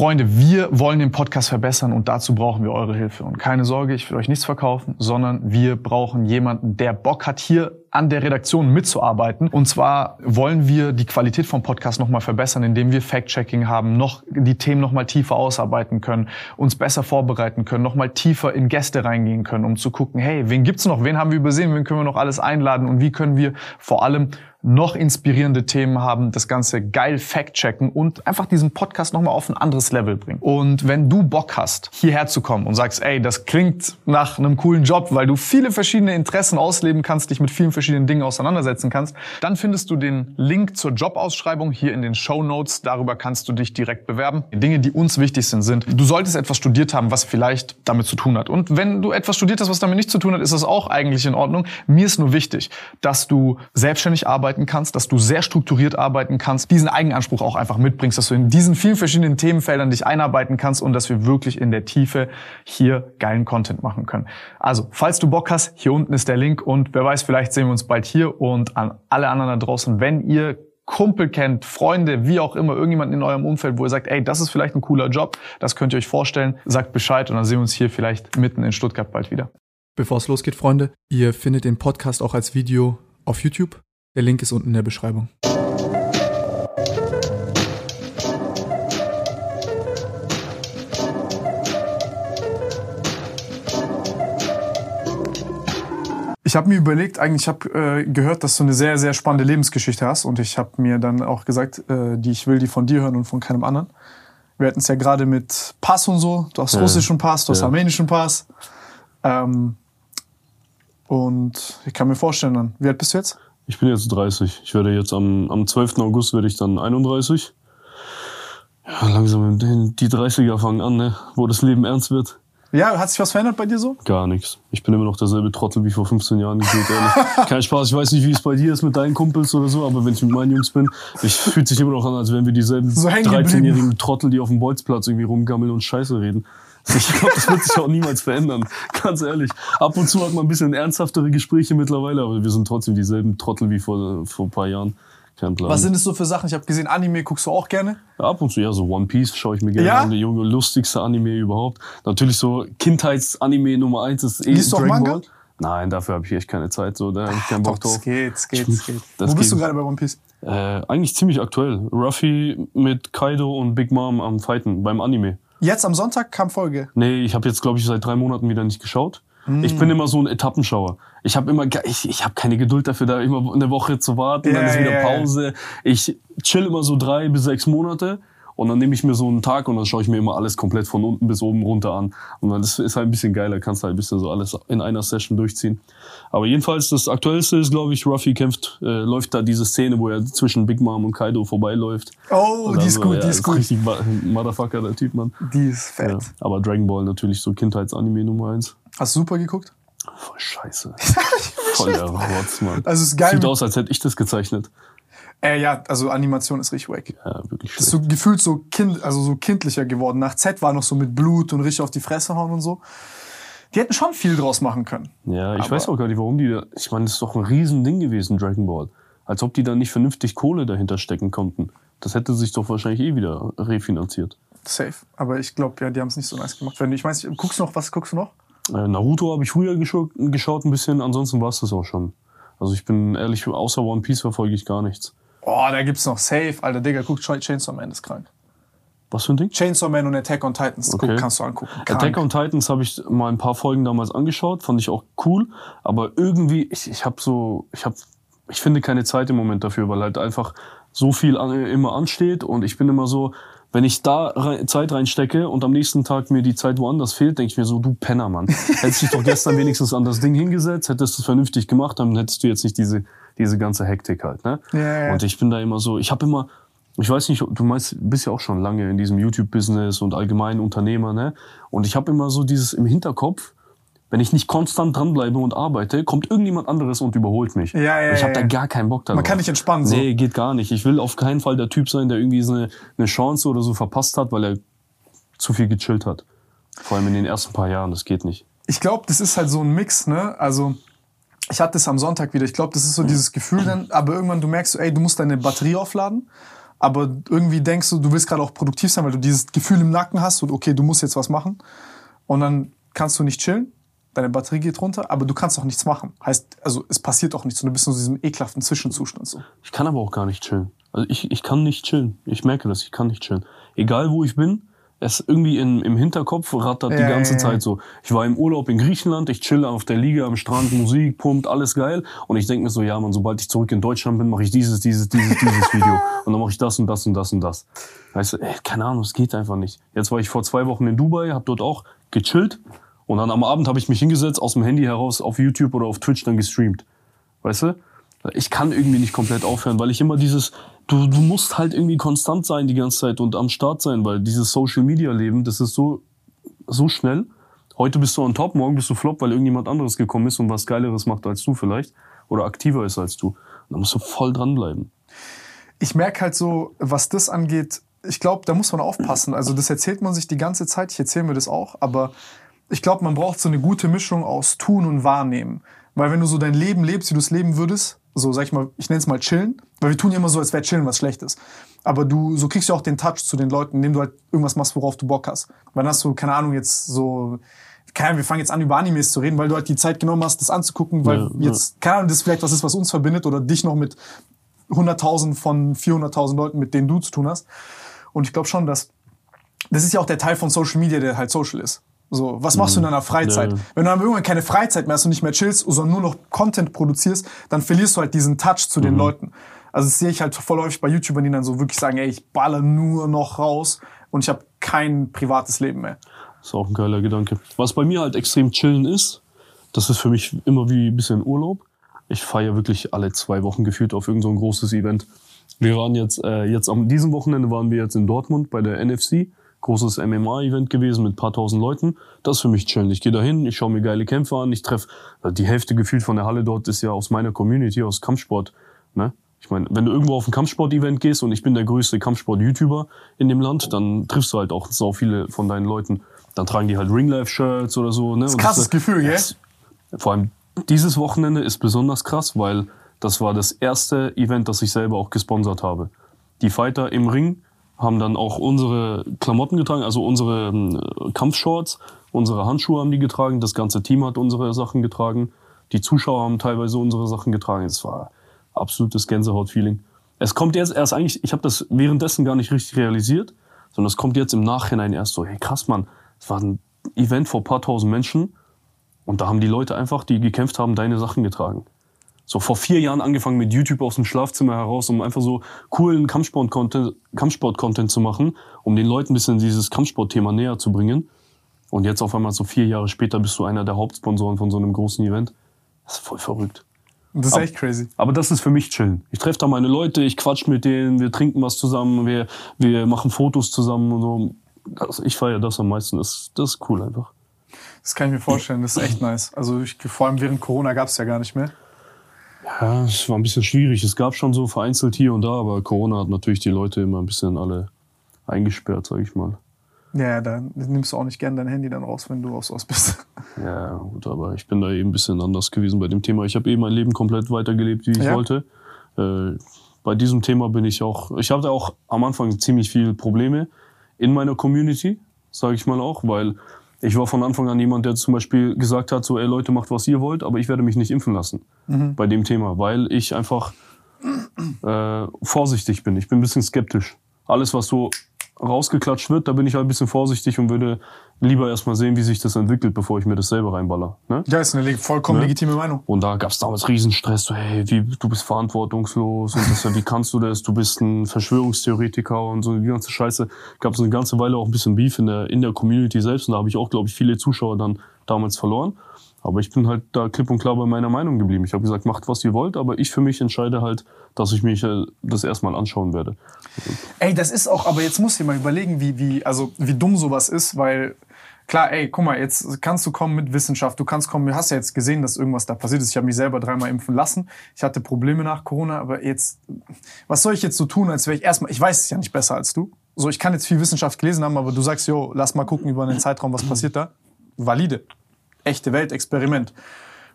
Freunde, wir wollen den Podcast verbessern und dazu brauchen wir eure Hilfe. Und keine Sorge, ich will euch nichts verkaufen, sondern wir brauchen jemanden, der Bock hat, hier an der Redaktion mitzuarbeiten. Und zwar wollen wir die Qualität vom Podcast nochmal verbessern, indem wir Fact-Checking haben, noch die Themen nochmal tiefer ausarbeiten können, uns besser vorbereiten können, nochmal tiefer in Gäste reingehen können, um zu gucken, hey, wen gibt's noch, wen haben wir übersehen, wen können wir noch alles einladen und wie können wir vor allem noch inspirierende Themen haben, das Ganze geil fact-checken und einfach diesen Podcast nochmal auf ein anderes Level bringen. Und wenn du Bock hast, hierher zu kommen und sagst, ey, das klingt nach einem coolen Job, weil du viele verschiedene Interessen ausleben kannst, dich mit vielen verschiedenen Dingen auseinandersetzen kannst, dann findest du den Link zur Jobausschreibung hier in den Show Notes. Darüber kannst du dich direkt bewerben. Die Dinge, die uns wichtig sind, sind, du solltest etwas studiert haben, was vielleicht damit zu tun hat. Und wenn du etwas studiert hast, was damit nichts zu tun hat, ist das auch eigentlich in Ordnung. Mir ist nur wichtig, dass du selbstständig arbeiten kannst, dass du sehr strukturiert arbeiten kannst, diesen Eigenanspruch auch einfach mitbringst, dass du in diesen vielen verschiedenen Themenfeldern dich einarbeiten kannst und dass wir wirklich in der Tiefe hier geilen Content machen können. Also, falls du Bock hast, hier unten ist der Link und wer weiß, vielleicht sehen wir uns bald hier und an alle anderen da draußen, wenn ihr Kumpel kennt, Freunde, wie auch immer, irgendjemanden in eurem Umfeld, wo ihr sagt, ey, das ist vielleicht ein cooler Job, das könnt ihr euch vorstellen, sagt Bescheid und dann sehen wir uns hier vielleicht mitten in Stuttgart bald wieder. Bevor es losgeht, Freunde, ihr findet den Podcast auch als Video auf YouTube. Der Link ist unten in der Beschreibung. Ich habe mir überlegt, eigentlich, ich habe äh, gehört, dass du eine sehr, sehr spannende Lebensgeschichte hast und ich habe mir dann auch gesagt, äh, die ich will die von dir hören und von keinem anderen. Wir hatten es ja gerade mit Pass und so. Du hast Ja. russischen Pass, du hast Ja. armenischen Pass. Ähm, und ich kann mir vorstellen, dann, wie alt bist du jetzt? Ich bin jetzt 30. Ich werde jetzt am, am 12. August werde ich dann 31. Ja, langsam die die 30er fangen an, ne? wo das Leben ernst wird. Ja, hat sich was verändert bei dir so? Gar nichts. Ich bin immer noch derselbe Trottel wie vor 15 Jahren gefühlt, ehrlich. Kein Spaß. Ich weiß nicht, wie es bei dir ist mit deinen Kumpels oder so, aber wenn ich mit meinen Jungs bin, ich fühlt sich immer noch an, als wären wir dieselben So hängen geblieben. 13-jährigen Trottel, die auf dem Bolzplatz irgendwie rumgammeln und Scheiße reden. Ich glaube, das wird sich auch niemals verändern. Ganz ehrlich. Ab und zu hat man ein bisschen ernsthaftere Gespräche mittlerweile, aber wir sind trotzdem dieselben Trottel wie vor, vor ein paar Jahren. Kein Plan. Was sind es so für Sachen? Ich habe gesehen, Anime guckst du auch gerne. Ab und zu, ja, so One Piece schaue ich mir gerne Ja? an. Der junge, lustigste Anime überhaupt. Natürlich so Kindheitsanime Nummer eins ist eh Liest du auch Dragon Manga? Ball. Nein, dafür habe ich echt keine Zeit. So, da habe ich keinen Doch, Bock drauf. geht, das geht, das geht. Das Wo bist du geht. gerade bei One Piece? Äh, eigentlich ziemlich aktuell. Ruffy mit Kaido und Big Mom am Fighten beim Anime. Jetzt am Sonntag kam Folge. Nee, ich habe jetzt, glaube ich, seit drei Monaten wieder nicht geschaut. Ich Hm. bin immer so ein Etappenschauer. Ich habe immer, ich, ich habe keine Geduld dafür, da immer eine Woche zu warten, dann Ja, ist wieder. Pause. Ich chill immer so drei bis sechs Monate und dann nehme ich mir so einen Tag und dann schaue ich mir immer alles komplett von unten bis oben runter an. Und dann ist, ist halt ein bisschen geiler, kannst halt ein bisschen so alles in einer Session durchziehen. Aber jedenfalls, das Aktuellste ist, glaube ich, Ruffy kämpft, äh, läuft da diese Szene, wo er zwischen Big Mom und Kaido vorbeiläuft. Oh, die ist also, gut, ja, die ist gut. Richtig Motherfucker, der Typ, Mann. Die ist fett. Ja. Aber Dragon Ball natürlich so Kindheitsanime Nummer eins. Hast du super geguckt? Voll scheiße. Voll der Rotz, Mann. Also ist geil. Sieht aus, als hätte ich das gezeichnet. Äh, ja, also Animation ist richtig wack. Ja, wirklich Ist schlecht. so gefühlt so kind, also so kindlicher geworden. Nach Z war noch so mit Blut und richtig auf die Fresse hauen und so. Die hätten schon viel draus machen können. Ja, ich Aber- weiß auch gar nicht, warum die da. Ich meine, das ist doch ein Riesending gewesen, Dragon Ball. Als ob die da nicht vernünftig Kohle dahinter stecken konnten. Das hätte sich doch wahrscheinlich eh wieder refinanziert. Safe. Aber ich glaube, ja, die haben es nicht so nice gemacht. Wenn du, ich weiß, guckst du noch, was guckst du noch? Äh, Naruto habe ich früher geschaut, geschaut ein bisschen, ansonsten war es das auch schon. Also ich bin ehrlich, außer One Piece verfolge ich gar nichts. Oh, da gibt's noch Safe. Alter, Digga, guck, Ch- Chainsaw Man ist krank. Was für ein Ding? Chainsaw Man und Attack on Titans. Okay. Guck, kannst du angucken. Krank. Attack on Titans habe ich mal ein paar Folgen damals angeschaut, fand ich auch cool, aber irgendwie ich, ich habe so ich habe ich finde keine Zeit im Moment dafür, weil halt einfach so viel an, immer ansteht und ich bin immer so, wenn ich da rein, Zeit reinstecke und am nächsten Tag mir die Zeit woanders fehlt, denke ich mir so, du Penner, Mann. Hättest dich doch gestern wenigstens an das Ding hingesetzt, hättest es vernünftig gemacht, dann hättest du jetzt nicht diese diese ganze Hektik halt, ne? Ja, ja. Und ich bin da immer so, ich habe immer ich weiß nicht, du meinst, bist ja auch schon lange in diesem YouTube-Business und allgemein Unternehmer, ne? Und ich habe immer so dieses im Hinterkopf, wenn ich nicht konstant dranbleibe und arbeite, kommt irgendjemand anderes und überholt mich. Ja, ja, ich habe ja, da gar keinen Bock darauf. Man kann nicht entspannen, so. Nee, geht gar nicht. Ich will auf keinen Fall der Typ sein, der irgendwie so eine, eine Chance oder so verpasst hat, weil er zu viel gechillt hat. Vor allem in den ersten paar Jahren, das geht nicht. ich glaube, das ist halt so ein Mix, ne? Also, ich hatte das am Sonntag wieder. Ich glaube, das ist so dieses Gefühl dann, aber irgendwann du merkst, so, ey, du musst deine Batterie aufladen. aber irgendwie denkst du, du willst gerade auch produktiv sein, weil du dieses Gefühl im Nacken hast und okay, du musst jetzt was machen. Und dann kannst du nicht chillen, deine Batterie geht runter, aber du kannst auch nichts machen. Heißt, also es passiert auch nichts und du bist in diesem ekelhaften Zwischenzustand so. Ich kann aber auch gar nicht chillen. Also ich, ich kann nicht chillen. Ich merke das, ich kann nicht chillen. Egal wo ich bin, es irgendwie in, im Hinterkopf rattert die Ja, ganze ja, ja. Dann so. Ich war im Urlaub in Griechenland, ich chill auf der Liege am Strand, Musik pumpt, alles geil. Und ich denke mir so, ja man, sobald ich zurück in Deutschland bin, mache ich dieses, dieses, dieses, dieses Video. Und dann mache ich das und das und das und das. Weißt du, ey, keine Ahnung, es geht einfach nicht. Jetzt war ich vor zwei Wochen in Dubai, habe dort auch gechillt. Und dann am Abend habe ich mich hingesetzt, aus dem Handy heraus auf YouTube oder auf Twitch dann gestreamt. Weißt du? Ich kann irgendwie nicht komplett aufhören, weil ich immer dieses, du, du musst halt irgendwie konstant sein die ganze Zeit und am Start sein, weil dieses Social Media Leben, das ist so, so schnell. Heute bist du on top, morgen bist du flop, weil irgendjemand anderes gekommen ist und was Geileres macht als du vielleicht. Oder aktiver ist als du. Da musst du voll dranbleiben. ich merke halt so, was das angeht, ich glaube, da muss man aufpassen. Also das erzählt man sich die ganze Zeit, ich erzähle mir das auch, aber ich glaube, man braucht so eine gute Mischung aus Tun und Wahrnehmen. Weil wenn du so dein Leben lebst, wie du es leben würdest, so sag ich mal, ich nenne es mal chillen, weil wir tun ja immer so, als wäre chillen was Schlechtes. Aber du, so kriegst du auch den Touch zu den Leuten, indem du halt irgendwas machst, worauf du Bock hast. Weil dann hast du, keine Ahnung, jetzt so, keine Ahnung, wir fangen jetzt an, über Animes zu reden, weil du halt die Zeit genommen hast, das anzugucken, weil Ja, ja. jetzt, keine Ahnung, das ist vielleicht was ist, was uns verbindet oder dich noch mit 100.000 von 400.000 Leuten, mit denen du zu tun hast. Und ich glaube schon, dass das ist ja auch der Teil von Social Media, der halt social ist. So, was machst du in deiner Freizeit? Ja. Wenn du dann irgendwann keine Freizeit mehr hast und nicht mehr chillst, sondern nur noch Content produzierst, dann verlierst du halt diesen Touch zu den Leuten. Also das sehe ich halt voll häufig bei YouTubern, die dann so wirklich sagen, ey, ich baller nur noch raus und ich habe kein privates Leben mehr. Ist auch ein geiler Gedanke. Was bei mir halt extrem chillen ist, das ist für mich immer wie ein bisschen Urlaub. Ich feiere wirklich alle zwei Wochen gefühlt auf irgendein so großes Event. Wir waren jetzt, äh, jetzt am diesem Wochenende waren wir jetzt in Dortmund bei der NFC. Großes MMA-Event gewesen mit paar tausend Leuten. Das ist für mich chillen. Ich gehe da hin, ich schaue mir geile Kämpfe an, ich treffe, die Hälfte gefühlt von der Halle dort ist ja aus meiner Community, aus Kampfsport. Ne? Ich meine, wenn du irgendwo auf ein Kampfsport-Event gehst und ich bin der größte Kampfsport-YouTuber in dem Land, dann triffst du halt auch so viele von deinen Leuten. Dann tragen die halt Ringlife-Shirts oder so. Ne? Das ist ein krasses Gefühl, gell? Vor allem dieses Wochenende ist besonders krass, weil das war das erste Event, das ich selber auch gesponsert habe. Die Fighter im Ring haben dann auch unsere Klamotten getragen, also unsere ähm, Kampfshorts, unsere Handschuhe haben die getragen, das ganze Team hat unsere Sachen getragen, die Zuschauer haben teilweise unsere Sachen getragen. Es war absolutes Gänsehaut-Feeling. Es kommt jetzt erst eigentlich, ich habe das währenddessen gar nicht richtig realisiert, sondern es kommt jetzt im Nachhinein erst so, hey krass Mann, es war ein Event vor paar tausend Menschen und da haben die Leute einfach, die gekämpft haben, deine Sachen getragen. So vor vier Jahren angefangen mit YouTube aus dem Schlafzimmer heraus, um einfach so coolen Kampfsport-Content Kampfsport zu machen, um den Leuten ein bisschen dieses Kampfsport-Thema näher zu bringen. Und jetzt auf einmal so vier Jahre später bist du einer der Hauptsponsoren von so einem großen Event. Das ist voll verrückt. Das ist Aber- echt crazy. Aber das ist für mich chillen. Ich treffe da meine Leute, ich quatsch mit denen, wir trinken was zusammen, wir, wir machen Fotos zusammen und so. Also ich feiere das am meisten. Das, das ist cool einfach. Das kann ich mir vorstellen, das ist echt nice. Also ich, vor allem während Corona gab es ja gar nicht mehr. Ja, es war ein bisschen schwierig. Es gab schon so vereinzelt hier und da, aber Corona hat natürlich die Leute immer ein bisschen alle eingesperrt, sag ich mal. Ja, da nimmst du auch nicht gern dein Handy dann raus, wenn du aus Ost bist. Ja, gut, aber ich bin da eben ein bisschen anders gewesen bei dem Thema. Ich habe eben mein Leben komplett weitergelebt, wie ich Ja. wollte. Äh, bei diesem Thema bin ich auch, ich hatte auch am Anfang ziemlich viele Probleme in meiner Community, sage ich mal auch, weil ich war von Anfang an jemand, der zum Beispiel gesagt hat, so, ey Leute, macht was ihr wollt, aber ich werde mich nicht impfen lassen bei dem Thema, weil ich einfach äh, vorsichtig bin. Ich bin ein bisschen skeptisch. Alles, was so rausgeklatscht wird, da bin ich halt ein bisschen vorsichtig und würde lieber erstmal sehen, wie sich das entwickelt, bevor ich mir das selber reinballer. Ne? Ja, ist eine vollkommen Ne? legitime Meinung. Und da gab es damals Riesenstress, so, hey, wie, du bist verantwortungslos und das, wie kannst du das, du bist ein Verschwörungstheoretiker und so die ganze Scheiße. Gab es eine ganze Weile auch ein bisschen Beef in der, in der Community selbst und da habe ich auch, glaube ich, viele Zuschauer dann damals verloren. Aber ich bin halt da klipp und klar bei meiner Meinung geblieben. Ich habe gesagt, macht was ihr wollt, aber ich für mich entscheide halt, dass ich mich äh, das erstmal anschauen werde. Ey, das ist auch, aber jetzt du dir mal überlegen, wie, wie, also, wie dumm sowas ist, weil, klar, ey, guck mal, jetzt kannst du kommen mit Wissenschaft, du kannst kommen, du hast ja jetzt gesehen, dass irgendwas da passiert ist. Ich habe mich selber dreimal impfen lassen. Ich hatte Probleme nach Corona, aber jetzt, was soll ich jetzt so tun, als wäre ich erstmal, ich weiß es ja nicht besser als du. So, ich kann jetzt viel Wissenschaft gelesen haben, aber du sagst, jo, lass mal gucken über einen Zeitraum, was passiert da. Valide. Echte Welt, Experiment.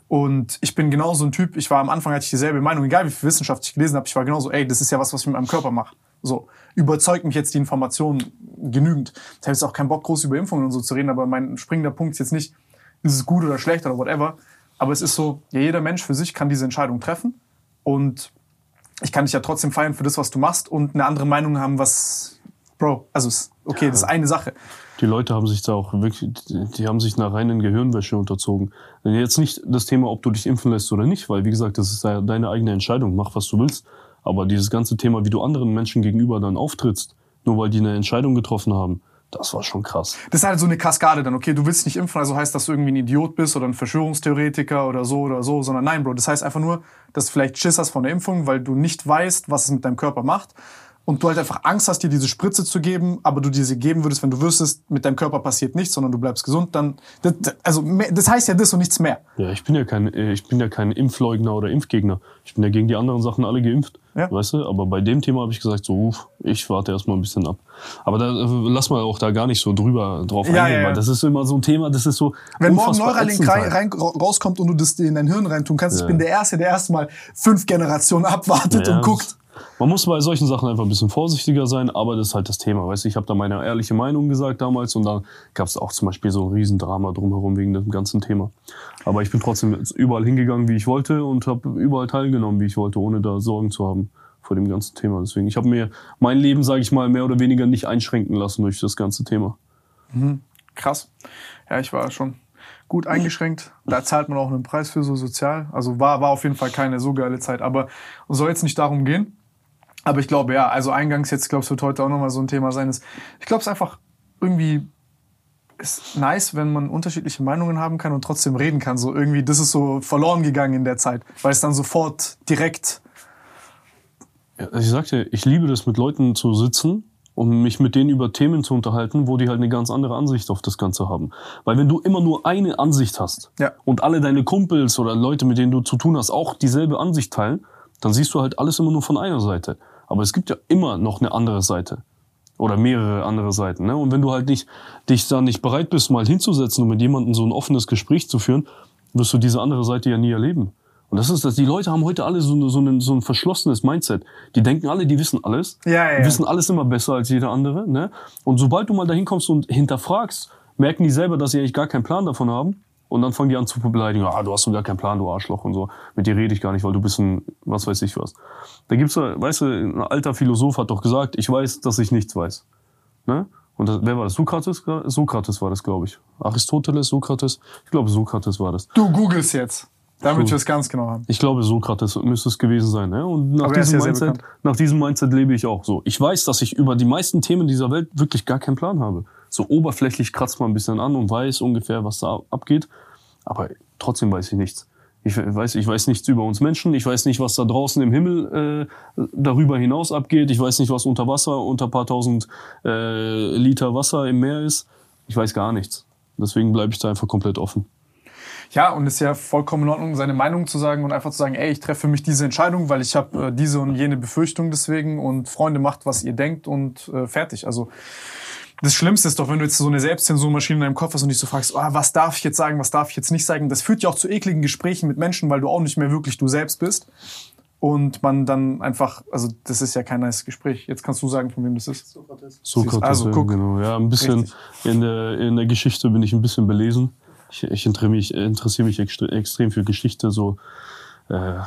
Und ich bin genau so ein Typ, ich war am Anfang, hatte ich dieselbe Meinung, egal wie viel Wissenschaft ich gelesen habe, ich war genauso, ey, das ist ja was, was ich mit meinem Körper mache. So, überzeugt mich jetzt die Information genügend. Ich habe jetzt auch keinen Bock, groß über Impfungen und so zu reden, aber mein springender Punkt ist jetzt nicht, ist es gut oder schlecht oder whatever. Aber es ist so, ja, jeder Mensch für sich kann diese Entscheidung treffen. Und ich kann dich ja trotzdem feiern für das, was du machst und eine andere Meinung haben, was, Bro, also okay, das ist eine Sache. Die Leute haben sich da auch wirklich, die haben sich einer reinen Gehirnwäsche unterzogen. Jetzt nicht das Thema, ob du dich impfen lässt oder nicht, weil wie gesagt, das ist deine eigene Entscheidung, mach was du willst. Aber dieses ganze Thema, wie du anderen Menschen gegenüber dann auftrittst, nur weil die eine Entscheidung getroffen haben, das war schon krass. Das ist halt so eine Kaskade dann, okay, du willst nicht impfen, also heißt, dass du irgendwie ein Idiot bist oder ein Verschwörungstheoretiker oder so oder so, sondern nein, Bro, das heißt einfach nur, dass du vielleicht Schiss hast von der Impfung, weil du nicht weißt, was es mit deinem Körper macht und du halt einfach Angst hast, dir diese Spritze zu geben, aber du dir sie geben würdest, wenn du wüsstest, mit deinem Körper passiert nichts, sondern du bleibst gesund, dann, das, also, das heißt ja das und nichts mehr. Ja, ich bin ja kein, äh, ich bin ja kein Impfleugner oder Impfgegner. Ich bin ja gegen die anderen Sachen alle geimpft. Ja. Weißt du? Aber bei dem Thema habe ich gesagt, so, uff, ich warte erstmal ein bisschen ab. Aber da äh, lass mal auch da gar nicht so drüber drauf ja, eingehen, ja, weil das ist immer so ein Thema, das ist so. Wenn morgen Neuralink rein, rein, rauskommt und du das in dein Hirn reintun kannst, ich bin der Erste, der erstmal fünf Generationen abwartet und guckt. Man muss bei solchen Sachen einfach ein bisschen vorsichtiger sein, aber das ist halt das Thema. Weißt du, ich habe da meine ehrliche Meinung gesagt damals und da gab es auch zum Beispiel so ein Riesendrama drumherum wegen dem ganzen Thema. Aber ich bin trotzdem überall hingegangen, wie ich wollte und habe überall teilgenommen, wie ich wollte, ohne da Sorgen zu haben vor dem ganzen Thema. Deswegen, ich habe mir mein Leben, sage ich mal, mehr oder weniger nicht einschränken lassen durch das ganze Thema. Mhm. Krass. Ja, ich war schon gut eingeschränkt. Da zahlt man auch einen Preis für so sozial. Also war, war auf jeden Fall keine so geile Zeit. Aber soll jetzt nicht darum gehen. Aber ich glaube, ja, also eingangs jetzt, glaubst du, wird heute auch nochmal so ein Thema sein. Ist, ich glaube, es einfach irgendwie ist nice, wenn man unterschiedliche Meinungen haben kann und trotzdem reden kann. So irgendwie, das ist so verloren gegangen in der Zeit, weil es dann sofort direkt. Ja, ich sagte, ich liebe das, mit Leuten zu sitzen und mich mit denen über Themen zu unterhalten, wo die halt eine ganz andere Ansicht auf das Ganze haben. Weil wenn du immer nur eine Ansicht hast ja. und alle deine Kumpels oder Leute, mit denen du zu tun hast, auch dieselbe Ansicht teilen, dann siehst du halt alles immer nur von einer Seite. Aber es gibt ja immer noch eine andere Seite. Oder mehrere andere Seiten. Ne? Und wenn du halt nicht, dich da nicht bereit bist, mal hinzusetzen und mit jemandem so ein offenes Gespräch zu führen, wirst du diese andere Seite ja nie erleben. Und das ist das. Die Leute haben heute alle so, so, ein, so ein verschlossenes Mindset. Die denken alle, die wissen alles. Ja, ja, wissen alles immer besser als jeder andere. Ne? Und sobald du mal dahin kommst und hinterfragst, merken die selber, dass sie eigentlich gar keinen Plan davon haben. Und dann fangen die an zu beleidigen, ah, du hast doch gar keinen Plan, du Arschloch und so. Mit dir rede ich gar nicht, weil du bist ein, was weiß ich was. Da gibt's, weißt du, ein alter Philosoph hat doch gesagt, ich weiß, dass ich nichts weiß. Ne? Und das, wer war das? Sokrates? Sokrates war das, glaube ich. Aristoteles, Sokrates? Ich glaube, Sokrates war das. Du googelst jetzt. Damit wir es ganz genau haben. Ich glaube, Sokrates müsste es gewesen sein. Ne? Und nach diesem, ja Mindset, nach diesem Mindset lebe ich auch so. Ich weiß, dass ich über die meisten Themen dieser Welt wirklich gar keinen Plan habe. So oberflächlich kratzt man ein bisschen an und weiß ungefähr, was da abgeht. Aber trotzdem weiß ich nichts. Ich weiß, ich weiß nichts über uns Menschen. Ich weiß nicht, was da draußen im Himmel äh, darüber hinaus abgeht. Ich weiß nicht, was unter Wasser, unter paar tausend äh, Liter Wasser im Meer ist. Ich weiß gar nichts. Deswegen bleibe ich da einfach komplett offen. Ja, und es ist ja vollkommen in Ordnung, seine Meinung zu sagen und einfach zu sagen, ey, ich treffe für mich diese Entscheidung, weil ich habe äh, diese und jene Befürchtung deswegen und Freunde macht, was ihr denkt und äh, fertig. Also das Schlimmste ist doch, wenn du jetzt so eine Selbstzensurmaschine in deinem Kopf hast und dich so fragst, oh, was darf ich jetzt sagen, was darf ich jetzt nicht sagen. Das führt ja auch zu ekligen Gesprächen mit Menschen, weil du auch nicht mehr wirklich du selbst bist. Und man dann einfach, also das ist ja kein nice Gespräch. Jetzt kannst du sagen, von wem das ist. Sokrates. Sokrates, also, guck. genau. Ja, ein bisschen in der, in der Geschichte bin ich ein bisschen belesen. Ich, ich interessiere mich, interessiere mich extrem für Geschichte, so äh,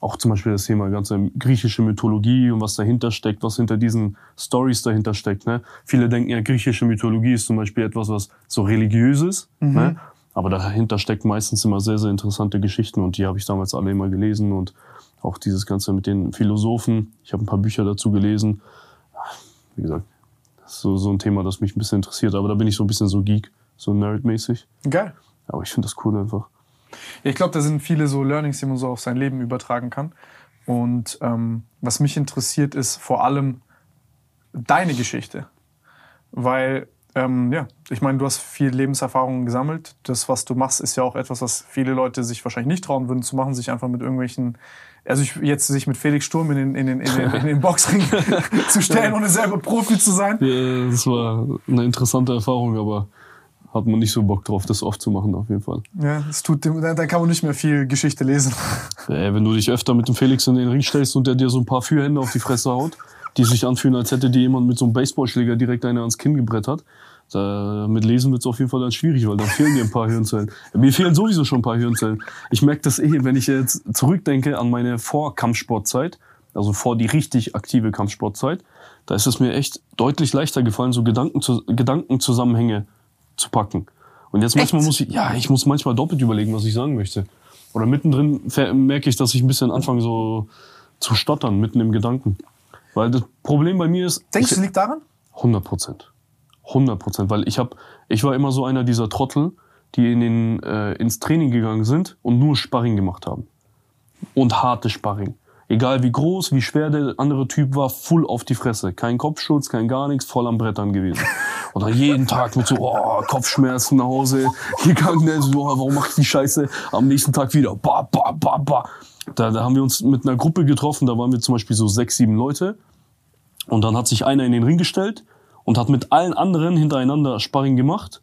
auch zum Beispiel das Thema ganze griechische Mythologie und was dahinter steckt, was hinter diesen Stories dahinter steckt. Ne? Viele denken ja, griechische Mythologie ist zum Beispiel etwas, was so religiöses, mhm. ne? aber dahinter steckt meistens immer sehr, sehr interessante Geschichten und die habe ich damals alle immer gelesen und auch dieses Ganze mit den Philosophen. Ich habe ein paar Bücher dazu gelesen. Wie gesagt, das ist so, so ein Thema, das mich ein bisschen interessiert, aber da bin ich so ein bisschen so Geek, so nerdmäßig. Geil. Aber ich finde das cool einfach. Ich glaube, da sind viele so Learnings, die man so auf sein Leben übertragen kann. Und ähm, was mich interessiert, ist vor allem deine Geschichte. Weil, ähm, ja, ich meine, du hast viel Lebenserfahrung gesammelt. Das, was du machst, ist ja auch etwas, was viele Leute sich wahrscheinlich nicht trauen würden zu machen, sich einfach mit irgendwelchen, also ich, jetzt sich mit Felix Sturm in den, in den, in den, in den Boxring zu stellen, ohne selber Profi zu sein. Ja, das war eine interessante Erfahrung, aber hat man nicht so Bock drauf, das oft zu machen, auf jeden Fall. Ja, es tut dem, dann kann man nicht mehr viel Geschichte lesen. Ja, wenn du dich öfter mit dem Felix in den Ring stellst und der dir so ein paar Führhände auf die Fresse haut, die sich anfühlen, als hätte dir jemand mit so einem Baseballschläger direkt eine ans Kinn gebrettert. Da, mit Lesen wird es auf jeden Fall dann schwierig, weil dann fehlen dir ein paar Hirnzellen. Mir fehlen sowieso schon ein paar Hirnzellen. Ich merke das eh, wenn ich jetzt zurückdenke an meine Vorkampfsportzeit, also vor die richtig aktive Kampfsportzeit, da ist es mir echt deutlich leichter gefallen, so Gedanken, Gedankenzusammenhänge zu packen. Und jetzt manchmal muss ich, ja, ich muss manchmal doppelt überlegen, was ich sagen möchte. Oder mittendrin merke ich, dass ich ein bisschen anfange so zu stottern, mitten im Gedanken. Weil das Problem bei mir ist. Denkst du, liegt daran? 100 Prozent. 100 Prozent. Weil ich habe, ich war immer so einer dieser Trottel, die in den, äh, ins Training gegangen sind und nur Sparring gemacht haben. Und harte Sparring. Egal wie groß, wie schwer der andere Typ war, full auf die Fresse. Kein Kopfschutz, kein gar nichts, voll am Brettern gewesen. Und dann jeden Tag mit so oh, Kopfschmerzen nach Hause gegangen. So, oh, warum mach ich die Scheiße? Am nächsten Tag wieder. Ba, ba, ba, ba. Da, da haben wir uns mit einer Gruppe getroffen. Da waren wir zum Beispiel so sechs, sieben Leute. Und dann hat sich einer in den Ring gestellt und hat mit allen anderen hintereinander Sparring gemacht,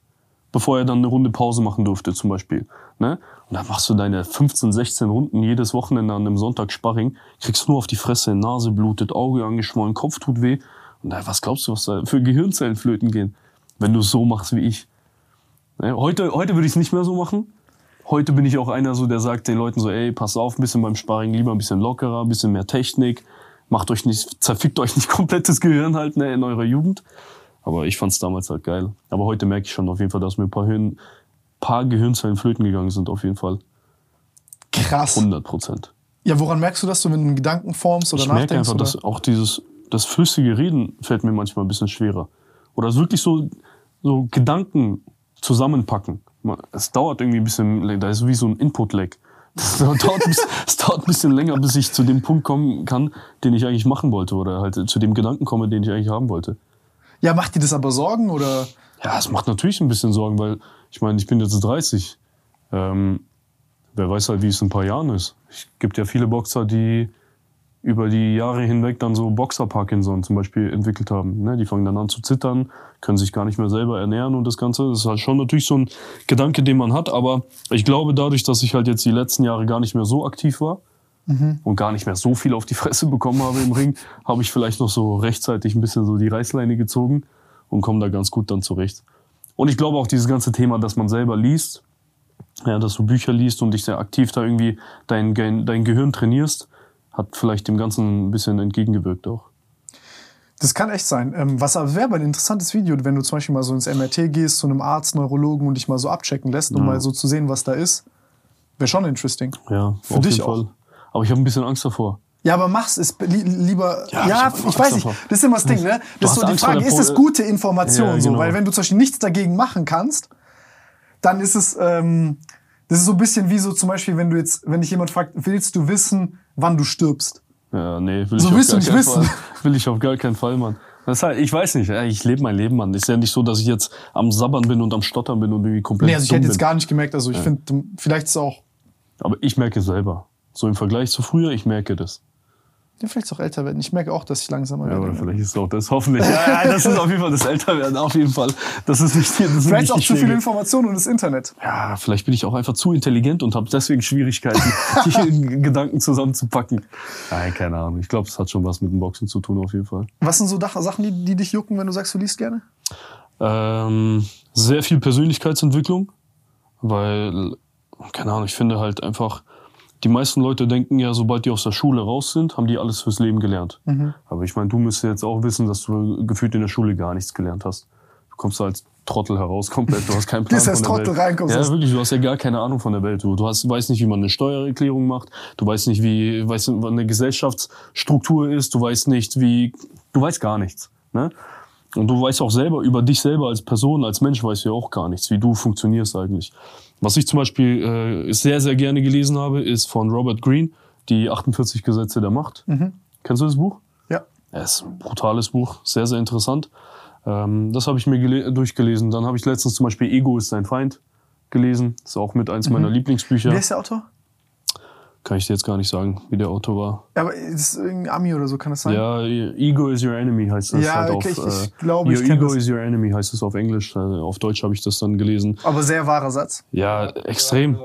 bevor er dann eine Runde Pause machen durfte zum Beispiel. Ne? Und dann machst du deine 15, 16 Runden jedes Wochenende an einem Sonntag Sparring, kriegst nur auf die Fresse, Nase blutet, Auge angeschwollen, Kopf tut weh. Und da, was glaubst du, was da für Gehirnzellen flöten gehen, wenn du es so machst wie ich? Ne? Heute, heute würde ich es nicht mehr so machen. Heute bin ich auch einer so, der sagt den Leuten so, ey, pass auf, ein bisschen beim Sparring, lieber ein bisschen lockerer, ein bisschen mehr Technik, macht euch nicht, zerfickt euch nicht komplettes Gehirn halt ne, in eurer Jugend. Aber ich fand's damals halt geil. Aber heute merke ich schon auf jeden Fall, dass mir ein paar, Hirn, paar Gehirnzellen flöten gegangen sind, auf jeden Fall. Krass. 100 Prozent. Ja, woran merkst du das, du, wenn du einen Gedanken formst oder ich nachdenkst? merke einfach, oder? dass auch dieses, das flüssige Reden fällt mir manchmal ein bisschen schwerer. Oder wirklich so, so Gedanken zusammenpacken. Es dauert irgendwie ein bisschen, da ist wie so ein Input-Lag. Es dauert, ein bisschen- es dauert ein bisschen länger, bis ich zu dem Punkt kommen kann, den ich eigentlich machen wollte. Oder halt zu dem Gedanken komme, den ich eigentlich haben wollte. Ja, macht dir das aber Sorgen oder? Ja, es macht natürlich ein bisschen Sorgen, weil ich meine, ich bin jetzt 30. Ähm, wer weiß halt, wie es in ein paar Jahren ist. Es gibt ja viele Boxer, die über die Jahre hinweg dann so Boxer-Parkinson zum Beispiel entwickelt haben. Ne? Die fangen dann an zu zittern, können sich gar nicht mehr selber ernähren und das Ganze. Das ist halt schon natürlich so ein Gedanke, den man hat. Aber ich glaube, dadurch, dass ich halt jetzt die letzten Jahre gar nicht mehr so aktiv war und gar nicht mehr so viel auf die Fresse bekommen habe im Ring, habe ich vielleicht noch so rechtzeitig ein bisschen so die Reißleine gezogen und komme da ganz gut dann zurecht. Und ich glaube auch dieses ganze Thema, dass man selber liest, ja, dass du Bücher liest und dich sehr aktiv da irgendwie dein, dein Gehirn trainierst, hat vielleicht dem Ganzen ein bisschen entgegengewirkt auch. Das kann echt sein. Ähm, was aber wäre aber ein interessantes Video, wenn du zum Beispiel mal so ins MRT gehst, zu einem Arzt, Neurologen und dich mal so abchecken lässt, um Ja. mal so zu sehen, was da ist. Wäre schon interesting. Ja, Für dich auch. Aber ich habe ein bisschen Angst davor. Ja, aber mach's es li lieber. Ja, Ja, ich ich, weiß nicht. Das ist immer das Ding, ne? Du Das ist so die Angst Frage, ist es gute Information Ja, so? genau. Weil wenn du zum Beispiel nichts dagegen machen kannst, dann ist es, ähm, das ist so ein bisschen wie so zum Beispiel, wenn du jetzt, wenn dich jemand fragt, willst du wissen, wann du stirbst? Ja, nee, will So ich auf willst du gar nicht keinen wissen. Fall. Will ich auf gar keinen Fall, Mann. Das ist halt, ich weiß nicht, ja, ich lebe mein Leben, Mann. Ist ja nicht so, dass ich jetzt am Sabbern bin und am Stottern bin und irgendwie komplett Nee, also ich hätte jetzt bin. gar nicht gemerkt, also ich finde, vielleicht ist es auch, Aber ich merke es selber. So im Vergleich zu früher, ich merke das. Ja, vielleicht auch älter werden. Ich merke auch, dass ich langsamer Ja, werde. oder vielleicht ist es auch das, hoffentlich. Ja, ja, das ist auf jeden Fall das Älterwerden, auf jeden Fall. Das ist nicht, das sind Vielleicht auch zu viel Schläge. Information und das Internet. Ja, vielleicht bin ich auch einfach zu intelligent und habe deswegen Schwierigkeiten, die Gedanken zusammenzupacken. Nein, keine Ahnung. Ich glaube, es hat schon was mit dem Boxen zu tun, auf jeden Fall. Was sind so Sachen, die, die dich jucken, wenn du sagst, du liest gerne? Ähm, sehr viel Persönlichkeitsentwicklung, weil, keine Ahnung, ich finde halt einfach, die meisten Leute denken ja, sobald die aus der Schule raus sind, haben die alles fürs Leben gelernt. Aber ich meine, du müsstest jetzt auch wissen, dass du gefühlt in der Schule gar nichts gelernt hast. Du kommst da als Trottel heraus komplett, du hast keinen Plan Bis als von der Trottel Welt. reinkommst, Ja, wirklich, du hast ja gar keine Ahnung von der Welt. Du, du hast, weißt nicht, wie man eine Steuererklärung macht, du weißt nicht, wie weißt, du, was eine Gesellschaftsstruktur ist, du weißt nicht, wie, du weißt gar nichts. Ne? Und du weißt auch selber, über dich selber als Person, als Mensch weißt du ja auch gar nichts, wie du funktionierst eigentlich. Was ich zum Beispiel äh, sehr, sehr gerne gelesen habe, ist von Robert Greene, die 48 Gesetze der Macht. Kennst du das Buch? Ja. Ja, ist ein brutales Buch, sehr, sehr interessant. Ähm, das habe ich mir gele- durchgelesen. Dann habe ich letztens zum Beispiel Ego ist dein Feind gelesen. ist auch mit eins meiner Lieblingsbücher. Wer ist der Autor? Kann ich dir jetzt gar nicht sagen, wie der Autor war. Ja, aber ist irgendein Ami oder so, kann das sein? Ja, Ego is your enemy heißt das Ja, halt okay, auf. ich- ich äh, glaube, Your ich Ego das. is your enemy heißt es auf Englisch. Äh, auf Deutsch habe ich das dann gelesen. Aber sehr wahrer Satz. Ja, extrem.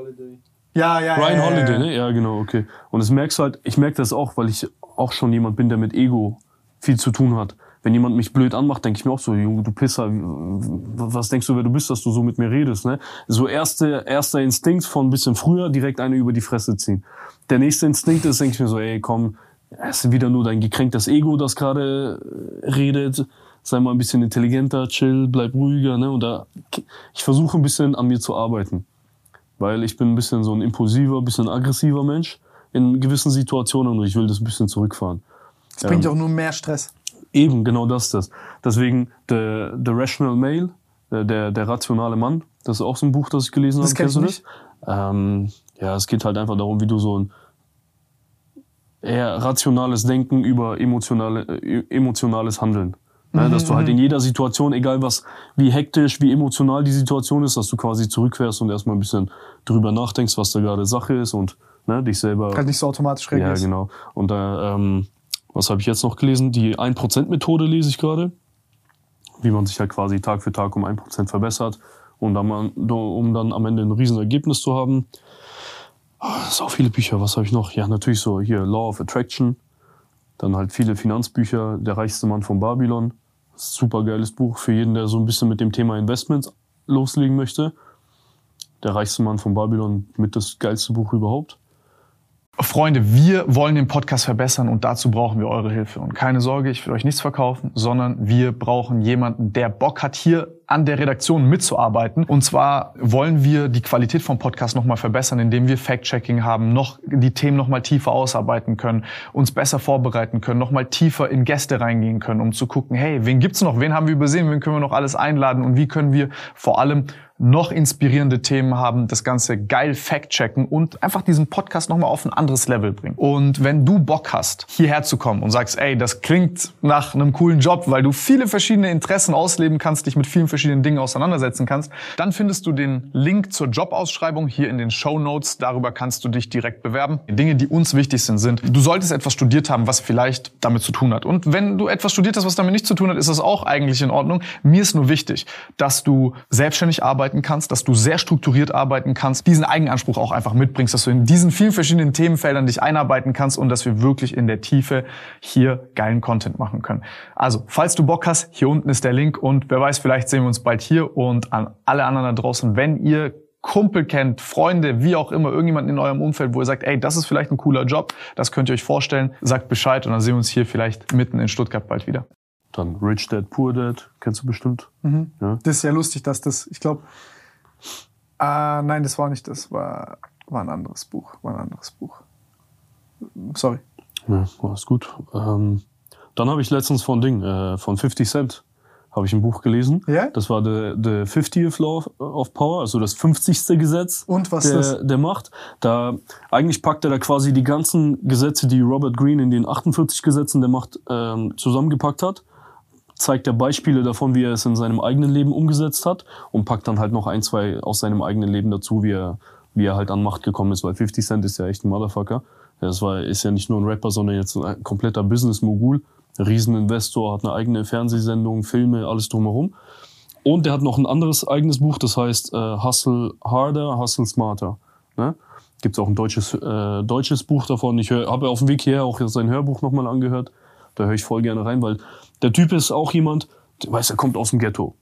Ja, ja, Ryan ja, Holiday, ja. ne? Ja, genau, okay. Und das merkst du halt, ich merke das auch, weil ich auch schon jemand bin, der mit Ego viel zu tun hat. Wenn jemand mich blöd anmacht, denke ich mir auch so, Junge, du Pisser, was denkst du, wer du bist, dass du so mit mir redest? Ne? So erste, erster Instinkt von ein bisschen früher, direkt eine über die Fresse ziehen. Der nächste Instinkt ist, denke ich mir so, ey, komm, es ist wieder nur dein gekränktes Ego, das gerade äh, redet. Sei mal ein bisschen intelligenter, chill, bleib ruhiger. Ne? Und da, ich versuche ein bisschen an mir zu arbeiten. Weil ich bin ein bisschen so ein impulsiver, ein bisschen aggressiver Mensch in gewissen Situationen und ich will das ein bisschen zurückfahren. Das bringt ähm, auch nur mehr Stress. Eben, genau das das. Deswegen The, The Rational Male, der, der rationale Mann, das ist auch so ein Buch, das ich gelesen das habe. Kennst du nicht? Ähm, ja, es geht halt einfach darum, wie du so ein eher rationales Denken über emotionale, äh, emotionales Handeln. Ne, mhm, dass du halt mhm. in jeder Situation, egal was, wie hektisch, wie emotional die Situation ist, dass du quasi zurückfährst und erstmal ein bisschen drüber nachdenkst, was da gerade Sache ist und ne, dich selber. Halt nicht so automatisch reagierst. Ja, genau. Und da, ähm, was habe ich jetzt noch gelesen? Die 1%-Methode lese ich gerade. Wie man sich halt quasi Tag für Tag um 1% verbessert und dann, um dann am Ende ein Riesenergebnis zu haben. So viele Bücher, was habe ich noch? Ja, natürlich so hier Law of Attraction. Dann halt viele Finanzbücher, Der reichste Mann von Babylon. Super geiles Buch für jeden, der so ein bisschen mit dem Thema Investments loslegen möchte. Der reichste Mann von Babylon mit das geilste Buch überhaupt. Freunde, wir wollen den Podcast verbessern und dazu brauchen wir eure Hilfe. Und keine Sorge, ich will euch nichts verkaufen, sondern wir brauchen jemanden, der Bock hat, hier an der Redaktion mitzuarbeiten. Und zwar wollen wir die Qualität vom Podcast nochmal verbessern, indem wir Fact-Checking haben, noch die Themen nochmal tiefer ausarbeiten können, uns besser vorbereiten können, nochmal tiefer in Gäste reingehen können, um zu gucken, hey, wen gibt's noch, wen haben wir übersehen, wen können wir noch alles einladen und wie können wir vor allem noch inspirierende Themen haben, das Ganze geil fact-checken und einfach diesen Podcast nochmal auf ein anderes Level bringen. Und wenn du Bock hast, hierher zu kommen und sagst, ey, das klingt nach einem coolen Job, weil du viele verschiedene Interessen ausleben kannst, dich mit vielen verschiedenen Dingen auseinandersetzen kannst, dann findest du den Link zur Jobausschreibung hier in den Show Notes. Darüber kannst du dich direkt bewerben. Dinge, die uns wichtig sind, sind, du solltest etwas studiert haben, was vielleicht damit zu tun hat. Und wenn du etwas studiert hast, was damit nicht zu tun hat, ist das auch eigentlich in Ordnung. Mir ist nur wichtig, dass du selbstständig arbeitest arbeiten kannst, dass du sehr strukturiert arbeiten kannst, diesen Eigenanspruch auch einfach mitbringst, dass du in diesen vielen verschiedenen Themenfeldern dich einarbeiten kannst und dass wir wirklich in der Tiefe hier geilen Content machen können. Also, falls du Bock hast, hier unten ist der Link und wer weiß, vielleicht sehen wir uns bald hier und an alle anderen da draußen, wenn ihr Kumpel kennt, Freunde, wie auch immer, irgendjemanden in eurem Umfeld, wo ihr sagt, ey, das ist vielleicht ein cooler Job, das könnt ihr euch vorstellen, sagt Bescheid und dann sehen wir uns hier vielleicht mitten in Stuttgart bald wieder. Dann Rich Dad, Poor Dad, kennst du bestimmt. Mhm. Ja. Das ist ja lustig, dass das, ich glaube, ah, nein, das war nicht das, war, war ein anderes Buch, war ein anderes Buch. Sorry. Ja, alles gut. Ähm, dann habe ich letztens von Ding, äh, von 50 Cent, habe ich ein Buch gelesen. Ja? Das war the, the 50th Law of Power, also das 50. Gesetz Und was der, ist? der Macht. Da, eigentlich packt er da quasi die ganzen Gesetze, die Robert Greene in den 48 Gesetzen der Macht ähm, zusammengepackt hat zeigt er Beispiele davon, wie er es in seinem eigenen Leben umgesetzt hat und packt dann halt noch ein, zwei aus seinem eigenen Leben dazu, wie er, wie er halt an Macht gekommen ist, weil 50 Cent ist ja echt ein Motherfucker. Das war, ist ja nicht nur ein Rapper, sondern jetzt ein kompletter Business-Mogul. Rieseninvestor, hat eine eigene Fernsehsendung, Filme, alles drumherum. Und er hat noch ein anderes eigenes Buch, das heißt äh, Hustle Harder, Hustle Smarter. Ne? Gibt auch ein deutsches, äh, deutsches Buch davon. Ich habe auf dem Weg hierher auch sein Hörbuch nochmal angehört. Da höre ich voll gerne rein, weil der Typ ist auch jemand, der weiß, er kommt aus dem Ghetto.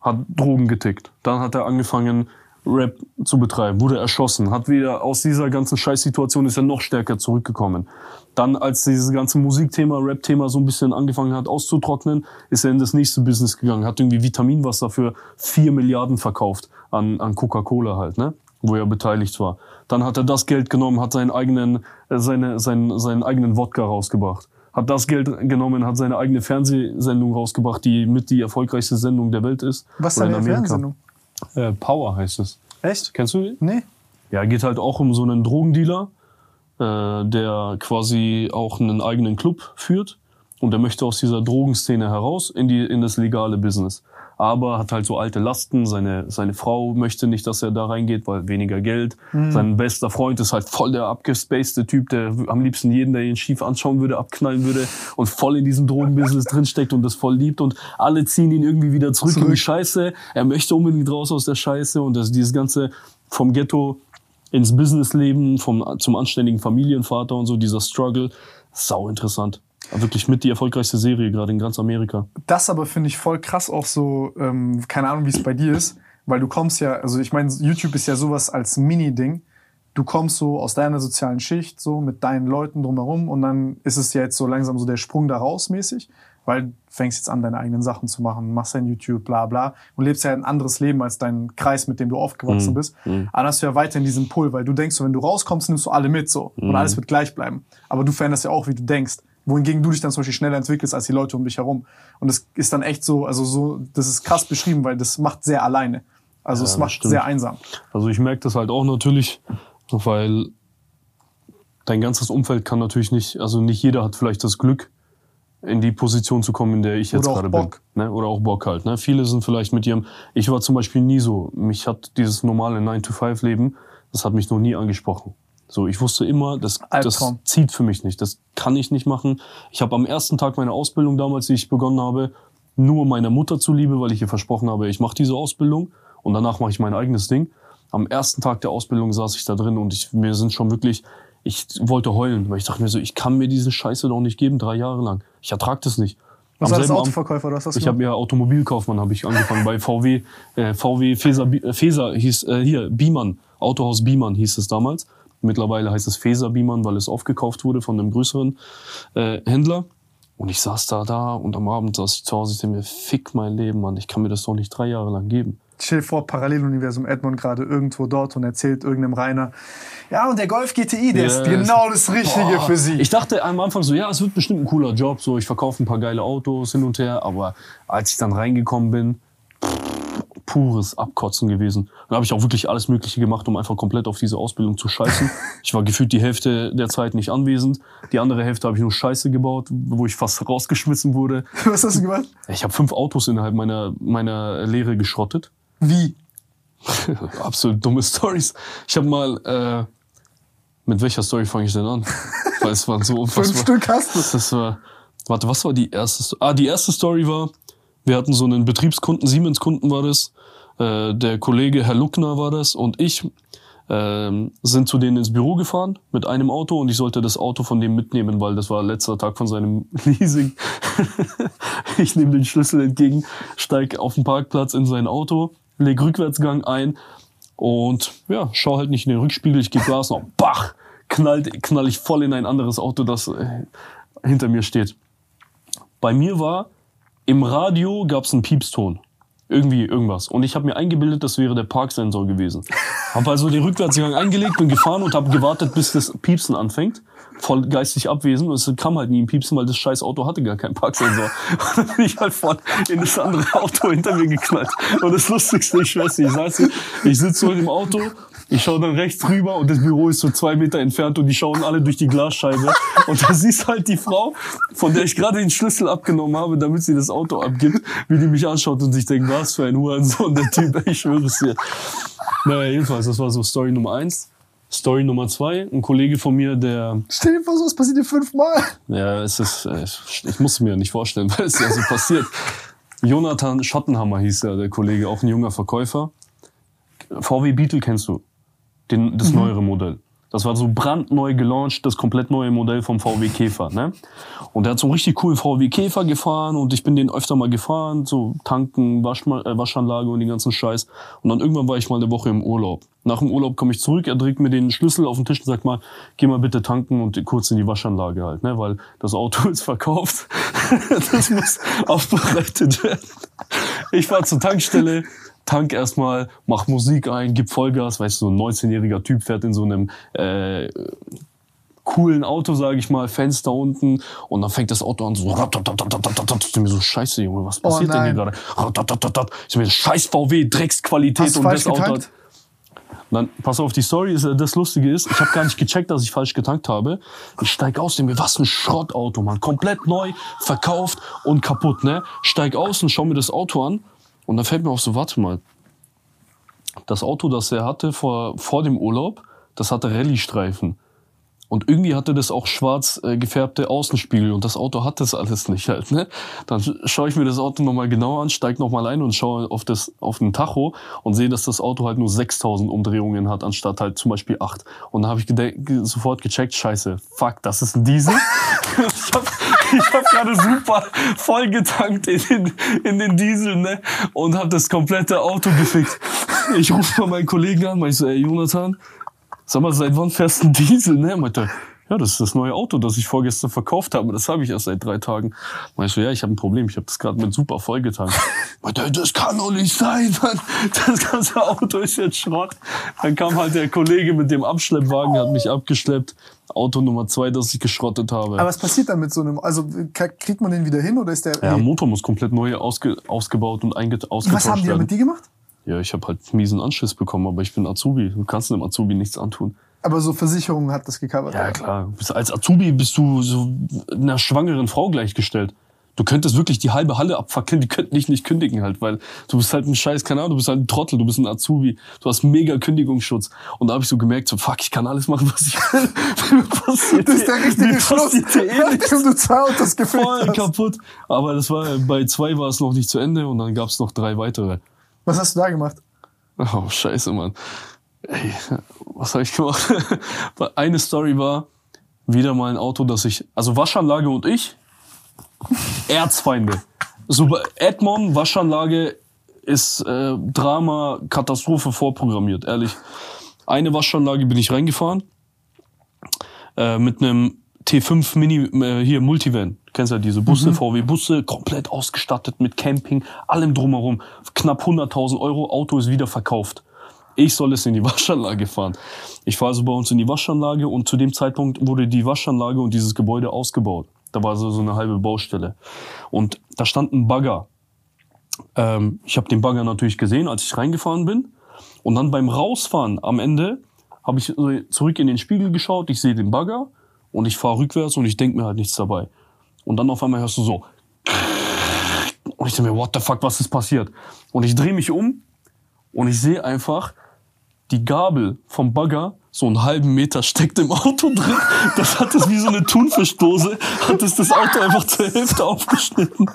Hat Drogen getickt. Dann hat er angefangen, Rap zu betreiben, wurde erschossen, hat wieder aus dieser ganzen Scheißsituation ist er noch stärker zurückgekommen. Dann, als dieses ganze Musikthema, Rap-Thema so ein bisschen angefangen hat auszutrocknen, ist er in das nächste Business gegangen, hat irgendwie Vitaminwasser für vier Milliarden verkauft an, an Coca-Cola halt, ne? wo er beteiligt war. Dann hat er das Geld genommen, hat seinen eigenen, äh, seine, seinen, seinen eigenen Wodka rausgebracht hat das Geld genommen, hat seine eigene Fernsehsendung rausgebracht, die mit die erfolgreichste Sendung der Welt ist. Was ist eine Fernsehsendung? Äh, Power heißt es. Echt? Kennst du die? Nee. Ja, geht halt auch um so einen Drogendealer, äh, der quasi auch einen eigenen Club führt und der möchte aus dieser Drogenszene heraus in die in das legale Business aber hat halt so alte Lasten. Seine, seine Frau möchte nicht, dass er da reingeht, weil weniger Geld. Mhm. Sein bester Freund ist halt voll der abgespacede Typ, der am liebsten jeden, der ihn schief anschauen würde, abknallen würde und voll in diesem Drogenbusiness drinsteckt und das voll liebt und alle ziehen ihn irgendwie wieder zurück, zurück. in die Scheiße. Er möchte unbedingt raus aus der Scheiße und das, dieses ganze vom Ghetto ins Businessleben, vom, zum anständigen Familienvater und so, dieser Struggle, sau interessant. Wirklich mit die erfolgreichste Serie gerade in ganz Amerika. Das aber finde ich voll krass auch so, ähm, keine Ahnung, wie es bei dir ist, weil du kommst ja, also ich meine, YouTube ist ja sowas als Mini-Ding. Du kommst so aus deiner sozialen Schicht, so mit deinen Leuten drumherum und dann ist es ja jetzt so langsam so der Sprung da raus mäßig, weil du fängst jetzt an, deine eigenen Sachen zu machen, machst dein YouTube, bla bla und lebst ja ein anderes Leben als dein Kreis, mit dem du aufgewachsen Mhm. bist. Mhm. Aber dann hast du ja weiterhin diesen Pull, weil du denkst, so, wenn du rauskommst, nimmst du alle mit so und Mhm. alles wird gleich bleiben. Aber du veränderst ja auch, wie du denkst. Wohingegen du dich dann zum Beispiel schneller entwickelst als die Leute um dich herum. Und das ist dann echt so, also so, das ist krass beschrieben, weil das macht sehr alleine. Also Ja, es macht stimmt. sehr einsam. Also ich merke das halt auch natürlich, weil dein ganzes Umfeld kann natürlich nicht, also nicht jeder hat vielleicht das Glück, in die Position zu kommen, in der ich jetzt gerade Bock. bin. Ne? Oder auch Bock halt. Ne? Viele sind vielleicht mit ihrem, ich war zum Beispiel nie so, mich hat dieses normale 9-to-5-Leben, das hat mich noch nie angesprochen. So, ich wusste immer, das, das zieht für mich nicht, das kann ich nicht machen. Ich habe am ersten Tag meiner Ausbildung damals, die ich begonnen habe, nur meiner Mutter zuliebe, weil ich ihr versprochen habe, ich mache diese Ausbildung und danach mache ich mein eigenes Ding. Am ersten Tag der Ausbildung saß ich da drin und ich, mir sind schon wirklich, ich wollte heulen, weil ich dachte mir so, ich kann mir diese Scheiße doch nicht geben, drei Jahre lang. Ich ertrag das nicht. Was war das Autoverkäufer? Du hast das ich habe ja Automobilkaufmann habe ich angefangen bei VW äh, VW Feser Feser hieß äh, hier Biemann Autohaus Biemann hieß es damals mittlerweile heißt es Feser Biemann weil es aufgekauft wurde von einem größeren äh, Händler und ich saß da da und am Abend saß ich zu Hause ich dachte mir fick mein Leben Mann ich kann mir das doch nicht drei Jahre lang geben Chill vor, Paralleluniversum Edmond gerade irgendwo dort und erzählt irgendeinem Rainer, ja, und der Golf GTI, der ist Yes. genau das Richtige Boah. für sie. Ich dachte am Anfang so, ja, es wird bestimmt ein cooler Job, so ich verkaufe ein paar geile Autos hin und her, aber als ich dann reingekommen bin, pures Abkotzen gewesen. Dann habe ich auch wirklich alles Mögliche gemacht, um einfach komplett auf diese Ausbildung zu scheißen. ich war gefühlt die Hälfte der Zeit nicht anwesend. Die andere Hälfte habe ich nur Scheiße gebaut, wo ich fast rausgeschmissen wurde. Was hast du gemacht? Ich habe fünf Autos innerhalb meiner, meiner Lehre geschrottet. Wie? Absolut dumme Stories. Ich habe mal, äh, mit welcher Story fange ich denn an? Weil es waren so Fünf unfassbar. Stück hast du. Das war, warte, was war die erste Story? Ah, die erste Story war, wir hatten so einen Betriebskunden, Siemens-Kunden war das. Äh, der Kollege Herr Luckner war das und ich ähm, sind zu denen ins Büro gefahren mit einem Auto und ich sollte das Auto von dem mitnehmen, weil das war letzter Tag von seinem Leasing. ich nehme den Schlüssel entgegen, steig auf den Parkplatz in sein Auto, leg Rückwärtsgang ein und ja, schau halt nicht in den Rückspiegel, ich gebe Gas noch, bach, knallt, knall ich voll in ein anderes Auto, das äh, hinter mir steht. Bei mir war, im Radio gab es einen Piepston. Irgendwie irgendwas. Und ich habe mir eingebildet, das wäre der Parksensor gewesen. Habe also den Rückwärtsgang eingelegt, bin gefahren und habe gewartet, bis das Piepsen anfängt. Voll geistig abwesend. Und es kam halt nie ein Piepsen, weil das scheiß Auto hatte gar keinen Parksensor. Und dann bin ich halt voll in das andere Auto hinter mir geknallt. Und das Lustigste, ich weiß nicht, ich saß, ich sitze so im Auto, ich schaue dann rechts rüber und das Büro ist so zwei Meter entfernt und die schauen alle durch die Glasscheibe. Und da siehst halt die Frau, von der ich gerade den Schlüssel abgenommen habe, damit sie das Auto abgibt, wie die mich anschaut und sich denkt, was für ein Hurensohn, der Typ, ich schwöre es dir. Naja, jedenfalls, das war so Story Nummer eins. Story Nummer zwei, ein Kollege von mir, der, Stell dir vor, sowas passiert dir fünfmal. ja, es ist, äh, ich muss es mir nicht vorstellen, weil es ja so passiert. Jonathan Schottenhammer hieß er, der Kollege, auch ein junger Verkäufer. VW Beetle kennst du, den, das neuere Modell. Das war so brandneu gelauncht, das komplett neue Modell vom VW Käfer. Ne? Und er hat so einen richtig coolen VW Käfer gefahren und ich bin den öfter mal gefahren, so tanken, Waschma äh, Waschanlage und den ganzen Scheiß. Und dann irgendwann war ich mal eine Woche im Urlaub. Nach dem Urlaub komme ich zurück, er trägt mir den Schlüssel auf den Tisch und sagt mal, geh mal bitte tanken und kurz in die Waschanlage halt, ne? weil das Auto ist verkauft. das muss aufbereitet werden. Ich fahr zur Tankstelle, tank erstmal, mach Musik ein, gib Vollgas, weißt du, so ein 19-jähriger Typ fährt in so einem äh, coolen Auto, sage ich mal, Fenster unten und dann fängt das Auto an so ich mir so scheiße Junge, was passiert denn hier gerade? Ich mir scheiß VW Drecksqualität Hast und das Auto getankt? hat dann, pass auf, die Story ist, äh, das Lustige ist, ich habe gar nicht gecheckt, dass ich falsch getankt habe. Ich steig aus, denke mir, was ein Schrottauto, Mann. Komplett neu, verkauft und kaputt, ne? Steig aus und schau mir das Auto an. Und dann fällt mir auf so, warte mal. Das Auto, das er hatte vor, vor dem Urlaub, das hatte Rallye-Streifen. Und irgendwie hatte das auch schwarz äh, gefärbte Außenspiegel und das Auto hat das alles nicht halt. Ne? Dann schaue ich mir das Auto nochmal genauer an, steig nochmal ein und schaue auf, das, auf den Tacho und sehe, dass das Auto halt nur 6000 Umdrehungen hat, anstatt halt zum Beispiel 8. Und dann habe ich sofort gecheckt, scheiße, fuck, das ist ein Diesel. ich habe hab gerade super voll getankt in den, in den Diesel, ne? Und habe das komplette Auto gefickt. Ich rufe mal meinen Kollegen an, ich so, ey Jonathan, sag mal, seit wann fährst du einen Diesel, ne? Meinte, ja, das ist das neue Auto, das ich vorgestern verkauft habe. Das habe ich erst seit drei Tagen. Meinst du, ja, ich habe ein Problem. Ich habe das gerade mit super vollgetankt. Meinte, er, das kann doch nicht sein, Mann. Das ganze Auto ist jetzt Schrott. Dann kam halt der Kollege mit dem Abschleppwagen, hat mich abgeschleppt. Auto Nummer zwei, das ich geschrottet habe. Aber was passiert dann mit so einem, also kriegt man den wieder hin oder ist der... ja, Motor muss komplett neu ausge, ausgebaut und einge, ausgetauscht was haben die werden. mit dir gemacht? Ja, ich habe halt miesen Anschiss bekommen, aber ich bin Azubi. Du kannst einem Azubi nichts antun. Aber so Versicherung hat das gecovert. Ja, klar. Als Azubi bist du so einer schwangeren Frau gleichgestellt. Du könntest wirklich die halbe Halle abfackeln, die könnten dich nicht kündigen halt, weil du bist halt ein Scheiß, Ahnung, du bist halt ein Trottel, du bist ein Azubi, du hast mega Kündigungsschutz. Und da habe ich so gemerkt, so fuck, ich kann alles machen, was ich will. Passiert Das ist der mir richtige Schluss, eh nachdem du zwei Autos gefilmt Voll hast. kaputt. Aber das war, bei zwei war es noch nicht zu Ende und dann gab es noch drei weitere. Was hast du da gemacht? Oh, scheiße, Mann. Ey, was habe ich gemacht? Eine Story war wieder mal ein Auto, das ich, also Waschanlage und ich, Erzfeinde. So bei Edmond, Waschanlage ist äh, Drama, Katastrophe vorprogrammiert, ehrlich. Eine Waschanlage bin ich reingefahren äh, mit einem T5 Mini, äh, hier Multivan. Du kennst ja diese Busse, VW-Busse, komplett ausgestattet mit Camping, allem drumherum. Knapp 100.000 Euro, Auto ist wieder verkauft. Ich soll es in die Waschanlage fahren. Ich fahre also bei uns in die Waschanlage und zu dem Zeitpunkt wurde die Waschanlage und dieses Gebäude ausgebaut. Da war so, so eine halbe Baustelle. Und da stand ein Bagger. Ähm, ich habe den Bagger natürlich gesehen, als ich reingefahren bin. Und dann beim Rausfahren am Ende habe ich zurück in den Spiegel geschaut, ich sehe den Bagger und ich fahre rückwärts und ich denke mir halt nichts dabei. Und dann auf einmal hörst du so. Und ich denke mir, what the fuck, was ist passiert? Und ich drehe mich um und ich sehe einfach, die Gabel vom Bagger so einen halben Meter steckt im Auto drin. Das hat es wie so eine Thunfischdose, hat es das Auto einfach zur Hälfte aufgeschnitten.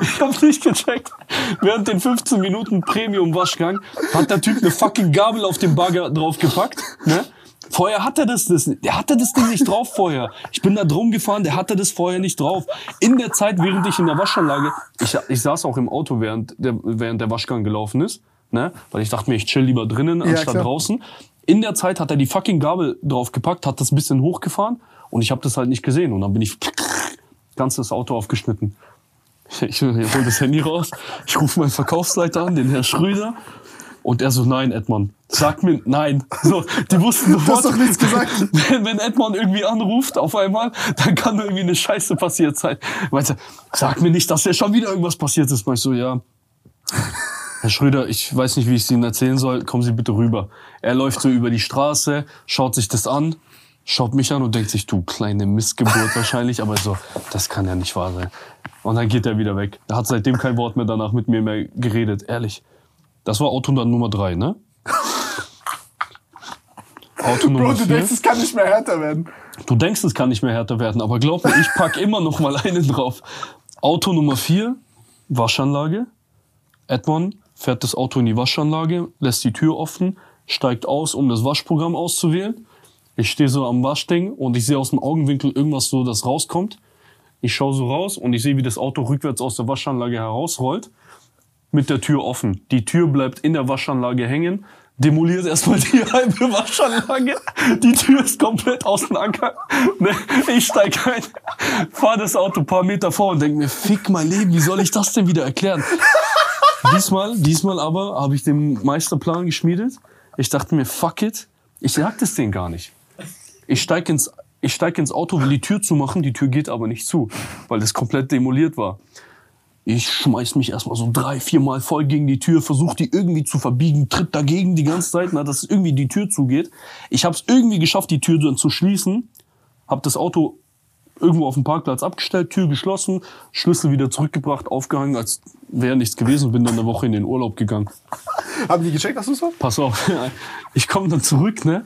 Ich habe nicht gecheckt. Während den 15 Minuten Premium-Waschgang hat der Typ eine fucking Gabel auf den Bagger draufgepackt. Ne? Vorher hatte das, das, der hatte das Ding nicht drauf vorher. Ich bin da drum gefahren, der hatte das vorher nicht drauf. In der Zeit, während ich in der Waschanlage, ich, ich saß auch im Auto, während der, während der Waschgang gelaufen ist, ne? weil ich dachte mir, ich chill lieber drinnen anstatt klar. draußen. In der Zeit hat er die fucking Gabel draufgepackt, hat das ein bisschen hochgefahren und ich habe das halt nicht gesehen und dann bin ich ganzes Auto aufgeschnitten. Ich hol das Handy raus, ich rufe meinen Verkaufsleiter an, den Herr Schröder. Und er so, nein, Edmond, sag mir, nein. So, die wussten Du hast doch nichts gesagt. wenn, wenn Edmond irgendwie anruft auf einmal, dann kann da irgendwie eine Scheiße passiert sein. Meinte, sag mir nicht, dass ja schon wieder irgendwas passiert ist. Mach ich so, ja. Herr Schröder, ich weiß nicht, wie ich es Ihnen erzählen soll. Kommen Sie bitte rüber. Er läuft so über die Straße, schaut sich das an, schaut mich an und denkt sich, du kleine Missgeburt wahrscheinlich. Aber so, das kann ja nicht wahr sein. Und dann geht er wieder weg. Er hat seitdem kein Wort mehr danach mit mir mehr geredet. Ehrlich. Das war Auto dann Nummer drei, ne? Auto Nummer Bro, du vier. denkst, es kann nicht mehr härter werden. Du denkst, es kann nicht mehr härter werden, aber glaub mir, ich pack immer noch mal einen drauf. Auto Nummer vier, Waschanlage. Edmond fährt das Auto in die Waschanlage, lässt die Tür offen, steigt aus, um das Waschprogramm auszuwählen. Ich stehe so am Waschding und ich sehe aus dem Augenwinkel irgendwas so, das rauskommt. Ich schaue so raus und ich sehe, wie das Auto rückwärts aus der Waschanlage herausrollt. Mit der Tür offen. Die Tür bleibt in der Waschanlage hängen. Demoliert erstmal die halbe Waschanlage. Die Tür ist komplett auseinander. Ne? Ich steig ein, fahr das Auto ein paar Meter vor und denk mir, fick mein Leben, wie soll ich das denn wieder erklären? Diesmal, diesmal aber habe ich den Meisterplan geschmiedet. Ich dachte mir, fuck it, ich sag das denen gar nicht. Ich steig ins, ich steig ins Auto, will die Tür zumachen, die Tür geht aber nicht zu, weil das komplett demoliert war. Ich schmeiß mich erstmal so drei, vier Mal voll gegen die Tür, versuche die irgendwie zu verbiegen, tritt dagegen die ganze Zeit, na, dass irgendwie die Tür zugeht. Ich habe es irgendwie geschafft, die Tür dann zu schließen, habe das Auto irgendwo auf dem Parkplatz abgestellt, Tür geschlossen, Schlüssel wieder zurückgebracht, aufgehangen, als wäre nichts gewesen und bin dann eine Woche in den Urlaub gegangen. Haben die gecheckt, dass du war? Pass auf, ich komme dann zurück, ne?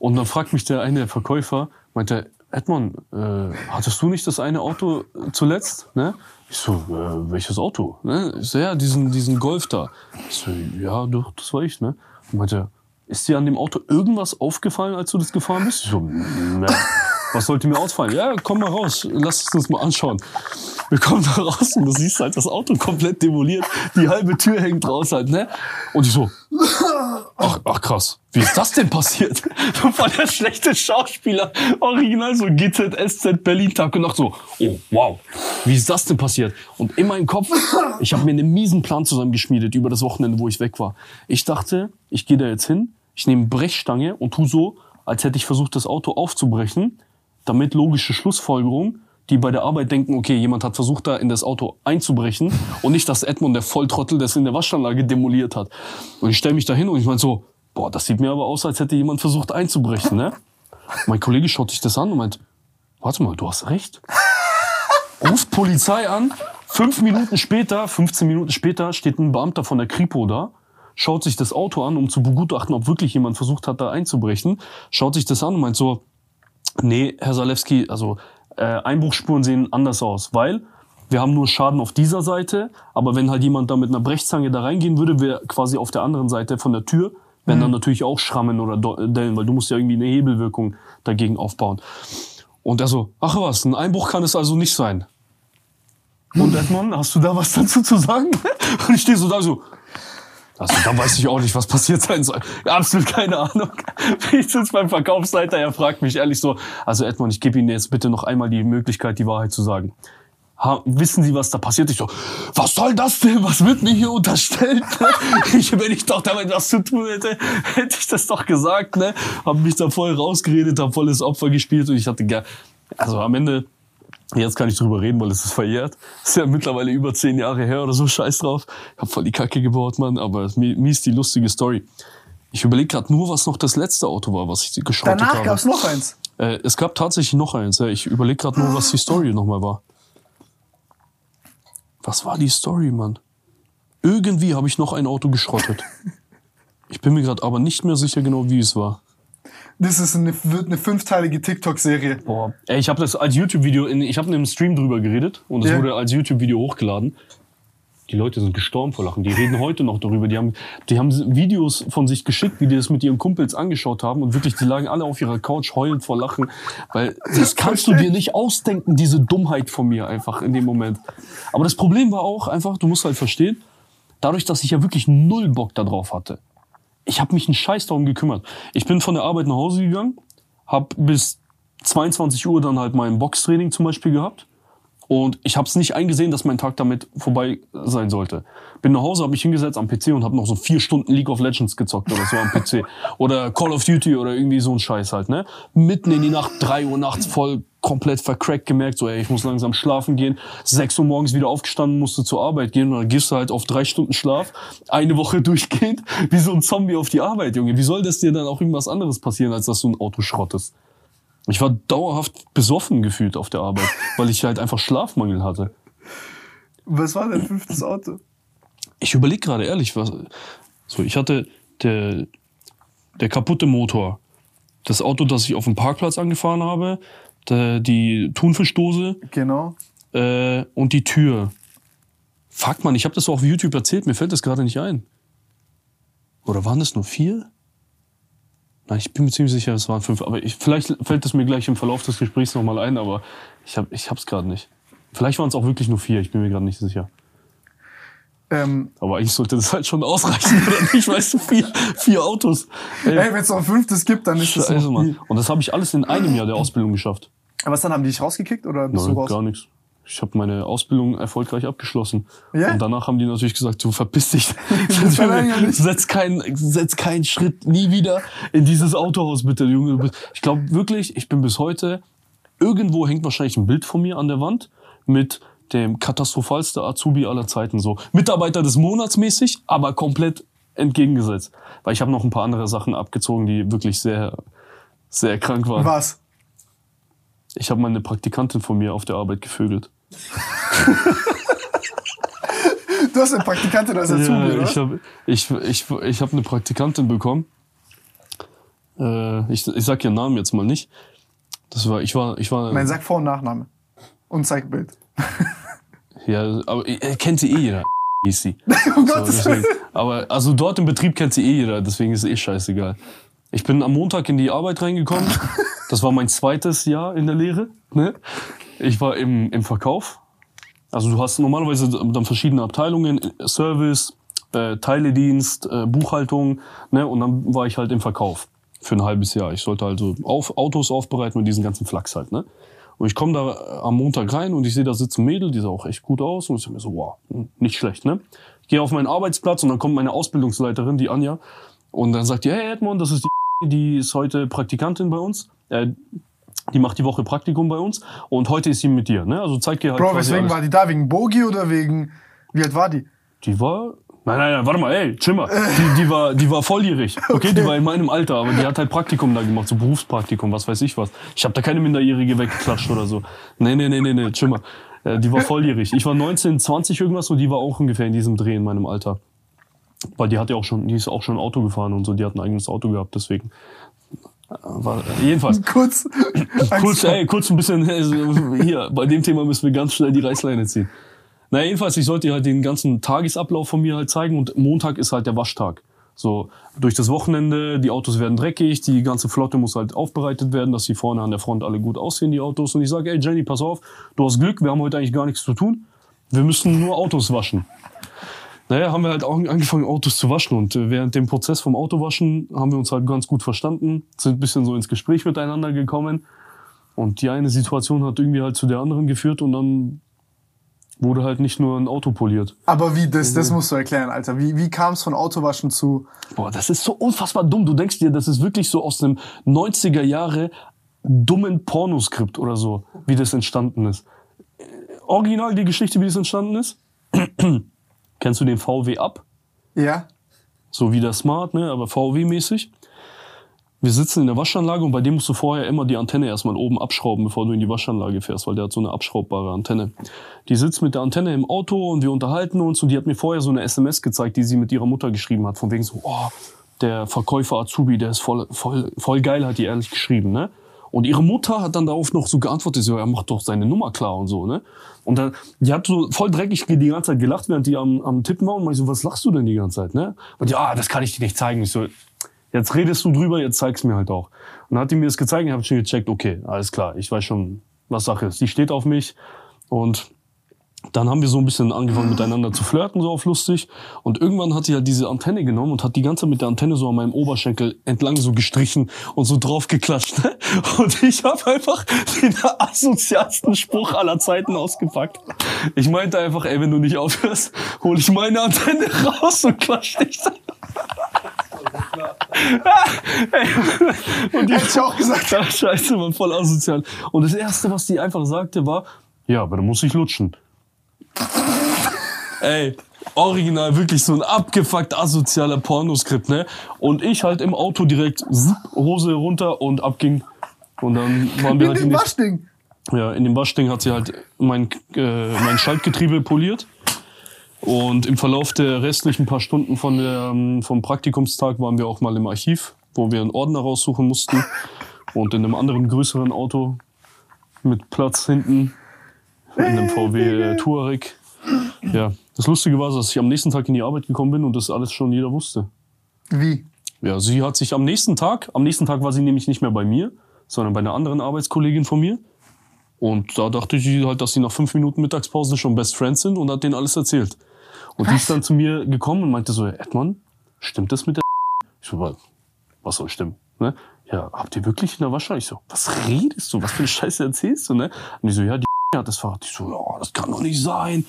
Und dann fragt mich der eine Verkäufer, meint er, Edmond, äh, hattest du nicht das eine Auto zuletzt? Ne? Ich so, äh, welches Auto? Ne? Ich so, ja, diesen, diesen Golf da. Ich so, ja, doch, das war ich, ne? Und meinte ist dir an dem Auto irgendwas aufgefallen, als du das gefahren bist? Ich so, ne. Was sollte mir ausfallen? Ja, komm mal raus, lass es uns mal anschauen. Wir kommen da raus und du siehst halt das Auto komplett demoliert. Die halbe Tür hängt raus halt, ne? Und ich so, ach, ach krass, wie ist das denn passiert? So voll der schlechte Schauspieler. Original so GZSZ Berlin Tag und Nacht so, oh wow, wie ist das denn passiert? Und in meinem Kopf, ich habe mir einen miesen Plan zusammengeschmiedet über das Wochenende, wo ich weg war. Ich dachte, ich gehe da jetzt hin, ich nehme Brechstange und tu so, als hätte ich versucht, das Auto aufzubrechen, damit logische Schlussfolgerung, die bei der Arbeit denken, okay, jemand hat versucht, da in das Auto einzubrechen und nicht, dass Edmund, der Volltrottel, das in der Waschanlage demoliert hat. Und ich stelle mich da hin und ich meine so, boah, das sieht mir aber aus, als hätte jemand versucht einzubrechen, ne? Mein Kollege schaut sich das an und meint, warte mal, du hast recht. Ruft Polizei an, fünf Minuten später, 15 Minuten später steht ein Beamter von der Kripo da, schaut sich das Auto an, um zu begutachten, ob wirklich jemand versucht hat, da einzubrechen, schaut sich das an und meint so, nee, Herr Salewski, also äh, Einbruchspuren sehen anders aus, weil wir haben nur Schaden auf dieser Seite, aber wenn halt jemand da mit einer Brechzange da reingehen würde, wäre quasi auf der anderen Seite von der Tür, wären dann natürlich auch Schrammen oder Do- Dellen, weil du musst ja irgendwie eine Hebelwirkung dagegen aufbauen. Und er so, ach was, ein Einbruch kann es also nicht sein. Und Edmond, hast du da was dazu zu sagen? Und ich stehe so da so, also da weiß ich auch nicht, was passiert sein soll. Absolut keine Ahnung. Ich sitze beim Verkaufsleiter, er fragt mich ehrlich so, also Edmond, ich gebe Ihnen jetzt bitte noch einmal die Möglichkeit, die Wahrheit zu sagen. Ha, wissen Sie, was da passiert? Ich so, was soll das denn? Was wird mir hier unterstellt? ich, wenn ich doch damit was zu tun hätte, hätte ich das doch gesagt, ne? Hab mich da voll rausgeredet, hab volles Opfer gespielt und ich hatte also am Ende, Jetzt kann ich drüber reden, weil es ist verjährt. ist ja mittlerweile über zehn Jahre her oder so, scheiß drauf. Ich hab voll die Kacke gebaut, Mann, aber mi- mies die lustige Story. Ich überlege gerade nur, was noch das letzte Auto war, was ich geschrottet Danach habe. gab's noch eins. Äh, es gab tatsächlich noch eins. Ja. Ich überlege gerade nur, was die Story nochmal war. Was war die Story, Mann? Irgendwie habe ich noch ein Auto geschrottet. Ich bin mir gerade aber nicht mehr sicher genau, wie es war. Das ist eine, wird eine fünfteilige TikTok-Serie. Boah. Ey, ich habe das als YouTube-Video, in- ich habe in einem Stream drüber geredet und es Ja. wurde als YouTube-Video hochgeladen. Die Leute sind gestorben vor Lachen. Die reden heute noch darüber. Die haben, die haben Videos von sich geschickt, wie die das mit ihren Kumpels angeschaut haben. Und wirklich, die lagen alle auf ihrer Couch heulend vor Lachen. Weil das kannst du dir nicht ausdenken, diese Dummheit von mir einfach in dem Moment. Aber das Problem war auch einfach, du musst halt verstehen, dadurch, dass ich ja wirklich null Bock darauf hatte. Ich habe mich einen Scheiß darum gekümmert. Ich bin von der Arbeit nach Hause gegangen, habe bis 22 Uhr dann halt mein Boxtraining zum Beispiel gehabt. Und ich habe es nicht eingesehen, dass mein Tag damit vorbei sein sollte. Bin nach Hause, habe mich hingesetzt am PC und habe noch so vier Stunden League of Legends gezockt oder so am PC. Oder Call of Duty oder irgendwie so ein Scheiß halt, ne? Mitten in die Nacht, drei Uhr nachts, voll komplett vercrackt gemerkt, so ey, ich muss langsam schlafen gehen. Sechs Uhr morgens wieder aufgestanden, musste zur Arbeit gehen und dann gehst du halt auf drei Stunden Schlaf, eine Woche durchgehend, wie so ein Zombie auf die Arbeit, Junge. Wie soll das dir dann auch irgendwas anderes passieren, als dass du ein Auto schrottest? Ich war dauerhaft besoffen gefühlt auf der Arbeit, weil ich halt einfach Schlafmangel hatte. Was war dein fünftes Auto? Ich überlege gerade ehrlich, was. So, ich hatte der, der kaputte Motor, das Auto, das ich auf dem Parkplatz angefahren habe, die Thunfischdose Genau. äh, und die Tür. Fuck man, ich habe das so auf YouTube erzählt, mir fällt das gerade nicht ein. Oder waren das nur vier? Nein, ich bin mir ziemlich sicher, es waren fünf. Aber ich, vielleicht fällt es mir gleich im Verlauf des Gesprächs nochmal ein, aber ich habe ich hab's gerade nicht. Vielleicht waren es auch wirklich nur vier, ich bin mir gerade nicht sicher. Ähm, Aber eigentlich sollte das halt schon ausreichen, oder nicht? Weißt du, vier, vier Autos. Ey, ey, wenn es noch ein fünftes gibt, dann ist das Scheiße, noch Mann. Und das habe ich alles in einem Jahr der Ausbildung geschafft. Aber was dann, haben die dich rausgekickt oder bist Nein, du raus? gar nichts. Ich habe meine Ausbildung erfolgreich abgeschlossen. Ja? Und danach haben die natürlich gesagt, du verpiss dich. setz, keinen, setz keinen Schritt nie wieder in dieses Autohaus, bitte, Junge. Ich glaube wirklich, ich bin bis heute, irgendwo hängt wahrscheinlich ein Bild von mir an der Wand mit dem katastrophalste Azubi aller Zeiten. So Mitarbeiter des Monats mäßig, aber komplett entgegengesetzt. Weil ich habe noch ein paar andere Sachen abgezogen, die wirklich sehr, sehr krank waren. Was? Ich habe meine Praktikantin von mir auf der Arbeit gevögelt. Du hast eine Praktikantin als Azubi, Ja, oder? ich habe ich, ich, ich hab eine Praktikantin bekommen. Äh, ich, ich sag ihren Namen jetzt mal nicht. Das war, ich war, ich war. Nein, sag Vor- und Nachname. Und zeig Bild. Ja, aber äh, kennt sie eh jeder. Hieß sie. Um So, Gottes Willen. deswegen, aber also dort im Betrieb kennt sie eh jeder, deswegen ist es eh scheißegal. Ich bin am Montag in die Arbeit reingekommen. Das war mein zweites Jahr in der Lehre. Ne? Ich war im, im Verkauf. Also du hast normalerweise dann verschiedene Abteilungen, Service, äh, Teiledienst, äh, Buchhaltung, ne? Und dann war ich halt im Verkauf für ein halbes Jahr. Ich sollte also auf, Autos aufbereiten und diesen ganzen Flachs halt, ne? Und ich komme da am Montag rein und ich sehe, da sitzt ein Mädel, die sah auch echt gut aus. Und ich sag mir so, wow, nicht schlecht, ne? Ich gehe auf meinen Arbeitsplatz und dann kommt meine Ausbildungsleiterin, die Anja, und dann sagt die, hey Edmond, das ist die, die ist heute Praktikantin bei uns. Äh, die macht die Woche Praktikum bei uns und heute ist sie mit dir, ne? Also zeig dir halt. Bro, weswegen alles. war die da? Wegen Bogi oder wegen. Wie alt war die? Die war. Nein, nein, nein, warte mal, ey, chill mal. Die, die, war, die war volljährig. Okay, die war in meinem Alter, aber die hat halt Praktikum da gemacht, so Berufspraktikum, was weiß ich was. Ich habe da keine Minderjährige weggeklatscht oder so. Nee, nee, nee, nee, nee, chill mal. Äh, Die war volljährig. Ich war 19, 20 irgendwas und die war auch ungefähr in diesem Dreh in meinem Alter. Weil die hat ja auch schon, die ist auch schon Auto gefahren und so, die hat ein eigenes Auto gehabt, deswegen. Äh, War, äh, jedenfalls. Kurz. Kurz, ey, kurz ein bisschen, hier, bei dem Thema müssen wir ganz schnell die Reißleine ziehen. Na, jedenfalls, ich sollte halt den ganzen Tagesablauf von mir halt zeigen und Montag ist halt der Waschtag. So, durch das Wochenende, die Autos werden dreckig, die ganze Flotte muss halt aufbereitet werden, dass sie vorne an der Front alle gut aussehen, die Autos. Und ich sage, ey Jenny, pass auf, du hast Glück, wir haben heute eigentlich gar nichts zu tun. Wir müssen nur Autos waschen. Naja, haben wir halt auch angefangen, Autos zu waschen. Und äh, während dem Prozess vom Autowaschen haben wir uns halt ganz gut verstanden, sind ein bisschen so ins Gespräch miteinander gekommen. Und die eine Situation hat irgendwie halt zu der anderen geführt und dann wurde halt nicht nur ein Auto poliert. Aber wie, das, das musst du erklären, Alter. Wie, wie kam es von Autowaschen zu. Boah, das ist so unfassbar dumm. Du denkst dir, das ist wirklich so aus einem 90er Jahre dummen Pornoskript oder so, wie das entstanden ist. Äh, Original die Geschichte, wie das entstanden ist. Kennst du den VW Up? Ja? So wie der Smart, ne, aber VW-mäßig. Wir sitzen in der Waschanlage und bei dem musst du vorher immer die Antenne erstmal oben abschrauben, bevor du in die Waschanlage fährst, weil der hat so eine abschraubbare Antenne. Die sitzt mit der Antenne im Auto und wir unterhalten uns und die hat mir vorher so eine SMS gezeigt, die sie mit ihrer Mutter geschrieben hat, von wegen so, oh, der Verkäufer Azubi, der ist voll, voll, voll geil, hat die ehrlich geschrieben, ne? Und ihre Mutter hat dann darauf noch so geantwortet, so, er macht doch seine Nummer klar und so, ne? Und dann, die hat so voll dreckig die ganze Zeit gelacht, während die am, am Tippen war und meinte so, was lachst du denn die ganze Zeit, ne? Und die, ah, das kann ich dir nicht zeigen. Ich so, jetzt redest du drüber, jetzt zeig's mir halt auch. Und dann hat die mir das gezeigt und habe schon gecheckt, okay, alles klar, ich weiß schon, was Sache ist. Die steht auf mich und dann haben wir so ein bisschen angefangen miteinander zu flirten, so auf lustig. Und irgendwann hat sie halt diese Antenne genommen und hat die ganze Zeit mit der Antenne so an meinem Oberschenkel entlang so gestrichen und so drauf geklatscht. Ne? Und ich habe einfach den asozialsten Spruch aller Zeiten ausgepackt. Ich meinte einfach, ey, wenn du nicht aufhörst, hole ich meine Antenne raus und klatsch dich. Ey, und die Hätte ich auch gesagt. Scheiße, man, voll asozial. Und das Erste, was die einfach sagte, war, ja, aber dann muss ich lutschen. Ey, original, wirklich so ein abgefuckt asozialer Pornoskript, ne? Und ich halt im Auto direkt zip, Hose runter und abging. Und dann waren wir In halt in dem Waschding. ja, in dem Waschding hat sie halt mein, äh, mein Schaltgetriebe poliert. Und im Verlauf der restlichen paar Stunden von der, ähm, vom Praktikumstag waren wir auch mal im Archiv, wo wir einen Ordner raussuchen mussten. Und in einem anderen größeren Auto mit Platz hinten, in einem VW Touareg. Ja, das Lustige war, dass ich am nächsten Tag in die Arbeit gekommen bin und das alles schon jeder wusste. Wie? Ja, sie hat sich am nächsten Tag, am nächsten Tag war sie nämlich nicht mehr bei mir, sondern bei einer anderen Arbeitskollegin von mir. Und da dachte ich halt, dass sie nach fünf Minuten Mittagspause schon Best Friends sind und hat denen alles erzählt. Und die ist dann zu mir gekommen und meinte so, Edmond, stimmt das mit der Ich so, "Was- was soll stimmen? Ne? Ja, habt ihr wirklich in der Waschanlage? Ich so, was redest du? Was für eine Scheiße erzählst du? Ne? Und die so, ja, die hat das Fahrrad. Ich so, ja, das kann doch nicht sein.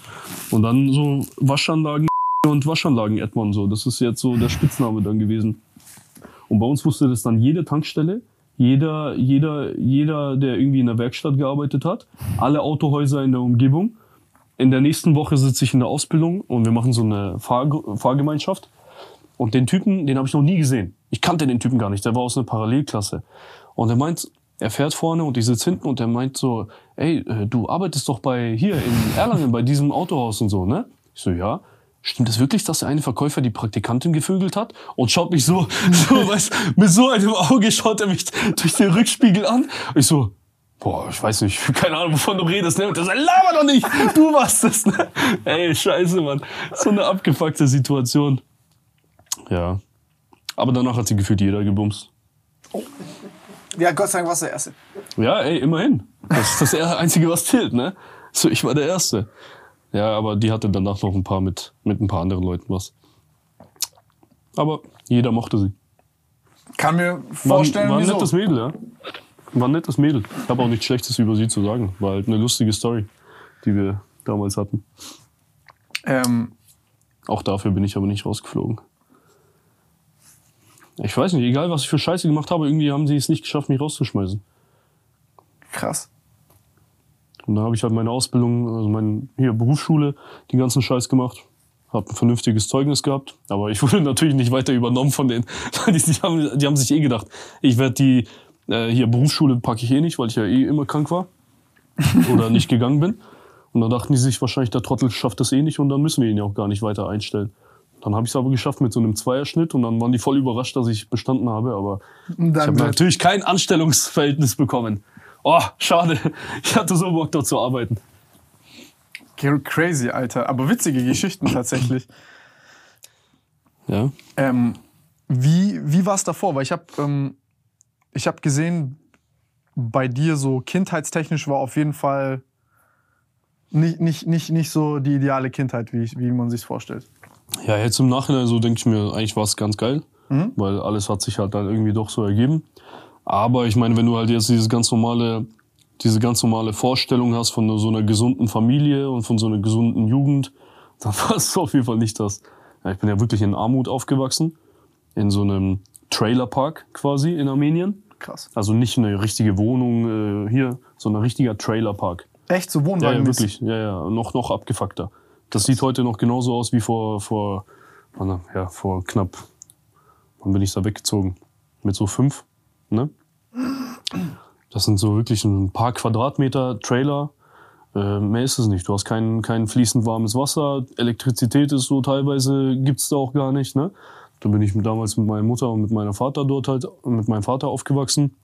Und dann so Waschanlagen und Waschanlagen Edmond so. Das ist jetzt so der Spitzname dann gewesen. Und bei uns wusste das dann jede Tankstelle, jeder, jeder, jeder, der irgendwie in der Werkstatt gearbeitet hat, alle Autohäuser in der Umgebung. In der nächsten Woche sitze ich in der Ausbildung und wir machen so eine Fahr Fahrgemeinschaft. Und den Typen, den habe ich noch nie gesehen. Ich kannte den Typen gar nicht. Der war aus einer Parallelklasse. Und er meint, er fährt vorne und ich sitze hinten und er meint so, ey, äh, du arbeitest doch bei hier in Erlangen bei diesem Autohaus und so, ne? Ich so, ja. Stimmt es wirklich, dass der eine Verkäufer die Praktikantin gevögelt hat? Und schaut mich so, so weißt, mit so einem Auge schaut er mich durch den Rückspiegel an. Ich so, boah, ich weiß nicht, keine Ahnung, wovon du redest, ne? Und der sagt, laber doch nicht, du warst es, ne? Ey, scheiße, Mann. So eine abgefuckte Situation. Ja. Aber danach hat sie gefühlt jeder gebumst. Ja, Gott sei Dank warst du der Erste. Ja, ey, immerhin. Das ist das Einzige, was zählt, ne? So, ich war der Erste. Ja, aber die hatte danach noch ein paar mit, mit ein paar anderen Leuten was. Aber jeder mochte sie. Kann mir War, vorstellen, war ein wieso. nettes Mädel, ja. War ein nettes Mädel. Ich habe auch nichts Schlechtes über sie zu sagen. War halt eine lustige Story, die wir damals hatten. Ähm, Auch dafür bin ich aber nicht rausgeflogen. Ich weiß nicht, egal was ich für Scheiße gemacht habe, irgendwie haben sie es nicht geschafft, mich rauszuschmeißen. krass. Und dann habe ich halt meine Ausbildung, also meine hier Berufsschule, den ganzen Scheiß gemacht. Hab ein vernünftiges Zeugnis gehabt, aber ich wurde natürlich nicht weiter übernommen von denen. Die, die, haben, die haben sich eh gedacht, ich werde die äh, hier Berufsschule packe ich eh nicht, weil ich ja eh immer krank war oder nicht gegangen bin. Und dann dachten die sich wahrscheinlich, der Trottel schafft das eh nicht und dann müssen wir ihn ja auch gar nicht weiter einstellen. Dann habe ich es aber geschafft mit so einem Zweierschnitt und dann waren die voll überrascht, dass ich bestanden habe, aber ich habe natürlich kein Anstellungsverhältnis bekommen. Oh, schade. Ich hatte so Bock, dort zu arbeiten. Crazy, Alter. Aber witzige Geschichten tatsächlich. Ja. Ähm, wie wie war es davor? Weil ich habe ähm, ich hab gesehen, bei dir so kindheitstechnisch war auf jeden Fall nicht, nicht, nicht, nicht so die ideale Kindheit, wie, ich, wie man sich vorstellt. Ja, jetzt im Nachhinein so denke ich mir, eigentlich war es ganz geil, weil alles hat sich halt dann irgendwie doch so ergeben. Aber ich meine, wenn du halt jetzt dieses ganz normale, diese ganz normale Vorstellung hast von so einer gesunden Familie und von so einer gesunden Jugend, dann war es auf jeden Fall nicht das. Ja, ich bin ja wirklich in Armut aufgewachsen, in so einem Trailerpark quasi in Armenien. Krass. Also nicht eine richtige Wohnung äh, hier, sondern ein richtiger Trailerpark. Echt so Ja, Wohnwagen. ja, wirklich. Ja, ja, noch, noch abgefuckter. Das sieht heute noch genauso aus wie vor, vor, ja, vor knapp, wann bin ich da weggezogen? Mit so fünf, ne? Das sind so wirklich ein paar Quadratmeter Trailer. Äh, mehr ist es nicht. Du hast kein, kein fließend warmes Wasser. Elektrizität ist so teilweise, gibt's da auch gar nicht, ne? Da bin ich damals mit meiner Mutter und mit meinem Vater dort halt, mit meinem Vater aufgewachsen.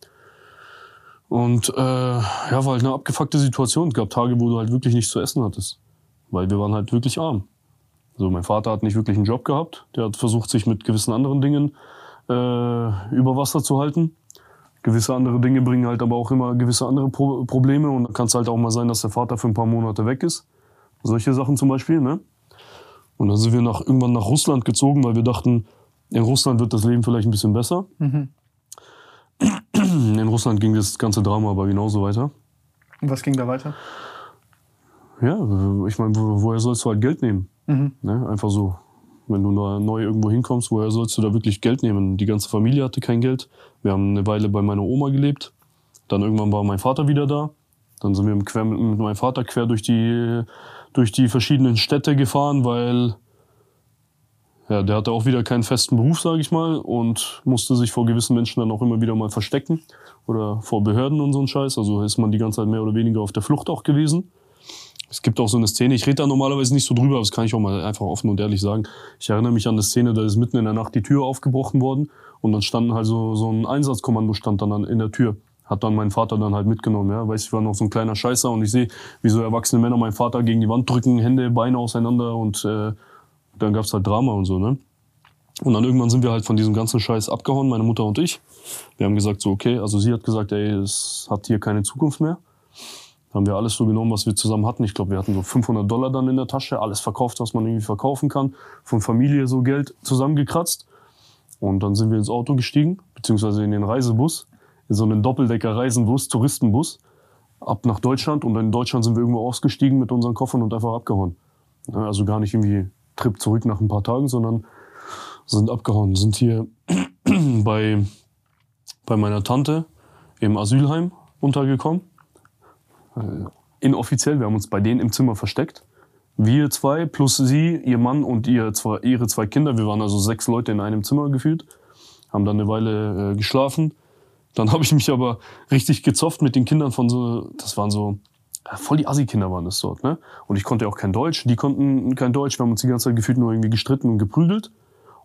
Und äh, ja, war halt eine abgefuckte Situation. Es gab Tage, wo du halt wirklich nichts zu essen hattest. Weil wir waren halt wirklich arm. Also mein Vater hat nicht wirklich einen Job gehabt. Der hat versucht, sich mit gewissen anderen Dingen äh, über Wasser zu halten. Gewisse andere Dinge bringen halt aber auch immer gewisse andere Pro Probleme. Und dann kann es halt auch mal sein, dass der Vater für ein paar Monate weg ist. Solche Sachen zum Beispiel, ne? Und dann sind wir nach, irgendwann nach Russland gezogen, weil wir dachten, in Russland wird das Leben vielleicht ein bisschen besser. In Russland ging das ganze Drama aber genauso weiter. Und was ging da weiter? Ja, ich meine, wo, woher sollst du halt Geld nehmen? Ne? Einfach so. Wenn du neu irgendwo hinkommst, woher sollst du da wirklich Geld nehmen? Die ganze Familie hatte kein Geld. Wir haben eine Weile bei meiner Oma gelebt. Dann irgendwann war mein Vater wieder da. Dann sind wir mit meinem Vater quer durch die, durch die verschiedenen Städte gefahren, weil ja, der hatte auch wieder keinen festen Beruf, sage ich mal, und musste sich vor gewissen Menschen dann auch immer wieder mal verstecken oder vor Behörden und so ein Scheiß. Also ist man die ganze Zeit mehr oder weniger auf der Flucht auch gewesen. Es gibt auch so eine Szene, ich rede da normalerweise nicht so drüber, aber das kann ich auch mal einfach offen und ehrlich sagen. Ich erinnere mich an eine Szene, da ist mitten in der Nacht die Tür aufgebrochen worden und dann standen halt so, so ein Einsatzkommando stand dann an- in der Tür. Hat dann mein Vater dann halt mitgenommen, ja. Weiß ich war noch so ein kleiner Scheißer und ich sehe, wie so erwachsene Männer meinen Vater gegen die Wand drücken, Hände, Beine auseinander und äh, dann gab's halt Drama und so, ne? Und dann irgendwann sind wir halt von diesem ganzen Scheiß abgehauen, meine Mutter und ich. Wir haben gesagt so, okay, also sie hat gesagt, ey, es hat hier keine Zukunft mehr. Haben wir alles so genommen, was wir zusammen hatten. Ich glaube, wir hatten so 500 Dollar dann in der Tasche, alles verkauft, was man irgendwie verkaufen kann. Von Familie so Geld zusammengekratzt. Und dann sind wir ins Auto gestiegen, beziehungsweise in den Reisebus, in so einen Doppeldecker-Reisenbus, Touristenbus, ab nach Deutschland. Und in Deutschland sind wir irgendwo ausgestiegen mit unseren Koffern und einfach abgehauen. Ja, Also gar nicht irgendwie Trip zurück nach ein paar Tagen, sondern sind abgehauen. Sind hier bei, bei meiner Tante im Asylheim untergekommen. Äh, Inoffiziell, wir haben uns bei denen im Zimmer versteckt. Wir zwei plus sie, ihr Mann und ihr zwei, ihre zwei Kinder. Wir waren also sechs Leute in einem Zimmer gefühlt. Haben dann eine Weile äh, geschlafen. Dann habe ich mich aber richtig gezofft mit den Kindern von so, das waren so, ja, voll die Assi-Kinder waren das dort, ne? Und ich konnte ja auch kein Deutsch, die konnten kein Deutsch. Wir haben uns die ganze Zeit gefühlt nur irgendwie gestritten und geprügelt.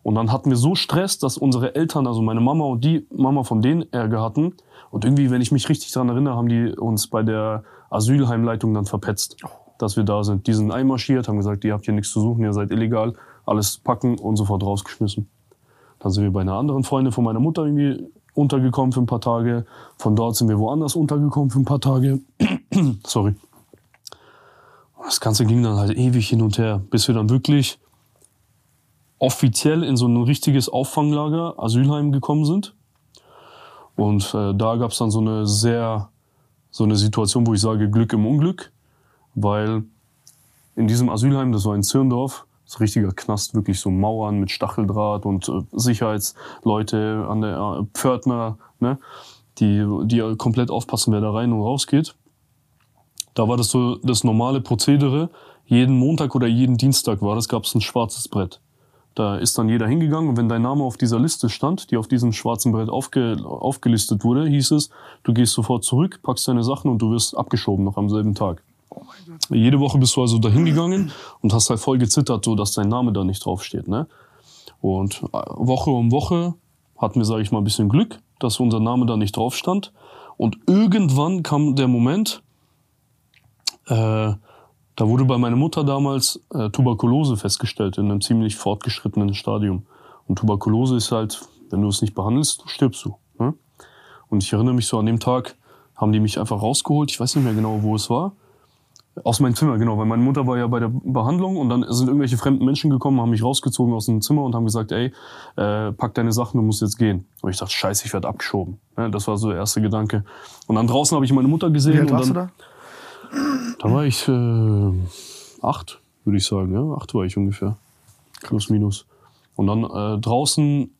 Und dann hatten wir so Stress, dass unsere Eltern, also meine Mama und die Mama von denen Ärger hatten. Und irgendwie, wenn ich mich richtig dran erinnere, haben die uns bei der Asylheimleitung dann verpetzt, dass wir da sind. Die sind einmarschiert, haben gesagt, ihr habt hier nichts zu suchen, ihr seid illegal, alles packen und sofort rausgeschmissen. Dann sind wir bei einer anderen Freundin von meiner Mutter irgendwie untergekommen für ein paar Tage. Von dort sind wir woanders untergekommen für ein paar Tage. Sorry. Das Ganze ging dann halt ewig hin und her, bis wir dann wirklich offiziell in so ein richtiges Auffanglager, Asylheim gekommen sind. Und äh, da gab es dann so eine sehr, so eine Situation, wo ich sage Glück im Unglück, weil in diesem Asylheim, das war in Zirndorf, so richtiger Knast, wirklich so Mauern mit Stacheldraht und äh, Sicherheitsleute an der äh, Pförtner, ne, die, die komplett aufpassen, wer da rein und rausgeht. Da war das so das normale Prozedere. Jeden Montag oder jeden Dienstag war das, gab es ein schwarzes Brett. Da ist dann jeder hingegangen und wenn dein Name auf dieser Liste stand, die auf diesem schwarzen Brett aufge, aufgelistet wurde, hieß es, du gehst sofort zurück, packst deine Sachen und du wirst abgeschoben noch am selben Tag. Jede Woche bist du also da hingegangen und hast halt voll gezittert, so dass dein Name da nicht draufsteht. Ne? Und äh, Woche um Woche hatten wir, sage ich mal, ein bisschen Glück, dass unser Name da nicht drauf stand. Und irgendwann kam der Moment, äh, da wurde bei meiner Mutter damals äh, Tuberkulose festgestellt in einem ziemlich fortgeschrittenen Stadium. Und Tuberkulose ist halt, wenn du es nicht behandelst, stirbst du. Ne? Und ich erinnere mich so an dem Tag, haben die mich einfach rausgeholt. Ich weiß nicht mehr genau, wo es war. Aus meinem Zimmer, genau, weil meine Mutter war ja bei der Behandlung und dann sind irgendwelche fremden Menschen gekommen, haben mich rausgezogen aus dem Zimmer und haben gesagt, ey, äh, pack deine Sachen, du musst jetzt gehen. Und ich dachte, scheiße, ich werde abgeschoben. Ja, das war so der erste Gedanke. Und dann draußen habe ich meine Mutter gesehen. Wie alt und warst du da? Da war ich äh, acht, würde ich sagen. Ja? Acht war ich ungefähr. Plus, minus. Und dann äh, draußen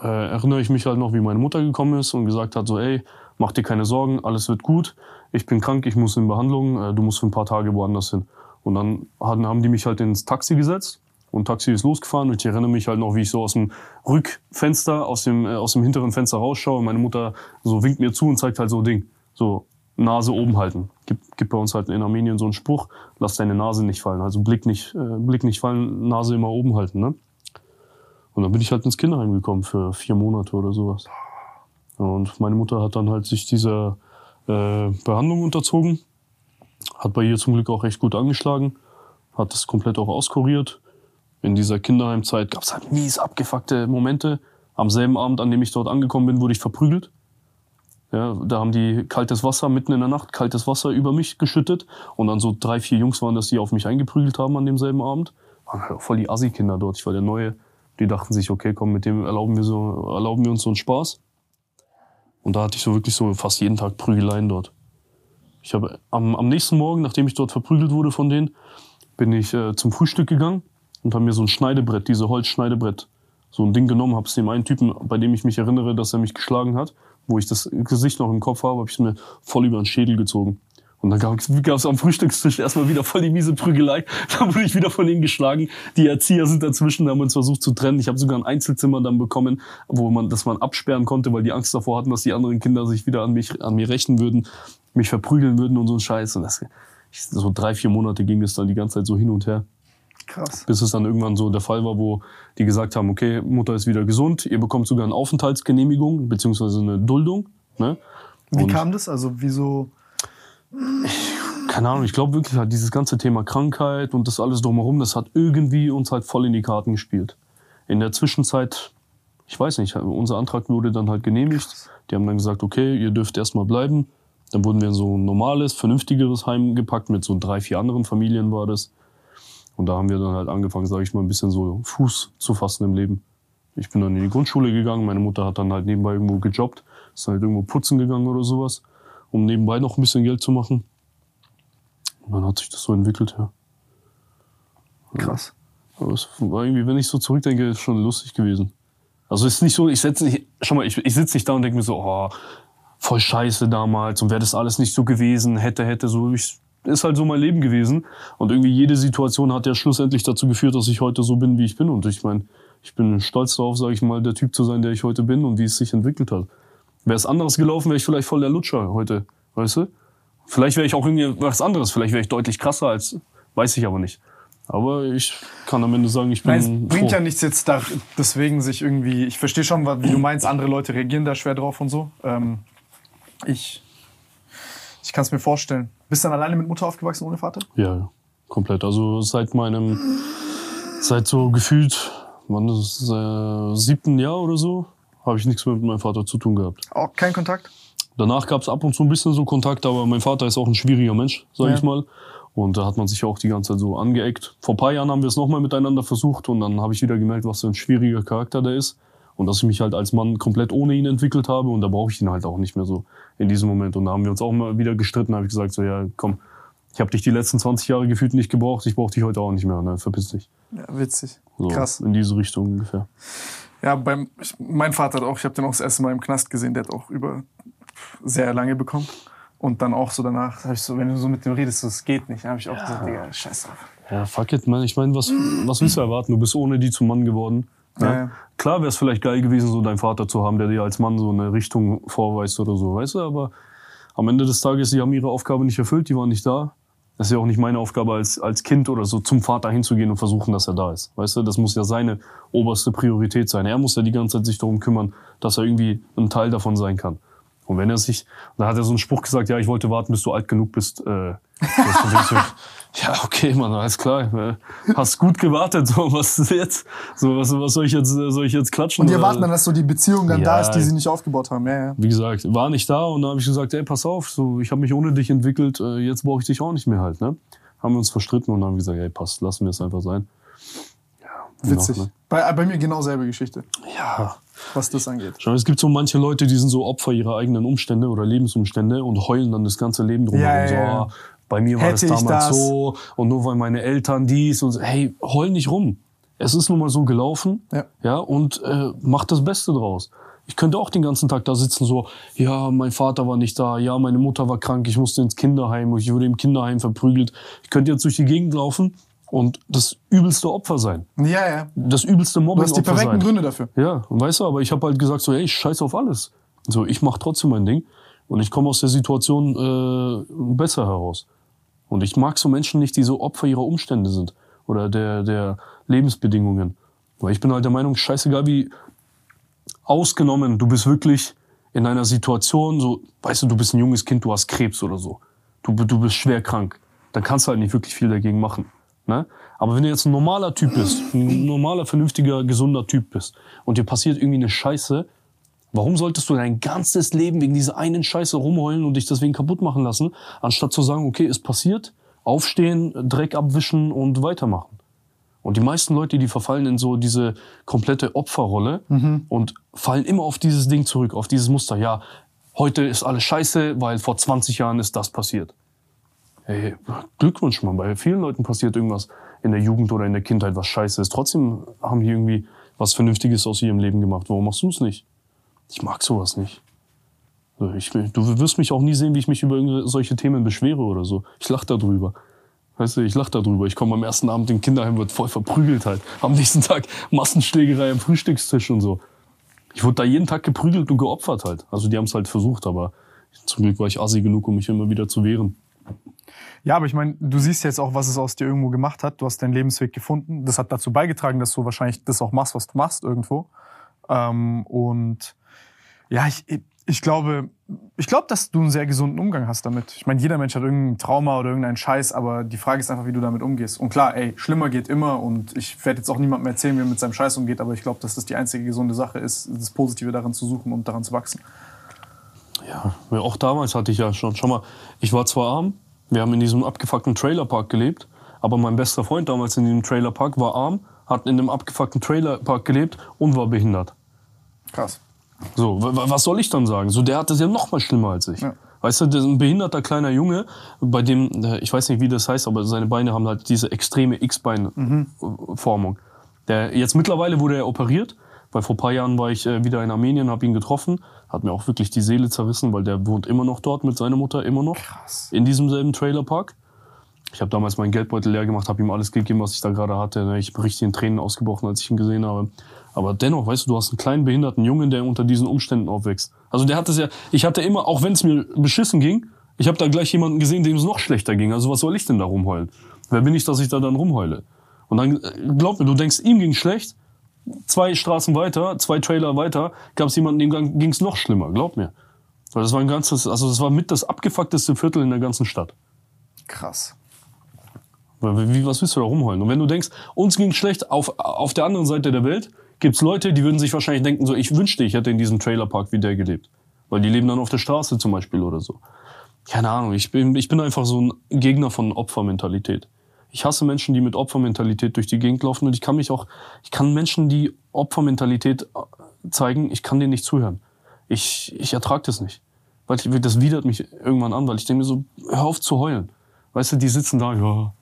äh, erinnere ich mich halt noch, wie meine Mutter gekommen ist und gesagt hat, so, ey, mach dir keine Sorgen, alles wird gut. Ich bin krank, ich muss in Behandlung, äh, du musst für ein paar Tage woanders hin. Und dann hatten, haben die mich halt ins Taxi gesetzt und Taxi ist losgefahren und ich erinnere mich halt noch, wie ich so aus dem Rückfenster, aus dem, äh, aus dem hinteren Fenster rausschaue und meine Mutter so winkt mir zu und zeigt halt so Ding. So, Nase oben halten. Gibt, gibt bei uns halt in Armenien so einen Spruch, lass deine Nase nicht fallen. Also Blick nicht, äh, Blick nicht fallen, Nase immer oben halten, ne? Und dann bin ich halt ins Kinderheim gekommen für vier Monate oder sowas. Und meine Mutter hat dann halt sich dieser äh, Behandlung unterzogen. Hat bei ihr zum Glück auch recht gut angeschlagen. Hat das komplett auch auskuriert. In dieser Kinderheimzeit gab es halt mies abgefuckte Momente. Am selben Abend, an dem ich dort angekommen bin, wurde ich verprügelt. Ja, da haben die kaltes Wasser mitten in der Nacht, kaltes Wasser über mich geschüttet. Und dann so drei, vier Jungs waren das, die auf mich eingeprügelt haben an demselben Abend. Halt voll die Assi-Kinder dort. Ich war der Neue. Die dachten sich, okay, komm, mit dem erlauben wir, so, erlauben wir uns so einen Spaß. Und da hatte ich so wirklich so fast jeden Tag Prügeleien dort. Ich habe am, am nächsten Morgen, nachdem ich dort verprügelt wurde von denen, bin ich äh, zum Frühstück gegangen und habe mir so ein Schneidebrett, diese Holzschneidebrett, so ein Ding genommen, habe es dem einen Typen, bei dem ich mich erinnere, dass er mich geschlagen hat, wo ich das Gesicht noch im Kopf habe, habe ich mir voll über den Schädel gezogen. Und dann gab es am Frühstückstisch erstmal wieder voll die miese Prügelei. Da wurde ich wieder von ihnen geschlagen. Die Erzieher sind dazwischen, haben uns versucht zu trennen. Ich habe sogar ein Einzelzimmer dann bekommen, wo man, das man absperren konnte, weil die Angst davor hatten, dass die anderen Kinder sich wieder an mich, an mir rächen würden, mich verprügeln würden und so ein Scheiß. Und das, so drei, vier Monate ging es dann die ganze Zeit so hin und her. Krass. Bis es dann irgendwann so der Fall war, wo die gesagt haben, okay, Mutter ist wieder gesund, ihr bekommt sogar eine Aufenthaltsgenehmigung, beziehungsweise eine Duldung. Ne? Wie Und- kam das? Also wieso? keine Ahnung, ich glaube wirklich halt dieses ganze Thema Krankheit und das alles drumherum, das hat irgendwie uns halt voll in die Karten gespielt. In der Zwischenzeit, ich weiß nicht, unser Antrag wurde dann halt genehmigt. Die haben dann gesagt, okay, ihr dürft erstmal bleiben. Dann wurden wir in so ein normales, vernünftigeres Heim gepackt, mit so drei, vier anderen Familien war das. Und da haben wir dann halt angefangen, sage ich mal, ein bisschen so Fuß zu fassen im Leben. Ich bin dann in die Grundschule gegangen, meine Mutter hat dann halt nebenbei irgendwo gejobbt, ist dann halt irgendwo putzen gegangen oder sowas, um nebenbei noch ein bisschen Geld zu machen. Und dann hat sich das so entwickelt, ja. Krass. Aber es war irgendwie, wenn ich so zurückdenke, ist schon lustig gewesen. Also es ist nicht so, ich setze nicht, schau mal, ich, ich sitze nicht da und denke mir so, oh, voll scheiße damals und wäre das alles nicht so gewesen, hätte, hätte, so. Ich, ist halt so mein Leben gewesen. Und irgendwie jede Situation hat ja schlussendlich dazu geführt, dass ich heute so bin, wie ich bin. Und ich meine, ich bin stolz darauf, sage ich mal, der Typ zu sein, der ich heute bin und wie es sich entwickelt hat. Wäre es anderes gelaufen, wäre ich vielleicht voll der Lutscher heute, weißt du? Vielleicht wäre ich auch irgendwie was anderes, vielleicht wäre ich deutlich krasser als, weiß ich aber nicht. Aber ich kann am Ende sagen, ich bin Nein, es bringt froh. ja nichts jetzt da, deswegen sich irgendwie, ich verstehe schon, wie du meinst, andere Leute reagieren da schwer drauf und so. Ähm, ich ich kann es mir vorstellen. Bist du dann alleine mit Mutter aufgewachsen ohne Vater? Ja, komplett. Also seit meinem, seit so gefühlt, wann ist es, äh, siebten Jahr oder so, habe ich nichts mehr mit meinem Vater zu tun gehabt. Auch kein Kontakt? Danach gab es ab und zu ein bisschen so Kontakt, aber mein Vater ist auch ein schwieriger Mensch, sag Ja. ich mal. Und da hat man sich auch die ganze Zeit so angeeckt. Vor ein paar Jahren haben wir es nochmal miteinander versucht und dann habe ich wieder gemerkt, was für ein schwieriger Charakter der ist. Und dass ich mich halt als Mann komplett ohne ihn entwickelt habe und da brauche ich ihn halt auch nicht mehr so in diesem Moment. Und da haben wir uns auch mal wieder gestritten, habe ich gesagt, so ja, komm, ich habe dich die letzten 20 Jahre gefühlt nicht gebraucht, ich brauche dich heute auch nicht mehr, ne, verpiss dich. Ja, witzig. So, Krass. In diese Richtung ungefähr. Ja, beim, ich, mein Vater hat auch, ich habe den auch das erste Mal im Knast gesehen, der hat auch über sehr lange bekommen. Und dann auch so danach, ich so, wenn du so mit dem redest, so, es geht nicht, habe ich auch gesagt, Digga, scheiß drauf. Ja, fuck it, man. Ich meine, was, was willst du erwarten? Du bist ohne die zum Mann geworden. Ja. Klar wäre es vielleicht geil gewesen, so deinen Vater zu haben, der dir als Mann so eine Richtung vorweist oder so, weißt du? Aber am Ende des Tages, die haben ihre Aufgabe nicht erfüllt, die waren nicht da. Das ist ja auch nicht meine Aufgabe als, als Kind oder so zum Vater hinzugehen und versuchen, dass er da ist. Weißt du, das muss ja seine oberste Priorität sein. Er muss ja die ganze Zeit sich darum kümmern, dass er irgendwie ein Teil davon sein kann. Und wenn er sich, da hat er so einen Spruch gesagt, ja, ich wollte warten, bis du alt genug bist. Äh, ja, okay, Mann, alles klar. äh, Hast gut gewartet. So, was ist jetzt? So, was, was soll ich jetzt, äh, soll ich jetzt klatschen? Und die oder- erwarten dann, dass so die Beziehung dann da Ja. ist, die sie nicht aufgebaut haben. Ja, ja. wie gesagt, war nicht da und dann habe ich gesagt, ey, pass auf, so, ich habe mich ohne dich entwickelt, äh, jetzt brauche ich dich auch nicht mehr halt, ne? Haben wir uns verstritten und dann haben wir gesagt, ey, passt, lassen wir es einfach sein. Ja, Witzig. Noch, ne? Bei, bei mir genau selbe Geschichte, Ja. was das angeht. Es gibt so manche Leute, die sind so Opfer ihrer eigenen Umstände oder Lebensumstände und heulen dann das ganze Leben drumherum. Ja, ja, so, ja. Bei mir war Hätte das damals das. so und nur weil meine Eltern dies und so. Hey, heul nicht rum. Es ist nun mal so gelaufen. Ja. Ja, und äh, mach das Beste draus. Ich könnte auch den ganzen Tag da sitzen, so, ja, mein Vater war nicht da, ja, meine Mutter war krank, ich musste ins Kinderheim, ich wurde im Kinderheim verprügelt. Ich könnte jetzt durch die Gegend laufen und das übelste Opfer sein. Ja, ja. Das übelste Du Mobbing hast die perfekten Gründe dafür. ja, weißt du, aber ich habe halt gesagt so, ey, ich scheiß auf alles. So, ich mache trotzdem mein Ding und ich komme aus der Situation äh, besser heraus. Und ich mag so Menschen nicht, die so Opfer ihrer Umstände sind oder der der Lebensbedingungen. Weil ich bin halt der Meinung, scheißegal wie ausgenommen, du bist wirklich in einer Situation, so, weißt du, du bist ein junges Kind, du hast Krebs oder so. Du, du bist schwer krank. Dann kannst du halt nicht wirklich viel dagegen machen. Ne? Aber wenn du jetzt ein normaler Typ bist, ein normaler, vernünftiger, gesunder Typ bist und dir passiert irgendwie eine Scheiße, warum solltest du dein ganzes Leben wegen dieser einen Scheiße rumheulen und dich deswegen kaputt machen lassen, anstatt zu sagen, okay, ist passiert, aufstehen, Dreck abwischen und weitermachen? Und die meisten Leute, die verfallen in so diese komplette Opferrolle und fallen immer auf dieses Ding zurück, auf dieses Muster. Ja, heute ist alles scheiße, weil vor 20 Jahren ist das passiert. Hey, Glückwunsch, Mann. Bei vielen Leuten passiert irgendwas in der Jugend oder in der Kindheit, was scheiße ist. Trotzdem haben die irgendwie was Vernünftiges aus ihrem Leben gemacht. Warum machst du es nicht? Ich mag sowas nicht. Ich, du wirst mich auch nie sehen, wie ich mich über solche Themen beschwere oder so. Ich lach darüber. Weißt du, ich lach darüber. Ich komme am ersten Abend im Kinderheim, wird voll verprügelt halt. Am nächsten Tag Massenschlägerei am Frühstückstisch und so. Ich wurde da jeden Tag geprügelt und geopfert halt. Also die haben es halt versucht, aber zum Glück war ich assi genug, um mich immer wieder zu wehren. Ja, aber ich meine, du siehst jetzt auch, was es aus dir irgendwo gemacht hat. Du hast deinen Lebensweg gefunden. Das hat dazu beigetragen, dass du wahrscheinlich das auch machst, was du machst irgendwo. Ähm, und ja, ich, ich glaube, ich glaube, dass du einen sehr gesunden Umgang hast damit. Ich meine, jeder Mensch hat irgendein Trauma oder irgendeinen Scheiß, aber die Frage ist einfach, wie du damit umgehst. Und klar, ey, schlimmer geht immer und ich werde jetzt auch niemandem erzählen, wie er mit seinem Scheiß umgeht, aber ich glaube, dass das die einzige gesunde Sache ist, das Positive daran zu suchen und daran zu wachsen. Ja, ja, auch damals hatte ich ja schon, schau mal, ich war zwar arm, wir haben in diesem abgefuckten Trailerpark gelebt, aber mein bester Freund damals in diesem Trailerpark war arm, hat in dem abgefuckten Trailerpark gelebt und war behindert. Krass. So, wa- wa- was soll ich dann sagen? So, der hat das ja noch mal schlimmer als ich. Ja. Weißt du, der ist ein behinderter kleiner Junge, bei dem, äh, ich weiß nicht, wie das heißt, aber seine Beine haben halt diese extreme X-Bein-Formung. Der, jetzt mittlerweile wurde er operiert, weil vor ein paar Jahren war ich äh, wieder in Armenien, habe ihn getroffen, hat mir auch wirklich die Seele zerrissen, weil der wohnt immer noch dort mit seiner Mutter, immer noch. Krass. In diesem selben Trailerpark. Ich habe damals meinen Geldbeutel leer gemacht, habe ihm alles gegeben, was ich da gerade hatte. ne? Ich bin richtig in Tränen ausgebrochen, als ich ihn gesehen habe. Aber dennoch, weißt du, du hast einen kleinen behinderten Jungen, der unter diesen Umständen aufwächst. Also der hat es ja, ich hatte immer, auch wenn es mir beschissen ging, ich habe da gleich jemanden gesehen, dem es noch schlechter ging. Also was soll ich denn da rumheulen? Wer bin ich, dass ich da dann rumheule? Und dann, äh, glaub mir, du denkst, ihm ging schlecht, zwei Straßen weiter, zwei Trailer weiter, gab es jemanden, dem ging es noch schlimmer, glaub mir. Weil das war ein ganzes, also das war mit das abgefuckteste Viertel in der ganzen Stadt. Krass. Weil, Wie, was willst du da rumheulen? Und wenn du denkst, uns ging schlecht auf, auf der anderen Seite der Welt, gibt's Leute, die würden sich wahrscheinlich denken, so, ich wünschte, ich hätte in diesem Trailerpark wie der gelebt. Weil die leben dann auf der Straße zum Beispiel oder so. Keine Ahnung, ich bin, ich bin einfach so ein Gegner von Opfermentalität. Ich hasse Menschen, die mit Opfermentalität durch die Gegend laufen und ich kann mich auch, ich kann Menschen, die Opfermentalität äh, zeigen, ich kann denen nicht zuhören. Ich, ich ertrage das nicht. Weil ich, das widert mich irgendwann an, weil ich denke mir so, hör auf zu heulen. Weißt du, die sitzen da, ja,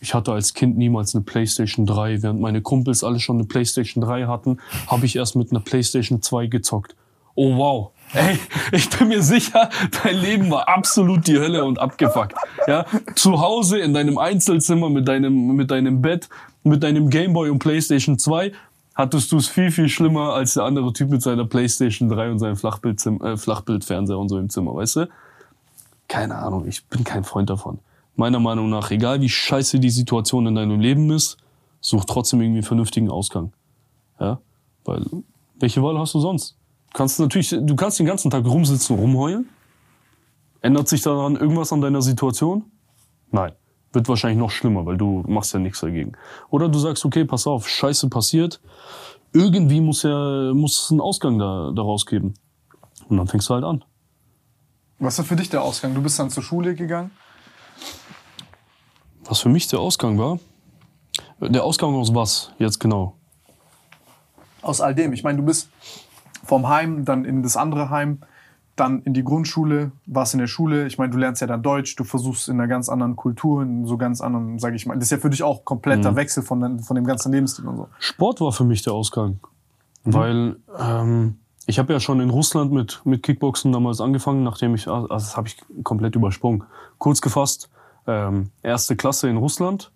ich hatte als Kind niemals eine PlayStation 3. Während meine Kumpels alle schon eine PlayStation 3 hatten, habe ich erst mit einer PlayStation 2 gezockt. Oh wow. Ey, ich bin mir sicher, dein Leben war absolut die Hölle und abgefuckt. Ja, zu Hause in deinem Einzelzimmer mit deinem mit deinem Bett, mit deinem Gameboy und PlayStation 2 hattest du es viel viel schlimmer als der andere Typ mit seiner PlayStation 3 und seinem Flachbildzim äh, Flachbildfernseher und so im Zimmer, weißt du? Keine Ahnung, ich bin kein Freund davon. Meiner Meinung nach, egal wie scheiße die Situation in deinem Leben ist, such trotzdem irgendwie einen vernünftigen Ausgang. Ja? Weil welche Wahl hast du sonst? kannst natürlich, du kannst den ganzen Tag rumsitzen, rumheulen. Ändert sich daran irgendwas an deiner Situation? Nein. Wird wahrscheinlich noch schlimmer, weil du machst ja nichts dagegen. Oder du sagst, okay, pass auf, Scheiße passiert. Irgendwie muss ja, muss es einen Ausgang da, daraus geben. Und dann fängst du halt an. Was war für dich der Ausgang? Du bist dann zur Schule gegangen? Was für mich der Ausgang war? Der Ausgang aus was? Jetzt genau. Aus all dem. Ich meine, du bist vom Heim dann in das andere Heim, dann in die Grundschule, warst in der Schule. Ich meine, du lernst ja dann Deutsch, du versuchst in einer ganz anderen Kultur, in so ganz anderen, sage ich mal. Das ist ja für dich auch kompletter mhm. Wechsel von, von dem ganzen Lebensstil und so. Sport war für mich der Ausgang, mhm. weil ähm, ich habe ja schon in Russland mit mit Kickboxen damals angefangen, nachdem ich, also das habe ich komplett übersprungen. Kurz gefasst, ähm, erste Klasse in Russland,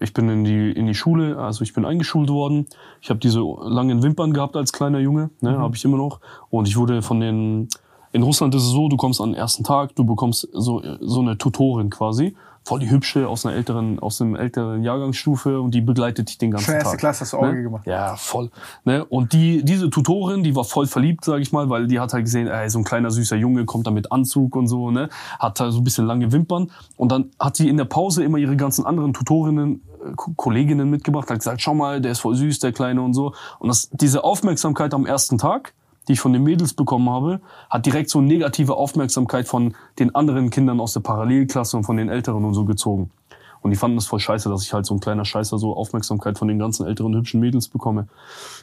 ich bin in die, in die Schule, also ich bin eingeschult worden. Ich habe diese langen Wimpern gehabt als kleiner Junge, ne, mhm. habe ich immer noch. Und ich wurde von den, in Russland ist es so, du kommst an den ersten Tag, du bekommst so, so eine Tutorin quasi voll die hübsche aus einer älteren, aus einem älteren Jahrgangsstufe und die begleitet dich den ganzen Schon Tag. erste Klasse hast du Auge ne? gemacht. Ja, voll. Ne? Und die, diese Tutorin, die war voll verliebt, sag ich mal, weil die hat halt gesehen, ey, so ein kleiner süßer Junge kommt da mit Anzug und so, ne, hat da so ein bisschen lange Wimpern und dann hat sie in der Pause immer ihre ganzen anderen Tutorinnen äh, Kolleginnen mitgebracht, hat gesagt, schau mal, der ist voll süß, der Kleine und so. Und das, diese Aufmerksamkeit am ersten Tag, die ich von den Mädels bekommen habe, hat direkt so negative Aufmerksamkeit von den anderen Kindern aus der Parallelklasse und von den Älteren und so gezogen. Und die fanden das voll scheiße, dass ich halt so ein kleiner Scheißer so Aufmerksamkeit von den ganzen älteren hübschen Mädels bekomme.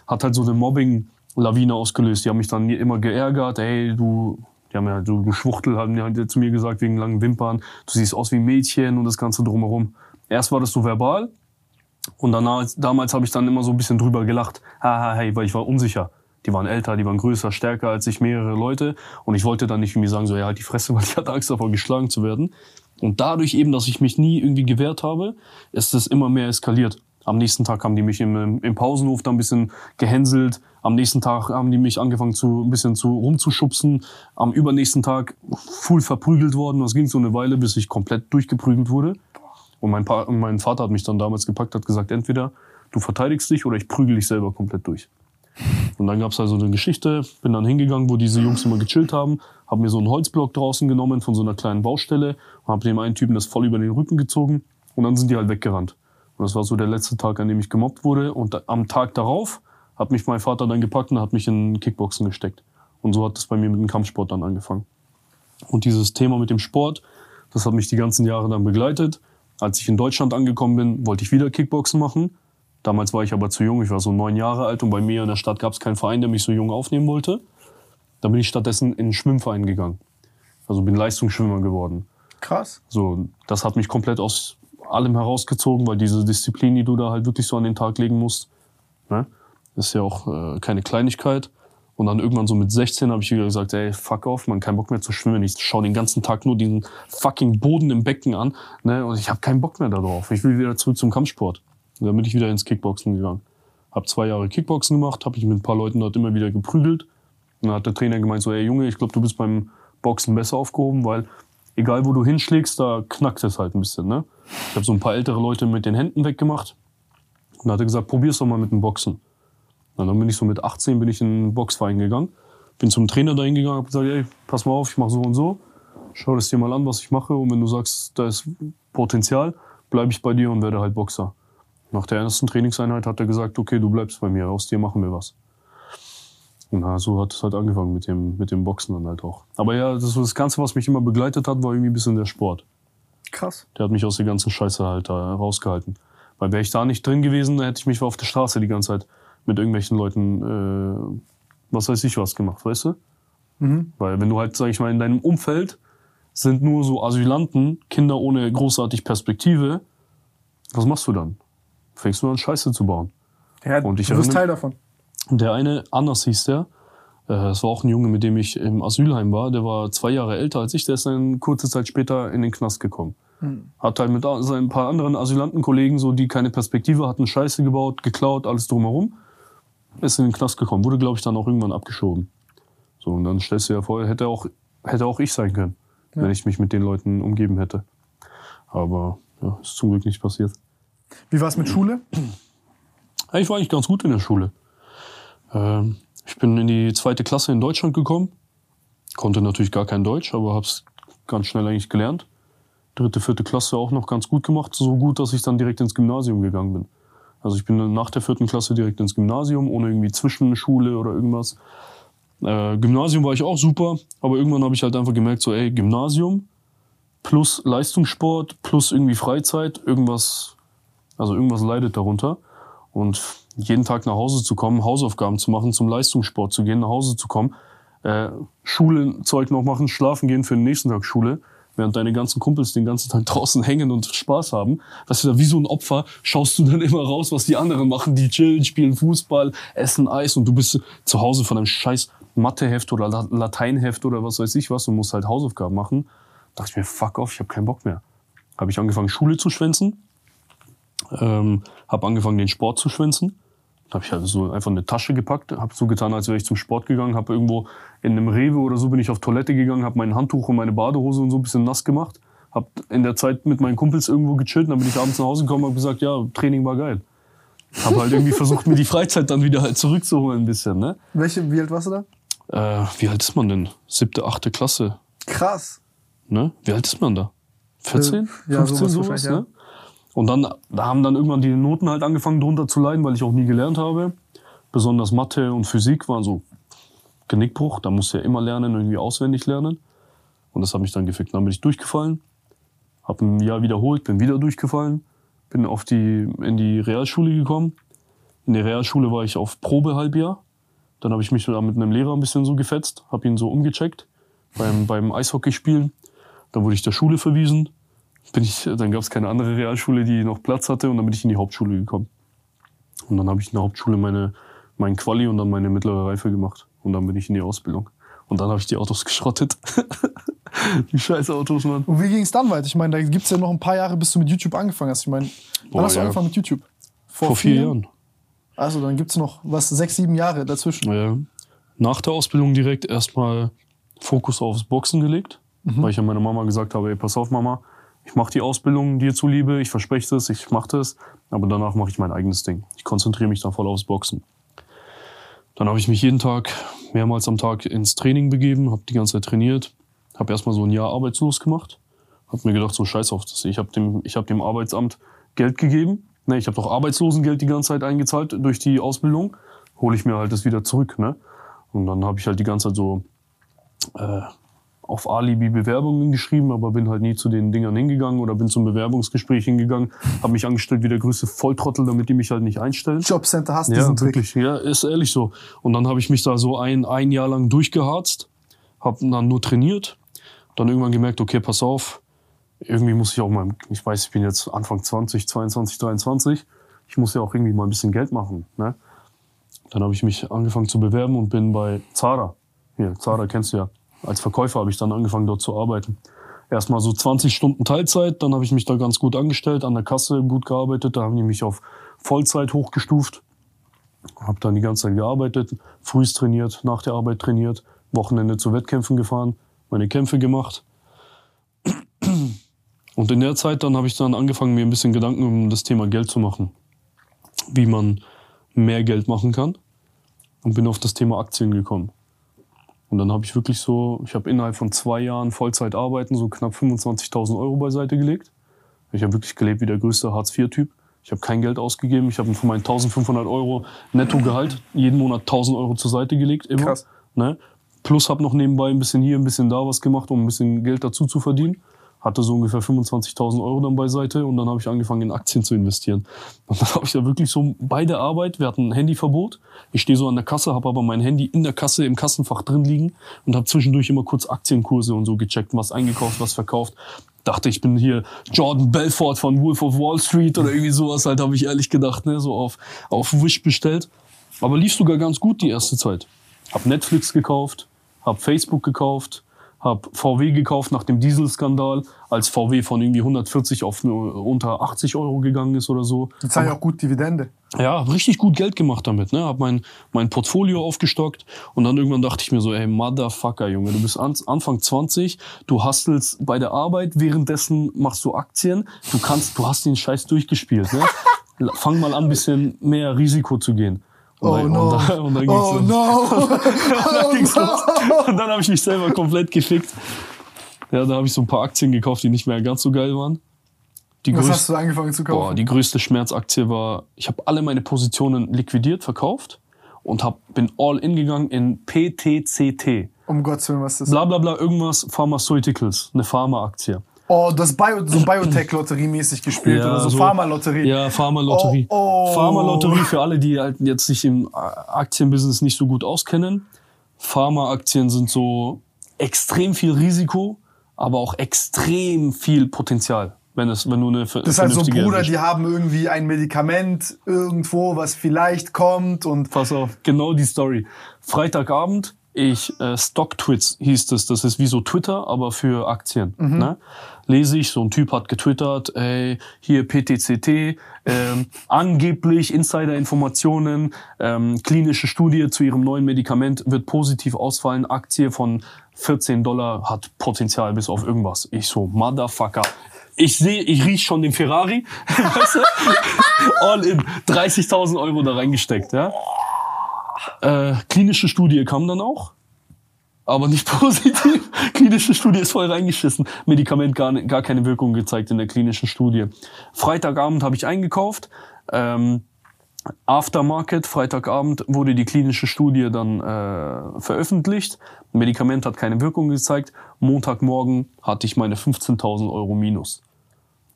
Hat halt so eine Mobbing-Lawine ausgelöst. Die haben mich dann immer geärgert, ey, du, die haben ja, du, du Schwuchtel, haben die halt zu mir gesagt, wegen langen Wimpern, du siehst aus wie ein Mädchen und das Ganze drumherum. Erst war das so verbal und danach, damals habe ich dann immer so ein bisschen drüber gelacht, haha, hey, weil ich war unsicher die waren älter, die waren größer, stärker als ich, mehrere Leute. Und ich wollte dann nicht irgendwie sagen, so, ja, halt die Fresse, weil ich hatte Angst davor, geschlagen zu werden. Und dadurch eben, dass ich mich nie irgendwie gewehrt habe, ist es immer mehr eskaliert. Am nächsten Tag haben die mich im, im Pausenhof da ein bisschen gehänselt. Am nächsten Tag haben die mich angefangen zu ein bisschen zu rumzuschubsen. Am übernächsten Tag full verprügelt worden. Das ging so eine Weile, bis ich komplett durchgeprügelt wurde. Und mein, pa mein Vater hat mich dann damals gepackt, hat gesagt, entweder du verteidigst dich oder ich prügel dich selber komplett durch. Und dann gab's also eine Geschichte, bin dann hingegangen, wo diese Jungs immer gechillt haben, habe mir so einen Holzblock draußen genommen von so einer kleinen Baustelle und habe dem einen Typen das voll über den Rücken gezogen und dann sind die halt weggerannt. Und das war so der letzte Tag, an dem ich gemobbt wurde. Und am Tag darauf hat mich mein Vater dann gepackt und hat mich in Kickboxen gesteckt. Und so hat es bei mir mit dem Kampfsport dann angefangen. Und dieses Thema mit dem Sport, das hat mich die ganzen Jahre dann begleitet. Als ich in Deutschland angekommen bin, wollte ich wieder Kickboxen machen. Damals war ich aber zu jung, ich war so neun Jahre alt und bei mir in der Stadt gab es keinen Verein, der mich so jung aufnehmen wollte. Da bin ich stattdessen in den Schwimmverein gegangen. Also bin Leistungsschwimmer geworden. Krass. So, das hat mich komplett aus allem herausgezogen, weil diese Disziplin, die du da halt wirklich so an den Tag legen musst, ne, ist ja auch äh, keine Kleinigkeit. Und dann irgendwann so mit 16 habe ich wieder gesagt, ey, fuck off, man, kein Bock mehr zu schwimmen. Ich schaue den ganzen Tag nur diesen fucking Boden im Becken an, ne, und ich habe keinen Bock mehr darauf. Ich will wieder zurück zum Kampfsport. Und dann bin ich wieder ins Kickboxen gegangen. Hab zwei Jahre Kickboxen gemacht, habe ich mit ein paar Leuten dort immer wieder geprügelt. Und dann hat der Trainer gemeint so, ey Junge, ich glaube, du bist beim Boxen besser aufgehoben, weil egal wo du hinschlägst, da knackt es halt ein bisschen. Ne? Ich habe so ein paar ältere Leute mit den Händen weggemacht. Und dann hat er gesagt, probier's doch mal mit dem Boxen. Und dann bin ich so mit 18 bin ich in einen Boxverein gegangen. Bin zum Trainer dahin gegangen, habe gesagt, ey, pass mal auf, ich mache so und so. Schau das dir mal an, was ich mache. Und wenn du sagst, da ist Potenzial, bleibe ich bei dir und werde halt Boxer. Nach der ersten Trainingseinheit hat er gesagt, okay, du bleibst bei mir, aus dir machen wir was. Und so hat es halt angefangen mit dem, mit dem Boxen dann halt auch. Aber ja, das, das Ganze, was mich immer begleitet hat, war irgendwie ein bisschen der Sport. Krass. Der hat mich aus der ganzen Scheiße halt da rausgehalten. Weil wäre ich da nicht drin gewesen, dann hätte ich mich auf der Straße die ganze Zeit mit irgendwelchen Leuten, äh, was weiß ich was gemacht, weißt du? Mhm. Weil wenn du halt, sag ich mal, in deinem Umfeld sind nur so Asylanten, Kinder ohne großartig Perspektive, was machst du dann? Fängst du an, Scheiße zu bauen. Ja, Und ich du bist Teil davon. Und der eine, Anders hieß der, äh, das war auch ein Junge, mit dem ich im Asylheim war, der war zwei Jahre älter als ich, der ist dann kurze Zeit später in den Knast gekommen. Hat halt mit seinen paar anderen Asylantenkollegen, so die keine Perspektive hatten, Scheiße gebaut, geklaut, alles drumherum, ist in den Knast gekommen, wurde, glaube ich, dann auch irgendwann abgeschoben. So, und dann stellst du dir vor, hätte auch, hätte auch ich sein können, wenn ich mich mit den Leuten umgeben hätte. Aber ja, ist zum Glück nicht passiert. Wie war es mit Schule? Ich war eigentlich ganz gut in der Schule. Ähm, ich bin in die zweite Klasse in Deutschland gekommen. Konnte natürlich gar kein Deutsch, aber hab's ganz schnell eigentlich gelernt. Dritte, vierte Klasse auch noch ganz gut gemacht. So gut, dass ich dann direkt ins Gymnasium gegangen bin. Also ich bin nach der vierten Klasse direkt ins Gymnasium, ohne irgendwie Zwischenschule oder irgendwas. Äh, Gymnasium war ich auch super, aber irgendwann habe ich halt einfach gemerkt, so ey, Gymnasium plus Leistungssport plus irgendwie Freizeit, irgendwas, also irgendwas leidet darunter. Und jeden Tag nach Hause zu kommen, Hausaufgaben zu machen, zum Leistungssport zu gehen, nach Hause zu kommen, äh, Schulenzeug noch machen, schlafen gehen für den nächsten Tag Schule, während deine ganzen Kumpels den ganzen Tag draußen hängen und Spaß haben. Weißt du, da wie so ein Opfer schaust du dann immer raus, was die anderen machen. Die chillen, spielen Fußball, essen Eis und du bist zu Hause von einem scheiß Matheheft oder La- Lateinheft oder was weiß ich was und musst halt Hausaufgaben machen. Da dachte ich mir, fuck off, ich habe keinen Bock mehr. Habe ich angefangen, Schule zu schwänzen. Ähm, habe angefangen, den Sport zu schwänzen. Da habe ich halt so einfach eine Tasche gepackt, habe so getan, als wäre ich zum Sport gegangen, habe irgendwo in einem Rewe oder so bin ich auf Toilette gegangen, habe mein Handtuch und meine Badehose und so ein bisschen nass gemacht, habe in der Zeit mit meinen Kumpels irgendwo gechillt, dann bin ich abends nach Hause gekommen und habe gesagt, ja, Training war geil. Habe halt irgendwie versucht, mir die Freizeit dann wieder halt zurückzuholen ein bisschen. Ne? Welche, wie alt warst du da? Äh, wie alt ist man denn? Siebte, achte Klasse. Krass. Ne? Wie alt ist man da? 14? Äh, ja, 15, sowas sowas, wahrscheinlich, ne? Und dann, da haben dann irgendwann die Noten halt angefangen drunter zu leiden, weil ich auch nie gelernt habe. Besonders Mathe und Physik waren so Genickbruch. Da musst du ja immer lernen, irgendwie auswendig lernen. Und das hat mich dann gefickt. Dann bin ich durchgefallen, habe ein Jahr wiederholt, bin wieder durchgefallen, bin auf die, in die Realschule gekommen. In der Realschule war ich auf Probehalbjahr. Dann habe ich mich da mit einem Lehrer ein bisschen so gefetzt, habe ihn so umgecheckt beim, beim Eishockeyspielen. Dann wurde ich der Schule verwiesen. Bin ich, dann gab es keine andere Realschule, die noch Platz hatte und dann bin ich in die Hauptschule gekommen. Und dann habe ich in der Hauptschule meine, mein Quali und dann meine mittlere Reife gemacht. Und dann bin ich in die Ausbildung. Und dann habe ich die Autos geschrottet. die scheiß Autos, Mann. Und wie ging es dann weiter? Ich meine, da gibt es ja noch ein paar Jahre, bis du mit YouTube angefangen hast. Ich meine, wann Boah, hast du ja. angefangen mit YouTube? Vor, vier Jahren. Also dann gibt es noch, was, sechs, sieben Jahre dazwischen. Ja. Nach der Ausbildung direkt erstmal Fokus aufs Boxen gelegt, weil ich an meine Mama gesagt habe, ey, pass auf Mama, ich mache die Ausbildung dir zuliebe, ich verspreche das, ich mache das, aber danach mache ich mein eigenes Ding. Ich konzentriere mich dann voll aufs Boxen. Dann habe ich mich jeden Tag, mehrmals am Tag ins Training begeben, habe die ganze Zeit trainiert, habe erstmal so ein Jahr arbeitslos gemacht, habe mir gedacht, so scheiß auf das. Ich habe dem, ich hab dem Arbeitsamt Geld gegeben, ne, ich habe doch Arbeitslosengeld die ganze Zeit eingezahlt durch die Ausbildung, hole ich mir halt das wieder zurück. Ne? Und dann habe ich halt die ganze Zeit so äh, auf Alibi Bewerbungen geschrieben, aber bin halt nie zu den Dingern hingegangen oder bin zum Bewerbungsgespräch hingegangen, habe mich angestellt wie der größte Volltrottel, damit die mich halt nicht einstellen. Jobcenter hast Ja, diesen Trick. wirklich. Ja, ist ehrlich so. Und dann habe ich mich da so ein, ein Jahr lang durchgeharzt, habe dann nur trainiert, dann irgendwann gemerkt, okay, pass auf, irgendwie muss ich auch mal, ich weiß, ich bin jetzt Anfang 20, 22, 23, ich muss ja auch irgendwie mal ein bisschen Geld machen. Ne? Dann habe ich mich angefangen zu bewerben und bin bei Zara. Hier, Zara kennst du ja. Als Verkäufer habe ich dann angefangen, dort zu arbeiten. Erstmal so 20 Stunden Teilzeit, dann habe ich mich da ganz gut angestellt, an der Kasse gut gearbeitet, da haben die mich auf Vollzeit hochgestuft. Habe dann die ganze Zeit gearbeitet, frühs trainiert, nach der Arbeit trainiert, Wochenende zu Wettkämpfen gefahren, meine Kämpfe gemacht. Und in der Zeit dann habe ich dann angefangen, mir ein bisschen Gedanken um das Thema Geld zu machen. Wie man mehr Geld machen kann. Und bin auf das Thema Aktien gekommen. Und dann habe ich wirklich so, ich habe innerhalb von zwei Jahren Vollzeit arbeiten so knapp 25.000 Euro beiseite gelegt. Ich habe wirklich gelebt wie der größte Hartz-IV-Typ. Ich habe kein Geld ausgegeben. Ich habe von meinen 1500 Euro Nettogehalt jeden Monat 1000 Euro zur Seite gelegt. Immer. Krass. Ne? Plus habe noch nebenbei ein bisschen hier, ein bisschen da was gemacht, um ein bisschen Geld dazu zu verdienen. Hatte so ungefähr 25.000 Euro dann beiseite und dann habe ich angefangen in Aktien zu investieren. Und dann habe ich ja wirklich so bei der Arbeit, wir hatten ein Handyverbot. Ich stehe so an der Kasse, habe aber mein Handy in der Kasse im Kassenfach drin liegen und habe zwischendurch immer kurz Aktienkurse und so gecheckt, was eingekauft, was verkauft. Dachte, ich bin hier Jordan Belfort von Wolf of Wall Street oder irgendwie sowas halt, habe ich ehrlich gedacht, ne, so auf, auf Wish bestellt. Aber lief sogar ganz gut die erste Zeit. Hab Netflix gekauft, hab Facebook gekauft, hab VW gekauft nach dem Dieselskandal, als VW von irgendwie 140 auf nur unter 80 Euro gegangen ist oder so. Die zahlen ja auch gut Dividende. Ja, richtig gut Geld gemacht damit, ne? Hab mein, mein Portfolio aufgestockt und dann irgendwann dachte ich mir so, ey, Motherfucker, Junge, du bist an, Anfang 20, du hastelst bei der Arbeit, währenddessen machst du Aktien, du kannst, du hast den Scheiß durchgespielt, ne? Fang mal an, bisschen mehr Risiko zu gehen. Und Oh dann, no. Und dann, und dann Oh los. no. Und dann ging's Oh los. Und dann habe ich mich selber komplett gefickt. Ja, da habe ich so ein paar Aktien gekauft, die nicht mehr ganz so geil waren. Die Was größte- hast du angefangen zu Boah, kaufen? die größte Schmerzaktie war, ich habe alle meine Positionen liquidiert, verkauft und hab, bin all in gegangen in PTCT. um Gottes Willen, was ist das? Bla bla bla, irgendwas Pharmaceuticals, eine Pharmaaktie. Oh, das Bio, so Biotech-Lotterie-mäßig gespielt Ja, oder so, so- Pharma-Lotterie. Ja, Pharmalotterie. Oh, oh. Pharmalotterie für alle, die halt jetzt sich im Aktienbusiness nicht so gut auskennen. Pharmaaktien sind so extrem viel Risiko, aber auch extrem viel Potenzial, wenn es, wenn du eine Das ist halt so, Bruder, erwischst. die haben irgendwie ein Medikament irgendwo, was vielleicht kommt und Pass auf, genau die Story. Freitagabend, ich äh, Stocktwits hieß es, das ist wie so Twitter, aber für Aktien. Ne? Lese ich, so ein Typ hat getwittert, ey, hier PTCT, ähm, angeblich Insider-Informationen, ähm, klinische Studie zu ihrem neuen Medikament wird positiv ausfallen, Aktie von 14 Dollar hat Potenzial bis auf irgendwas. Ich so, Motherfucker. Ich sehe, ich riech schon den Ferrari, weißt du? all in, 30.000 Euro da reingesteckt, ja. Äh, klinische Studie kam dann auch, aber nicht positiv. klinische Studie ist voll reingeschissen. Medikament gar, gar keine Wirkung gezeigt in der klinischen Studie. Freitagabend habe ich eingekauft. Ähm, Aftermarket, Freitagabend wurde die klinische Studie dann äh, veröffentlicht. Medikament hat keine Wirkung gezeigt. Montagmorgen hatte ich meine 15.000 Euro minus.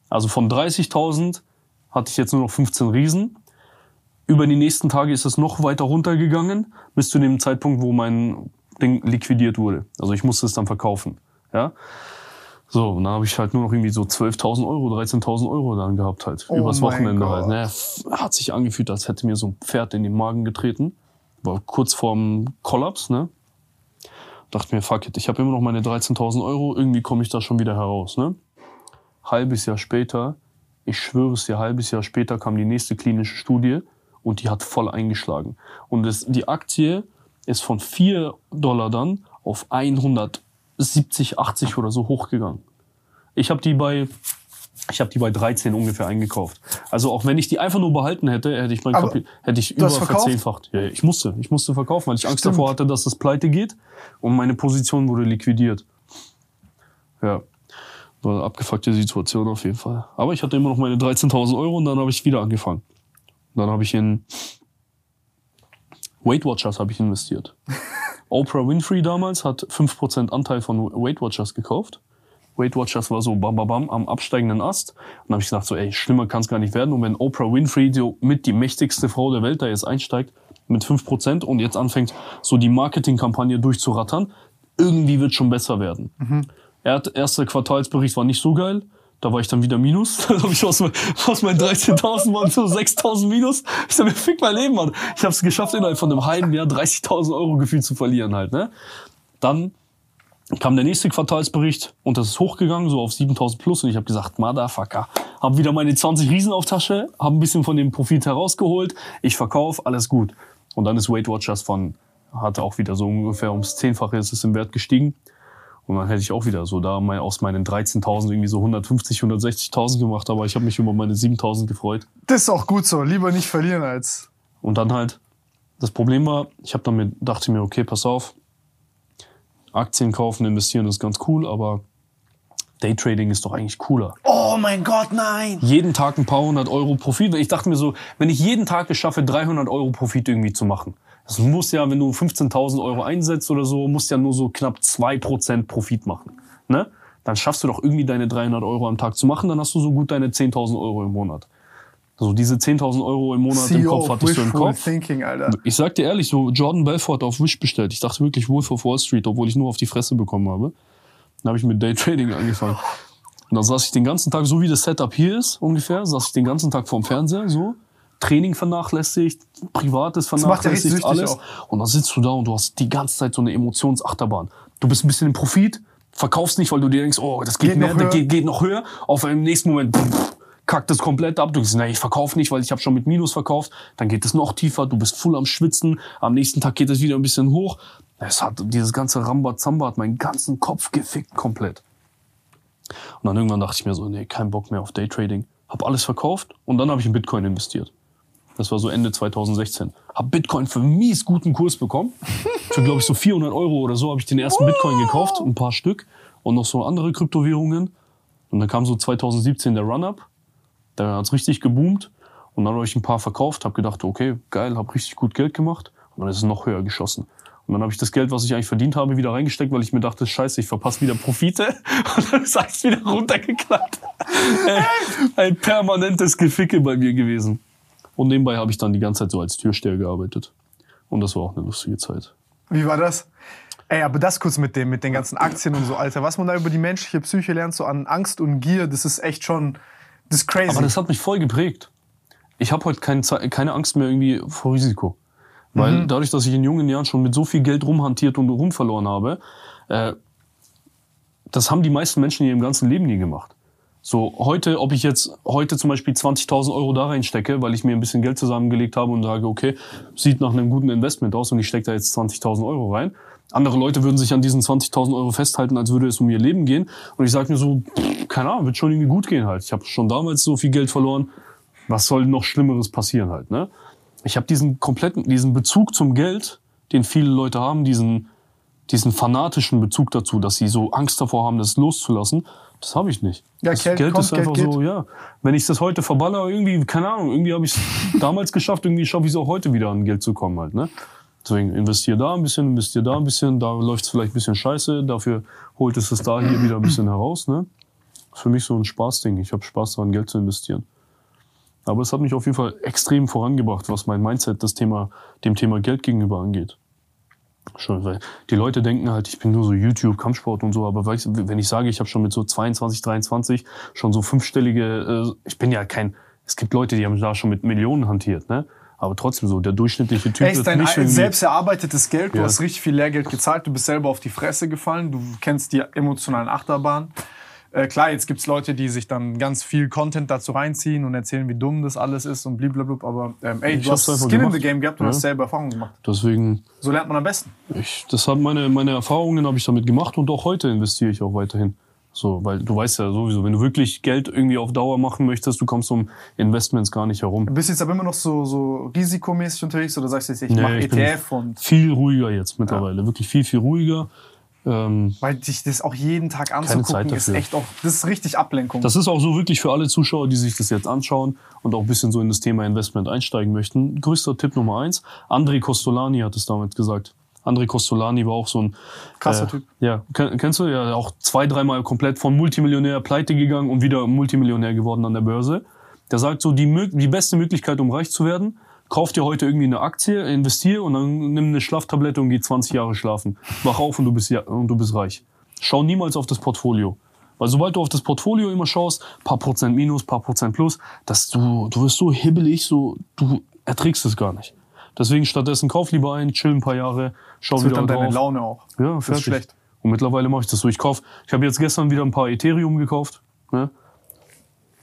Also von 30.000 hatte ich jetzt nur noch 15 Riesen. Über die nächsten Tage ist es noch weiter runtergegangen, bis zu dem Zeitpunkt, wo mein Ding liquidiert wurde. Also ich musste es dann verkaufen. Ja. So, und dann habe ich halt nur noch irgendwie so 12.000 Euro, 13.000 Euro dann gehabt halt. Oh übers Wochenende Gott. halt. Ne? F- Hat sich angefühlt, als hätte mir so ein Pferd in den Magen getreten. War kurz vorm Kollaps, ne? Dachte mir, fuck it, ich habe immer noch meine 13.000 Euro, irgendwie komme ich da schon wieder heraus, ne? Halbes Jahr später, ich schwöre es dir, halbes Jahr später kam die nächste klinische Studie und die hat voll eingeschlagen. Und das, die Aktie ist von 4 Dollar dann auf 170, 80 oder so hochgegangen. Ich habe die bei ich habe die bei 13 ungefähr eingekauft. Also auch wenn ich die einfach nur behalten hätte, hätte ich mein Aber hätte ich über verzehnfacht. Ja, ich musste, ich musste verkaufen, weil ich Angst Stimmt. davor hatte, dass das pleite geht und meine Position wurde liquidiert. Ja. War eine abgefuckte Situation auf jeden Fall. Aber ich hatte immer noch meine 13.000 Euro und dann habe ich wieder angefangen. Dann habe ich in Weight Watchers habe ich investiert. Oprah Winfrey damals hat 5% Anteil von Weight Watchers gekauft. Weight Watchers war so bam, bam, bam am absteigenden Ast. Und dann habe ich gesagt, so, ey, schlimmer kann es gar nicht werden. Und wenn Oprah Winfrey so mit die mächtigste Frau der Welt da jetzt einsteigt mit 5% und jetzt anfängt, so die Marketingkampagne durchzurattern, irgendwie wird schon besser werden. Er hat, erster Quartalsbericht war nicht so geil. Da war ich dann wieder minus. Dann habe ich aus, aus meinen 13.000 waren so 6.000 minus. Ich sag mir, fick mein Leben, Mann. Ich habe es geschafft, innerhalb von einem halben Jahr 30.000 Euro gefühlt zu verlieren halt. Ne? Dann kam der nächste Quartalsbericht und das ist hochgegangen, so auf 7000 plus und ich habe gesagt, Motherfucker, habe wieder meine 20 Riesen auf Tasche, habe ein bisschen von dem Profit herausgeholt, ich verkaufe, alles gut. Und dann ist Weight Watchers von, hatte auch wieder so ungefähr ums Zehnfache ist es im Wert gestiegen. Und dann hätte ich auch wieder so da mal aus meinen 13.000 irgendwie so 150, 160.000 gemacht, aber ich habe mich über meine 7.000 gefreut. das ist auch gut so. Lieber nicht verlieren als. Und dann halt, das Problem war, ich habe dann mir, dachte mir, okay, pass auf, Aktien kaufen, investieren ist ganz cool, aber Daytrading ist doch eigentlich cooler. Oh, Oh mein Gott, nein! jeden Tag ein paar hundert Euro Profit. Ich dachte mir so, wenn ich jeden Tag es schaffe, 300 Euro Profit irgendwie zu machen, das muss ja, wenn du 15.000 Euro einsetzt oder so, musst ja nur so knapp 2% Profit machen. Ne? Dann schaffst du doch irgendwie deine 300 Euro am Tag zu machen, dann hast du so gut deine 10.000 Euro im Monat. Also diese 10.000 Euro im Monat im CEO Kopf of hattest du im Kopf. Thinking. Ich sag dir ehrlich, so Jordan Belfort auf Wish bestellt. Ich dachte wirklich Wolf of Wall Street, obwohl ich nur auf die Fresse bekommen habe. Dann habe ich mit Daytrading angefangen. Und dann saß ich den ganzen Tag, so wie das Setup hier ist ungefähr, saß ich den ganzen Tag vorm Fernseher, so. Training vernachlässigt, Privates ja vernachlässigt, süchtig alles. auch. Und dann sitzt du da und du hast die ganze Zeit so eine Emotionsachterbahn. Du bist ein bisschen im Profit, verkaufst nicht, weil du dir denkst, oh, das geht, Geht mehr, noch das höher. geht, geht noch höher. Auf einem nächsten Moment pff, kackt es komplett ab. Du denkst, nee, ich verkaufe nicht, weil ich habe schon mit Minus verkauft. Dann geht es noch tiefer, du bist voll am Schwitzen. Am nächsten Tag geht es wieder ein bisschen hoch. Es hat dieses ganze Rambazamba hat meinen ganzen Kopf gefickt komplett. Und dann irgendwann dachte ich mir so, nee, kein Bock mehr auf Daytrading. Hab alles verkauft und dann habe ich in Bitcoin investiert. Das war so Ende 2016. Hab Bitcoin für mies guten Kurs bekommen. Für, glaube ich, so 400 Euro oder so habe ich den ersten Bitcoin gekauft, ein paar Stück. Und noch so andere Kryptowährungen. Und dann kam so 2017 der Run-Up. Da hat's richtig geboomt. Und dann habe ich ein paar verkauft, habe gedacht, okay, geil, habe richtig gut Geld gemacht. Und dann ist es noch höher geschossen. Und dann habe ich das Geld, was ich eigentlich verdient habe, wieder reingesteckt, weil ich mir dachte, scheiße, ich verpasse wieder Profite. Und dann ist alles wieder runtergeknallt. Äh, Ein permanentes Geficke bei mir gewesen. Und nebenbei habe ich dann die ganze Zeit so als Türsteher gearbeitet. Und das war auch eine lustige Zeit. Wie war das? Ey, aber das kurz mit dem, mit den ganzen Aktien und so, Alter. Was man da über die menschliche Psyche lernt, so an Angst und Gier, das ist echt schon, das ist crazy. Aber das hat mich voll geprägt. Ich habe heute keine, Ze- keine Angst mehr irgendwie vor Risiko. Weil dadurch, dass ich in jungen Jahren schon mit so viel Geld rumhantiert und rumverloren habe, äh, das haben die meisten Menschen in ihrem ganzen Leben nie gemacht. So, heute, ob ich jetzt heute zum Beispiel 20.000 Euro da reinstecke, weil ich mir ein bisschen Geld zusammengelegt habe und sage, okay, sieht nach einem guten Investment aus und ich stecke da jetzt 20.000 Euro rein. Andere Leute würden sich an diesen 20.000 Euro festhalten, als würde es um ihr Leben gehen. Und ich sage mir so, pff, keine Ahnung, wird schon irgendwie gut gehen halt. Ich habe schon damals so viel Geld verloren. Was soll noch Schlimmeres passieren halt, ne? Ich habe diesen kompletten, diesen Bezug zum Geld, den viele Leute haben, diesen, diesen fanatischen Bezug dazu, dass sie so Angst davor haben, das loszulassen. Das habe ich nicht. Ja, das Geld kommt, ist einfach Geld so, ja. Wenn ich das heute verballer, irgendwie, keine Ahnung, irgendwie habe ich es damals geschafft, irgendwie schaffe ich es auch heute wieder an Geld zu kommen halt, ne? Deswegen investiere da ein bisschen, investiere da ein bisschen, da läuft es vielleicht ein bisschen scheiße, dafür holt es es da hier wieder ein bisschen heraus, ne? Das ist für mich so ein Spaßding. Ich habe Spaß daran, Geld zu investieren. Aber es hat mich auf jeden Fall extrem vorangebracht, was mein Mindset das Thema, dem Thema Geld gegenüber angeht. Schon, weil die Leute denken halt, ich bin nur so YouTube, Kampfsport und so, aber wenn ich sage, ich habe schon mit so 22, 23 schon so fünfstellige, äh, ich bin ja kein, es gibt Leute, die haben da schon mit Millionen hantiert, ne? Aber trotzdem so, der durchschnittliche Typ Ey, ist dein nicht selbst erarbeitetes Geld, du Ja. hast richtig viel Lehrgeld gezahlt, du bist selber auf die Fresse gefallen, du kennst die emotionalen Achterbahnen. Äh, klar, jetzt gibt's Leute, die sich dann ganz viel Content dazu reinziehen und erzählen, wie dumm das alles ist und blablabla, aber ähm, ey, Ich du hast Skin in gemacht. the Game gehabt und Ja. hast selber Erfahrungen gemacht. Deswegen, So lernt man am besten. ich, das haben meine, meine Erfahrungen habe ich damit gemacht und auch heute investiere ich auch weiterhin. So, weil du weißt ja sowieso, wenn du wirklich Geld irgendwie auf Dauer machen möchtest, du kommst um Investments gar nicht herum. Du bist jetzt aber immer noch so, so risikomäßig unterwegs oder sagst du jetzt, ich Nee, mache ETF und Viel ruhiger jetzt mittlerweile, wirklich viel, viel ruhiger. Ähm, weil dich das auch jeden Tag anzugucken, ist echt auch, das ist richtig Ablenkung. Das ist auch so wirklich für alle Zuschauer, die sich das jetzt anschauen und auch ein bisschen so in das Thema Investment einsteigen möchten. Größter Tipp Nummer eins. André Costolani hat es damals gesagt. André Costolani war auch so ein Krasser Typ. Ja, Ken- kennst du ja auch zwei, dreimal komplett von Multimillionär pleite gegangen und wieder Multimillionär geworden an der Börse. Der sagt so, die, die beste Möglichkeit, um reich zu werden, kauf dir heute irgendwie eine Aktie, investier und dann nimm eine Schlaftablette und geh 20 Jahre schlafen. Wach auf und du bist, ja, und du bist reich. Schau niemals auf das Portfolio. Weil sobald du auf das Portfolio immer schaust, paar Prozent minus, paar Prozent plus, dass du, du wirst so hibbelig, so, du erträgst es gar nicht. Deswegen stattdessen kauf lieber ein, chill ein paar Jahre, schau das wird wieder dann deine drauf. Laune auch. Ja, Das ist fertig. schlecht. Und mittlerweile mache ich das so. Ich kauf, ich habe jetzt gestern wieder ein paar Ethereum gekauft. Ne?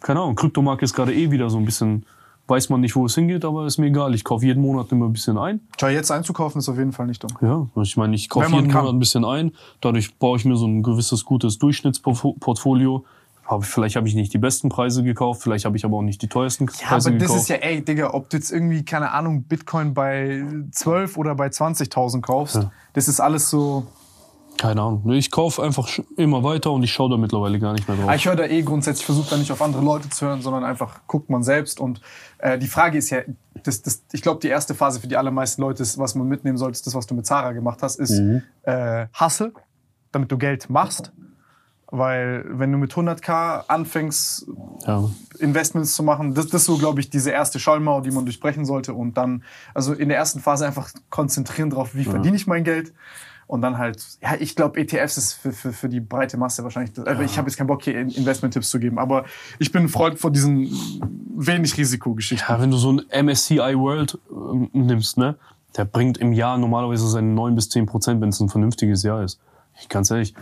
Keine Ahnung, Kryptomarkt ist gerade eh wieder so ein bisschen, weiß man nicht, wo es hingeht, aber ist mir egal. Ich kaufe jeden Monat immer ein bisschen ein. Tja, jetzt einzukaufen ist auf jeden Fall nicht dumm. Ja, ich meine, ich kaufe jeden kann. Monat ein bisschen ein. Dadurch baue ich mir so ein gewisses gutes Durchschnittsportfolio. Hab, vielleicht habe ich nicht die besten Preise gekauft, vielleicht habe ich aber auch nicht die teuersten Ja, Preise aber das gekauft. ist ja, ey, Digga, ob du jetzt irgendwie, keine Ahnung, Bitcoin bei 12 oder bei 20.000 kaufst, Ja. das ist alles so. Keine Ahnung. Ich kaufe einfach immer weiter und ich schaue da mittlerweile gar nicht mehr drauf. Aber ich höre da eh grundsätzlich, versuche da nicht auf andere Leute zu hören, sondern einfach guckt man selbst. Und äh, die Frage ist ja, das, das, ich glaube, die erste Phase für die allermeisten Leute ist, was man mitnehmen sollte, ist das, was du mit Zara gemacht hast, ist Mhm. äh, Hustle, damit du Geld machst. Weil wenn du mit 100k anfängst, ja. Investments zu machen, das, das ist so, glaube ich, diese erste Schallmauer, die man durchbrechen sollte. Und dann, also in der ersten Phase einfach konzentrieren drauf, wie verdiene ich mein Geld. Und dann halt, ja, ich glaube, ETFs ist für, für, für die breite Masse wahrscheinlich. Also ich habe jetzt keinen Bock, hier In- Investment-Tipps zu geben, aber ich bin ein Freund von diesen wenig Risikogeschichten. ja, wenn du so ein MSCI World ähm, nimmst, ne, der bringt im Jahr normalerweise seine 9 bis 10 Prozent, wenn es ein vernünftiges Jahr ist. Ich ganz ehrlich,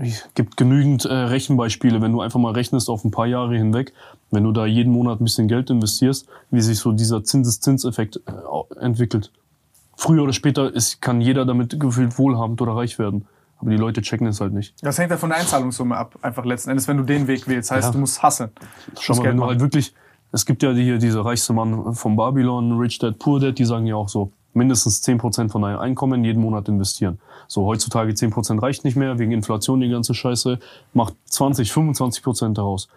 es gibt genügend äh, Rechenbeispiele, wenn du einfach mal rechnest auf ein paar Jahre hinweg, wenn du da jeden Monat ein bisschen Geld investierst, wie sich so dieser Zinseszinseffekt äh, entwickelt. Früher oder später ist, kann jeder damit gefühlt wohlhabend oder reich werden. Aber die Leute checken es halt nicht. Das hängt ja von der Einzahlungssumme ab, einfach letzten Endes, wenn du den Weg wählst. Heißt, Ja. du musst. Du Schau mal, Geld wenn du halt wirklich, es gibt ja hier diese reichste Mann von Babylon, Rich Dad, Poor Dad, die sagen ja auch so, mindestens 10% von deinem Einkommen jeden Monat investieren. So, heutzutage 10% reicht nicht mehr, wegen Inflation die ganze Scheiße, macht 20, 25% daraus.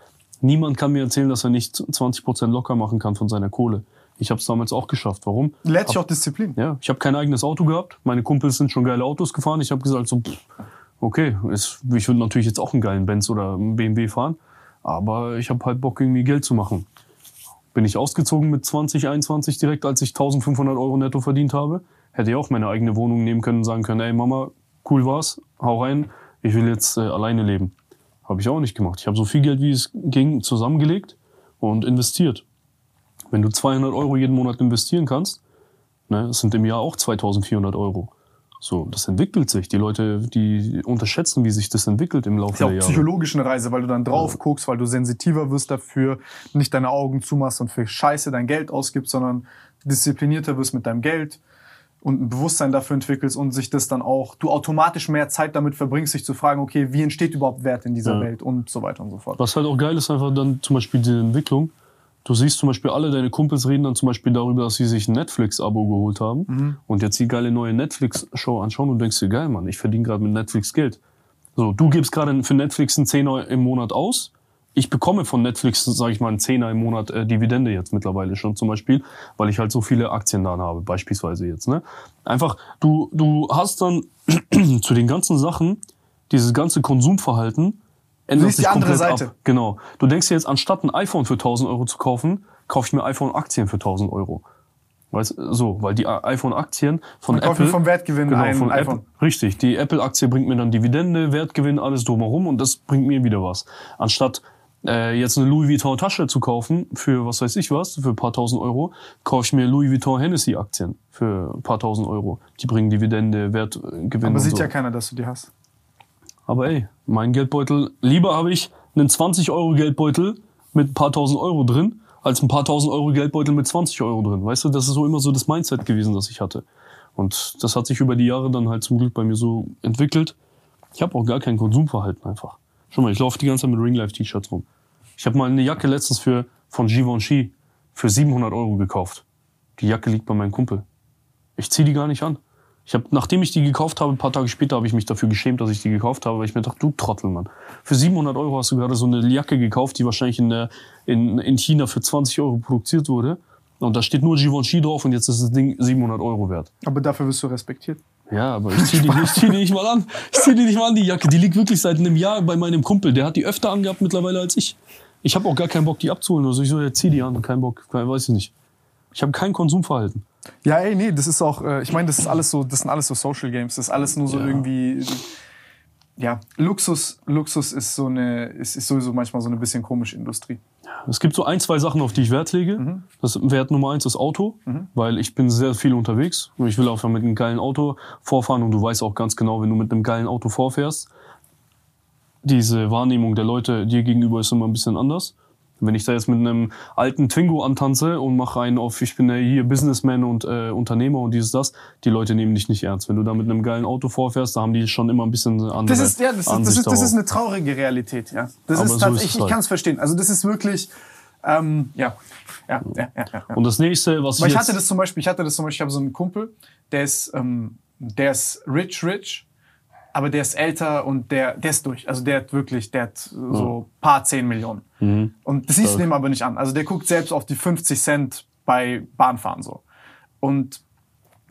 Niemand kann mir erzählen, dass er nicht 20% locker machen kann von seiner Kohle. Ich habe es damals auch geschafft. Warum? Lehrt sich auch Disziplin. Ja, ich habe kein eigenes Auto gehabt. Meine Kumpels sind schon geile Autos gefahren. Ich habe gesagt, so, pff, okay, ist, ich würde natürlich jetzt auch einen geilen Benz oder einen BMW fahren, aber ich habe halt Bock, irgendwie Geld zu machen. Bin ich ausgezogen mit 20, 21 direkt, als ich 1500 Euro netto verdient habe. Hätte ich auch meine eigene Wohnung nehmen können und sagen können, ey Mama, cool war's, hau rein, ich will jetzt äh, alleine leben. Habe ich auch nicht gemacht. Ich habe so viel Geld, wie es ging, zusammengelegt und investiert. Wenn du 200 Euro jeden Monat investieren kannst, Ne, das sind im Jahr auch 2400 Euro. So, das entwickelt sich. Die Leute, die unterschätzen, wie sich das entwickelt im Laufe ist ja der Jahre. psychologisch eine Reise, weil du dann drauf guckst, weil du sensitiver wirst dafür, nicht deine Augen zumachst und für Scheiße dein Geld ausgibst, sondern disziplinierter wirst mit deinem Geld und ein Bewusstsein dafür entwickelst und sich das dann auch, du automatisch mehr Zeit damit verbringst, sich zu fragen, okay, wie entsteht überhaupt Wert in dieser Ja. Welt und so weiter und so fort. Was halt auch geil ist, einfach dann zum Beispiel die Entwicklung. Du siehst zum Beispiel alle deine Kumpels reden dann zum Beispiel darüber, dass sie sich ein Netflix-Abo geholt haben Mhm. und jetzt die geile neue Netflix-Show anschauen und denkst dir, geil, Mann, ich verdiene gerade mit Netflix Geld. So, du gibst gerade für Netflix einen Zehner im Monat aus. Ich bekomme von Netflix, sage ich mal, einen Zehner im Monat äh, Dividende jetzt mittlerweile schon zum Beispiel, weil ich halt so viele Aktien da habe, beispielsweise jetzt. Ne? Einfach, du, du hast dann zu den ganzen Sachen, dieses ganze Konsumverhalten, ändert siehst die sich andere Seite. ab. Genau. Du denkst dir jetzt, anstatt ein iPhone für 1000 Euro zu kaufen, kaufe ich mir iPhone-Aktien für 1000 Euro. Weißt so, weil die i- iPhone-Aktien von kauft Apple. vom Wertgewinn genau, ein von iPhone. Apple. Richtig. Die Apple-Aktie bringt mir dann Dividende, Wertgewinn, alles drumherum und das bringt mir wieder was. Anstatt äh, jetzt eine Louis Vuitton-Tasche zu kaufen für was weiß ich was, für ein paar tausend Euro, kaufe ich mir Louis Vuitton Hennessy-Aktien für ein paar tausend Euro. Die bringen Dividende, Wertgewinn Aber sieht so. ja keiner, dass du die hast. Aber ey, mein Geldbeutel, lieber habe ich einen 20 Euro Geldbeutel mit ein paar tausend Euro drin, als ein paar tausend Euro Geldbeutel mit 20 Euro drin. Weißt du, das ist so immer so das Mindset gewesen, das ich hatte. Und das hat sich über die Jahre dann halt zum Glück bei mir so entwickelt. Ich habe auch gar kein Konsumverhalten einfach. Schau mal, ich laufe die ganze Zeit mit Ringlife-T-Shirts rum. Ich habe mal eine Jacke letztens für, von Givenchy für 700 Euro gekauft. Die Jacke liegt bei meinem Kumpel. Ich zieh die gar nicht an. Ich hab, nachdem ich die gekauft habe, ein paar Tage später, habe ich mich dafür geschämt, dass ich die gekauft habe, weil ich mir dachte, du Trottel, Mann. Für 700 Euro hast du gerade so eine Jacke gekauft, die wahrscheinlich in, der, in, in China für 20 Euro produziert wurde. Und da steht nur Givenchy drauf und jetzt ist das Ding 700 Euro wert. Aber dafür wirst du respektiert. Ja, aber ich zieh die, ich zieh die nicht mal an. Ich zieh die nicht mal an, die Jacke. Die liegt wirklich seit einem Jahr bei meinem Kumpel. Der hat die öfter angehabt mittlerweile als ich. Ich habe auch gar keinen Bock, die abzuholen. Also ich so, ja, zieh die an. Kein Bock, kein, weiß ich nicht. Ich habe kein Konsumverhalten. Ja, ey, nee, das ist auch, äh, ich meine, das ist alles so, das sind alles so Social Games, das ist alles nur so Ja. irgendwie, ja, Luxus, Luxus ist so eine, ist, ist sowieso manchmal so eine bisschen komische Industrie. Es gibt so ein, zwei Sachen, auf die ich Wert lege. Das Wert Nummer eins ist Auto, weil ich bin sehr viel unterwegs und ich will auch mit einem geilen Auto vorfahren und du weißt auch ganz genau, wenn du mit einem geilen Auto vorfährst, diese Wahrnehmung der Leute dir gegenüber ist immer ein bisschen anders. Wenn ich da jetzt mit einem alten Twingo antanze und mache einen auf, ich bin ja hier Businessman und äh, Unternehmer und dieses, das, die Leute nehmen dich nicht ernst. Wenn du da mit einem geilen Auto vorfährst, da haben die schon immer ein bisschen andere Das ist, ja, das ist, das Ansicht ist, das ist eine traurige Realität, ja. Das Aber ist so ist es ich halt. kann es verstehen. Also das ist wirklich, ähm, ja, ja, ja, ja, ja. Und das nächste, was Aber ich jetzt, hatte das zum Beispiel, ich hatte das zum Beispiel, ich habe so einen Kumpel, der ist, ähm, der ist rich, rich, aber der ist älter und der, der ist durch. Also der hat wirklich, der hat so paar 10 Millionen. Und das siehst du dem aber nicht an. Also der guckt selbst auf die 50 Cent bei Bahnfahren so. Und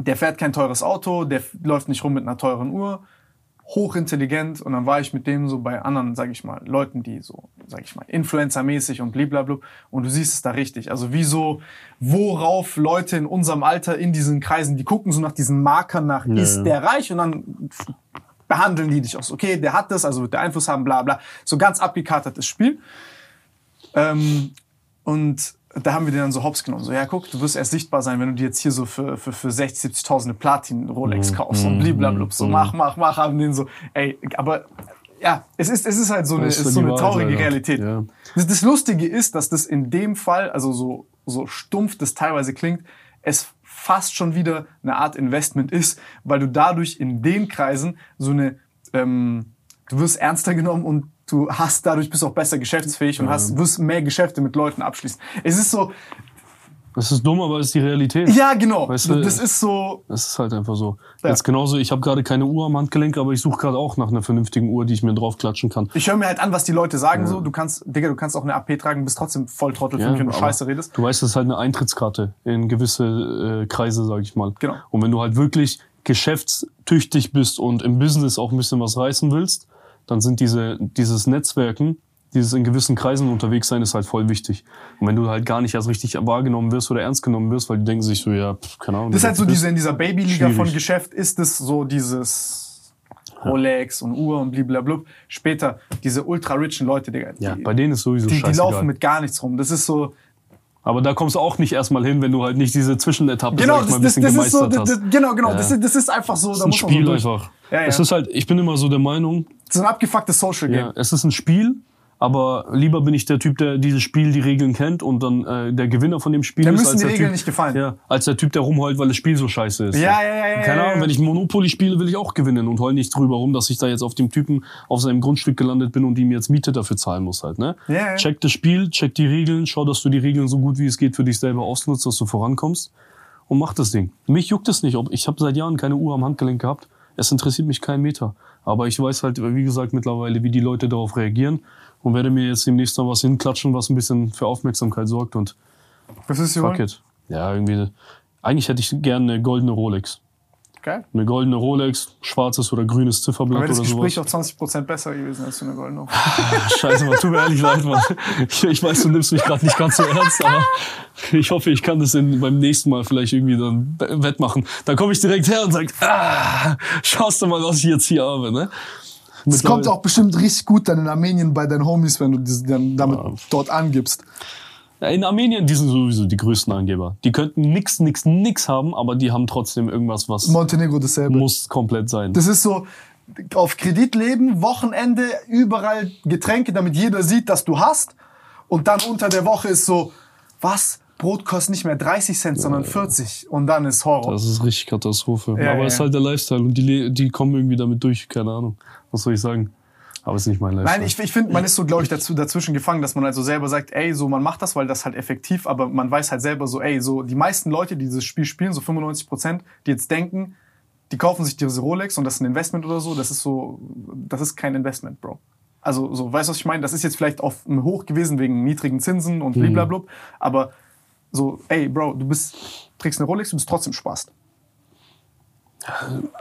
der fährt kein teures Auto, der läuft nicht rum mit einer teuren Uhr, hochintelligent. Und dann war ich mit dem so bei anderen, sag ich mal, Leuten, die so, sag ich mal, Influencer-mäßig und blablabla. Und du siehst es da richtig. Also wieso, worauf Leute in unserem Alter in diesen Kreisen, die gucken so nach diesen Markern nach, ist der reich? Und dann behandeln die dich aus. Okay, der hat das, also wird der Einfluss haben, bla bla. So ganz abgekartetes Spiel. Ähm, und da haben wir den dann so hops genommen. So, ja, guck, du wirst erst sichtbar sein, wenn du dir jetzt hier so für, für, für 60, 70.000 eine Platin-Rolex kaufst und blablabla. So, mach, mach, mach, haben den so, ey, aber ja, es ist, es ist halt so eine, ist so eine Wahrheit, traurige Alter. Realität. Ja. Das, das Lustige ist, dass das in dem Fall, also so, so stumpf das teilweise klingt, es fast schon wieder eine Art Investment ist, weil du dadurch in den Kreisen so eine, ähm, du wirst ernster genommen und du hast dadurch bist auch besser geschäftsfähig und hast, wirst mehr Geschäfte mit Leuten abschließen. Es ist so, Das ist dumm, aber es ist die Realität. ja genau, Weißt du, das ist so, Das ist halt einfach so. Ja. Jetzt genauso, ich habe gerade keine Uhr am Handgelenk, aber ich suche gerade auch nach einer vernünftigen Uhr, die ich mir draufklatschen kann. ich höre mir halt an, was die Leute sagen so, du kannst, Digga, du kannst auch eine AP tragen, bist trotzdem voll Trottel für mich, wenn du Scheiße redest. Du weißt, das ist halt eine Eintrittskarte in gewisse äh, Kreise, sag ich mal. Genau. Und wenn du halt wirklich geschäftstüchtig bist und im Business auch ein bisschen was reißen willst, dann sind diese, dieses Netzwerken, dieses in gewissen Kreisen unterwegs sein, ist halt voll wichtig. Und wenn du halt gar nicht als richtig wahrgenommen wirst oder ernst genommen wirst, weil die denken sich so, ja, pf, keine Ahnung. Das ist halt so diese, in dieser Babyliga von. Geschäft ist es so dieses Rolex und Uhr und blablabla. Später diese ultra-richen Leute, Digga. Die, Ja, bei denen ist sowieso die, die laufen mit gar nichts rum. Das ist so, Aber da kommst du auch nicht erstmal hin, wenn du halt nicht diese Zwischenetappe, genau, sag ich mal, das, ein das, bisschen das so, gemeistert das, hast. das, genau, genau, Ja. das, ist, das ist einfach so, Das da ist ein so Spiel einfach. Ja, ja. Es ist halt, ich bin immer so der Meinung, Das ist ein abgefucktes Social Game. ja, es ist ein Spiel, aber lieber bin ich der Typ, der dieses Spiel, die Regeln kennt und dann äh, der Gewinner von dem Spiel Dem ist, müssen als die der Regeln typ, nicht gefallen. Ja, als der Typ, der rumheult, weil das Spiel so scheiße ist. Ja, ja, ja, ja, Keine ja, Ahnung, ja. wenn ich Monopoly spiele, will ich auch gewinnen und heul nicht drüber rum, dass ich da jetzt auf dem Typen auf seinem Grundstück gelandet bin und ihm jetzt Miete dafür zahlen muss halt, ne? Ja, ja. Check das Spiel, check die Regeln, schau, dass du die Regeln so gut wie es geht für dich selber ausnutzt, dass du vorankommst und mach das Ding. Mich juckt es nicht, ob ich habe seit Jahren keine Uhr am Handgelenk gehabt. Es interessiert mich kein Meter. Aber ich weiß halt, wie gesagt, mittlerweile, wie die Leute darauf reagieren und werde mir jetzt demnächst noch was hinklatschen, was ein bisschen für Aufmerksamkeit sorgt und Was ist hier fuck it. Ja, irgendwie. Eigentlich hätte ich gerne eine goldene Rolex. Geil. Eine goldene Rolex, schwarzes oder grünes Zifferblatt Aber das oder Gespräch sowas. auch 20% besser gewesen als für eine goldene. Uhr. Scheiße, man, tut mir ehrlich leid, Mann. Ich, ich weiß, du nimmst mich gerade nicht ganz so ernst, aber ich hoffe, ich kann das in, beim nächsten Mal vielleicht irgendwie dann wettmachen. Dann komme ich direkt her und sag, ah, schaust du mal, was ich jetzt hier habe, ne? Es kommt auch bestimmt richtig gut dann in Armenien bei deinen Homies, wenn du das dann damit dort angibst. Ja, In Armenien, die sind sowieso die größten Angeber. Die könnten nix, nix, nix haben, aber die haben trotzdem irgendwas, was Montenegro dasselbe. muss komplett sein. Das ist so auf Kredit leben, Wochenende, überall Getränke, damit jeder sieht, dass du hast. Und dann unter der Woche ist so, was? Brot kostet nicht mehr 30 Cent, sondern 40. Und dann ist Horror. Das ist richtig Katastrophe. Ja, aber ja. es ist halt der Lifestyle und die, die kommen irgendwie damit durch, keine Ahnung. Was soll ich sagen? Aber es ist nicht mein Lifestyle. Nein, ich, ich finde, man ist so, glaube ich, dazu, dazwischen gefangen, dass man also selber sagt, ey, so, man macht das, weil das halt effektiv, aber man weiß halt selber so, ey, so, die meisten Leute, die dieses Spiel spielen, so 95 Prozent, die jetzt denken, die kaufen sich diese Rolex und das ist ein Investment oder so, das ist so, das ist kein Investment, Bro. Also, so, weißt du, was ich meine? Das ist jetzt vielleicht auf einem Hoch gewesen wegen niedrigen Zinsen und blablabla, aber so, ey, Bro, du bist, trägst eine Rolex, du bist trotzdem Spaß.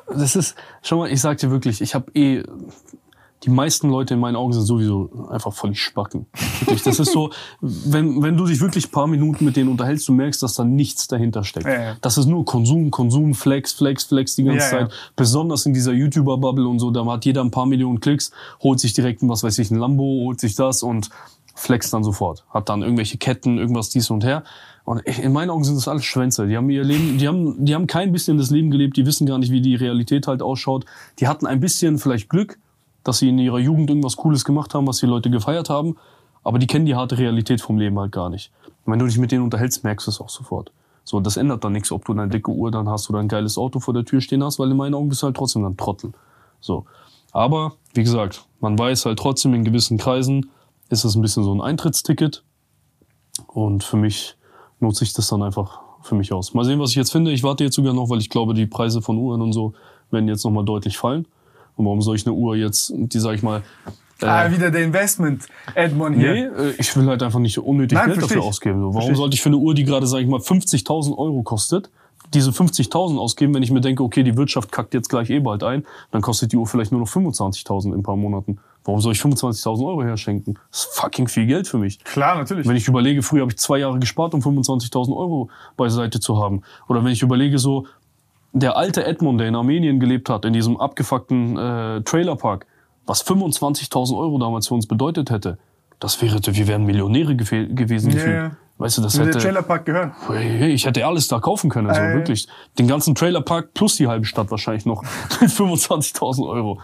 das ist, schau mal, ich sag dir wirklich, ich habe eh, die meisten Leute in meinen Augen sind sowieso einfach voll die Spacken. Wirklich, das ist so, wenn, wenn du dich wirklich ein paar Minuten mit denen unterhältst, du merkst, dass da nichts dahinter steckt. Ja, ja. Das ist nur Konsum, Konsum, Flex, Flex, Flex die ganze Ja. Zeit. Besonders in dieser YouTuber-Bubble und so, da hat jeder ein paar Millionen Klicks, holt sich direkt ein, was weiß ich, ein Lambo, holt sich das und flext dann sofort. Hat dann irgendwelche Ketten, irgendwas dies und her. Und in meinen Augen sind das alles Schwänze. Die haben ihr Leben, die haben, die haben kein bisschen das Leben gelebt, die wissen gar nicht, wie die Realität halt ausschaut. Die hatten ein bisschen vielleicht Glück, dass sie in ihrer Jugend irgendwas Cooles gemacht haben, was die Leute gefeiert haben. Aber die kennen die harte Realität vom Leben halt gar nicht. Wenn du dich mit denen unterhältst, merkst du es auch sofort. So, das ändert dann nichts, ob du eine dicke Uhr dann hast oder ein geiles Auto vor der Tür stehen hast, weil in meinen Augen bist du halt trotzdem dann Trottel. So. Aber, wie gesagt, man weiß halt trotzdem in gewissen Kreisen ist es ein bisschen so ein Eintrittsticket. Und für mich nutze ich das dann einfach für mich aus. Mal sehen, was ich jetzt finde. Ich warte jetzt sogar noch, weil ich glaube, die Preise von Uhren und so werden jetzt nochmal deutlich fallen. Und warum soll ich eine Uhr jetzt, die sag ich mal, äh, ah, wieder der Investment, Edmond hier. Nee, äh, ich will halt einfach nicht unnötig Nein, Geld dafür ich. ausgeben. Warum ich. sollte ich für eine Uhr, die gerade, sag ich mal, 50.000 Euro kostet, diese 50.000 ausgeben, wenn ich mir denke, okay, die Wirtschaft kackt jetzt gleich eh bald ein, dann kostet die Uhr vielleicht nur noch 25.000 in ein paar Monaten. Warum soll ich 25.000 Euro herschenken? Das ist fucking viel Geld für mich. Klar, natürlich. Wenn ich überlege, früher habe ich zwei Jahre gespart, um 25.000 Euro beiseite zu haben. Oder wenn ich überlege, so der alte Edmond, der in Armenien gelebt hat, in diesem abgefuckten äh, Trailerpark, was 25.000 Euro damals für uns bedeutet hätte, das wäre, wir wären Millionäre gewesen. Ja, gefühlt. ja. Weißt du, das Würde der hätte, Trailerpark gehören. Hey, ich hätte alles da kaufen können, also Äh. wirklich. Den ganzen Trailerpark plus die halbe Stadt wahrscheinlich noch mit 25.000 Euro.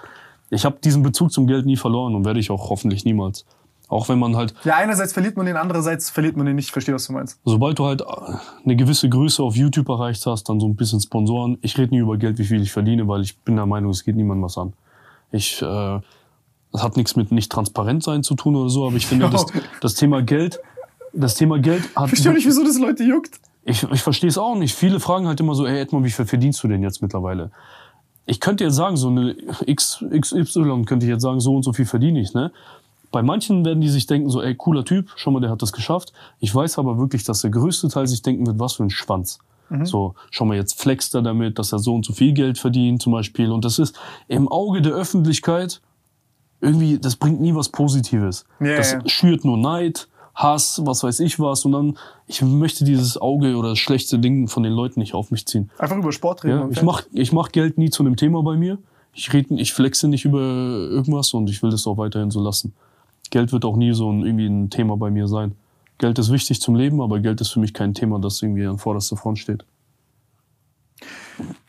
Ich habe diesen Bezug zum Geld nie verloren und werde ich auch hoffentlich niemals. Auch wenn man halt Ja, einerseits verliert man den, andererseits verliert man den nicht. Ich verstehe, was du meinst. Sobald du halt äh, eine gewisse Größe auf YouTube erreicht hast, dann so ein bisschen Sponsoren. Ich rede nie über Geld, wie viel ich verdiene, weil ich bin der Meinung, es geht niemandem was an. Ich, äh, das hat nichts mit nicht transparent sein zu tun oder so, aber ich finde, das, das Thema Geld, das Thema Geld hat. Ich verstehe nicht, wieso das Leute juckt. Ich, ich verstehe es auch nicht. Viele fragen halt immer so, ey Edmund, wie viel verdienst du denn jetzt mittlerweile? Ich könnte jetzt sagen, so eine X, XY könnte ich jetzt sagen, so und so viel verdiene ich, ne? Bei manchen werden die sich denken so, ey, cooler Typ, schau mal, der hat das geschafft. Ich weiß aber wirklich, dass der größte Teil sich denken wird, was für ein Schwanz. So, schau mal, jetzt flext er damit, dass er so und so viel Geld verdient, zum Beispiel. Und das ist im Auge der Öffentlichkeit irgendwie, das bringt nie was Positives. Ja, das ja. schürt nur Neid, Hass, was weiß ich was. Und dann, ich möchte dieses Auge oder das schlechte Ding von den Leuten nicht auf mich ziehen. Einfach über Sport reden. Ja, ich mach, ich mach Geld nie zu einem Thema bei mir. Ich rede, ich flexe nicht über irgendwas und ich will das auch weiterhin so lassen. Geld wird auch nie so ein, irgendwie ein Thema bei mir sein. Geld ist wichtig zum Leben, aber Geld ist für mich kein Thema, das irgendwie an vorderster Front steht.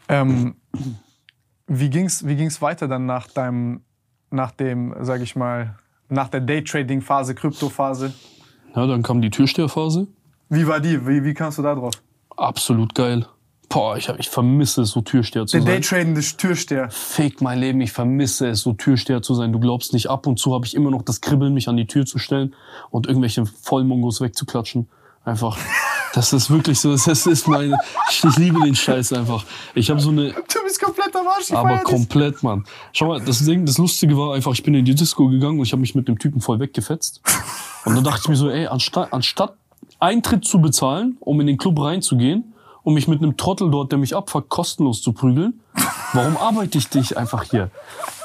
Ähm, wie ging's, wie ging's weiter dann nach deinem, nach dem, sag ich mal, nach der Daytrading-Phase, Krypto-Phase? Ja, dann kam die Türsteherphase. Wie war die? Wie, wie kamst du da drauf? Absolut geil. Boah, ich, hab- ich vermisse es, so Türsteher zu Der sein. Daytradende Türsteher. Fick mein Leben, ich vermisse es, so Türsteher zu sein. Du glaubst nicht, ab und zu habe ich immer noch das Kribbeln, mich an die Tür zu stellen und irgendwelche Vollmongos wegzuklatschen. Einfach. Das ist wirklich so, das ist meine, ich, ich liebe den Scheiß einfach. Ich habe so eine, Du bist komplett am Arsch. Aber komplett, Mann. Schau mal, das Ding, das Lustige war einfach, ich bin in die Disco gegangen und ich habe mich mit dem Typen voll weggefetzt. Und dann dachte ich mir so, ey, anstatt, anstatt Eintritt zu bezahlen, um in den Club reinzugehen, um mich mit einem Trottel dort, der mich abfuckt, kostenlos zu prügeln, warum arbeite ich dich einfach hier?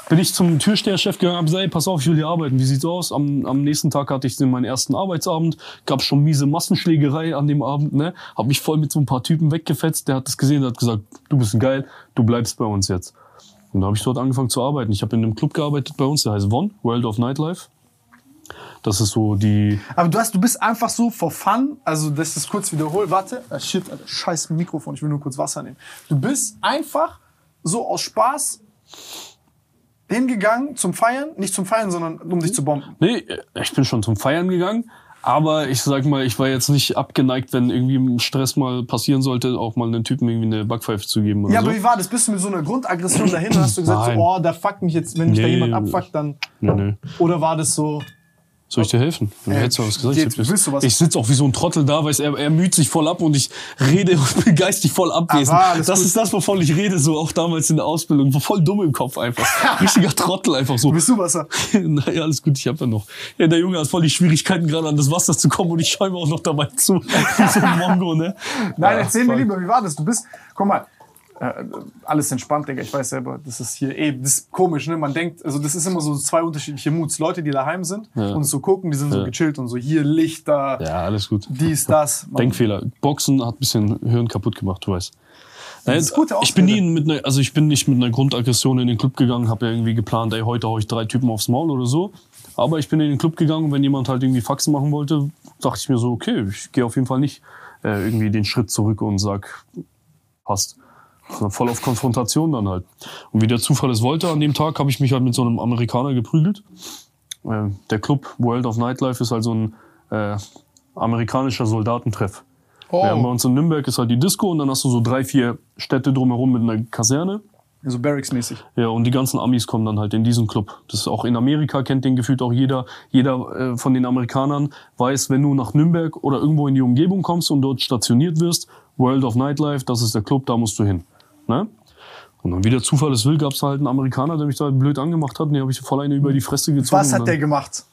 Bin ich zum Türsteherchef gegangen, hab gesagt, ey, pass auf, ich will hier arbeiten. Wie sieht's aus? Am, am nächsten Tag hatte ich meinen ersten Arbeitsabend, gab schon miese Massenschlägerei an dem Abend, ne? Hab mich voll mit so ein paar Typen weggefetzt. Der hat das gesehen, der hat gesagt, du bist ein geil, du bleibst bei uns jetzt. Und da habe ich dort angefangen zu arbeiten. Ich habe in einem Club gearbeitet bei uns, der heißt Von, World of Nightlife. Das ist so die, Aber du, hast, du bist einfach so for fun, also das ist kurz wiederholt. Warte, ah, shit, Alter, scheiß Mikrofon, ich will nur kurz Wasser nehmen. Du bist einfach so aus Spaß hingegangen zum Feiern, nicht zum Feiern, sondern um dich zu bomben. Nee, ich bin schon zum Feiern gegangen. Aber ich sag mal, ich war jetzt nicht abgeneigt, wenn irgendwie ein Stress mal passieren sollte, auch mal einen Typen irgendwie eine Backpfeife zu geben oder Ja, so. aber wie war das? Bist du mit so einer Grundaggression dahin und hast du gesagt, so, oh, der fuckt mich jetzt, wenn mich da Nee. jemand abfuckt, dann. Nö, nö. Oder war das so, Soll ich dir helfen? Du hättest du was gesagt. jetzt ich willst du was- ich sitze auch wie so ein Trottel da, weil er, er müht sich voll ab und ich rede und bin geistig voll abwesend. Alles das gut. ist das, wovon ich rede, so auch damals in der Ausbildung. War voll dumm im Kopf einfach. Richtiger Trottel einfach so. bist du Wasser? naja, alles gut, ich hab ja noch. Ja, der Junge hat voll die Schwierigkeiten, gerade an das Wasser zu kommen und ich schäume auch noch dabei zu. Wie so ein Mongo, ne? Nein, Ja, erzähl mir lieber, wie war das? Du bist, guck mal, äh, alles entspannt, Digga. Ich weiß selber, das ist hier eh, das ist komisch, ne? Man denkt, also das ist immer so zwei unterschiedliche Moods. Leute, die daheim sind Ja. und so gucken, die sind so Ja. gechillt und so hier Lichter, Ja, alles gut. dies, das. Man- Denkfehler. Boxen hat ein bisschen Hirn kaputt gemacht, du weißt. Naja, ich bin nie mit einer, also ich bin nicht mit einer Grundaggression in den Club gegangen, habe ja irgendwie geplant, ey, heute hau ich drei Typen aufs Maul oder so. Aber ich bin in den Club gegangen und wenn jemand halt irgendwie Faxen machen wollte, dachte ich mir so, okay, ich gehe auf jeden Fall nicht äh, irgendwie den Schritt zurück und sag, passt. Voll auf Konfrontation dann halt. Und wie der Zufall es wollte, an dem Tag habe ich mich halt mit so einem Amerikaner geprügelt. Äh, der Club World of Nightlife ist halt so ein äh, amerikanischer Soldatentreff. Oh, Wir haben bei uns in Nürnberg ist halt die Disco und dann hast du so drei, vier Städte drumherum mit einer Kaserne. so Barracks-mäßig. Ja, und die ganzen Amis kommen dann halt in diesen Club. Das ist auch in Amerika kennt den gefühlt auch jeder. Jeder äh, von den Amerikanern weiß, wenn du nach Nürnberg oder irgendwo in die Umgebung kommst und dort stationiert wirst, World of Nightlife, das ist der Club, da musst du hin. Ne? Und dann, wie der Zufall es will, gab es halt einen Amerikaner, der mich da blöd angemacht hat. Und den habe ich voll eine über die Fresse gezogen. Was hat der gemacht?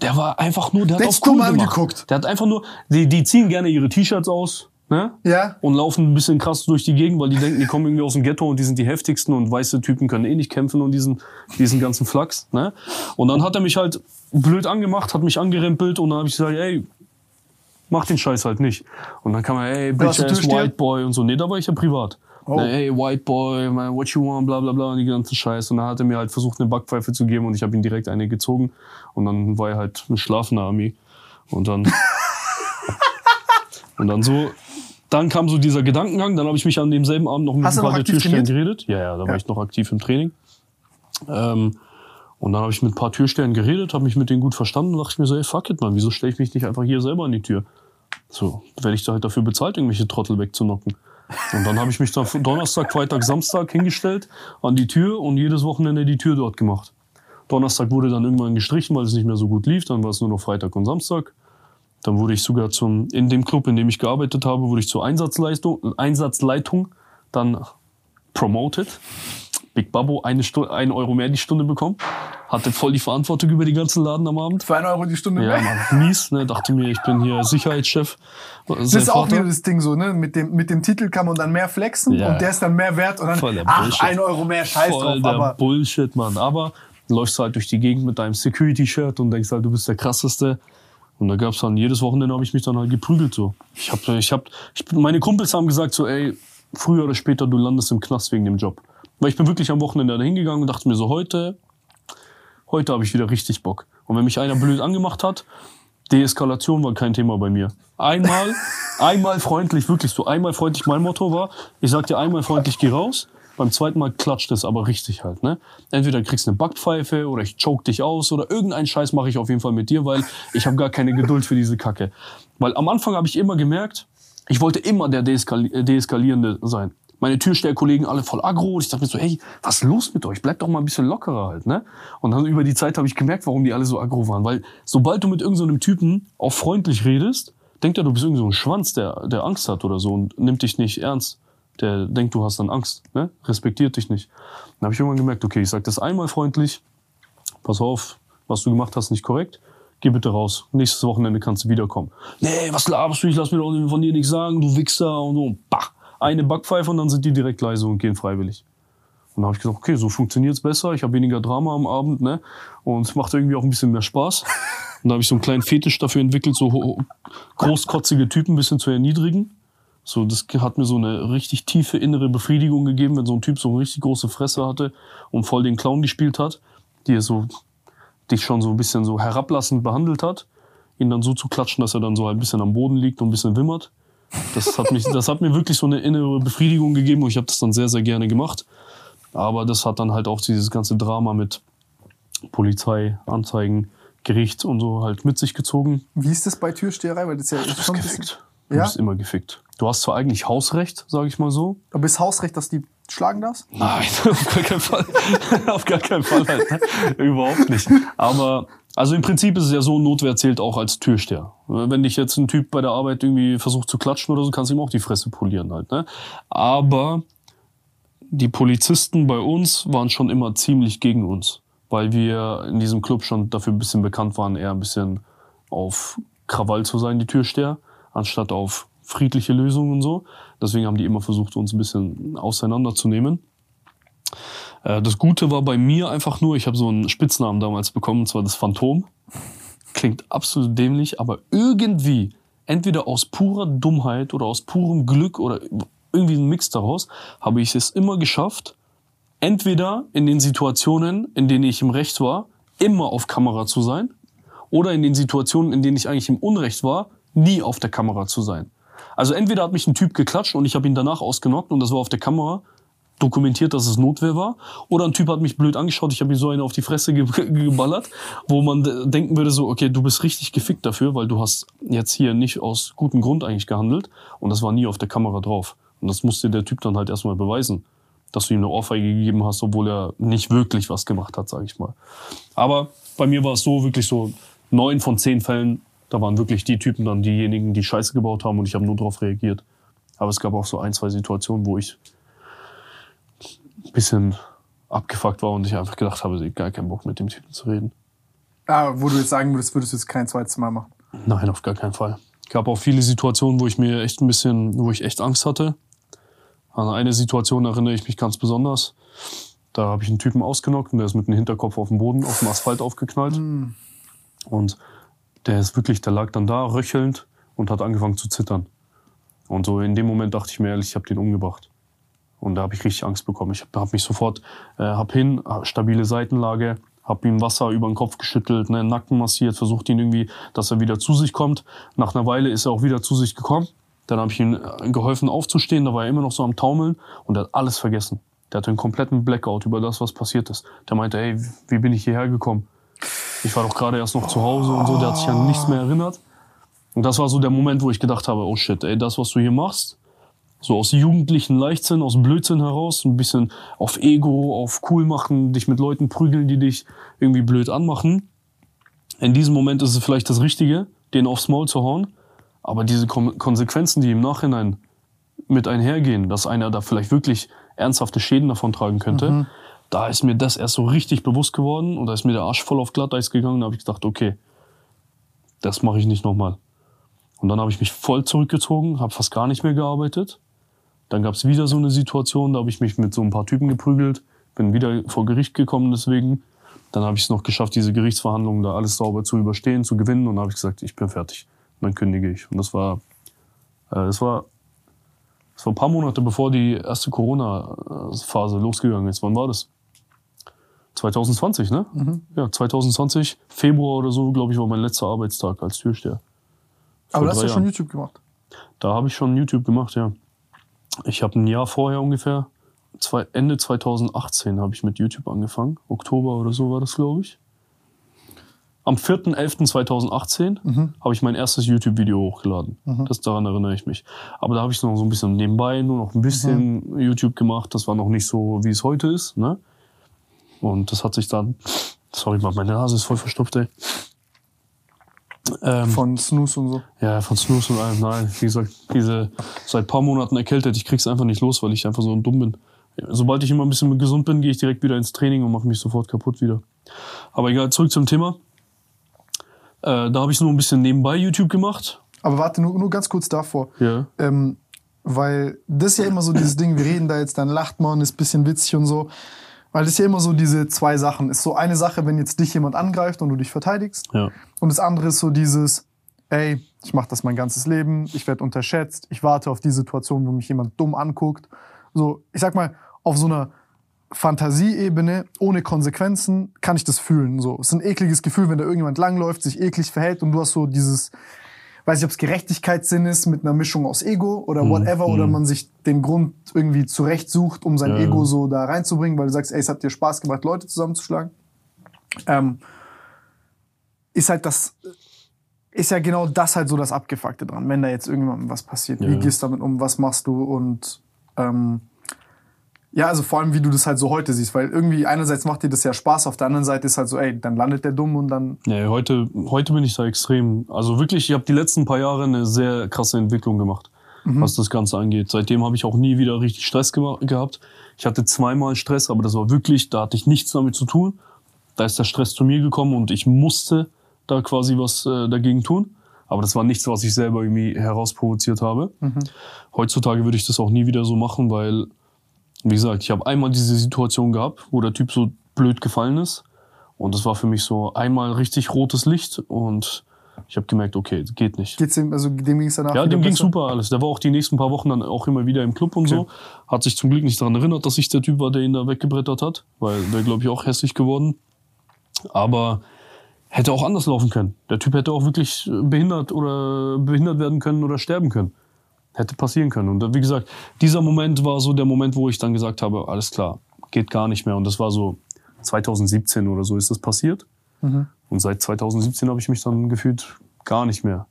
Der war einfach nur, der hat Der auf hat's dumm cool gemacht. angeguckt. Der hat einfach nur, die, die ziehen gerne ihre T-Shirts aus, ne? Ja. Und laufen ein bisschen krass durch die Gegend, weil die denken, die kommen irgendwie aus dem Ghetto und die sind die heftigsten und weiße Typen können eh nicht kämpfen und diesen, diesen ganzen Flachs, ne? Und dann hat er mich halt blöd angemacht, hat mich angerempelt und dann habe ich gesagt, ey, mach den Scheiß halt nicht. Und dann kam er, ey, bitch ass white boy und so. Nee, da war ich ja privat. Oh. Ne, Ey, white boy, man, what you want, bla bla bla und die ganzen Scheiß. Und dann hat er mir halt versucht, eine Backpfeife zu geben und ich habe ihm direkt eine gezogen. Und dann war er halt ein schlafender Ami. Und dann. und dann so. Dann kam so dieser Gedankengang, dann habe ich mich an demselben Abend noch mit Hast aktiv Türstellen geredet. Ja, ja, da Ja. war ich noch aktiv im Training. Ähm, und dann habe ich mit ein paar Türstellen geredet, habe mich mit denen gut verstanden und dachte ich mir so, ey, fuck it, man, wieso stelle ich mich nicht einfach hier selber an die Tür? So, werde ich da halt dafür bezahlt, irgendwelche Trottel wegzunocken. Und dann habe ich mich von Donnerstag, Freitag, Samstag hingestellt an die Tür und jedes Wochenende die Tür dort gemacht. Donnerstag wurde dann irgendwann gestrichen, weil es nicht mehr so gut lief. Dann war es nur noch Freitag und Samstag. Dann wurde ich sogar zum, in dem Club, in dem ich gearbeitet habe, wurde ich zur Einsatzleistung, Einsatzleitung dann promoted. Big Babbo eine Stunde, ein Euro mehr die Stunde bekommen. Hatte voll die Verantwortung über den ganzen Laden am Abend. Für einen Euro die Stunde Ja. Mann, mies, ne? Dachte mir, ich bin hier Sicherheitschef. Das ist auch wieder das Ding so, ne? Mit dem, mit dem Titel kann man dann mehr flexen Ja. und der ist dann mehr wert und dann, Voll der ach, Bullshit. ein Euro mehr, scheiß Voll drauf. der Aber Bullshit, Mann. Aber du läufst halt durch die Gegend mit deinem Security-Shirt und denkst halt, du bist der krasseste. Und da gab's dann, jedes Wochenende habe ich mich dann halt geprügelt so. Ich hab, ich hab, ich, meine Kumpels haben gesagt so, ey, früher oder später, du landest im Knast wegen dem Job. Weil ich bin wirklich am Wochenende da hingegangen und dachte mir so, heute, heute habe ich wieder richtig Bock. Und wenn mich einer blöd angemacht hat, Deeskalation war kein Thema bei mir. Einmal, einmal freundlich, wirklich so, einmal freundlich. Mein Motto war, ich sag dir einmal freundlich, geh raus. Beim zweiten Mal klatscht es aber richtig halt, ne? Entweder kriegst du eine Backpfeife oder ich choke dich aus oder irgendeinen Scheiß mache ich auf jeden Fall mit dir, weil ich habe gar keine Geduld für diese Kacke. Weil am Anfang habe ich immer gemerkt, ich wollte immer der Deeskali Deeskalierende sein. Meine Türstellkollegen alle voll aggro. Ich dachte mir so, hey, was ist los mit euch? Bleibt doch mal ein bisschen lockerer halt, ne? Und dann über die Zeit habe ich gemerkt, warum die alle so aggro waren. Weil sobald du mit irgendeinem so Typen auch freundlich redest, denkt er, du bist irgendwie so ein Schwanz, der, der Angst hat oder so und nimmt dich nicht ernst. Der denkt, du hast dann Angst, ne? Respektiert dich nicht. Dann habe ich irgendwann gemerkt, okay, ich sag das einmal freundlich, pass auf, was du gemacht hast, nicht korrekt. Geh bitte raus. Nächstes Wochenende kannst du wiederkommen. Nee, was laberst du? Ich lass mir doch von dir nichts sagen, du Wichser und so. Bah! Eine Backpfeife und dann sind die direkt leise und gehen freiwillig. Und dann habe ich gesagt, okay, so funktioniert's besser. Ich habe weniger Drama am Abend, ne? Und es macht irgendwie auch ein bisschen mehr Spaß. Und da habe ich so einen kleinen Fetisch dafür entwickelt, so großkotzige Typen ein bisschen zu erniedrigen. So, das hat mir so eine richtig tiefe innere Befriedigung gegeben, wenn so ein Typ so eine richtig große Fresse hatte und voll den Clown gespielt hat, die so dich schon so ein bisschen so herablassend behandelt hat, ihn dann so zu klatschen, dass er dann so ein bisschen am Boden liegt und ein bisschen wimmert. Das hat mich, das hat mir wirklich so eine innere Befriedigung gegeben und ich habe das dann sehr, sehr gerne gemacht. Aber das hat dann halt auch dieses ganze Drama mit Polizei, Anzeigen, Gericht und so halt mit sich gezogen. wie ist das bei Türsteherei? Weil das ist ja Du bist gefickt. Du Ja? bist immer gefickt. Du hast zwar eigentlich Hausrecht, sage ich mal so. aber ist Hausrecht, dass die schlagen darfst? Nein, auf gar keinen Fall. auf gar keinen Fall halt. Überhaupt nicht. Aber also im Prinzip ist es ja so, Notwehr zählt auch als Türsteher. Wenn dich jetzt ein Typ bei der Arbeit irgendwie versucht zu klatschen oder so, kannst du ihm auch die Fresse polieren halt. Ne? Aber die Polizisten bei uns waren schon immer ziemlich gegen uns, weil wir in diesem Club schon dafür ein bisschen bekannt waren, eher ein bisschen auf Krawall zu sein, die Türsteher, anstatt auf friedliche Lösungen und so. Deswegen haben die immer versucht, uns ein bisschen auseinanderzunehmen. Äh, Das Gute war bei mir einfach nur, ich habe so einen Spitznamen damals bekommen, und zwar das Phantom. Klingt absolut dämlich, aber irgendwie, entweder aus purer Dummheit oder aus purem Glück oder irgendwie ein Mix daraus, habe ich es immer geschafft, entweder in den Situationen, in denen ich im Recht war, immer auf Kamera zu sein, oder in den Situationen, in denen ich eigentlich im Unrecht war, nie auf der Kamera zu sein. Also entweder hat mich ein Typ geklatscht und ich habe ihn danach ausgenockt und das war auf der Kamera dokumentiert, dass es Notwehr war, oder ein Typ hat mich blöd angeschaut, ich habe ihm so eine auf die Fresse ge geballert, wo man denken würde so, okay, du bist richtig gefickt dafür, weil du hast jetzt hier nicht aus gutem Grund eigentlich gehandelt und das war nie auf der Kamera drauf. Und das musste der Typ dann halt erstmal beweisen, dass du ihm eine Ohrfeige gegeben hast, obwohl er nicht wirklich was gemacht hat, sage ich mal. Aber bei mir war es so wirklich so neun von zehn Fällen, da waren wirklich die Typen dann diejenigen, die Scheiße gebaut haben und ich habe nur darauf reagiert. Aber es gab auch so ein, zwei Situationen, wo ich ein bisschen abgefuckt war und ich einfach gedacht habe, gar keinen Bock mit dem Typen zu reden. Ah, wo du jetzt sagen würdest, würdest du jetzt kein zweites Mal machen. Nein, auf gar keinen Fall. Es gab auch viele Situationen, wo ich mir echt ein bisschen, wo ich echt Angst hatte. An eine Situation erinnere ich mich ganz besonders. Da habe ich einen Typen ausgenockt und der ist mit dem Hinterkopf auf dem Boden, auf dem Asphalt aufgeknallt. Und der ist wirklich, der lag dann da, röchelnd und hat angefangen zu zittern. Und so in dem Moment dachte ich mir ehrlich, ich habe den umgebracht. Und da habe ich richtig Angst bekommen. Ich habe hab mich sofort, äh, hab hin, stabile Seitenlage, habe ihm Wasser über den Kopf geschüttelt, ne, Nacken massiert, versucht ihn irgendwie, dass er wieder zu sich kommt. Nach einer Weile ist er auch wieder zu sich gekommen. Dann habe ich ihm äh, geholfen aufzustehen, da war er immer noch so am Taumeln und er hat alles vergessen. Der hatte einen kompletten Blackout über das, was passiert ist. Der meinte, ey, wie bin ich hierher gekommen? Ich war doch gerade erst noch zu Hause und so, der hat sich an nichts mehr erinnert. Und das war so der Moment, wo ich gedacht habe, oh shit, ey, das, was du hier machst, so aus jugendlichen Leichtsinn, aus Blödsinn heraus, ein bisschen auf Ego, auf cool machen, dich mit Leuten prügeln, die dich irgendwie blöd anmachen. In diesem Moment ist es vielleicht das Richtige, den aufs Maul zu hauen. Aber diese Kon Konsequenzen, die im Nachhinein mit einhergehen, dass einer da vielleicht wirklich ernsthafte Schäden davon tragen könnte, da ist mir das erst so richtig bewusst geworden und da ist mir der Arsch voll auf Glatteis gegangen. Da habe ich gedacht, okay, das mache ich nicht nochmal. Und dann habe ich mich voll zurückgezogen, habe fast gar nicht mehr gearbeitet. Dann gab es wieder so eine Situation, da habe ich mich mit so ein paar Typen geprügelt, bin wieder vor Gericht gekommen deswegen. Dann habe ich es noch geschafft, diese Gerichtsverhandlungen da alles sauber zu überstehen, zu gewinnen. Und dann habe ich gesagt, ich bin fertig. Und dann kündige ich. Und das war, äh, das war, das war ein paar Monate bevor die erste Corona-Phase losgegangen ist. Wann war das? 2020, ne? Ja, 2020, Februar oder so, glaube ich, war mein letzter Arbeitstag als Türsteher. Aber Vor du hast ja schon. YouTube gemacht. Da habe ich schon YouTube gemacht, ja. Ich habe ein Jahr vorher ungefähr, zwei, Ende 2018 habe ich mit YouTube angefangen. Oktober oder so war das, glaube ich. Am 4.11.2018 habe ich mein erstes YouTube-Video hochgeladen. Das daran erinnere ich mich. Aber da habe ich noch so ein bisschen nebenbei, nur noch ein bisschen YouTube gemacht. Das war noch nicht so, wie es heute ist. Ne? Und das hat sich dann, sorry, meine Nase ist voll verstopft, ey. Ähm, Von Snooze und so. ja, von Snooze und allem. Nein, wie gesagt, diese seit paar Monaten erkältet, ich krieg's einfach nicht los, weil ich einfach so dumm bin. Sobald ich immer ein bisschen gesund bin, gehe ich direkt wieder ins Training und mache mich sofort kaputt wieder. Aber egal, zurück zum Thema. Äh, da habe ich nur ein bisschen nebenbei YouTube gemacht. Aber warte, nur, nur ganz kurz davor. Ja. Ähm, weil das ist ja immer so dieses Ding, wir reden da jetzt, dann lacht man, ist ein bisschen witzig und so. Weil das ist ja immer so diese zwei Sachen. Ist so eine Sache, wenn jetzt dich jemand angreift und du dich verteidigst. Ja. Und das andere ist so dieses, ey, ich mache das mein ganzes Leben, ich werde unterschätzt, ich warte auf die Situation, wo mich jemand dumm anguckt. So, ich sag mal, auf so einer Fantasieebene, ohne Konsequenzen, kann ich das fühlen. So, es ist ein ekliges Gefühl, wenn da irgendjemand langläuft, sich eklig verhält und du hast so dieses, weiß nicht, ob es Gerechtigkeitssinn ist mit einer Mischung aus Ego oder whatever, oder man sich den Grund irgendwie zurechtsucht, um sein Ja. Ego so da reinzubringen, weil du sagst, ey, es hat dir Spaß gemacht, Leute zusammenzuschlagen. Ähm, ist halt das, ist ja genau das halt so das Abgefuckte dran, wenn da jetzt irgendjemandem was passiert. Wie Ja. gehst du damit um, was machst du und ähm, ja, also vor allem, wie du das halt so heute siehst, weil irgendwie einerseits macht dir das ja Spaß, auf der anderen Seite ist halt so, ey, dann landet der dumm und dann, Nee, heute, heute bin ich da extrem. Also wirklich, ich habe die letzten paar Jahre eine sehr krasse Entwicklung gemacht, was das Ganze angeht. Seitdem habe ich auch nie wieder richtig Stress gema- gehabt. Ich hatte zweimal Stress, aber das war wirklich, da hatte ich nichts damit zu tun. Da ist der Stress zu mir gekommen und ich musste da quasi was äh, dagegen tun. Aber das war nichts, was ich selber irgendwie herausprovoziert habe. Heutzutage würde ich das auch nie wieder so machen, weil, wie gesagt, ich habe einmal diese Situation gehabt, wo der Typ so blöd gefallen ist. Und das war für mich so einmal richtig rotes Licht und ich habe gemerkt, okay, geht nicht. geht's dem, also dem ging es danach Ja, dem ging's besser? super alles. Der war auch die nächsten paar Wochen dann auch immer wieder im Club und so. Hat sich zum Glück nicht daran erinnert, dass ich der Typ war, der ihn da weggebrettert hat, weil wäre, glaube ich, auch hässlich geworden. Aber hätte auch anders laufen können. Der Typ hätte auch wirklich behindert oder behindert werden können oder sterben können. Hätte passieren können. Und wie gesagt, dieser Moment war so der Moment, wo ich dann gesagt habe, alles klar, geht gar nicht mehr. Und das war so 2017 oder so ist das passiert. Und seit 2017 habe ich mich dann gefühlt gar nicht mehr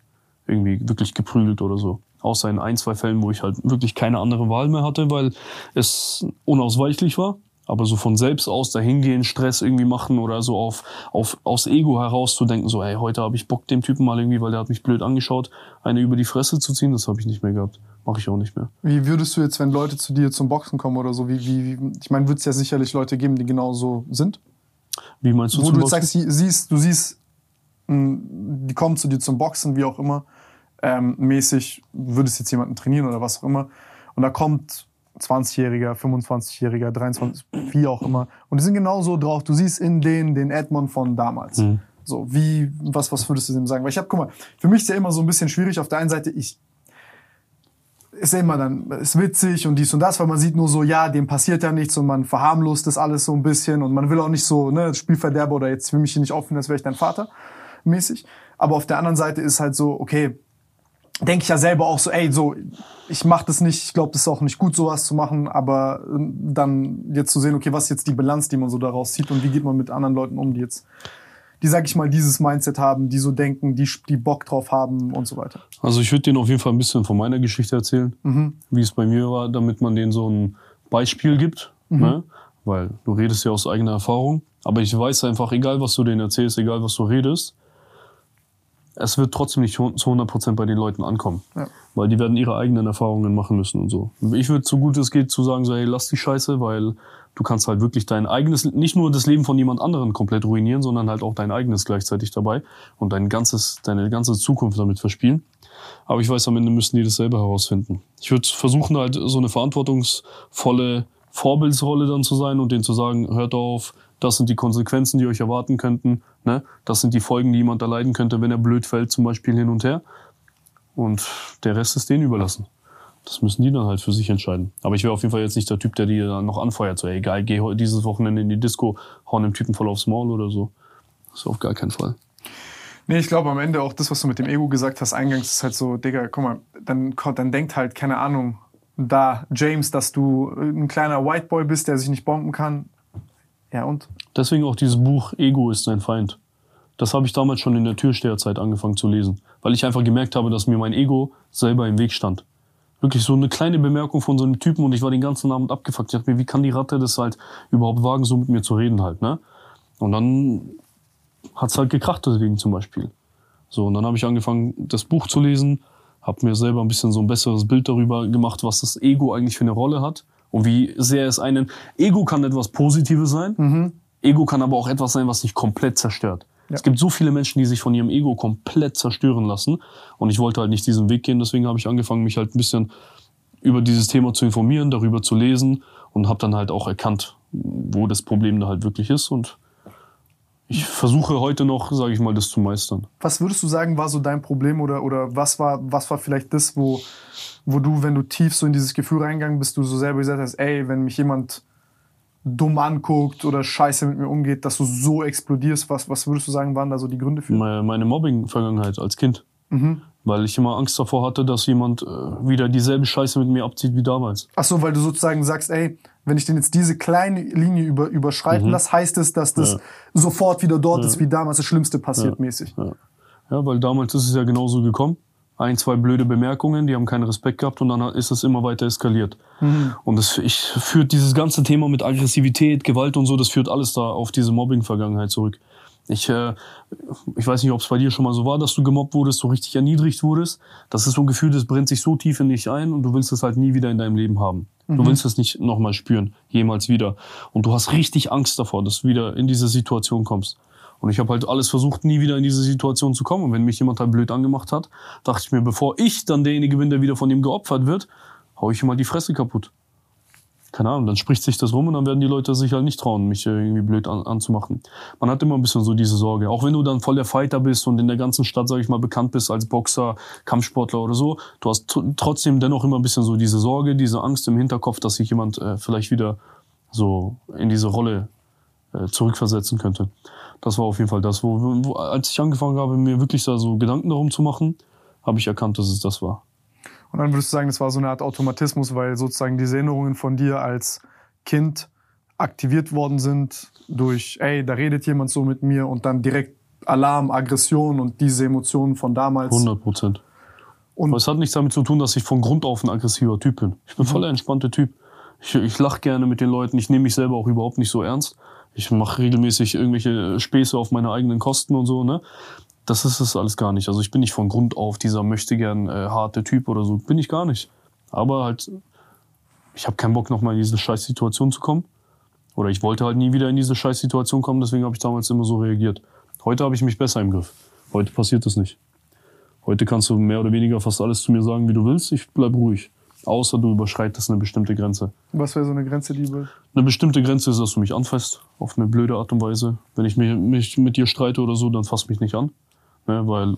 irgendwie wirklich geprügelt oder so. Außer in ein, zwei Fällen, wo ich halt wirklich keine andere Wahl mehr hatte, weil es unausweichlich war. Aber so von selbst aus dahingehen, Stress irgendwie machen oder so auf, auf aus Ego heraus zu denken, so, ey, heute habe ich Bock, dem Typen mal irgendwie, weil der hat mich blöd angeschaut, eine über die Fresse zu ziehen, das habe ich nicht mehr gehabt. Mache ich auch nicht mehr. Wie würdest du jetzt, wenn Leute zu dir zum Boxen kommen oder so, wie, wie, wie ich meine, wird es ja sicherlich Leute geben, die genauso sind? Wie meinst du Wo du Boxen? sagst, sie- siehst, du siehst, mh, die kommen zu dir zum Boxen, wie auch immer, ähm, mäßig, würdest jetzt jemanden trainieren oder was auch immer, und da kommt 20-Jähriger, 25-Jähriger, 23, wie auch immer, und die sind genau so drauf. Du siehst in denen den Edmond von damals. Mhm. So, wie, was, was würdest du dem sagen? Weil ich habe, guck mal, für mich ist ja immer so ein bisschen schwierig. Auf der einen Seite, ich, ist ja immer dann, ist witzig und dies und das, weil man sieht nur so, ja, dem passiert ja nichts und man verharmlost das alles so ein bisschen und man will auch nicht so, ne, Spielverderber oder jetzt will mich hier nicht aufnehmen, als wäre ich dein Vater, mäßig. Aber auf der anderen Seite ist halt so, okay, denke ich ja selber auch so, ey, so, ich mach das nicht, ich glaube, das ist auch nicht gut, sowas zu machen, aber ähm, dann jetzt zu sehen, okay, was ist jetzt die Bilanz, die man so daraus zieht und wie geht man mit anderen Leuten um, die jetzt, die, sag ich mal, dieses Mindset haben, die so denken, die, die Bock drauf haben und so weiter. Also ich würde denen auf jeden Fall ein bisschen von meiner Geschichte erzählen, Mhm. wie es bei mir war, damit man denen so ein Beispiel gibt. Mhm. Ne? Weil du redest ja aus eigener Erfahrung. Aber ich weiß einfach, egal was du denen erzählst, egal was du redest, es wird trotzdem nicht zu 100% bei den Leuten ankommen. Ja. Weil die werden ihre eigenen Erfahrungen machen müssen und so. Ich würde so gut es geht zu sagen, so, hey, lass die Scheiße, weil du kannst halt wirklich dein eigenes, nicht nur das Leben von jemand anderem komplett ruinieren, sondern halt auch dein eigenes gleichzeitig dabei und dein ganzes, deine ganze Zukunft damit verspielen. Aber ich weiß, am Ende müssen die das selber herausfinden. Ich würde versuchen, halt so eine verantwortungsvolle Vorbildsrolle dann zu sein und denen zu sagen, hört auf, das sind die Konsequenzen, die euch erwarten könnten. Ne? Das sind die Folgen, die jemand erleiden könnte, wenn er blöd fällt, zum Beispiel hin und her. Und der Rest ist denen überlassen. Das müssen die dann halt für sich entscheiden. Aber ich wäre auf jeden Fall jetzt nicht der Typ, der die dann noch anfeuert. So, ey, egal, geh dieses Wochenende in die Disco, hauen dem Typen voll aufs Maul oder so. Das ist auf gar keinen Fall. Nee, ich glaube am Ende auch das, was du mit dem Ego gesagt hast, eingangs ist halt so, Digga, guck mal, dann, dann denkt halt, keine Ahnung, da James, dass du ein kleiner White Boy bist, der sich nicht bomben kann. Ja, und? Deswegen auch dieses Buch Ego ist sein Feind. Das habe ich damals schon in der Türsteherzeit angefangen zu lesen, weil ich einfach gemerkt habe, dass mir mein Ego selber im Weg stand. Wirklich so eine kleine Bemerkung von so einem Typen und ich war den ganzen Abend abgefuckt. Ich dachte mir, wie kann die Ratte das halt überhaupt wagen, so mit mir zu reden halt, ne? Und dann hat's halt gekracht deswegen zum Beispiel. So, und dann habe ich angefangen, das Buch zu lesen, habe mir selber ein bisschen so ein besseres Bild darüber gemacht, was das Ego eigentlich für eine Rolle hat und wie sehr es einen... Ego kann etwas Positives sein, Ego kann aber auch etwas sein, was dich komplett zerstört. Es gibt so viele Menschen, die sich von ihrem Ego komplett zerstören lassen. Und ich wollte halt nicht diesen Weg gehen, deswegen habe ich angefangen, mich halt ein bisschen über dieses Thema zu informieren, darüber zu lesen und habe dann halt auch erkannt, wo das Problem da halt wirklich ist. Und ich versuche heute noch, sage ich mal, das zu meistern. Was würdest du sagen, war so dein Problem oder, oder was, war, was war vielleicht das, wo, wo du, wenn du tief so in dieses Gefühl reingegangen bist, du so selber gesagt hast, ey, wenn mich jemand dumm anguckt oder scheiße mit mir umgeht, dass du so explodierst? Was, was würdest du sagen, waren da so die Gründe für? Meine, meine Mobbing-Vergangenheit als Kind. Weil ich immer Angst davor hatte, dass jemand äh, wieder dieselbe Scheiße mit mir abzieht wie damals. Ach so, weil du sozusagen sagst, ey, wenn ich den jetzt diese kleine Linie über, überschreiten lasse, heißt es, dass das Ja. sofort wieder dort ist, wie damals das Schlimmste passiert mäßig. Ja. ja, weil damals ist es ja genauso gekommen. Ein, zwei blöde Bemerkungen, die haben keinen Respekt gehabt und dann ist es immer weiter eskaliert. Und das ich, führt dieses ganze Thema mit Aggressivität, Gewalt und so, das führt alles da auf diese Mobbing-Vergangenheit zurück. Ich, äh, ich weiß nicht, ob es bei dir schon mal so war, dass du gemobbt wurdest, so richtig erniedrigt wurdest. Das ist so ein Gefühl, das brennt sich so tief in dich ein und du willst es halt nie wieder in deinem Leben haben. Du willst es nicht nochmal spüren, jemals wieder. Und du hast richtig Angst davor, dass du wieder in diese Situation kommst. Und ich habe halt alles versucht, nie wieder in diese Situation zu kommen. Und wenn mich jemand halt blöd angemacht hat, dachte ich mir, bevor ich dann derjenige bin, der wieder von ihm geopfert wird, hau ich ihm mal die Fresse kaputt. Keine Ahnung, dann spricht sich das rum und dann werden die Leute sich halt nicht trauen, mich irgendwie blöd an, anzumachen. Man hat immer ein bisschen so diese Sorge. Auch wenn du dann voll der Fighter bist und in der ganzen Stadt, sag ich mal, bekannt bist als Boxer, Kampfsportler oder so, du hast tr- trotzdem dennoch immer ein bisschen so diese Sorge, diese Angst im Hinterkopf, dass sich jemand äh, vielleicht wieder so in diese Rolle äh, zurückversetzen könnte. Das war auf jeden Fall das, wo, wo als ich angefangen habe, mir wirklich da so Gedanken darum zu machen, habe ich erkannt, dass es das war. Und dann würdest du sagen, das war so eine Art Automatismus, weil sozusagen diese Erinnerungen von dir als Kind aktiviert worden sind durch, ey, da redet jemand so mit mir und dann direkt Alarm, Aggression und diese Emotionen von damals. 100 Prozent. Und- Aber es hat nichts damit zu tun, dass ich von Grund auf ein aggressiver Typ bin. Ich bin voll der entspannte Typ. Ich, ich lache gerne mit den Leuten. Ich nehme mich selber auch überhaupt nicht so ernst. Ich mache regelmäßig irgendwelche Späße auf meine eigenen Kosten und so. Ne? Das ist es alles gar nicht. Also ich bin nicht von Grund auf dieser möchte gern äh, harte Typ oder so. Bin ich gar nicht. Aber halt, ich habe keinen Bock, nochmal in diese Scheißsituation zu kommen. Oder ich wollte halt nie wieder in diese Scheißsituation kommen, deswegen habe ich damals immer so reagiert. Heute habe ich mich besser im Griff. Heute passiert das nicht. Heute kannst du mehr oder weniger fast alles zu mir sagen, wie du willst. Ich bleib ruhig. Außer du überschreitest eine bestimmte Grenze. Was wäre so eine Grenze, die über Eine bestimmte Grenze ist, dass du mich anfasst, auf eine blöde Art und Weise. Wenn ich mich, mich mit dir streite oder so, dann fass mich nicht an. Ne, weil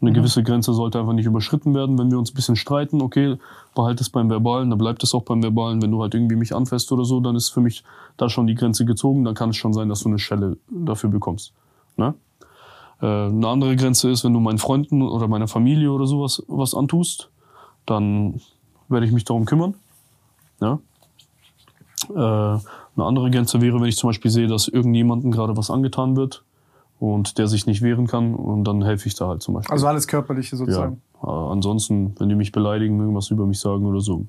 eine gewisse Grenze sollte einfach nicht überschritten werden. Wenn wir uns ein bisschen streiten, okay, behalte es beim Verbalen, dann bleibt es auch beim Verbalen. Wenn du halt irgendwie mich anfasst oder so, dann ist für mich da schon die Grenze gezogen. Dann kann es schon sein, dass du eine Schelle dafür bekommst. Ne? Äh, eine andere Grenze ist, wenn du meinen Freunden oder meiner Familie oder sowas was antust, dann werde ich mich darum kümmern. Ja? Äh, eine andere Grenze wäre, wenn ich zum Beispiel sehe, dass irgendjemandem gerade was angetan wird und der sich nicht wehren kann und dann helfe ich da halt zum Beispiel. Also alles Körperliche ja. sozusagen. Äh, ansonsten, wenn die mich beleidigen, irgendwas über mich sagen oder so,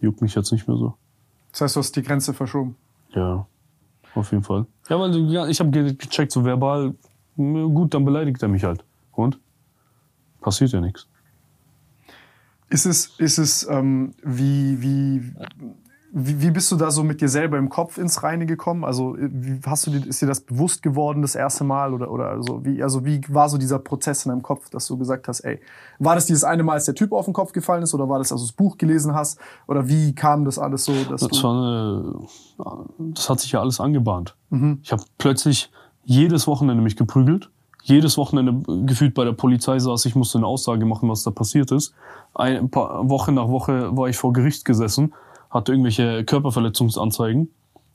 juckt mich jetzt nicht mehr so. Das heißt, du hast die Grenze verschoben. Ja, auf jeden Fall. Ja, weil ja, ich habe gecheckt, so verbal, gut, dann beleidigt er mich halt. Und? Passiert ja nichts. Ist es, ist es ähm, wie, wie, wie, wie bist du da so mit dir selber im Kopf ins Reine gekommen? Also wie hast du dir, ist dir das bewusst geworden das erste Mal oder oder also wie also wie war so dieser Prozess in deinem Kopf, dass du gesagt hast, ey, war das dieses eine Mal, als der Typ auf den Kopf gefallen ist oder war das, als du das Buch gelesen hast oder wie kam das alles so, dass Das, war eine, das hat sich ja alles angebahnt. Mhm. Ich habe plötzlich jedes Wochenende mich geprügelt. Jedes Wochenende gefühlt bei der Polizei saß, ich musste eine Aussage machen, was da passiert ist. Ein paar Woche nach Woche war ich vor Gericht gesessen, hatte irgendwelche Körperverletzungsanzeigen.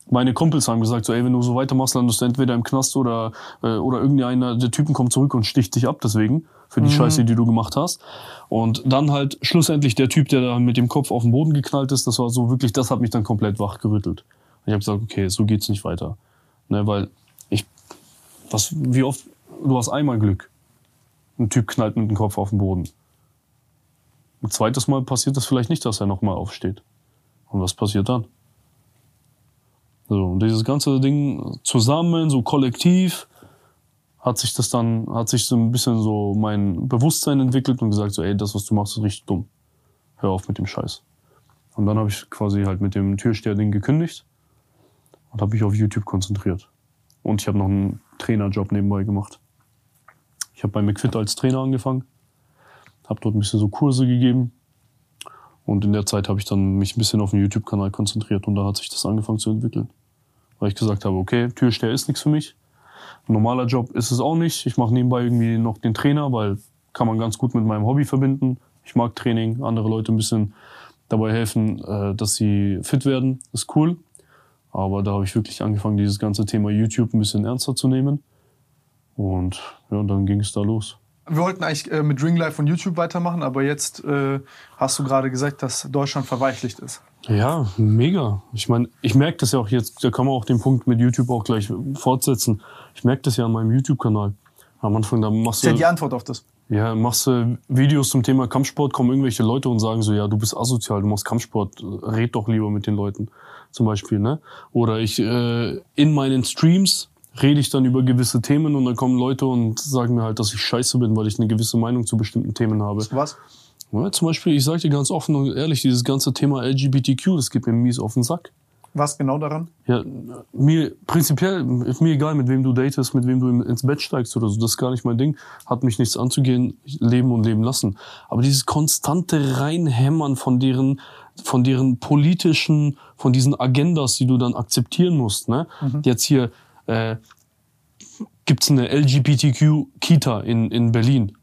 Meine Kumpels haben gesagt, so, ey, wenn du so weitermachst, landest du entweder im Knast oder, äh, oder irgendeiner der Typen kommt zurück und sticht dich ab deswegen, für die Scheiße, die du gemacht hast. Und dann halt schlussendlich der Typ, der da mit dem Kopf auf den Boden geknallt ist, das war so wirklich, das hat mich dann komplett wachgerüttelt. Ich habe gesagt, okay, so geht's nicht weiter. Ne, weil ich, was, wie oft, du hast einmal Glück. Ein Typ knallt mit dem Kopf auf den Boden. Ein zweites Mal passiert das vielleicht nicht, dass er nochmal aufsteht. Und was passiert dann? So, und dieses ganze Ding zusammen, so kollektiv, hat sich das dann, hat sich so ein bisschen so mein Bewusstsein entwickelt und gesagt, so, ey, das, was du machst, ist richtig dumm. Hör auf mit dem Scheiß. Und dann habe ich quasi halt mit dem Türsteher-Ding gekündigt und habe mich auf YouTube konzentriert. Und ich habe noch einen Trainerjob nebenbei gemacht. Ich habe bei McFit als Trainer angefangen, habe dort ein bisschen so Kurse gegeben. Und in der Zeit habe ich dann mich ein bisschen auf den YouTube-Kanal konzentriert und da hat sich das angefangen zu entwickeln. Weil ich gesagt habe, okay, Türsteher ist nichts für mich. Normaler Job ist es auch nicht. Ich mache nebenbei irgendwie noch den Trainer, weil kann man ganz gut mit meinem Hobby verbinden. Ich mag Training, andere Leute ein bisschen dabei helfen, äh, dass sie fit werden. Ist cool. Aber da habe ich wirklich angefangen, dieses ganze Thema YouTube ein bisschen ernster zu nehmen. Und ja, dann ging es da los. Wir wollten eigentlich äh, mit Ring Life und YouTube weitermachen, aber jetzt äh, hast du gerade gesagt, dass Deutschland verweichlicht ist. Ja, mega. Ich meine, ich merke das ja auch jetzt, da kann man auch den Punkt mit YouTube auch gleich fortsetzen. Ich merke das ja an meinem YouTube-Kanal. Am Anfang, da machst Das ist ja du, die Antwort auf das. ja, machst du Videos zum Thema Kampfsport, kommen irgendwelche Leute und sagen so, ja, du bist asozial, du machst Kampfsport, red doch lieber mit den Leuten, zum Beispiel, ne? Oder ich, äh, in meinen Streams rede ich dann über gewisse Themen und dann kommen Leute und sagen mir halt, dass ich scheiße bin, weil ich eine gewisse Meinung zu bestimmten Themen habe. Was? Ja, zum Beispiel, ich sage dir ganz offen und ehrlich, dieses ganze Thema LGBTQ, das geht mir mies auf den Sack. Was genau daran? Ja, mir prinzipiell ist mir egal, mit wem du datest, mit wem du ins Bett steigst oder so. Das ist gar nicht mein Ding. Hat mich nichts anzugehen. Leben und leben lassen. Aber dieses konstante Reinhämmern von deren, von deren politischen, von diesen Agendas, die du dann akzeptieren musst. Ne? Jetzt hier äh, gibt's eine LGBTQ-Kita in, in Berlin,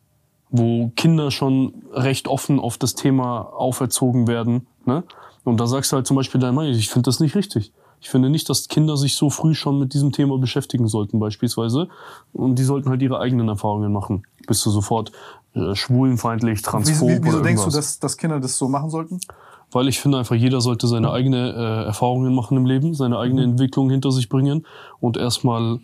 wo Kinder schon recht offen auf das Thema auferzogen werden. Ne? Und da sagst du halt zum Beispiel deine Meinung, ich finde das nicht richtig. Ich finde nicht, dass Kinder sich so früh schon mit diesem Thema beschäftigen sollten, beispielsweise. Und die sollten halt ihre eigenen Erfahrungen machen. Bist du sofort äh, schwulenfeindlich, Wieso, transphob wie- wieso oder denkst du, dass, dass Kinder das so machen sollten? Weil ich finde einfach, jeder sollte seine eigene äh, Erfahrungen machen im Leben, seine eigene Entwicklung hinter sich bringen und erstmal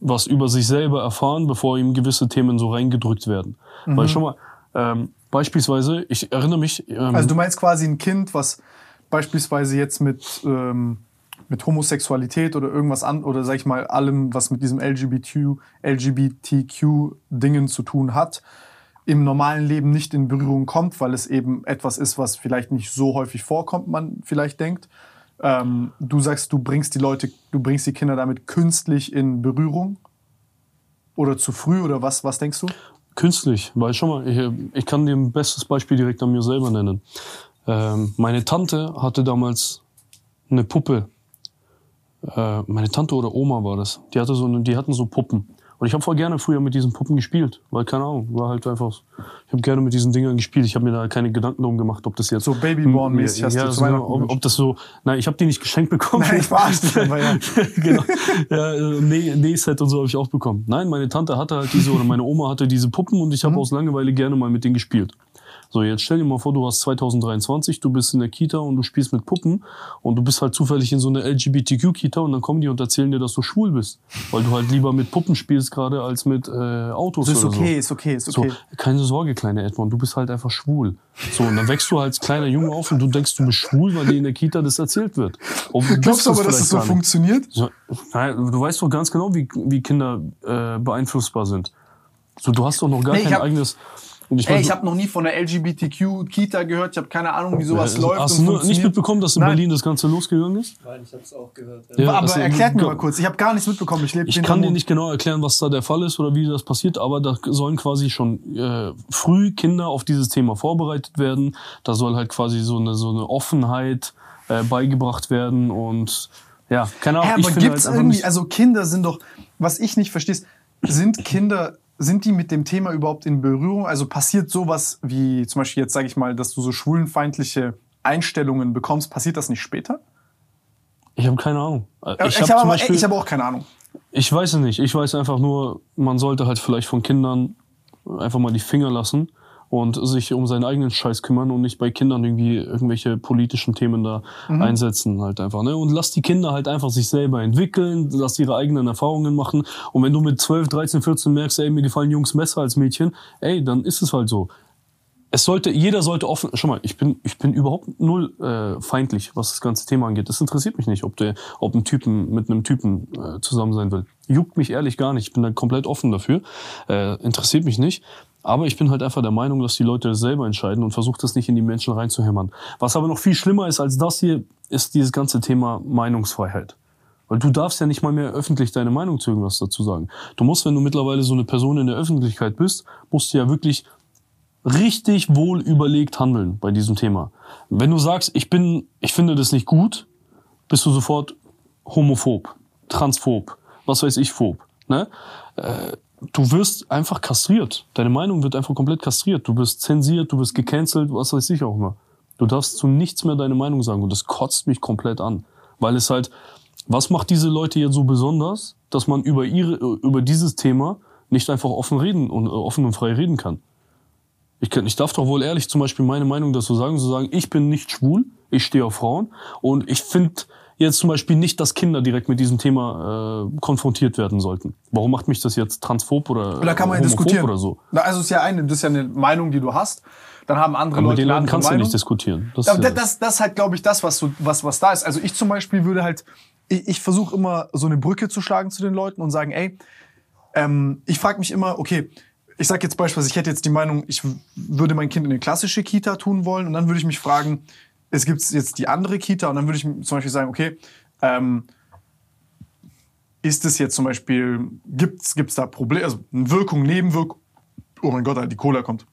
was über sich selber erfahren, bevor ihm gewisse Themen so reingedrückt werden. Weil schon mal, ähm, beispielsweise, ich erinnere mich, ähm, Also du meinst quasi ein Kind, was beispielsweise jetzt mit, ähm, mit Homosexualität oder irgendwas an oder sag ich mal allem, was mit diesem LGBTQ, LGBTQ-Dingen zu tun hat, im normalen Leben nicht in Berührung kommt, weil es eben etwas ist, was vielleicht nicht so häufig vorkommt, man vielleicht denkt. Ähm, du sagst, du bringst die Leute, du bringst die Kinder damit künstlich in Berührung oder zu früh oder was? Was denkst du? Künstlich, weil schon mal, ich, ich kann dir ein bestes Beispiel direkt an mir selber nennen. Ähm, meine Tante hatte damals eine Puppe. Äh, meine Tante oder Oma war das. Die hatte so, eine, die hatten so Puppen. Und ich habe voll gerne früher mit diesen Puppen gespielt, weil keine Ahnung, war halt einfach. Ich habe gerne mit diesen Dingern gespielt. Ich habe mir da keine Gedanken darum gemacht, ob das jetzt So Babyborn-mäßig hast ja, du zu so, ob, ob das so. Nein, ich habe die nicht geschenkt bekommen. Nein, ich verarsche dich aber, ja. genau. Ja, äh, nee, Nähset und so habe ich auch bekommen. Nein, meine Tante hatte halt diese oder meine Oma hatte diese Puppen und ich habe aus Langeweile gerne mal mit denen gespielt. So, jetzt stell dir mal vor, du hast 2023, du bist in der Kita und du spielst mit Puppen und du bist halt zufällig in so einer LGBTQ-Kita und dann kommen die und erzählen dir, dass du schwul bist. Weil du halt lieber mit Puppen spielst gerade als mit äh, Autos Das ist oder okay, so. ist okay, ist So, okay. keine Sorge, kleiner Edmond, du bist halt einfach schwul. So, und dann wächst du als kleiner Junge auf und du denkst, du bist schwul, weil dir in der Kita das erzählt wird. Du Glaubst du aber, dass es so funktioniert? So, nein, du weißt doch ganz genau, wie, wie Kinder äh, beeinflussbar sind. So, du hast doch noch gar Nee, kein eigenes. Und ich Ey, mein, ich habe noch nie von der LGBTQ-Kita gehört. Ich habe keine Ahnung, wie sowas äh, läuft. Hast und du nicht mitbekommen, dass in Nein. Berlin das Ganze losgegangen ist? Nein, ich hab's auch gehört. Ja, aber also, erklärt mir mal kurz. Ich habe gar nichts mitbekommen. Ich lebe Ich kann dir nicht genau erklären, was da der Fall ist oder wie das passiert, aber da sollen quasi schon äh, früh Kinder auf dieses Thema vorbereitet werden. Da soll halt quasi so eine, so eine Offenheit äh, beigebracht werden und ja, keine Ahnung. Ja, aber gibt's halt irgendwie, also Kinder sind doch, was ich nicht verstehe, sind Kinder, sind die mit dem Thema überhaupt in Berührung? Also passiert sowas wie zum Beispiel jetzt, sage ich mal, dass du so schwulenfeindliche Einstellungen bekommst, passiert das nicht später? ich habe keine Ahnung. Äh, Ich, hab habe ich habe auch keine Ahnung. Ich weiß es nicht. Ich weiß einfach nur, man sollte halt vielleicht von Kindern einfach mal die Finger lassen und sich um seinen eigenen Scheiß kümmern und nicht bei Kindern irgendwie irgendwelche politischen Themen da einsetzen halt einfach. Ne? Und lass die Kinder halt einfach sich selber entwickeln, lass ihre eigenen Erfahrungen machen. Und wenn du mit 12, 13, 14 merkst, ey, mir gefallen Jungs besser als Mädchen, ey, dann ist es halt so. Es sollte, jeder sollte offen, schau mal, ich bin, ich bin überhaupt null äh, feindlich, was das ganze Thema angeht. Das interessiert mich nicht, ob der, ob ein Typen mit einem Typen äh, zusammen sein will. Juckt mich ehrlich gar nicht. Ich bin da komplett offen dafür. Äh, interessiert mich nicht. Aber ich bin halt einfach der Meinung, dass die Leute das selber entscheiden und versucht das nicht in die Menschen reinzuhämmern. Was aber noch viel schlimmer ist als das hier, ist dieses ganze Thema Meinungsfreiheit. Weil du darfst ja nicht mal mehr öffentlich deine Meinung zu irgendwas dazu sagen. Du musst, wenn du mittlerweile so eine Person in der Öffentlichkeit bist, musst du ja wirklich richtig wohl überlegt handeln bei diesem Thema. Wenn du sagst, ich bin, ich finde das nicht gut, bist du sofort homophob, transphob, was weiß ich, phob. Ne? Äh, du wirst einfach kastriert. Deine Meinung wird einfach komplett kastriert. Du wirst zensiert, du wirst gecancelt, was weiß ich auch immer. Du darfst zu nichts mehr deine Meinung sagen und das kotzt mich komplett an. Weil es halt, was macht diese Leute jetzt so besonders, dass man über ihre, über dieses Thema nicht einfach offen reden und äh, offen und frei reden kann? Ich, kann, ich darf doch wohl ehrlich zum Beispiel meine Meinung dazu sagen, zu sagen, ich bin nicht schwul, ich stehe auf Frauen und ich finde jetzt zum Beispiel nicht, dass Kinder direkt mit diesem Thema äh, konfrontiert werden sollten. Warum macht mich das jetzt transphob oder Da kann man ja diskutieren. oder so? Na, also ist ja eine, das ist ja eine Meinung, die du hast. Dann haben andere Aber Leute mit den andere kannst du Meinung. nicht diskutieren. Das, ja das, das, das ist halt, glaube ich, das, was, so, was, was da ist. Also ich zum Beispiel würde halt, ich, ich versuche immer so eine Brücke zu schlagen zu den Leuten und sagen, ey, ähm, ich frage mich immer, okay, ich sage jetzt beispielsweise, ich hätte jetzt die Meinung, ich würde mein Kind in eine klassische Kita tun wollen und dann würde ich mich fragen, es gibt jetzt die andere Kita und dann würde ich zum Beispiel sagen, okay, ähm, ist es jetzt zum Beispiel, gibt es da Probleme, also Wirkung, Nebenwirkung, oh mein Gott, die Cola kommt.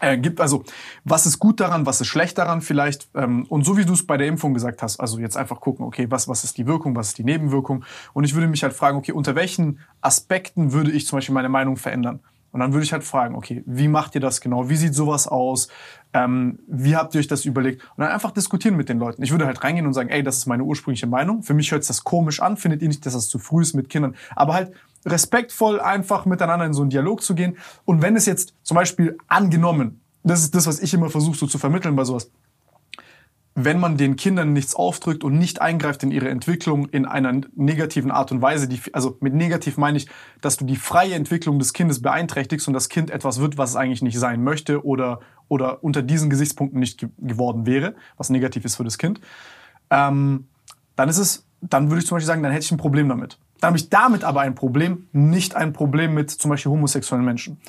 Äh, gibt also, was ist gut daran, was ist schlecht daran vielleicht? Ähm, und so wie du es bei der Impfung gesagt hast, also jetzt einfach gucken, okay, was, was ist die Wirkung, was ist die Nebenwirkung? Und ich würde mich halt fragen, okay, unter welchen Aspekten würde ich zum Beispiel meine Meinung verändern? Und dann würde ich halt fragen, okay, wie macht ihr das genau? Wie sieht sowas aus? Ähm, wie habt ihr euch das überlegt? Und dann einfach diskutieren mit den Leuten. Ich würde halt reingehen und sagen, ey, das ist meine ursprüngliche Meinung. Für mich hört das komisch an. Findet ihr nicht, dass das zu früh ist mit Kindern? Aber halt respektvoll einfach miteinander in so einen Dialog zu gehen. Und wenn es jetzt zum Beispiel angenommen, das ist das, was ich immer versuche so zu vermitteln bei sowas, wenn man den Kindern nichts aufdrückt und nicht eingreift in ihre Entwicklung in einer negativen Art und Weise, die, also mit negativ meine ich, dass du die freie Entwicklung des Kindes beeinträchtigst und das Kind etwas wird, was es eigentlich nicht sein möchte oder, oder unter diesen Gesichtspunkten nicht ge geworden wäre, was negativ ist für das Kind, ähm, dann ist es, dann würde ich zum Beispiel sagen, dann hätte ich ein Problem damit. Dann habe ich damit aber ein Problem, nicht ein Problem mit zum Beispiel homosexuellen Menschen.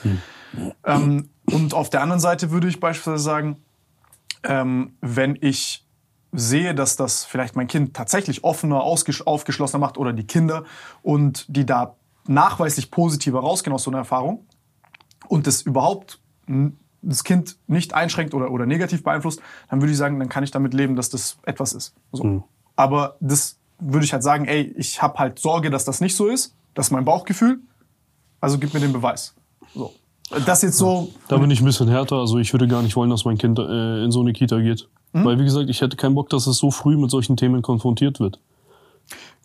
Ähm, und auf der anderen Seite würde ich beispielsweise sagen, ähm, wenn ich sehe, dass das vielleicht mein Kind tatsächlich offener, aufgeschlossener macht oder die Kinder und die da nachweislich positiver rausgehen aus so einer Erfahrung und das überhaupt das Kind nicht einschränkt oder, oder negativ beeinflusst, dann würde ich sagen, dann kann ich damit leben, dass das etwas ist. So. Aber das würde ich halt sagen, ey, ich habe halt Sorge, dass das nicht so ist. Das ist mein Bauchgefühl. Also gib mir den Beweis. So. Das jetzt so. Da bin ich ein bisschen härter. Also ich würde gar nicht wollen, dass mein Kind äh, in so eine Kita geht. Hm? Weil, wie gesagt, ich hätte keinen Bock, dass es so früh mit solchen Themen konfrontiert wird.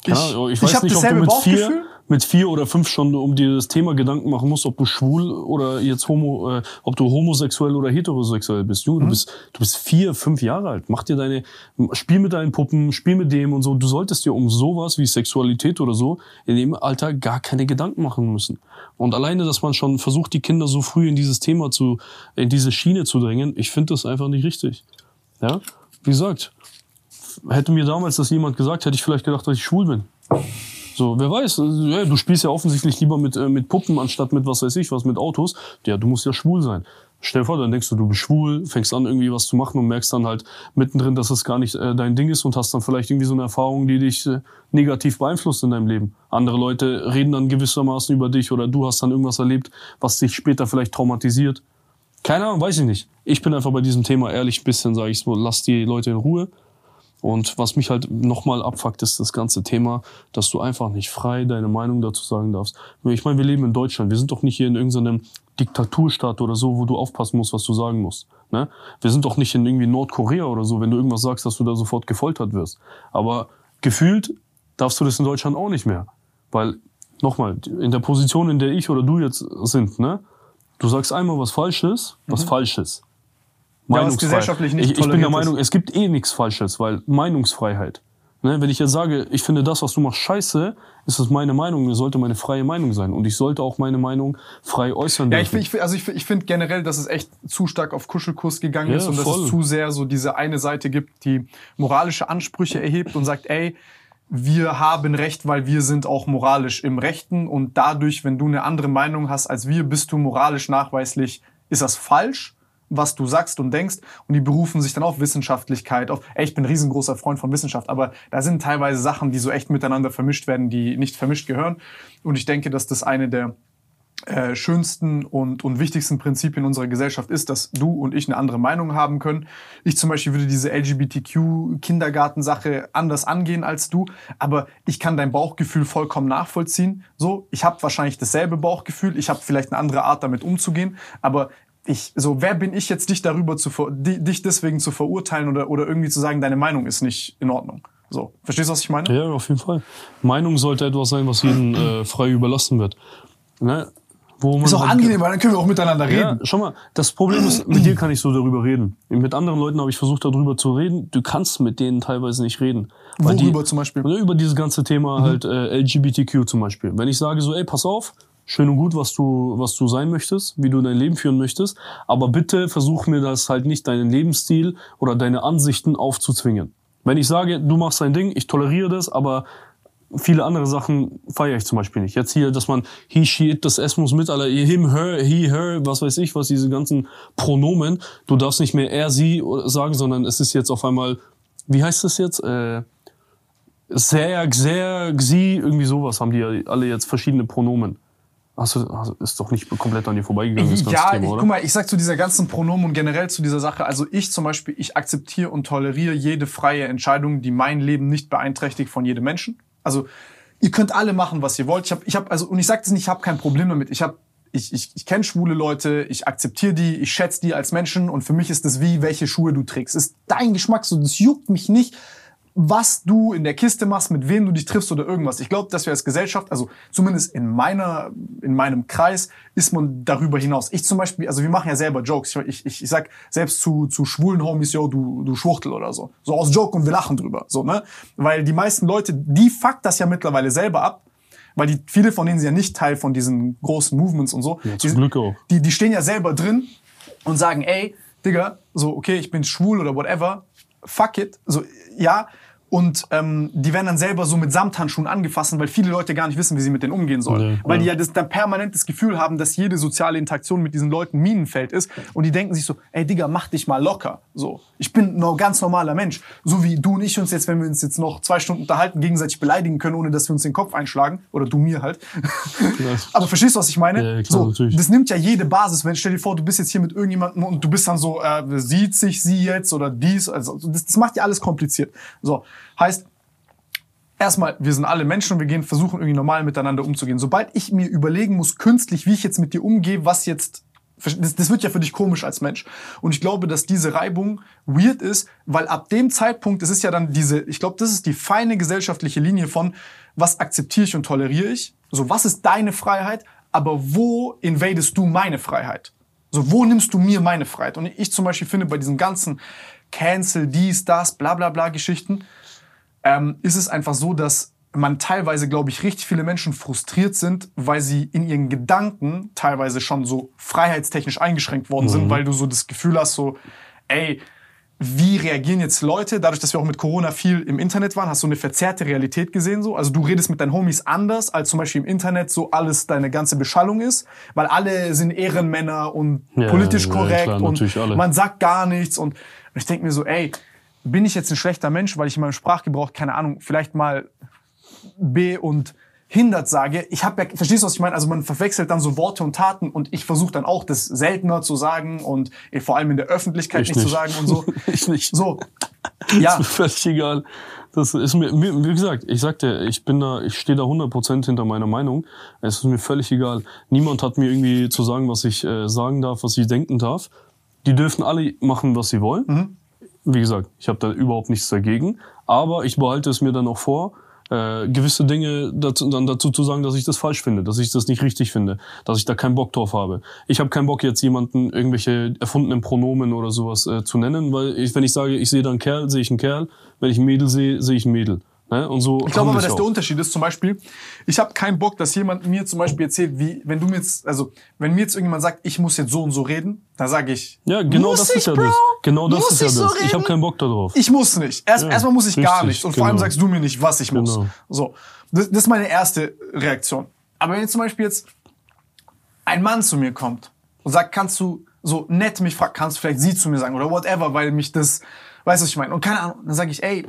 Ich, Ja, ich, weiß habe nicht, ob du dasselbe mit Bauchgefühl. vier, mit vier oder fünf schon um dir das Thema Gedanken machen musst, ob du schwul oder jetzt homo, äh, ob du homosexuell oder heterosexuell bist. Junge, Mhm. du bist, du bist vier, fünf Jahre alt. Mach dir deine, spiel mit deinen Puppen, spiel mit dem und so. Du solltest dir um sowas wie Sexualität oder so in dem Alter gar keine Gedanken machen müssen. Und alleine, dass man schon versucht, die Kinder so früh in dieses Thema zu, in diese Schiene zu drängen, ich finde das einfach nicht richtig. Ja, wie gesagt, hätte mir damals das jemand gesagt, hätte ich vielleicht gedacht, dass ich schwul bin. So, wer weiß, also, ja, du spielst ja offensichtlich lieber mit, äh, mit Puppen anstatt mit was weiß ich, was mit Autos. Ja, du musst ja schwul sein. Stell dir vor, dann denkst du, du bist schwul, fängst an irgendwie was zu machen und merkst dann halt mittendrin, dass es gar nicht äh, dein Ding ist und hast dann vielleicht irgendwie so eine Erfahrung, die dich äh, negativ beeinflusst in deinem Leben. Andere Leute reden dann gewissermaßen über dich oder du hast dann irgendwas erlebt, was dich später vielleicht traumatisiert. Keine Ahnung, weiß ich nicht. Ich bin einfach bei diesem Thema ehrlich ein bisschen, sage ich so, lass die Leute in Ruhe. Und was mich halt nochmal abfuckt, ist das ganze Thema, dass du einfach nicht frei deine Meinung dazu sagen darfst. Ich meine, wir leben in Deutschland. Wir sind doch nicht hier in irgendeinem Diktaturstaat oder so, wo du aufpassen musst, was du sagen musst. Ne? Wir sind doch nicht in irgendwie Nordkorea oder so, wenn du irgendwas sagst, dass du da sofort gefoltert wirst. Aber gefühlt darfst du das in Deutschland auch nicht mehr. Weil, nochmal, in der Position, in der ich oder du jetzt sind, ne? Du sagst einmal was Falsches, was Falsches. Ja, was Meinungsfrei- gesellschaftlich nicht ich, ich bin der Meinung, ist. es gibt eh nichts Falsches, weil Meinungsfreiheit. Ne, wenn ich jetzt sage, ich finde das, was du machst, scheiße, ist es meine Meinung, es sollte meine freie Meinung sein. Und ich sollte auch meine Meinung frei äußern Ja, ich, ich, also ich, ich finde generell, dass es echt zu stark auf Kuschelkurs gegangen Ja, ist und dass voll. es zu sehr so diese eine Seite gibt, die moralische Ansprüche erhebt und sagt, ey, wir haben Recht, weil wir sind auch moralisch im Rechten und dadurch, wenn du eine andere Meinung hast als wir, bist du moralisch nachweislich, ist das falsch, was du sagst und denkst und die berufen sich dann auf Wissenschaftlichkeit, auf, ey, ich bin ein riesengroßer Freund von Wissenschaft, aber da sind teilweise Sachen, die so echt miteinander vermischt werden, die nicht vermischt gehören und ich denke, dass das eine der äh, schönsten und, und wichtigsten Prinzipien unserer Gesellschaft ist, dass du und ich eine andere Meinung haben können. Ich zum Beispiel würde diese LGBTQ-Kindergartensache anders angehen als du, aber ich kann dein Bauchgefühl vollkommen nachvollziehen. So, ich habe wahrscheinlich dasselbe Bauchgefühl, ich habe vielleicht eine andere Art, damit umzugehen, aber ich, so, wer bin ich jetzt, dich darüber zu, dich deswegen zu verurteilen oder, oder irgendwie zu sagen, deine Meinung ist nicht in Ordnung? So, verstehst du, was ich meine? Ja, auf jeden Fall. Meinung sollte etwas sein, was jedem äh, frei überlassen wird. Ne? Wo man Ist auch halt- angenehm, weil dann können wir auch miteinander Ja, reden. schau mal, das Problem ist, mit dir kann ich so darüber reden. Mit anderen Leuten habe ich versucht, darüber zu reden. Du kannst mit denen teilweise nicht reden. Weil die- Worüber zum Beispiel? Ne, Über dieses ganze Thema halt äh, LGBTQ zum Beispiel. Wenn ich sage so, ey, pass auf, schön und gut, was du, was du sein möchtest, wie du dein Leben führen möchtest, aber bitte versuch mir das halt nicht deinen Lebensstil oder deine Ansichten aufzuzwingen. Wenn ich sage, du machst dein Ding, ich toleriere das, aber viele andere Sachen feiere ich zum Beispiel nicht. Jetzt hier, dass man he, she, it, das S muss mit, aller him, her, he, her, was weiß ich, was diese ganzen Pronomen. Du darfst nicht mehr er, sie sagen, sondern es ist jetzt auf einmal, wie heißt das jetzt? Äh, sehr, sehr, sie, irgendwie sowas haben die ja alle jetzt verschiedene Pronomen. Hast du, hast- ist doch nicht komplett an dir vorbeigegangen, das ja, Thema, ich, oder? guck mal, ich sag zu dieser ganzen Pronomen und generell zu dieser Sache, also ich zum Beispiel, ich akzeptiere und toleriere jede freie Entscheidung, die mein Leben nicht beeinträchtigt von jedem Menschen. Also ihr könnt alle machen, was ihr wollt. Ich habe, ich hab, also und ich sage das nicht, ich habe kein Problem damit. Ich habe ich, ich, ich kenne schwule Leute, ich akzeptiere die, ich schätze die als Menschen und für mich ist das wie, welche Schuhe du trägst. Ist dein Geschmack so, das juckt mich nicht, was du in der Kiste machst, mit wem du dich triffst oder irgendwas. Ich glaube, dass wir als Gesellschaft, also zumindest in meiner, in meinem Kreis, ist man darüber hinaus. Ich zum Beispiel, also wir machen ja selber Jokes. Ich, ich, ich sag selbst zu, zu schwulen Homies, yo, du, du Schwuchtel oder so. So aus Joke und wir lachen drüber. So, ne? Weil die meisten Leute, die fuckt das ja mittlerweile selber ab. Weil die, viele von denen sind ja nicht Teil von diesen großen Movements und so. Ja, zum die, Glück auch. Die, die stehen ja selber drin und sagen, ey, Digga, so, okay, ich bin schwul oder whatever, fuck it. So, ja, Und ähm, die werden dann selber so mit Samthandschuhen angefasst, weil viele Leute gar nicht wissen, wie sie mit denen umgehen sollen. Nee, weil die ja. ja das, dann permanent das Gefühl haben, dass jede soziale Interaktion mit diesen Leuten Minenfeld ist. Und die denken sich so, ey Digga, mach dich mal locker. So, ich bin ein ganz normaler Mensch. So wie du und ich uns jetzt, wenn wir uns jetzt noch zwei Stunden unterhalten, gegenseitig beleidigen können, ohne dass wir uns den Kopf einschlagen. Oder du mir halt. Aber verstehst du, was ich meine? Ja, klar, so, natürlich. das nimmt ja jede Basis. Wenn stell dir vor, du bist jetzt hier mit irgendjemandem und du bist dann so, äh, sieht sich sie jetzt oder dies. Also das, das macht ja alles kompliziert. So, heißt, erstmal, wir sind alle Menschen und wir gehen versuchen irgendwie normal miteinander umzugehen. Sobald ich mir überlegen muss, künstlich, wie ich jetzt mit dir umgehe, was jetzt das, das wird ja für dich komisch als Mensch. Und ich glaube, dass diese Reibung weird ist, weil ab dem Zeitpunkt, es ist ja dann diese, ich glaube, das ist die feine gesellschaftliche Linie von, was akzeptiere ich und toleriere ich? So, was ist deine Freiheit? Aber wo invadest du meine Freiheit? So, wo nimmst du mir meine Freiheit? Und ich zum Beispiel finde, bei diesen ganzen Cancel, dies, das, bla bla bla Geschichten, ähm, ist es einfach so, dass man teilweise, glaube ich, richtig viele Menschen frustriert sind, weil sie in ihren Gedanken teilweise schon so freiheitstechnisch eingeschränkt worden sind, weil du so das Gefühl hast, so, ey, wie reagieren jetzt Leute? Dadurch, dass wir auch mit Corona viel im Internet waren, hast du eine verzerrte Realität gesehen so. Also du redest mit deinen Homies anders, als zum Beispiel im Internet so alles deine ganze Beschallung ist, weil alle sind Ehrenmänner und Ja, politisch ja, korrekt klar, und man sagt gar nichts und ich denke mir so, ey, bin ich jetzt ein schlechter Mensch, weil ich in meinem Sprachgebrauch, keine Ahnung, vielleicht mal B und hindert sage, ich habe ja, verstehst du, was ich meine? Also man verwechselt dann so Worte und Taten und ich versuche dann auch das seltener zu sagen und eh, vor allem in der Öffentlichkeit Ich nicht, zu nicht. sagen und so. ich nicht. So, ja, Ist mir völlig egal. Das ist mir, wie gesagt, ich sagte, ich bin da, ich stehe da 100% hinter meiner Meinung. Es ist mir völlig egal. Niemand hat mir irgendwie zu sagen, was ich äh, sagen darf, was ich denken darf. Die dürfen alle machen, was sie wollen. Wie gesagt, ich habe da überhaupt nichts dagegen. Aber ich behalte es mir dann auch vor, äh, gewisse Dinge dazu, dann dazu zu sagen, dass ich das falsch finde, dass ich das nicht richtig finde, dass ich da keinen Bock drauf habe. Ich habe keinen Bock jetzt jemanden irgendwelche erfundenen Pronomen oder sowas äh, zu nennen, weil ich, wenn ich sage, ich sehe da einen Kerl, sehe ich einen Kerl, wenn ich ein Mädel sehe, sehe ich ein Mädel. Ne? Und so Ich glaube aber, dass ja der auch. Unterschied ist zum Beispiel, ich habe keinen Bock, dass jemand mir zum Beispiel erzählt, wie, wenn du mir jetzt, also wenn mir jetzt irgendjemand sagt, ich muss jetzt so und so reden, dann sage ich, Ja, genau muss das ich, ist ja Bro? das. Genau das Muss ist ja ich so das. Ich habe keinen Bock darauf. Ich muss nicht. Erst, Ja, erstmal muss ich gar richtig, nichts. Und vor allem genau. sagst du mir nicht, was ich muss. Genau. So. Das, das ist meine erste Reaktion. Aber wenn jetzt zum Beispiel jetzt ein Mann zu mir kommt und sagt, kannst du so nett mich fragen, kannst du vielleicht sie zu mir sagen oder whatever, weil mich das, weißt du, was ich meine? Und keine Ahnung, dann sage ich, ey,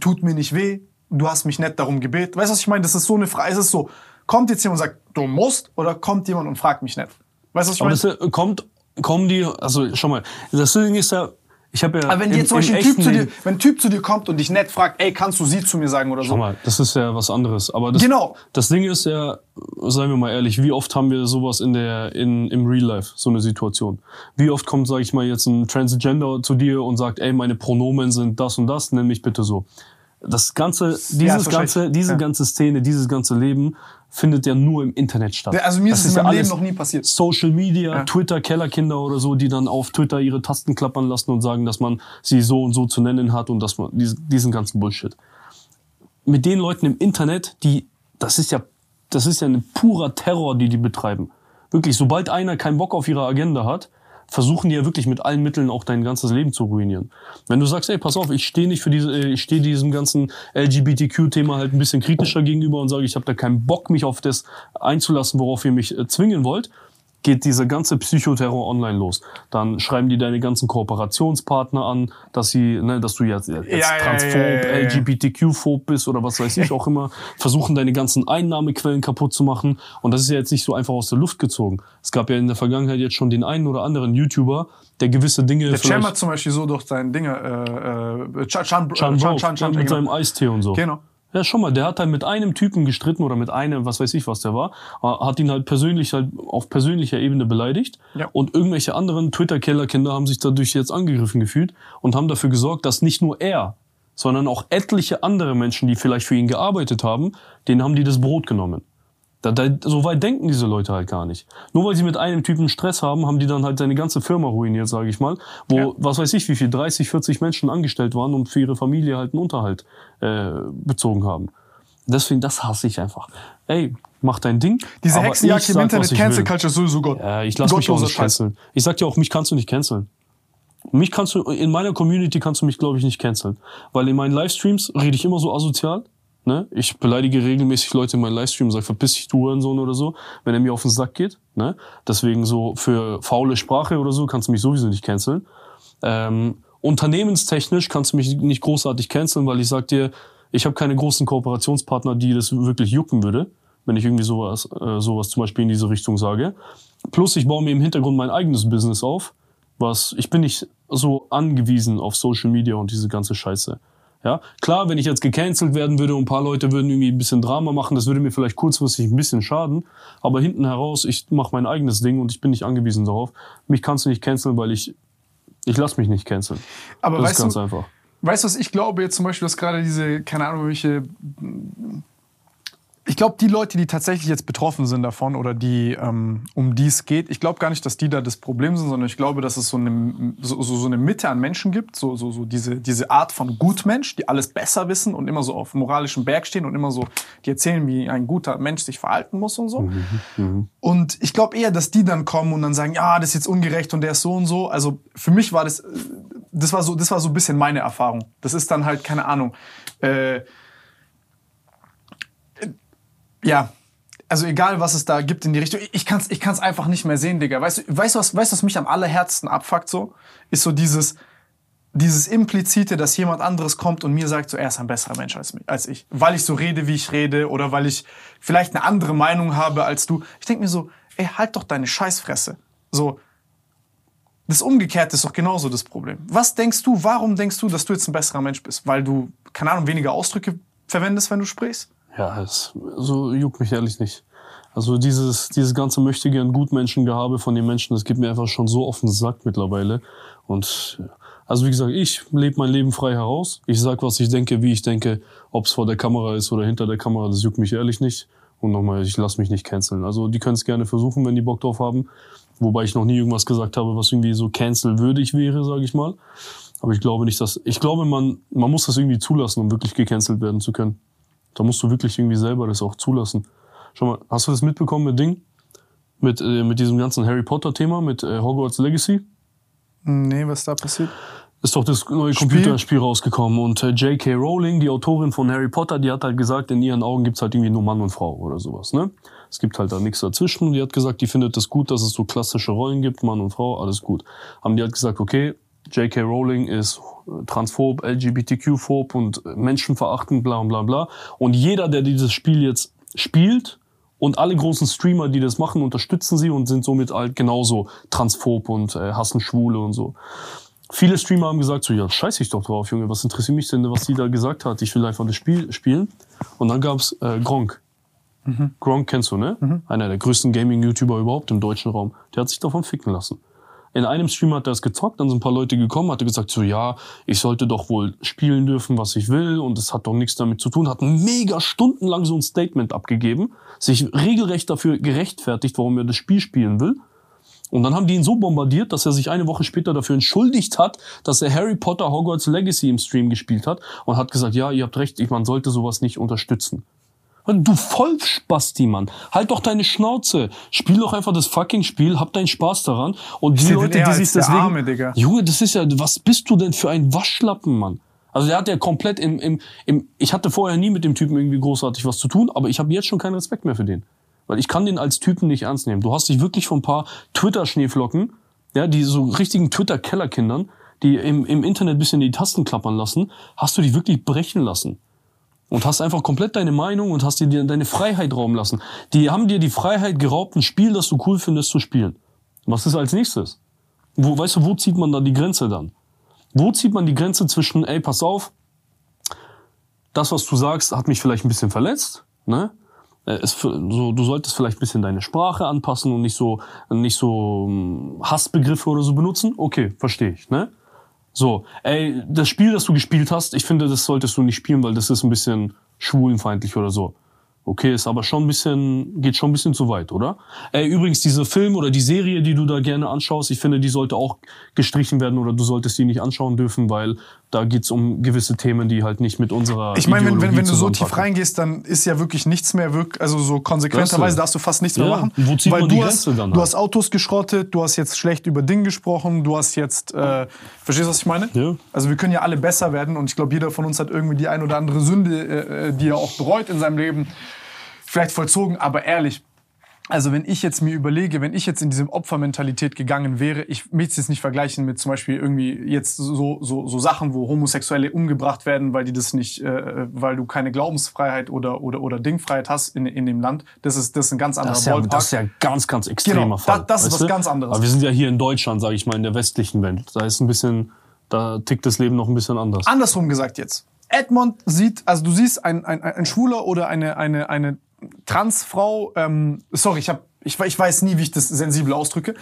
tut mir nicht weh, du hast mich nett darum gebeten. Weißt du, was ich meine? Das ist so eine Frage. Es ist so, kommt jetzt jemand und sagt, du musst, oder kommt jemand und fragt mich nett? Weißt du, was ich Aber meine? das äh, kommt, kommen die, also schau mal, das Ding ist ja, ich habe ja Aber wenn dir zum Beispiel ein typ zu dir, wenn ein Typ zu dir kommt und dich nett fragt, ey, kannst du sie zu mir sagen oder so? Schau mal, das ist ja was anderes. Aber das, Genau. das Ding ist ja, seien wir mal ehrlich, wie oft haben wir sowas in der, in, im Real Life, so eine Situation? Wie oft kommt, sag ich mal, jetzt ein Transgender zu dir und sagt, ey, meine Pronomen sind das und das, nenn mich bitte so. Das ganze, dieses verstehe ganze, diese Ja. ganze Szene, dieses ganze Leben findet ja nur im Internet statt. Also mir ist Das es in ja meinem Leben alles noch nie passiert. Social Media, Ja. Twitter, Kellerkinder oder so, die dann auf Twitter ihre Tasten klappern lassen und sagen, dass man sie so und so zu nennen hat und dass man diesen, diesen ganzen Bullshit. Mit den Leuten im Internet, die, das ist ja, das ist ja ein purer Terror, die die betreiben. Wirklich, sobald einer keinen Bock auf ihre Agenda hat, versuchen die ja wirklich mit allen Mitteln auch dein ganzes Leben zu ruinieren. Wenn du sagst, ey, pass auf, ich stehe nicht für diese, äh, ich stehe diesem ganzen LGBTQ-Thema halt ein bisschen kritischer gegenüber und sage, ich habe da keinen Bock, mich auf das einzulassen, worauf ihr mich äh, zwingen wollt, geht dieser ganze Psychoterror online los. Dann schreiben die deine ganzen Kooperationspartner an, dass sie, ne, dass du jetzt, jetzt Ja, transphob, ja, ja. LGBTQ-phob bist oder was weiß ich auch immer, versuchen deine ganzen Einnahmequellen kaputt zu machen. Und das ist ja jetzt nicht so einfach aus der Luft gezogen. Es gab ja in der Vergangenheit jetzt schon den einen oder anderen YouTuber, der gewisse Dinge Der Cem hat zum Beispiel so durch seine Dinge, äh, äh, Chan, Chan, Chan Chan, Bro, Chan, Chan, mit genau. seinem Eistee und so. Genau. Ja, schon mal, der hat halt mit einem Typen gestritten oder mit einem, was weiß ich, was der war, hat ihn halt persönlich halt auf persönlicher Ebene beleidigt Ja. und irgendwelche anderen Twitter-Kellerkinder haben sich dadurch jetzt angegriffen gefühlt und haben dafür gesorgt, dass nicht nur er, sondern auch etliche andere Menschen, die vielleicht für ihn gearbeitet haben, denen haben die das Brot genommen. Da, da, so weit denken diese Leute halt gar nicht. Nur weil sie mit einem Typen Stress haben, haben die dann halt seine ganze Firma ruiniert, sage ich mal. Wo, Ja. was weiß ich, wie viel, 30, 40 Menschen angestellt waren und für ihre Familie halt einen Unterhalt äh, bezogen haben. Deswegen, das hasse ich einfach. Ey, mach dein Ding. Diese Hexenjagd ich im Internet, Cancel. Culture ist sowieso Gott. Ja, ich lass mich auch nicht canceln. Ich sag dir auch, mich kannst du nicht canceln. Mich kannst du, in meiner Community kannst du mich, glaube ich, nicht canceln. Weil in meinen Livestreams rede ich immer so asozial. Ne? Ich beleidige regelmäßig Leute in meinen Livestream sage, verpiss dich, du Hurensohn oder so, wenn er mir auf den Sack geht. Ne? Deswegen so für faule Sprache oder so kannst du mich sowieso nicht canceln. Ähm, unternehmenstechnisch kannst du mich nicht großartig canceln, weil ich sag dir, ich habe keine großen Kooperationspartner, die das wirklich jucken würde, wenn ich irgendwie sowas, äh, sowas zum Beispiel in diese Richtung sage. Plus ich baue mir im Hintergrund mein eigenes Business auf, was ich bin nicht so angewiesen auf Social Media und diese ganze Scheiße. Ja, klar, wenn ich jetzt gecancelt werden würde und ein paar Leute würden irgendwie ein bisschen Drama machen, das würde mir vielleicht kurzfristig ein bisschen schaden. Aber hinten heraus, ich mache mein eigenes Ding und ich bin nicht angewiesen darauf. Mich kannst du nicht canceln, weil ich, ich lasse mich nicht canceln. Aber das weißt ist ganz du, einfach. Weißt du, was ich glaube jetzt zum Beispiel, dass gerade diese, keine Ahnung, welche. Ich glaube, die Leute, die tatsächlich jetzt betroffen sind davon oder die, ähm, um die es geht, ich glaube gar nicht, dass die da das Problem sind, sondern ich glaube, dass es so eine, so, so eine Mitte an Menschen gibt, so, so, so diese, diese Art von Gutmensch, die alles besser wissen und immer so auf moralischem Berg stehen und immer so, die erzählen, wie ein guter Mensch sich verhalten muss und so. Und ich glaube eher, dass die dann kommen und dann sagen, ja, das ist jetzt ungerecht und der ist so und so. Also für mich war das, äh, das war so, das war so ein bisschen meine Erfahrung. Das ist dann halt keine Ahnung. Äh, ja, also egal, was es da gibt in die Richtung, ich kann es ich kann's einfach nicht mehr sehen, Digga. Weißt du, weißt was, weißt, was mich am allerherzen abfuckt so? Ist so dieses, dieses Implizite, dass jemand anderes kommt und mir sagt, so, er ist ein besserer Mensch als, mich- als ich. Weil ich so rede, wie ich rede oder weil ich vielleicht eine andere Meinung habe als du. Ich denke mir so, ey, halt doch deine Scheißfresse. So, das Umgekehrte ist doch genauso das Problem. Was denkst du, warum denkst du, dass du jetzt ein besserer Mensch bist? Weil du, keine Ahnung, weniger Ausdrücke verwendest, wenn du sprichst? Ja, es, so juckt mich ehrlich nicht. Also dieses, dieses ganze möchte gern Gutmenschengehabe von den Menschen, das geht mir einfach schon so auf den Sack mittlerweile. Und ja, also wie gesagt, ich lebe mein Leben frei heraus. Ich sag, was ich denke, wie ich denke, ob es vor der Kamera ist oder hinter der Kamera, das juckt mich ehrlich nicht. Und nochmal, ich lasse mich nicht canceln. Also die können es gerne versuchen, wenn die Bock drauf haben. Wobei ich noch nie irgendwas gesagt habe, was irgendwie so cancelwürdig wäre, sage ich mal. Aber ich glaube nicht, dass. Ich glaube, man, man muss das irgendwie zulassen, um wirklich gecancelt werden zu können. Da musst du wirklich irgendwie selber das auch zulassen. Schau mal, hast du das mitbekommen mit Ding? Mit, äh, mit diesem ganzen Harry Potter-Thema, mit äh, Hogwarts Legacy? Nee, was da passiert? Ist doch das neue Spiel? Computerspiel rausgekommen. Und äh, J.K. Rowling, die Autorin von Harry Potter, die hat halt gesagt, in ihren Augen gibt's halt irgendwie nur Mann und Frau oder sowas. Ne? Es gibt halt da nichts dazwischen. Die hat gesagt, die findet es gut, dass es so klassische Rollen gibt, Mann und Frau, alles gut. Haben die halt gesagt, okay, J.K. Rowling ist transphob, LGBTQ-phob und menschenverachtend, bla bla bla. Und jeder, der dieses Spiel jetzt spielt und alle großen Streamer, die das machen, unterstützen sie und sind somit halt genauso transphob und äh, hassen Schwule und so. Viele Streamer haben gesagt, so, ja, scheiß ich doch drauf, Junge, was interessiert mich denn, was sie da gesagt hat? Ich will einfach das Spiel spielen. Und dann gab's äh, Gronk. Gronk kennst du, ne? Einer der größten Gaming-YouTuber überhaupt im deutschen Raum. Der hat sich davon ficken lassen. In einem Stream hat er es gezockt, dann sind ein paar Leute gekommen, hatte gesagt, so ja, ich sollte doch wohl spielen dürfen, was ich will und es hat doch nichts damit zu tun, hat mega stundenlang so ein Statement abgegeben, sich regelrecht dafür gerechtfertigt, warum er das Spiel spielen will. Und dann haben die ihn so bombardiert, dass er sich eine Woche später dafür entschuldigt hat, dass er Harry Potter Hogwarts Legacy im Stream gespielt hat und hat gesagt, ja, ihr habt recht, man sollte sowas nicht unterstützen. Du Vollspasti, Mann. Halt doch deine Schnauze. Spiel doch einfach das fucking Spiel, hab deinen Spaß daran. Und die Leute, die sich deswegen... Arme. Junge, das ist ja, was bist du denn für ein Waschlappen, Mann? Also der hat ja komplett im, im, im, ich hatte vorher nie mit dem Typen irgendwie großartig was zu tun, aber ich habe jetzt schon keinen Respekt mehr für den. Weil ich kann den als Typen nicht ernst nehmen. Du hast dich wirklich von ein paar Twitter-Schneeflocken, ja, die so richtigen Twitter-Kellerkindern, die im, im Internet bisschen die Tasten klappern lassen, hast du dich wirklich brechen lassen. Und hast einfach komplett deine Meinung und hast dir deine Freiheit rauben lassen. Die haben dir die Freiheit geraubt, ein Spiel, das du cool findest, zu spielen. Was ist als nächstes? Wo, weißt du, wo zieht man da die Grenze dann? Wo zieht man die Grenze zwischen, ey, pass auf, das, was du sagst, hat mich vielleicht ein bisschen verletzt, ne? Äh, Es, so, du solltest vielleicht ein bisschen deine Sprache anpassen und nicht so, nicht so ähm, Hassbegriffe oder so benutzen. Okay, verstehe ich, ne? So, ey, das Spiel, das du gespielt hast, ich finde, das solltest du nicht spielen, weil das ist ein bisschen schwulenfeindlich oder so. Okay, ist aber schon ein bisschen, geht schon ein bisschen zu weit, oder? Äh, übrigens, diese Film oder die Serie, die du da gerne anschaust, ich finde, die sollte auch gestrichen werden oder du solltest die nicht anschauen dürfen, weil da geht's um gewisse Themen, die halt nicht mit unserer. Ich meine, wenn, wenn, wenn du so tief reingehst, dann ist ja wirklich nichts mehr, wirklich, also so konsequenterweise du? darfst du fast nichts mehr Ja, machen. wo zieht weil man du die hast, Grenze dann du hast Autos geschrottet, du hast jetzt schlecht über Ding gesprochen, du hast jetzt, äh, verstehst du, was ich meine? Ja. Also wir können ja alle besser werden und ich glaube, jeder von uns hat irgendwie die ein oder andere Sünde, äh, die er auch bereut in seinem Leben, vielleicht vollzogen, aber ehrlich. Also wenn ich jetzt mir überlege, wenn ich jetzt in diese Opfermentalität gegangen wäre, ich will es jetzt nicht vergleichen mit zum Beispiel irgendwie jetzt so, so, so Sachen, wo Homosexuelle umgebracht werden, weil die das nicht, äh, weil du keine Glaubensfreiheit oder, oder, oder Dingfreiheit hast in, in dem Land. Das ist, das ist ein ganz anderer Das ist, ja, das ist ja ganz, ganz extremer Genau, Fall. da- das ist was du? ganz anderes. Aber wir sind ja hier in Deutschland, sage ich mal, in der westlichen Welt. Da ist ein bisschen, da tickt das Leben noch ein bisschen anders. Andersrum gesagt jetzt. Edmond sieht, also du siehst ein, ein, ein Schwuler oder eine, eine, eine Transfrau, ähm, sorry, ich, hab, ich, ich weiß nie, wie ich das sensibel ausdrücke,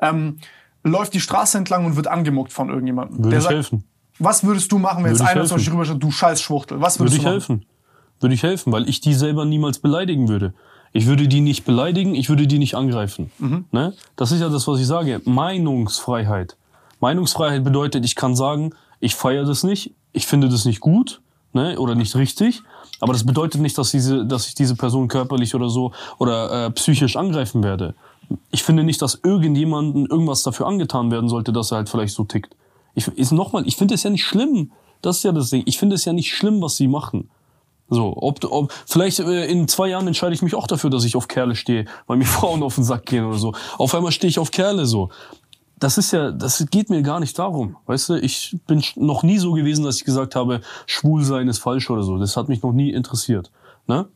ähm, läuft die Straße entlang und wird angemuckt von irgendjemandem. Würde der ich sagt, helfen. Was würdest du machen, wenn jetzt Würde ich einer zum. Beispiel rüberschaut, du scheiß Schwuchtel? Was Würde würdest ich du machen? helfen. Würde ich helfen, weil ich die selber niemals beleidigen würde. Ich würde die nicht beleidigen, ich würde die nicht angreifen. Mhm. Ne? Das ist ja das, was ich sage. Meinungsfreiheit. Meinungsfreiheit bedeutet, ich kann sagen, ich feiere das nicht, ich finde das nicht gut ne? oder nicht richtig. Aber das bedeutet nicht, dass, diese, dass ich diese Person körperlich oder so oder äh, psychisch angreifen werde. Ich finde nicht, dass irgendjemandem irgendwas dafür angetan werden sollte, dass er halt vielleicht so tickt. Ich, ist nochmal, ich finde es ja nicht schlimm. Das ist ja das Ding. Ich finde es ja nicht schlimm, was sie machen. So, ob, ob vielleicht äh, in zwei Jahren entscheide ich mich auch dafür, dass ich auf Kerle stehe, weil mir Frauen auf den Sack gehen oder so. Auf einmal stehe ich auf Kerle so. Das ist ja, das geht mir gar nicht darum. Weißt du, ich bin noch nie so gewesen, dass ich gesagt habe, schwul sein ist falsch oder so. Das hat mich noch nie interessiert. Ne?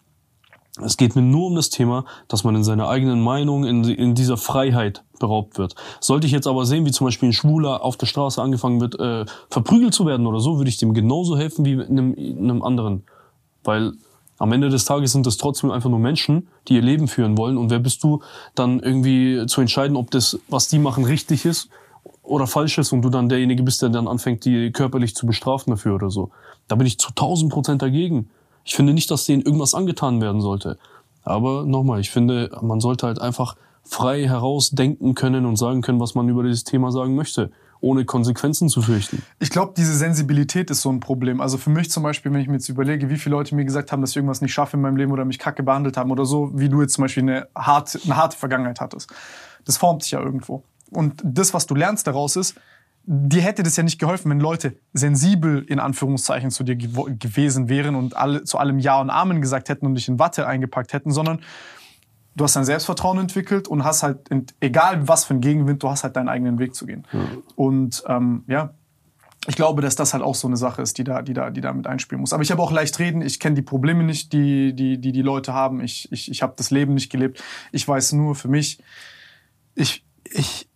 Es geht mir nur um das Thema, dass man in seiner eigenen Meinung, in, in dieser Freiheit beraubt wird. Sollte ich jetzt aber sehen, wie zum Beispiel ein Schwuler auf der Straße angefangen wird, äh, verprügelt zu werden oder so, würde ich dem genauso helfen wie einem, einem anderen. Weil am Ende des Tages sind das trotzdem einfach nur Menschen, die ihr Leben führen wollen. Und wer bist du, dann irgendwie zu entscheiden, ob das, was die machen, richtig ist oder falsch ist und du dann derjenige bist, der dann anfängt, die körperlich zu bestrafen dafür oder so. Da bin ich zu 1000 Prozent dagegen. Ich finde nicht, dass denen irgendwas angetan werden sollte. Aber nochmal, ich finde, man sollte halt einfach frei herausdenken können und sagen können, was man über dieses Thema sagen möchte, ohne Konsequenzen zu fürchten. Ich glaube, diese Sensibilität ist so ein Problem. Also für mich zum Beispiel, wenn ich mir jetzt überlege, wie viele Leute mir gesagt haben, dass ich irgendwas nicht schaffe in meinem Leben oder mich kacke behandelt haben oder so, wie du jetzt zum Beispiel eine harte, eine harte Vergangenheit hattest. Das formt sich ja irgendwo. Und das, was du lernst daraus ist, dir hätte das ja nicht geholfen, wenn Leute sensibel in Anführungszeichen zu dir gewo- gewesen wären und alle, zu allem Ja und Amen gesagt hätten und dich in Watte eingepackt hätten, sondern du hast dein Selbstvertrauen entwickelt und hast halt, egal was für ein Gegenwind, du hast halt deinen eigenen Weg zu gehen. Und ähm, ja, ich glaube, dass das halt auch so eine Sache ist, die da, die da, die da mit einspielen muss. Aber ich habe auch leicht reden. Ich kenne die Probleme nicht, die die, die, die Leute haben. Ich, ich, ich habe das Leben nicht gelebt. Ich weiß nur für mich, ich, ich,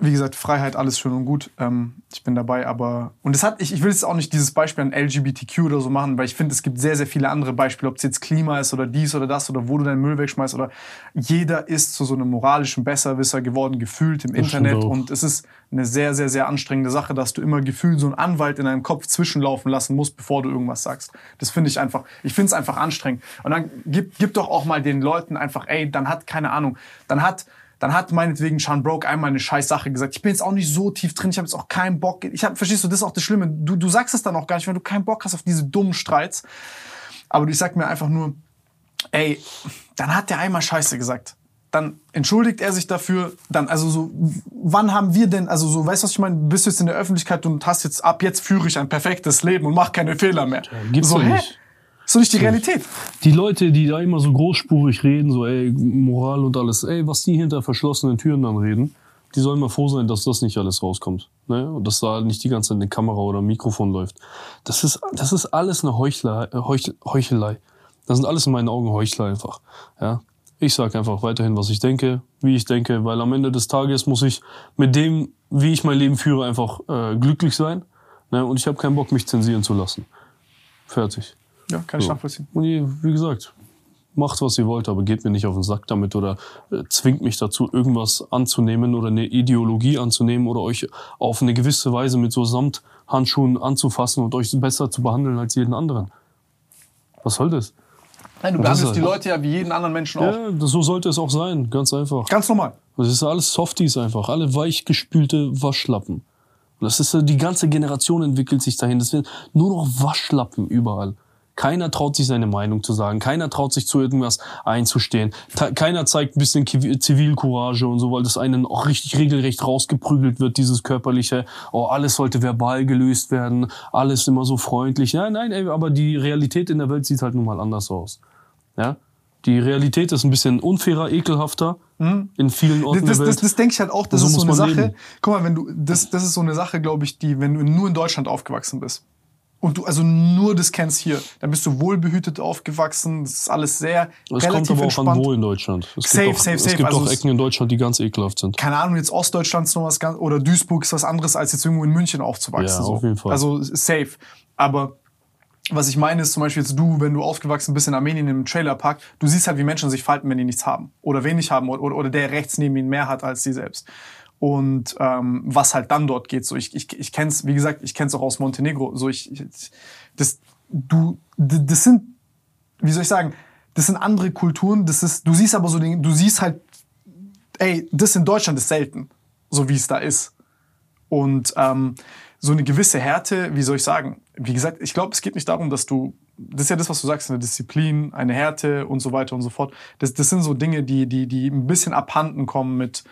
wie gesagt, Freiheit, alles schön und gut. Ähm, ich bin dabei, aber. Und es hat, ich, ich will jetzt auch nicht dieses Beispiel an LGBTQ oder so machen, weil ich finde, es gibt sehr, sehr viele andere Beispiele, ob es jetzt Klima ist oder dies oder das oder wo du deinen Müll wegschmeißt oder jeder ist zu so einem moralischen Besserwisser geworden, gefühlt im Das Internet. Und es ist eine sehr, sehr, sehr anstrengende Sache, dass du immer gefühlt so einen Anwalt in deinem Kopf zwischenlaufen lassen musst, bevor du irgendwas sagst. Das finde ich einfach, ich finde es einfach anstrengend. Und dann gib, gib doch auch mal den Leuten einfach, ey, dann hat, keine Ahnung, dann hat, dann hat meinetwegen Sean Broke einmal eine scheiß Sache gesagt. Ich bin jetzt auch nicht so tief drin, ich habe jetzt auch keinen Bock. Ich hab, verstehst du, das ist auch das Schlimme. Du, du sagst es dann auch gar nicht, weil du keinen Bock hast auf diese dummen Streits. Aber ich sag mir einfach nur, ey, dann hat der einmal Scheiße gesagt. Dann entschuldigt er sich dafür. Dann, also so, wann haben wir denn, also so, weißt du, was ich meine? Du bist jetzt in der Öffentlichkeit und hast jetzt, ab jetzt führe ich ein perfektes Leben und mach keine Fehler mehr. gibt's so, nicht. Ist doch nicht die Realität. Die Leute, die da immer so großspurig reden, so ey, Moral und alles, ey, was die hinter verschlossenen Türen dann reden, die sollen mal froh sein, dass das nicht alles rauskommt. Ne? Und dass da nicht die ganze Zeit eine Kamera oder ein Mikrofon läuft. Das ist, das ist alles eine Heuchler, äh, Heuch, Heuchelei. Das sind alles in meinen Augen Heuchler einfach. Ja? Ich sage einfach weiterhin, was ich denke, wie ich denke, weil am Ende des Tages muss ich mit dem, wie ich mein Leben führe, einfach äh, glücklich sein. Ne? Und ich habe keinen Bock, mich zensieren zu lassen. Fertig. Ja, kann ich So. nachvollziehen. Und ihr, wie gesagt, macht, was ihr wollt, aber geht mir nicht auf den Sack damit oder äh, zwingt mich dazu, irgendwas anzunehmen oder eine Ideologie anzunehmen oder euch auf eine gewisse Weise mit so Samthandschuhen anzufassen und euch besser zu behandeln als jeden anderen. Was soll das? Nein, du behandelst ist die halt- Leute ja wie jeden anderen Menschen auch. Ja, das, so sollte es auch sein, ganz einfach. Ganz normal. Das ist alles Softies einfach, alle weichgespülte Waschlappen. Das ist die ganze Generation entwickelt sich dahin. Das wird nur noch Waschlappen überall. Keiner traut sich seine Meinung zu sagen. Keiner traut sich zu irgendwas einzustehen. Keiner zeigt ein bisschen Zivilcourage und so, weil das einen auch richtig regelrecht rausgeprügelt wird, dieses körperliche. Oh, alles sollte verbal gelöst werden. Alles immer so freundlich. Nein, nein, ey, aber die Realität in der Welt sieht halt nun mal anders aus. Ja? Die Realität ist ein bisschen unfairer, ekelhafter in vielen Orten Das, der das, Welt. das denke ich halt auch, das So ist so eine Sache. leben. Guck mal, wenn du, das, das ist so eine Sache, glaube ich, die, wenn du nur in Deutschland aufgewachsen bist und du also nur das kennst hier, dann bist du wohlbehütet aufgewachsen, das ist alles sehr Es kommt relativ aber auch entspannt. an wo in Deutschland. Es Safe, gibt auch, safe, es safe. gibt Also auch Ecken in Deutschland, die ganz ekelhaft sind. keine Ahnung, jetzt Ostdeutschland ist noch was ganz, oder Duisburg ist was anderes, als jetzt irgendwo in München aufzuwachsen. Ja, so. auf jeden Fall. Also safe. Aber was ich meine ist zum Beispiel jetzt du, wenn du aufgewachsen bist in Armenien im Trailerpark, du siehst halt, wie Menschen sich falten, wenn die nichts haben oder wenig haben oder, oder der rechts neben ihnen mehr hat als sie selbst. Und ähm, was halt dann dort geht, so ich ich, ich kenn's, wie gesagt, ich kenn's auch aus Montenegro. So ich, ich das du das sind wie soll ich sagen, das sind andere Kulturen. Das ist du siehst aber so den, du siehst halt ey, das in Deutschland ist selten, so wie es da ist. Und ähm, so eine gewisse Härte, wie soll ich sagen? Wie gesagt, ich glaube, es geht nicht darum, dass du, das ist ja das, was du sagst, eine Disziplin, eine Härte und so weiter und so fort. Das, das sind so Dinge, die, die, die ein bisschen abhanden kommen mit,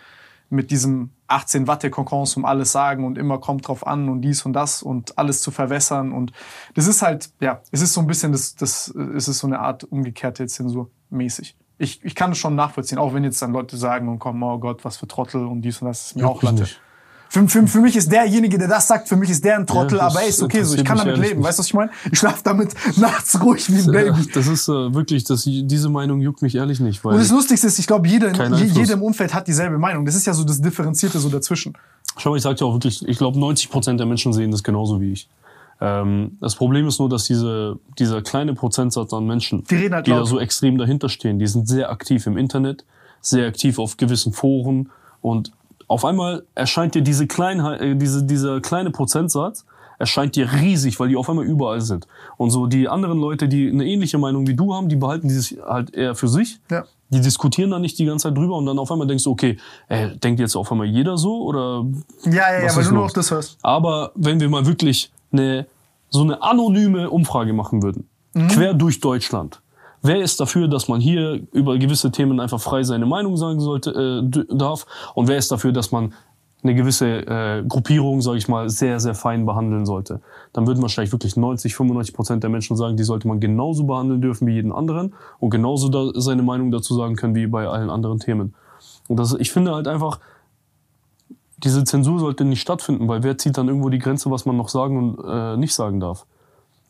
mit diesem 18 Watte Konkons um alles sagen und immer kommt drauf an und dies und das und alles zu verwässern. Und das ist halt, ja, es ist so ein bisschen, das, das, es ist so eine Art umgekehrte Zensur mäßig. Ich, ich kann das schon nachvollziehen, auch wenn jetzt dann Leute sagen und kommen, oh Gott, was für Trottel und dies und das ist mir Juckt auch Latte. nicht. Für, für, für mich ist derjenige, der das sagt, für mich ist der ein Trottel, Ja, aber ey, ist okay so, ich kann damit leben. nicht. Weißt du, was ich meine? Ich schlafe damit nachts ruhig wie ein Baby. Das ist äh, wirklich, das, diese Meinung juckt mich ehrlich nicht, weil Und das Lustigste ist, ich glaube, jeder, jeder im Umfeld hat dieselbe Meinung. Das ist ja so das Differenzierte so dazwischen. Schau mal, ich sag dir auch wirklich, ich glaube 90 Prozent der Menschen sehen das genauso wie ich. Ähm, das Problem ist nur, dass diese, dieser kleine Prozentsatz an Menschen, Die reden halt die da so extrem dahinter stehen, die sind sehr aktiv im Internet, sehr aktiv auf gewissen Foren und auf einmal erscheint dir diese Kleinheit, äh, diese, dieser kleine Prozentsatz erscheint dir riesig, weil die auf einmal überall sind. Und so die anderen Leute, die eine ähnliche Meinung wie du haben, die behalten dieses halt eher für sich. Ja. Die diskutieren dann nicht die ganze Zeit drüber und dann auf einmal denkst du, okay, ey, denkt jetzt auf einmal jeder so oder Ja, ja, ja, weil du nur noch das hörst. aber wenn wir mal wirklich eine, so eine anonyme Umfrage machen würden, quer durch Deutschland, wer ist dafür, dass man hier über gewisse Themen einfach frei seine Meinung sagen sollte, äh, darf? Und wer ist dafür, dass man eine gewisse äh, Gruppierung, sage ich mal, sehr, sehr fein behandeln sollte? Dann würden wahrscheinlich wirklich 90, 95 Prozent der Menschen sagen, die sollte man genauso behandeln dürfen wie jeden anderen und genauso da seine Meinung dazu sagen können wie bei allen anderen Themen. Und das, ich finde halt einfach, diese Zensur sollte nicht stattfinden, weil wer zieht dann irgendwo die Grenze, was man noch sagen und äh, nicht sagen darf?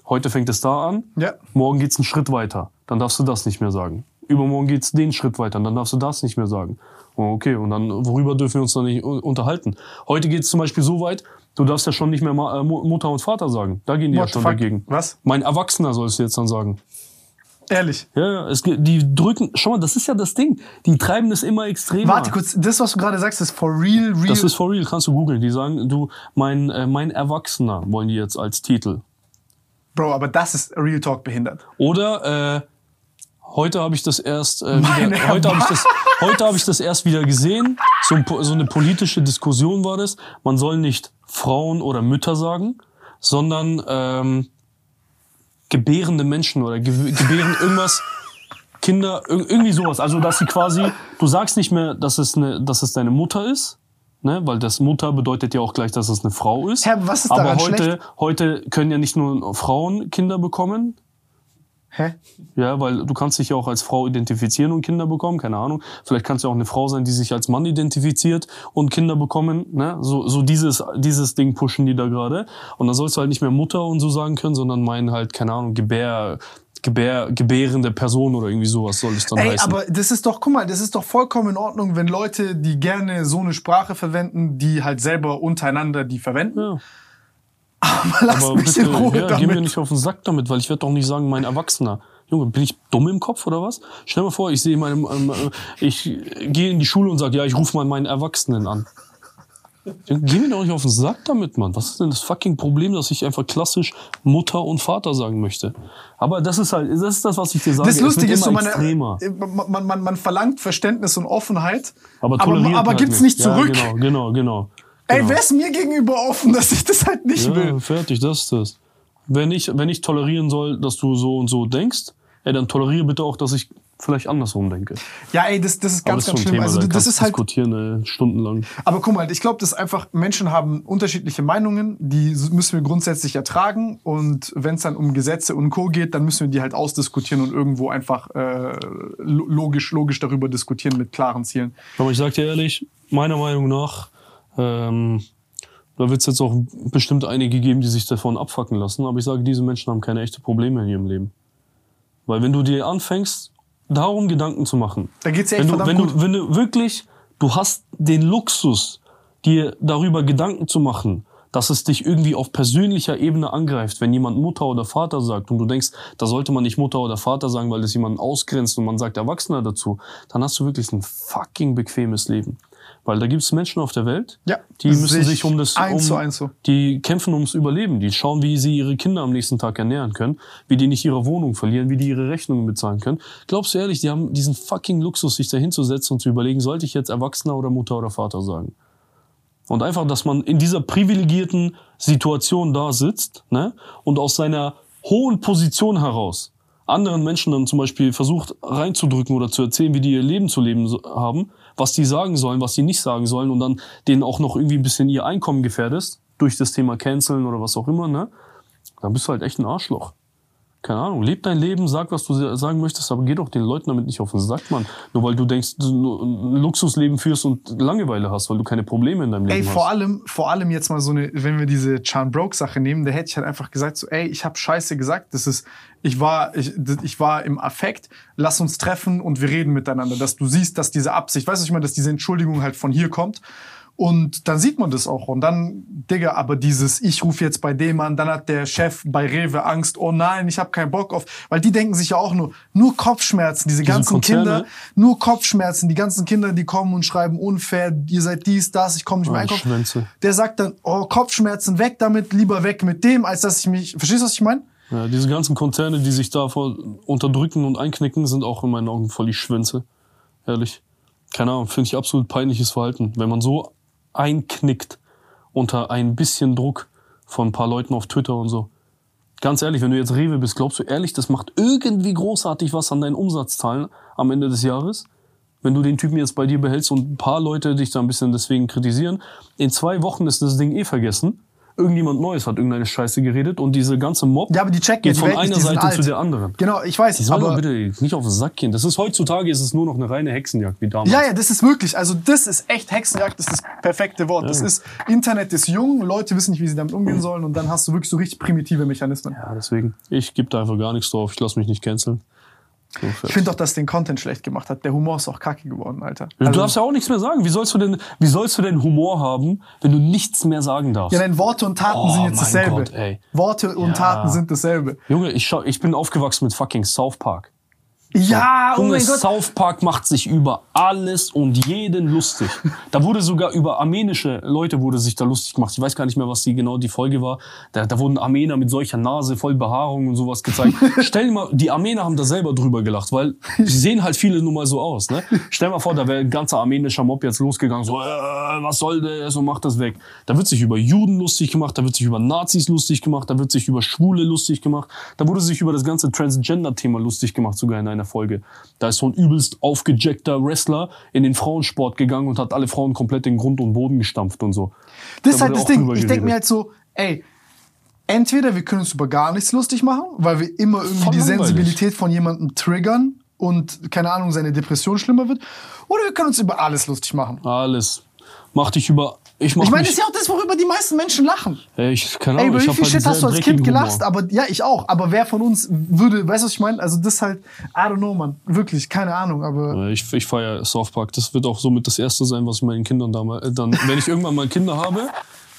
Heute fängt es da an, Ja. morgen geht's einen Schritt weiter, dann darfst du das nicht mehr sagen. Übermorgen geht's den Schritt weiter, dann darfst du das nicht mehr sagen. Oh, Okay, und dann, worüber dürfen wir uns dann nicht unterhalten? Heute geht's zum Beispiel so weit, du darfst ja schon nicht mehr Ma äh, Mu- Mutter und Vater sagen. Da gehen die ja What the schon fuck? dagegen. Was? Mein Erwachsener sollst du jetzt dann sagen. Ehrlich. Ja, ja, es, geht- die drücken, schau mal, das ist ja das Ding. Die treiben es immer extremer. Warte kurz, das, was du gerade sagst, ist for real, real. Das ist for real, kannst du googeln. Die sagen, du, mein, äh, mein Erwachsener wollen die jetzt als Titel. Bro, aber das ist Real Talk behindert. Oder äh, heute habe ich das erst äh, wieder, heute habe ich das heute habe ich das erst wieder gesehen. So, ein, so eine politische Diskussion war das. Man soll nicht Frauen oder Mütter sagen, sondern ähm, gebärende Menschen oder ge gebären irgendwas Kinder ir irgendwie sowas. Also dass sie quasi du sagst nicht mehr, dass es eine dass es deine Mutter ist. Ne, weil das Mutter bedeutet ja auch gleich, dass es eine Frau ist. Aber was ist Aber heute, schlecht? heute können ja nicht nur Frauen Kinder bekommen, Hä? ja, weil du kannst dich ja auch als Frau identifizieren und Kinder bekommen, keine Ahnung. Vielleicht kannst du auch eine Frau sein, die sich als Mann identifiziert und Kinder bekommen, ne? So, so dieses, dieses Ding pushen die da gerade. Und dann sollst du halt nicht mehr Mutter und so sagen können, sondern meinen halt, keine Ahnung, Gebär, Gebär, gebärende Person oder irgendwie sowas soll es dann Ey, heißen. aber das ist doch, guck mal, das ist doch vollkommen in Ordnung, wenn Leute, die gerne so eine Sprache verwenden, die halt selber untereinander die verwenden. ja. Aber lass Aber mich bitte, in Ruhe ja, geh mir damit. nicht auf den Sack damit, weil ich werde doch nicht sagen, mein Erwachsener. Junge, bin ich dumm im Kopf oder was? Stell dir mal vor, ich sehe meinem, ähm, äh, ich gehe in die Schule und sage, ja, ich rufe mal meinen Erwachsenen an. Geh mir doch nicht auf den Sack damit, Mann. Was ist denn das fucking Problem, dass ich einfach klassisch Mutter und Vater sagen möchte? Aber das ist halt, das ist das, was ich dir sage. Das Lustige ist so, man, extremer. man, man, man, man verlangt Verständnis und Offenheit, Aber, aber, aber halt gibt's nicht Ja, zurück. genau, genau, genau. Ey, genau. wer ist mir gegenüber offen, dass ich das halt nicht Ja, will? fertig, das ist das. Wenn ich, wenn ich tolerieren soll, dass du so und so denkst, ey, dann toleriere bitte auch, dass ich vielleicht andersrum denke. Ja, ey, das, das ist ganz, das ganz schlimm. Thema, Also da das kannst ist halt diskutieren, ey, stundenlang. Aber guck mal, ich glaube, das ist einfach, Menschen haben unterschiedliche Meinungen, die müssen wir grundsätzlich ertragen. Und wenn es dann um Gesetze und Co. geht, dann müssen wir die halt ausdiskutieren und irgendwo einfach äh, lo- logisch, logisch darüber diskutieren mit klaren Zielen. Aber ich sag dir ehrlich, meiner Meinung nach, ähm, da wird es jetzt auch bestimmt einige geben, die sich davon abfacken lassen. Aber ich sage, diese Menschen haben keine echten Probleme in ihrem Leben. Weil wenn du dir anfängst, darum Gedanken zu machen, Da geht's ja echt wenn du, wenn du, wenn du wirklich, du hast den Luxus, dir darüber Gedanken zu machen, dass es dich irgendwie auf persönlicher Ebene angreift, wenn jemand Mutter oder Vater sagt und du denkst, da sollte man nicht Mutter oder Vater sagen, weil das jemanden ausgrenzt und man sagt Erwachsener dazu, dann hast du wirklich ein fucking bequemes Leben. Weil da gibt es Menschen auf der Welt, Ja, die müssen sich um das, eins um, eins so. die kämpfen ums Überleben. Die schauen, wie sie ihre Kinder am nächsten Tag ernähren können, wie die nicht ihre Wohnung verlieren, wie die ihre Rechnungen bezahlen können. Glaubst du ehrlich, die haben diesen fucking Luxus, sich da hinzusetzen und zu überlegen, sollte ich jetzt Erwachsener oder Mutter oder Vater sagen? Und einfach, dass man in dieser privilegierten Situation da sitzt ne, und aus seiner hohen Position heraus anderen Menschen dann zum Beispiel versucht reinzudrücken oder zu erzählen, wie die ihr Leben zu leben so- haben, was die sagen sollen, was die nicht sagen sollen und dann denen auch noch irgendwie ein bisschen ihr Einkommen gefährdest durch das Thema Canceln oder was auch immer, ne? Dann bist du halt echt ein Arschloch. Keine Ahnung, leb dein Leben, sag, was du sa- sagen möchtest, aber geh doch den Leuten damit nicht auf den Sack, Mann. Nur weil du denkst, du ein Luxusleben führst und Langeweile hast, weil du keine Probleme in deinem Leben Ey, hast. vor allem, vor allem jetzt mal so eine, wenn wir diese Chan Broke Sache nehmen, da hätte ich halt einfach gesagt so, ey, ich habe Scheiße gesagt, das ist, ich war, ich, ich war im Affekt, lass uns treffen und wir reden miteinander, dass du siehst, dass diese Absicht, weißt du, ich meine, dass diese Entschuldigung halt von hier kommt. Und dann sieht man das auch. Und dann, Digga, aber dieses, ich rufe jetzt bei dem an, dann hat der Chef bei Rewe Angst, oh nein, ich habe keinen Bock auf. Weil die denken sich ja auch nur, nur Kopfschmerzen, diese ganzen Konzerne. Kinder, nur Kopfschmerzen, die ganzen Kinder, die kommen und schreiben unfair, ihr seid dies, das, ich komme nicht mehr Ah, einkaufen. Der sagt dann, oh, Kopfschmerzen, weg damit, lieber weg mit dem, als dass ich mich, verstehst du, was ich meine? Ja, diese ganzen Konzerne, die sich da vor unterdrücken und einknicken, sind auch in meinen Augen voll die Schwänze. Ehrlich. Keine Ahnung, finde ich absolut peinliches Verhalten. Wenn man so einknickt unter ein bisschen Druck von ein paar Leuten auf Twitter und so. Ganz ehrlich, wenn du jetzt Rewe bist, glaubst du ehrlich, das macht irgendwie großartig was an deinen Umsatzzahlen am Ende des Jahres? Wenn du den Typen jetzt bei dir behältst und ein paar Leute dich da ein bisschen deswegen kritisieren, in zwei Wochen ist das Ding eh vergessen. Irgendjemand Neues hat irgendeine Scheiße geredet und diese ganze Mob Ja, aber die checken geht die von Welt einer Seite zu der anderen. Genau, ich weiß, Die sollen aber, bitte nicht auf den Sack gehen. Das ist heutzutage ist es nur noch eine reine Hexenjagd wie damals. ja, ja, das ist wirklich, also das ist echt Hexenjagd, das ist das perfekte Wort. Das ist, Internet ist jung, Leute wissen nicht, wie sie damit umgehen sollen und dann hast du wirklich so richtig primitive Mechanismen. Ja, deswegen. Ich gebe da einfach gar nichts drauf. Ich lasse mich nicht canceln. Ich finde auch, dass den Content schlecht gemacht hat. Der Humor ist auch kacke geworden, Alter. du Also- darfst ja auch nichts mehr sagen. Wie sollst du denn, wie sollst du denn Humor haben, wenn du nichts mehr sagen darfst? Ja, denn Worte und Taten Oh, sind jetzt dasselbe. Gott, ey. Worte und Ja. Taten sind dasselbe. Junge, ich, schau, ich bin aufgewachsen mit fucking South Park. Ja, oh mein Gott. South Park macht sich über alles und jeden lustig. Da wurde sogar über armenische Leute wurde sich da lustig gemacht. Ich weiß gar nicht mehr, was die genau die Folge war. Da, da wurden Armener mit solcher Nase voll Behaarung und sowas gezeigt. Stell dir mal, die Armener haben da selber drüber gelacht, weil sie sehen halt viele nun mal so aus. Ne? Stell dir mal vor, da wäre ein ganzer armenischer Mob jetzt losgegangen, so, äh, was soll das und macht das weg. Da wird sich über Juden lustig gemacht, da wird sich über Nazis lustig gemacht, da wird sich über Schwule lustig gemacht, da wurde sich über das ganze Transgender-Thema lustig gemacht, sogar in einer Folge. Da ist so ein übelst aufgejackter Wrestler in den Frauensport gegangen und hat alle Frauen komplett in Grund und Boden gestampft und so. Das ist halt das Ding. Ich denke mir halt so, ey, entweder wir können uns über gar nichts lustig machen, weil wir immer irgendwie Voll die langweilig. Sensibilität von jemandem triggern und, keine Ahnung, seine Depression schlimmer wird. Oder wir können uns über alles lustig machen. Alles. Mach dich über. Ich Ich meine, das ist ja auch das, worüber die meisten Menschen lachen. Ey, ich, keine Ey, Ahnung, über ich wie viel halt Shit hast du als Kind gelacht? Aber ja, ich auch. Aber wer von uns würde, weißt du, was ich meine? Also das halt, I don't know, man. Wirklich, keine Ahnung. Aber Ich, ich feiere South Park. Das wird auch somit das erste sein, was ich meinen Kindern damals, äh, dann, wenn ich irgendwann mal Kinder habe,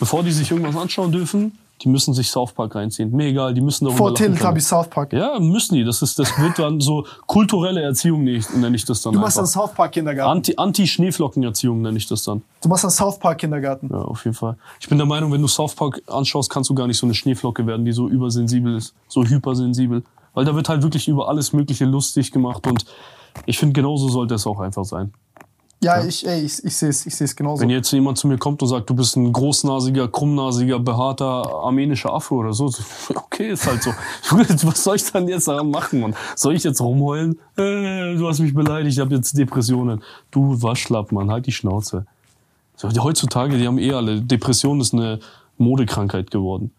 bevor die sich irgendwas anschauen dürfen, Die müssen sich South Park reinziehen. Mir egal, die müssen darüber Vor. Teletubbies South Park. Ja, müssen die. Das, ist, das wird dann so kulturelle Erziehung, nenne ich das dann Du machst einen einfach. South Park Kindergarten. Anti- Anti-Schneeflocken-Erziehung nenne ich das dann. Du machst einen South Park Kindergarten. Ja, auf jeden Fall. Ich bin der Meinung, wenn du South Park anschaust, kannst du gar nicht so eine Schneeflocke werden, die so übersensibel ist, so hypersensibel. Weil da wird halt wirklich über alles Mögliche lustig gemacht und ich finde, genauso sollte es auch einfach sein. Ja, ich, ey, ich, ich sehe es ich seh's genauso. Wenn jetzt jemand zu mir kommt und sagt, du bist ein großnasiger, krummnasiger, behaarter armenischer Affe oder so, so, okay, ist halt so. Was soll ich dann jetzt daran machen, Mann? Soll ich jetzt rumheulen? Äh, du hast mich beleidigt, ich habe jetzt Depressionen. Du Waschlapp, Mann, halt die Schnauze. So, die heutzutage, die haben eh alle. Depression ist eine Modekrankheit geworden.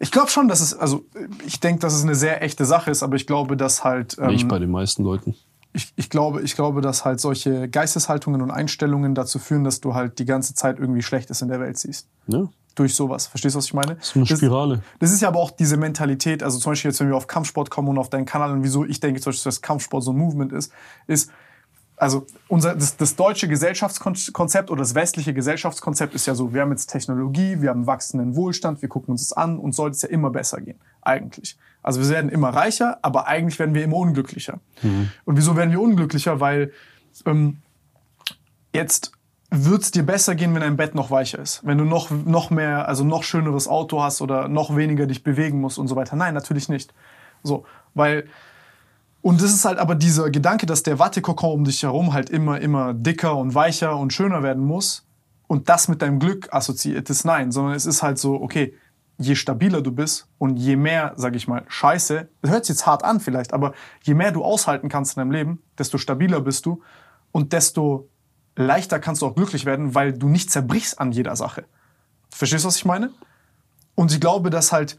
Ich glaube schon, dass es, also ich denke, dass es eine sehr echte Sache ist, aber ich glaube, dass halt. ähm, Nicht bei den meisten Leuten. Ich, ich, glaube, ich glaube, dass halt solche Geisteshaltungen und Einstellungen dazu führen, dass du halt die ganze Zeit irgendwie Schlechtes in der Welt siehst. Ja, Durch sowas. Verstehst du, was ich meine? so eine Spirale. Das ist ja aber auch diese Mentalität, also zum Beispiel jetzt, wenn wir auf Kampfsport kommen und auf deinen Kanal und wieso ich denke, zum Beispiel, dass Kampfsport so ein Movement ist, ist, also unser, das, das deutsche Gesellschaftskonzept oder das westliche Gesellschaftskonzept ist ja so, wir haben jetzt Technologie, wir haben wachsenden Wohlstand, wir gucken uns das an und sollte es ja immer besser gehen, eigentlich. Also wir werden immer reicher, aber eigentlich werden wir immer unglücklicher. Und wieso werden wir unglücklicher? Weil ähm, jetzt wird es dir besser gehen, wenn dein Bett noch weicher ist. Wenn du noch, noch mehr, also noch schöneres Auto hast oder noch weniger dich bewegen musst und so weiter. Nein, natürlich nicht. So, weil, und das ist halt aber dieser Gedanke, dass der Wattekokon um dich herum halt immer, immer dicker und weicher und schöner werden muss und das mit deinem Glück assoziiert ist. Nein, sondern es ist halt so, okay, je stabiler du bist und je mehr, sag ich mal, Scheiße, das hört sich jetzt hart an vielleicht, aber je mehr du aushalten kannst in deinem Leben, desto stabiler bist du und desto leichter kannst du auch glücklich werden, weil du nicht zerbrichst an jeder Sache. Verstehst du, was ich meine? Und ich glaube, dass halt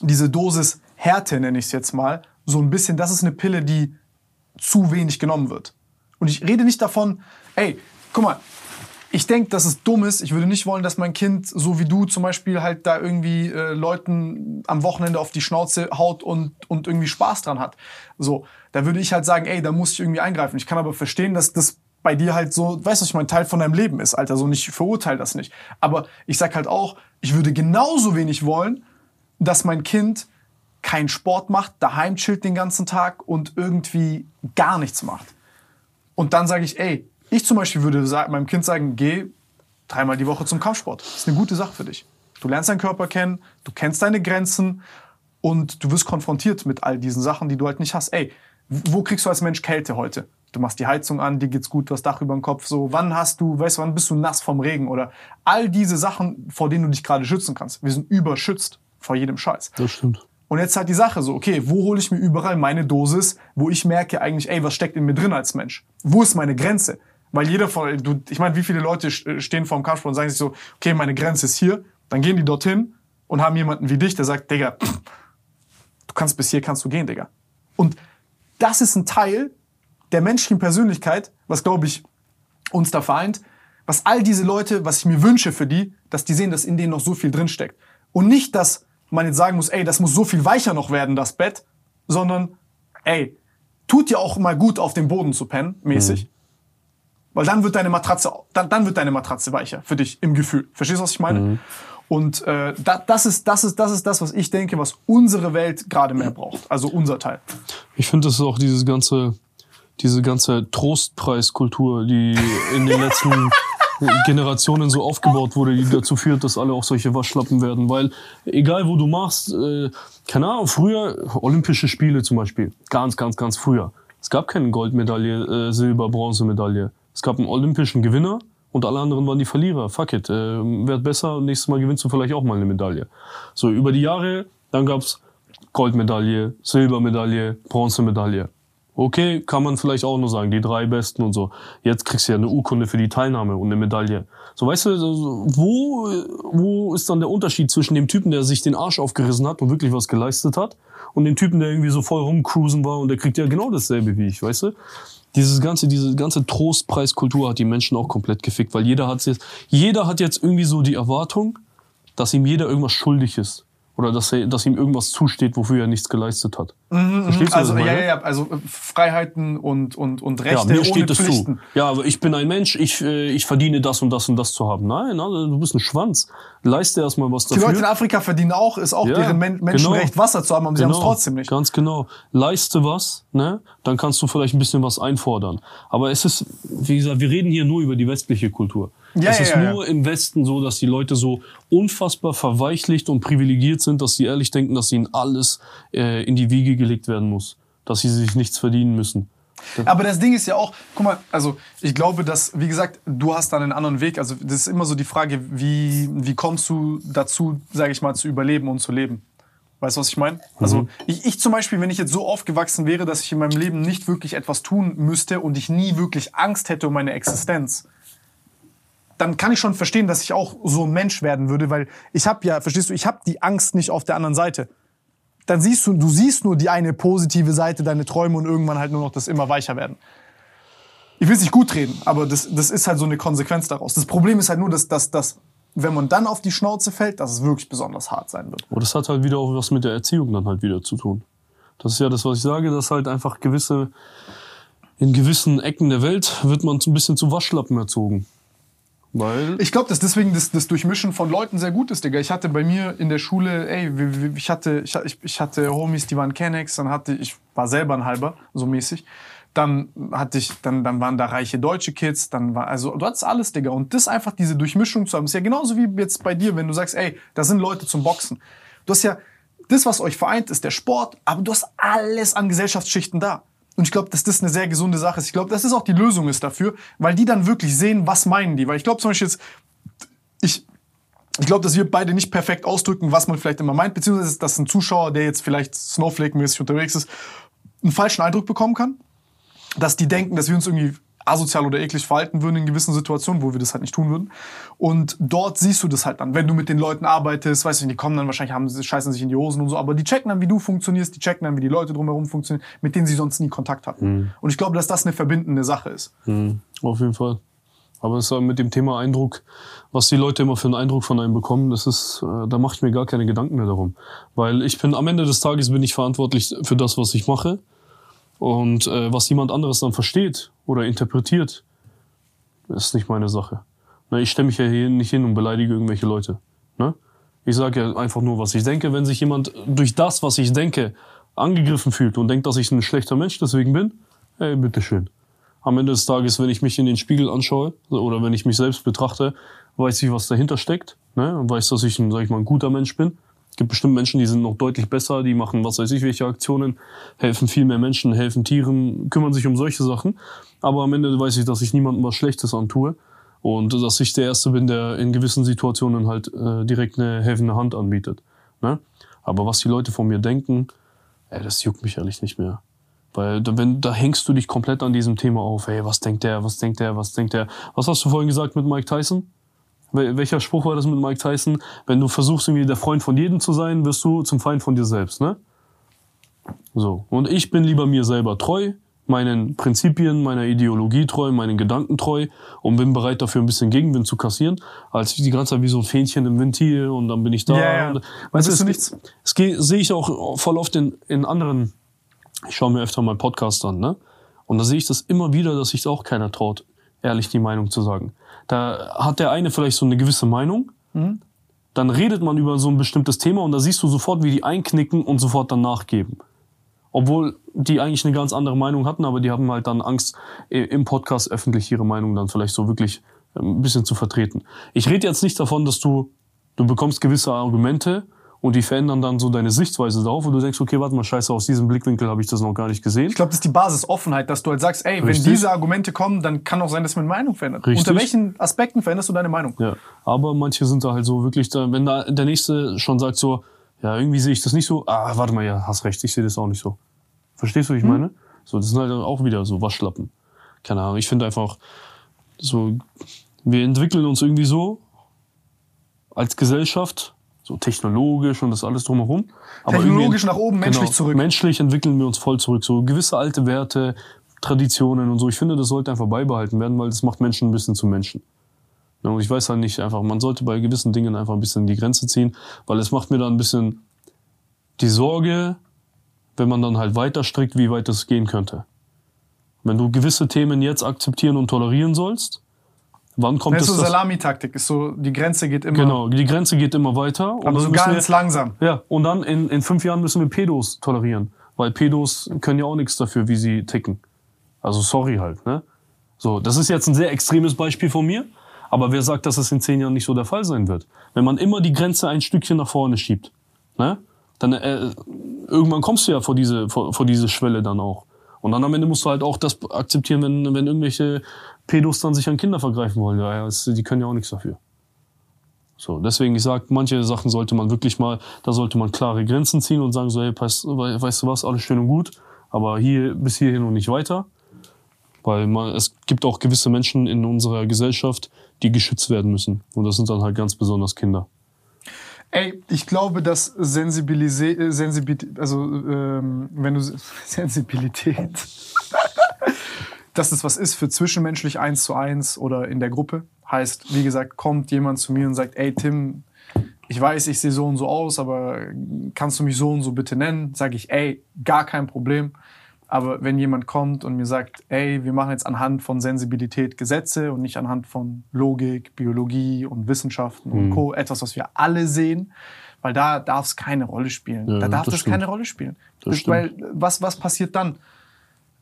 diese Dosis Härte, nenne ich es jetzt mal, so ein bisschen, das ist eine Pille, die zu wenig genommen wird. Und ich rede nicht davon, ey, guck mal, ich denke, dass es dumm ist. Ich würde nicht wollen, dass mein Kind, so wie du zum Beispiel, halt da irgendwie äh, Leuten am Wochenende auf die Schnauze haut und, und irgendwie Spaß dran hat. So, da würde ich halt sagen, ey, da muss ich irgendwie eingreifen. Ich kann aber verstehen, dass das bei dir halt so, weißt du, ich mein Teil von deinem Leben ist, Alter. So, nicht verurteile das nicht. Aber ich sag halt auch, ich würde genauso wenig wollen, dass mein Kind keinen Sport macht, daheim chillt den ganzen Tag und irgendwie gar nichts macht. Und dann sage ich, ey, ich zum Beispiel würde meinem Kind sagen, geh dreimal die Woche zum Kampfsport. Das ist eine gute Sache für dich. Du lernst deinen Körper kennen, du kennst deine Grenzen und du wirst konfrontiert mit all diesen Sachen, die du halt nicht hast. Ey, wo kriegst du als Mensch Kälte heute? Du machst die Heizung an, dir geht's gut, du hast Dach über dem Kopf. So, wann hast du, weißt du, wann bist du nass vom Regen? Oder all diese Sachen, vor denen du dich gerade schützen kannst. Wir sind überschützt vor jedem Scheiß. Das stimmt. Und jetzt halt die Sache so, okay, wo hole ich mir überall meine Dosis, wo ich merke eigentlich, ey, was steckt in mir drin als Mensch? Wo ist meine Grenze? Weil jeder von, du, ich meine, wie viele Leute st- stehen vor dem Kampfsport und sagen sich so, okay, meine Grenze ist hier, dann gehen die dorthin und haben jemanden wie dich, der sagt, Digga, du kannst bis hier kannst du gehen, Digga. Und das ist ein Teil der menschlichen Persönlichkeit, was glaube ich uns da vereint, was all diese Leute, was ich mir wünsche für die, dass die sehen, dass in denen noch so viel drin steckt. Und nicht, dass man jetzt sagen muss, ey, das muss so viel weicher noch werden, das Bett, sondern, ey, tut dir auch mal gut, auf dem Boden zu pennen, mäßig. Weil dann wird deine Matratze, dann, dann wird deine Matratze weicher für dich im Gefühl. Verstehst du, was ich meine? Und äh, da, das, ist, das, ist, das ist das, was ich denke, was unsere Welt gerade mehr braucht. Also unser Teil. Ich finde, das ist auch dieses ganze, diese ganze Trostpreiskultur, die in den letzten Generationen so aufgebaut wurde, die dazu führt, dass alle auch solche Waschlappen werden. Weil egal wo du machst, äh, keine Ahnung, früher Olympische Spiele zum Beispiel, ganz, ganz, ganz früher. Es gab keine Goldmedaille, äh, Silber, Bronzemedaille. Es gab einen olympischen Gewinner und alle anderen waren die Verlierer. Fuck it, äh, werd besser nächstes Mal gewinnst du vielleicht auch mal eine Medaille. So über die Jahre, dann gab's Goldmedaille, Silbermedaille, Bronzemedaille. Okay, kann man vielleicht auch nur sagen, die drei besten und so. Jetzt kriegst du ja eine Urkunde für die Teilnahme und eine Medaille. So, weißt du, wo, wo ist dann der Unterschied zwischen dem Typen, der sich den Arsch aufgerissen hat und wirklich was geleistet hat, und dem Typen, der irgendwie so voll rumcruisen war und der kriegt ja genau dasselbe wie ich, weißt du? Dieses ganze, diese ganze Trostpreiskultur hat die Menschen auch komplett gefickt, weil jeder hat jetzt, jeder hat jetzt irgendwie so die Erwartung, dass ihm jeder irgendwas schuldig ist. Oder dass, er, dass ihm irgendwas zusteht, wofür er nichts geleistet hat. Verstehst du, also, ich ja, ja, ja, also äh, Freiheiten und, und, und Rechte Ja, mir ohne steht es Pflichten. zu. Ja, aber ich bin ein Mensch, ich, äh, ich verdiene das und das und das zu haben. Nein, Alter, du bist ein Schwanz. Leiste erstmal was Die dafür. Leute in Afrika verdienen auch, ist auch Ja, deren Men Menschenrecht, genau. Wasser zu haben, aber sie haben es trotzdem nicht. Ganz genau. Leiste was, ne? Dann kannst du vielleicht ein bisschen was einfordern. Aber es ist, wie gesagt, wir reden hier nur über die westliche Kultur. Ja, es ja, ist nur im Westen so, dass die Leute so unfassbar verweichlicht und privilegiert sind, dass sie ehrlich denken, dass ihnen alles äh, in die Wiege gelegt werden muss. Dass sie sich nichts verdienen müssen. Aber das Ding ist ja auch, guck mal, also ich glaube, dass, wie gesagt, du hast dann einen anderen Weg. Also das ist immer so die Frage, wie, wie kommst du dazu, sage ich mal, zu überleben und zu leben? Weißt du, was ich meine? Also ich, ich zum Beispiel, wenn ich jetzt so aufgewachsen wäre, dass ich in meinem Leben nicht wirklich etwas tun müsste und ich nie wirklich Angst hätte um meine Existenz, dann kann ich schon verstehen, dass ich auch so ein Mensch werden würde, weil ich habe ja, verstehst du, ich habe die Angst nicht auf der anderen Seite. Dann siehst du, du siehst nur die eine positive Seite, deine Träume und irgendwann halt nur noch das immer weicher werden. Ich will es nicht gut reden, aber das, das ist halt so eine Konsequenz daraus. Das Problem ist halt nur, dass, dass, dass wenn man dann auf die Schnauze fällt, dass es wirklich besonders hart sein wird. Und das hat halt wieder auch was mit der Erziehung dann halt wieder zu tun. Das ist ja das, was ich sage, dass halt einfach gewisse, in gewissen Ecken der Welt wird man ein bisschen zu Waschlappen erzogen. Weil, Ich glaube, dass deswegen das, das Durchmischen von Leuten sehr gut ist, Digga. Ich hatte bei mir in der Schule, ey, ich hatte, ich, ich hatte Homies, die waren Kennex, dann hatte ich, war selber ein halber, so mäßig. Dann hatte ich, dann, dann waren da reiche deutsche Kids, dann war, also du hattest alles, Digga. Und das einfach diese Durchmischung zu haben, ist ja genauso wie jetzt bei dir, wenn du sagst, ey, da sind Leute zum Boxen. Du hast ja, das, was euch vereint, ist der Sport, aber du hast alles an Gesellschaftsschichten da. Und ich glaube, dass das eine sehr gesunde Sache ist. Ich glaube, dass das auch die Lösung ist dafür, weil die dann wirklich sehen, was meinen die. Weil ich glaube zum Beispiel jetzt, ich, ich glaube, dass wir beide nicht perfekt ausdrücken, was man vielleicht immer meint, beziehungsweise dass ein Zuschauer, der jetzt vielleicht Snowflake-mäßig unterwegs ist, einen falschen Eindruck bekommen kann. Dass die denken, dass wir uns irgendwie asozial oder eklig verhalten würden in gewissen Situationen, wo wir das halt nicht tun würden. Und dort siehst du das halt dann, wenn du mit den Leuten arbeitest, weißt du, die kommen dann wahrscheinlich, haben, sie- scheißen sich in die Hosen und so, aber die checken dann, wie du funktionierst, die checken dann, wie die Leute drumherum funktionieren, mit denen sie sonst nie Kontakt hatten. Und ich glaube, dass das eine verbindende Sache ist. Mhm, auf jeden Fall. Aber es ist mit dem Thema Eindruck, was die Leute immer für einen Eindruck von einem bekommen, das ist, äh, da mache ich mir gar keine Gedanken mehr darum. Weil ich bin am Ende des Tages bin ich verantwortlich für das, was ich mache. Und äh, was jemand anderes dann versteht oder interpretiert, ist nicht meine Sache. Ne, ich stelle mich ja hier nicht hin und beleidige irgendwelche Leute. Ne? Ich sage ja einfach nur, was ich denke. Wenn sich jemand durch das, was ich denke, angegriffen fühlt und denkt, dass ich ein schlechter Mensch deswegen bin, ey, bitteschön. Am Ende des Tages, wenn ich mich in den Spiegel anschaue oder wenn ich mich selbst betrachte, weiß ich, was dahinter steckt. Ne? Und weiß, dass ich ein, sag ich mal, ein guter Mensch bin. Es gibt bestimmt Menschen, die sind noch deutlich besser, die machen was weiß ich welche Aktionen, helfen viel mehr Menschen, helfen Tieren, kümmern sich um solche Sachen. Aber am Ende weiß ich, dass ich niemandem was Schlechtes antue und dass ich der Erste bin, der in gewissen Situationen halt äh, direkt eine helfende Hand anbietet. Ne? Aber was die Leute von mir denken, ey, das juckt mich ehrlich nicht mehr. Weil wenn, da hängst du dich komplett an diesem Thema auf. Hey, was denkt der, was denkt der, was denkt der? Was hast du vorhin gesagt mit Mike Tyson? Wel- Welcher Spruch war das mit Mike Tyson? Wenn du versuchst, irgendwie der Freund von jedem zu sein, wirst du zum Feind von dir selbst, ne? So. Und ich bin lieber mir selber treu, meinen Prinzipien, meiner Ideologie treu, meinen Gedanken treu und bin bereit dafür ein bisschen Gegenwind zu kassieren, als die ganze Zeit wie so ein Fähnchen im Ventil und dann bin ich da. Ja, ja. Und, weißt du es, nichts. es geht- sehe ich auch voll oft in, in anderen, ich schaue mir öfter mal Podcasts an, ne? Und da sehe ich das immer wieder, dass sich auch keiner traut, ehrlich die Meinung zu sagen. Da hat der eine vielleicht so eine gewisse Meinung, dann redet man über so ein bestimmtes Thema und da siehst du sofort, wie die einknicken und sofort dann nachgeben. Obwohl die eigentlich eine ganz andere Meinung hatten, aber die haben halt dann Angst, im Podcast öffentlich ihre Meinung dann vielleicht so wirklich ähm, ein bisschen zu vertreten. Ich rede jetzt nicht davon, dass du, du bekommst gewisse Argumente und die verändern dann so deine Sichtweise darauf, wo du denkst, okay, warte mal, scheiße, aus diesem Blickwinkel habe ich das noch gar nicht gesehen. Ich glaube, das ist die Basis Offenheit, dass du halt sagst, ey, wenn Richtig. diese Argumente kommen, dann kann auch sein, dass meine Meinung verändert. Richtig. Unter welchen Aspekten veränderst du deine Meinung? Ja, aber manche sind da halt so wirklich da, wenn da der nächste schon sagt so, ja, irgendwie sehe ich das nicht so, ah, warte mal, ja, hast recht, ich sehe das auch nicht so. Verstehst du, wie ich meine? So, das sind halt auch wieder so Waschlappen. Keine Ahnung, ich finde einfach so, wir entwickeln uns irgendwie so als Gesellschaft, so technologisch und das alles drumherum. Aber Technologisch nach oben, menschlich genau, zurück. Menschlich entwickeln wir uns voll zurück. So gewisse alte Werte, Traditionen und so. Ich finde, das sollte einfach beibehalten werden, weil das macht Menschen ein bisschen zu Menschen. Ja, und ich weiß halt nicht einfach, man sollte bei gewissen Dingen einfach ein bisschen die Grenze ziehen, weil es macht mir da ein bisschen die Sorge, wenn man dann halt weiter strickt, wie weit es gehen könnte. Wenn du gewisse Themen jetzt akzeptieren und tolerieren sollst, wann kommt Das es ist so das- Salamitaktik. Ist so, die Grenze geht immer. Genau, die Grenze geht immer weiter. und Aber so ganz wir, langsam. Ja, und dann in, in fünf Jahren müssen wir Pedos tolerieren. Weil Pedos können ja auch nichts dafür, wie sie ticken. Also sorry halt, ne? So, das ist jetzt ein sehr extremes Beispiel von mir. Aber wer sagt, dass es in zehn Jahren nicht so der Fall sein wird? Wenn man immer die Grenze ein Stückchen nach vorne schiebt, ne? Dann äh, irgendwann kommst du ja vor diese, vor, vor diese Schwelle dann auch. Und dann am Ende musst du halt auch das akzeptieren, wenn, wenn irgendwelche Pedos dann sich an Kinder vergreifen wollen. Ja, die können ja auch nichts dafür. So, deswegen, ich sag, manche Sachen sollte man wirklich mal, da sollte man klare Grenzen ziehen und sagen so, hey, pass, we- weißt du was, alles schön und gut, aber hier bis hierhin und nicht weiter. Weil man, es gibt auch gewisse Menschen in unserer Gesellschaft, die geschützt werden müssen. Und das sind dann halt ganz besonders Kinder. Ey, ich glaube, dass Sensibilität, äh, also ähm, wenn du Sensibilität, dass es was ist für zwischenmenschlich eins zu eins oder in der Gruppe. Heißt, wie gesagt, kommt jemand zu mir und sagt, ey Tim, ich weiß, ich sehe so und so aus, aber kannst du mich so und so bitte nennen? Sage ich, ey, gar kein Problem. Aber wenn jemand kommt und mir sagt, ey, wir machen jetzt anhand von Sensibilität Gesetze und nicht anhand von Logik, Biologie und Wissenschaften und Co., etwas, was wir alle sehen, weil da darf es keine Rolle spielen. Ja, da darf das das, keine Rolle spielen. Das Das, weil was, was passiert dann?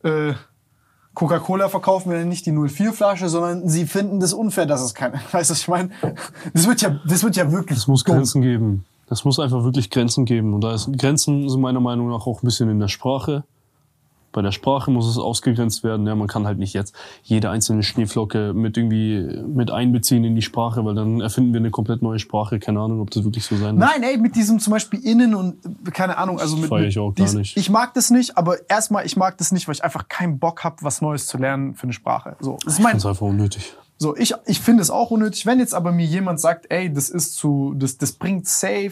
Äh, Coca-Cola verkaufen wir nicht die 04-Flasche, sondern sie finden das unfair, dass es keine. Weißt du, ich meine? Das wird ja, das wird ja wirklich. Es muss dumm. Grenzen geben. Es muss einfach wirklich Grenzen geben. Und da ist Grenzen sind meiner Meinung nach auch ein bisschen in der Sprache. Bei der Sprache muss es ausgegrenzt werden. Ja, man kann halt nicht jetzt jede einzelne Schneeflocke mit irgendwie mit einbeziehen in die Sprache, weil dann erfinden wir eine komplett neue Sprache. Keine Ahnung, ob das wirklich so sein wird. Nein, ey, mit diesem zum Beispiel Innen und keine Ahnung, also mit. Feier ich auch gar dies- nicht. Ich mag das nicht, aber erstmal, ich mag das nicht, weil ich einfach keinen Bock habe, was Neues zu lernen für eine Sprache. So, das ist Ich mein, finde es einfach unnötig. So, ich, ich finde es auch unnötig. Wenn jetzt aber mir jemand sagt, ey, das ist zu, das, das bringt safe,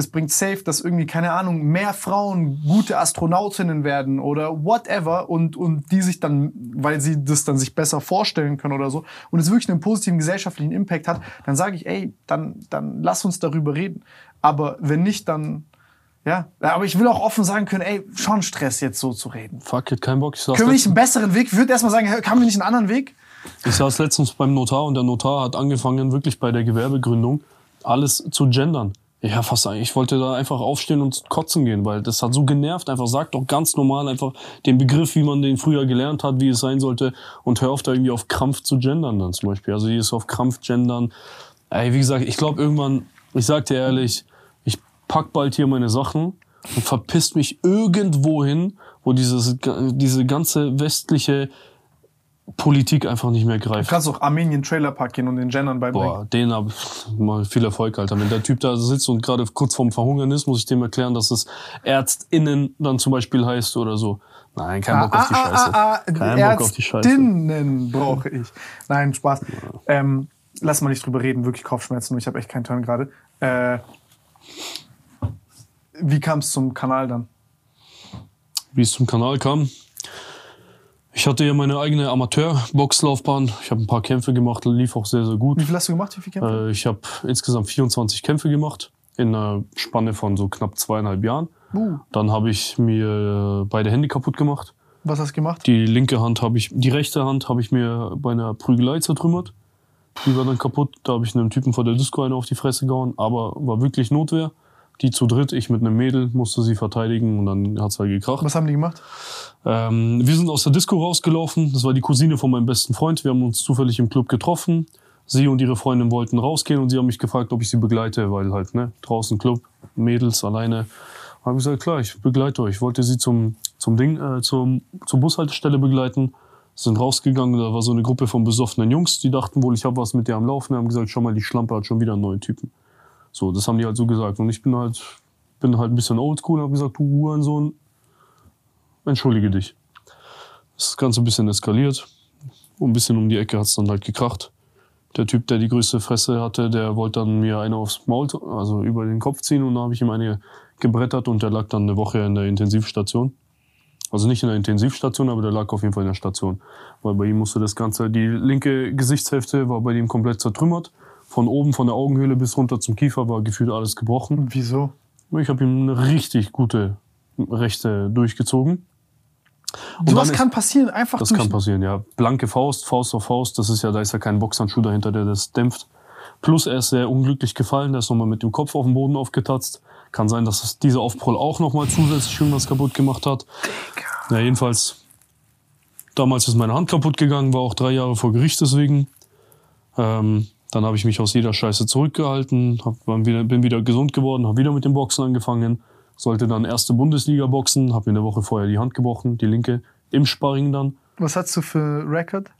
das bringt safe, dass irgendwie, keine Ahnung, mehr Frauen gute Astronautinnen werden oder whatever und, und die sich dann, weil sie das dann sich besser vorstellen können oder so und es wirklich einen positiven gesellschaftlichen Impact hat, dann sage ich, ey, dann, dann lass uns darüber reden. Aber wenn nicht, dann, ja. Aber ich will auch offen sagen können, ey, schon Stress jetzt so zu reden. Fuck it, kein Bock. Ich Können wir nicht einen besseren Weg? Ich würde erstmal sagen, haben wir nicht einen anderen Weg? ich saß letztens beim Notar und der Notar hat angefangen, wirklich bei der Gewerbegründung alles zu gendern. Ja, fast eigentlich. Ich wollte da einfach aufstehen und kotzen gehen, weil das hat so genervt. Einfach sagt doch ganz normal einfach den Begriff, wie man den früher gelernt hat, wie es sein sollte und hör auf da irgendwie auf Krampf zu gendern dann zum Beispiel. Also ist auf Krampf gendern. Ey, wie gesagt, ich glaube irgendwann, ich sag dir ehrlich, ich pack bald hier meine Sachen und verpisst mich irgendwo hin, wo dieses, diese ganze westliche Politik einfach nicht mehr Du greift. kannst auch Armenien Trailer Park gehen und den Gendern beibringen. Boah, den hab mal viel Erfolg, Alter. Wenn der Typ da sitzt und gerade kurz vorm Verhungern ist, muss ich dem erklären, dass es ÄrztInnen dann zum Beispiel heißt oder so. Nein, kein Bock auf die Scheiße. ah, Kein Bock auf die Scheiße. Ärztinnen brauche ich. Nein, Spaß. Ähm, lass mal nicht drüber reden, wirklich Kopfschmerzen. Ich habe echt keinen Turn gerade. Äh, wie kam es zum Kanal dann? Wie es zum Kanal kam. Ich hatte ja meine eigene Amateur-Boxlaufbahn. Ich habe ein paar Kämpfe gemacht, lief auch sehr, sehr gut. Wie viel hast du gemacht? Wie viel Kämpfe? Äh, ich habe insgesamt 24 Kämpfe gemacht in einer Spanne von so knapp zweieinhalb Jahren. Uh, Dann habe ich mir beide Hände kaputt gemacht. was hast du gemacht? Die linke Hand habe ich, die rechte Hand habe ich mir bei einer Prügelei zertrümmert. Die war dann kaputt. Da habe ich einem Typen vor der Disco eine auf die Fresse gehauen, aber war wirklich Notwehr. Die zu dritt, ich mit einem Mädel, musste sie verteidigen und dann hat's halt gekracht. Was haben die gemacht? Ähm, wir sind aus der Disco rausgelaufen. Das war die Cousine von meinem besten Freund. Wir haben uns zufällig im Club getroffen. Sie und ihre Freundin wollten rausgehen und sie haben mich gefragt, ob ich sie begleite, weil halt, ne, draußen Club, Mädels alleine. Habe ich gesagt, klar, ich begleite euch. Ich wollte sie zum, zum Ding, äh, zum, zur Bushaltestelle begleiten. Sind rausgegangen, da war so eine Gruppe von besoffenen Jungs, die dachten wohl, ich habe was mit der am Laufen, haben gesagt, schau mal, die Schlampe hat schon wieder einen neuen Typen. So, das haben die halt so gesagt. Und ich bin halt, bin halt ein bisschen oldschool und habe gesagt, du Hurensohn, entschuldige dich. Das Ganze ein bisschen eskaliert. Und ein bisschen um die Ecke hat's dann halt gekracht. Der Typ, der die größte Fresse hatte, der wollte dann mir eine aufs Maul, also über den Kopf ziehen und da habe ich ihm eine gebrettert und der lag dann eine Woche in der Intensivstation. Also nicht in der Intensivstation, aber der lag auf jeden Fall in der Station. Weil bei ihm musste das Ganze, die linke Gesichtshälfte war bei ihm komplett zertrümmert. Von oben, von der Augenhöhle bis runter zum Kiefer war gefühlt alles gebrochen. Wieso? Ich habe ihm eine richtig gute rechte durchgezogen. Dann ist- kann passieren, einfach Das kann passieren, ja. Blanke Faust, Faust auf Faust, das ist ja, da ist ja kein Boxhandschuh dahinter, der das dämpft. Plus er ist sehr unglücklich gefallen, der ist nochmal mit dem Kopf auf den Boden aufgetatzt. Kann sein, dass es dieser Aufprall auch nochmal zusätzlich irgendwas kaputt gemacht hat. Ja, jedenfalls, damals ist meine Hand kaputt gegangen, war auch drei Jahre vor Gericht deswegen. Ähm, dann habe ich mich aus jeder Scheiße zurückgehalten, hab, wieder, bin wieder gesund geworden, habe wieder mit dem Boxen angefangen, sollte dann erste Bundesliga boxen, habe mir eine Woche vorher die Hand gebrochen, die linke, im Sparring dann. Was hast du für Record?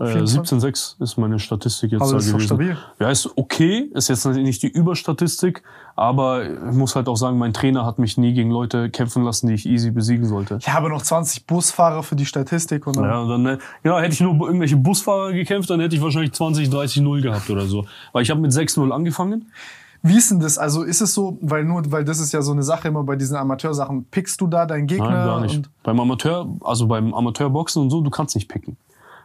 Äh, 24? 17,6 ist meine Statistik jetzt Aber da ist gewesen. stabil. Ja, ist okay, ist jetzt nicht die Überstatistik, aber ich muss halt auch sagen, mein Trainer hat mich nie gegen Leute kämpfen lassen, die ich easy besiegen sollte. Ich habe noch 20 Busfahrer für die Statistik und dann Ja, dann, äh, ja, hätte ich nur irgendwelche Busfahrer gekämpft, dann hätte ich wahrscheinlich 20, 30, 0 gehabt oder so. Weil ich habe mit 6-0 angefangen. Wie ist denn das? Also ist es so, weil nur, weil das ist ja so eine Sache immer bei diesen Amateursachen, pickst du da deinen Gegner? Nein, gar nicht. Und Beim Amateur, also beim Amateurboxen und so, du kannst nicht picken.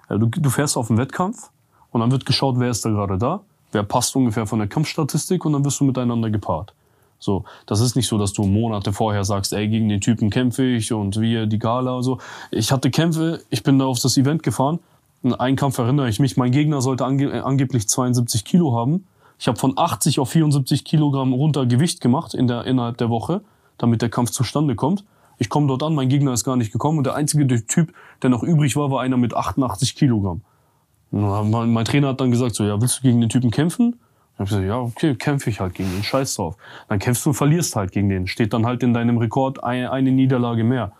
Du, du fährst auf einen Wettkampf und dann wird geschaut, wer ist da gerade da, wer passt ungefähr von der Kampfstatistik und dann wirst du miteinander gepaart. So, das ist nicht so, dass du Monate vorher sagst, ey, gegen den Typen kämpfe ich und wir die Gala so. Ich hatte Kämpfe, ich bin da auf das Event gefahren. In einen Kampf erinnere ich mich, mein Gegner sollte ange äh, angeblich 72 Kilo haben. Ich habe von 80 auf 74 Kilogramm runter Gewicht gemacht in der, innerhalb der Woche, damit der Kampf zustande kommt. Ich komme dort an, mein Gegner ist gar nicht gekommen und der einzige Typ, der noch übrig war, war einer mit 88 Kilogramm. Mein, mein Trainer hat dann gesagt, so, ja, willst du gegen den Typen kämpfen? Ich hab gesagt, ja, okay, kämpfe ich halt gegen den, scheiß drauf. Dann kämpfst du und verlierst halt gegen den. Steht dann halt in deinem Rekord eine, eine Niederlage mehr.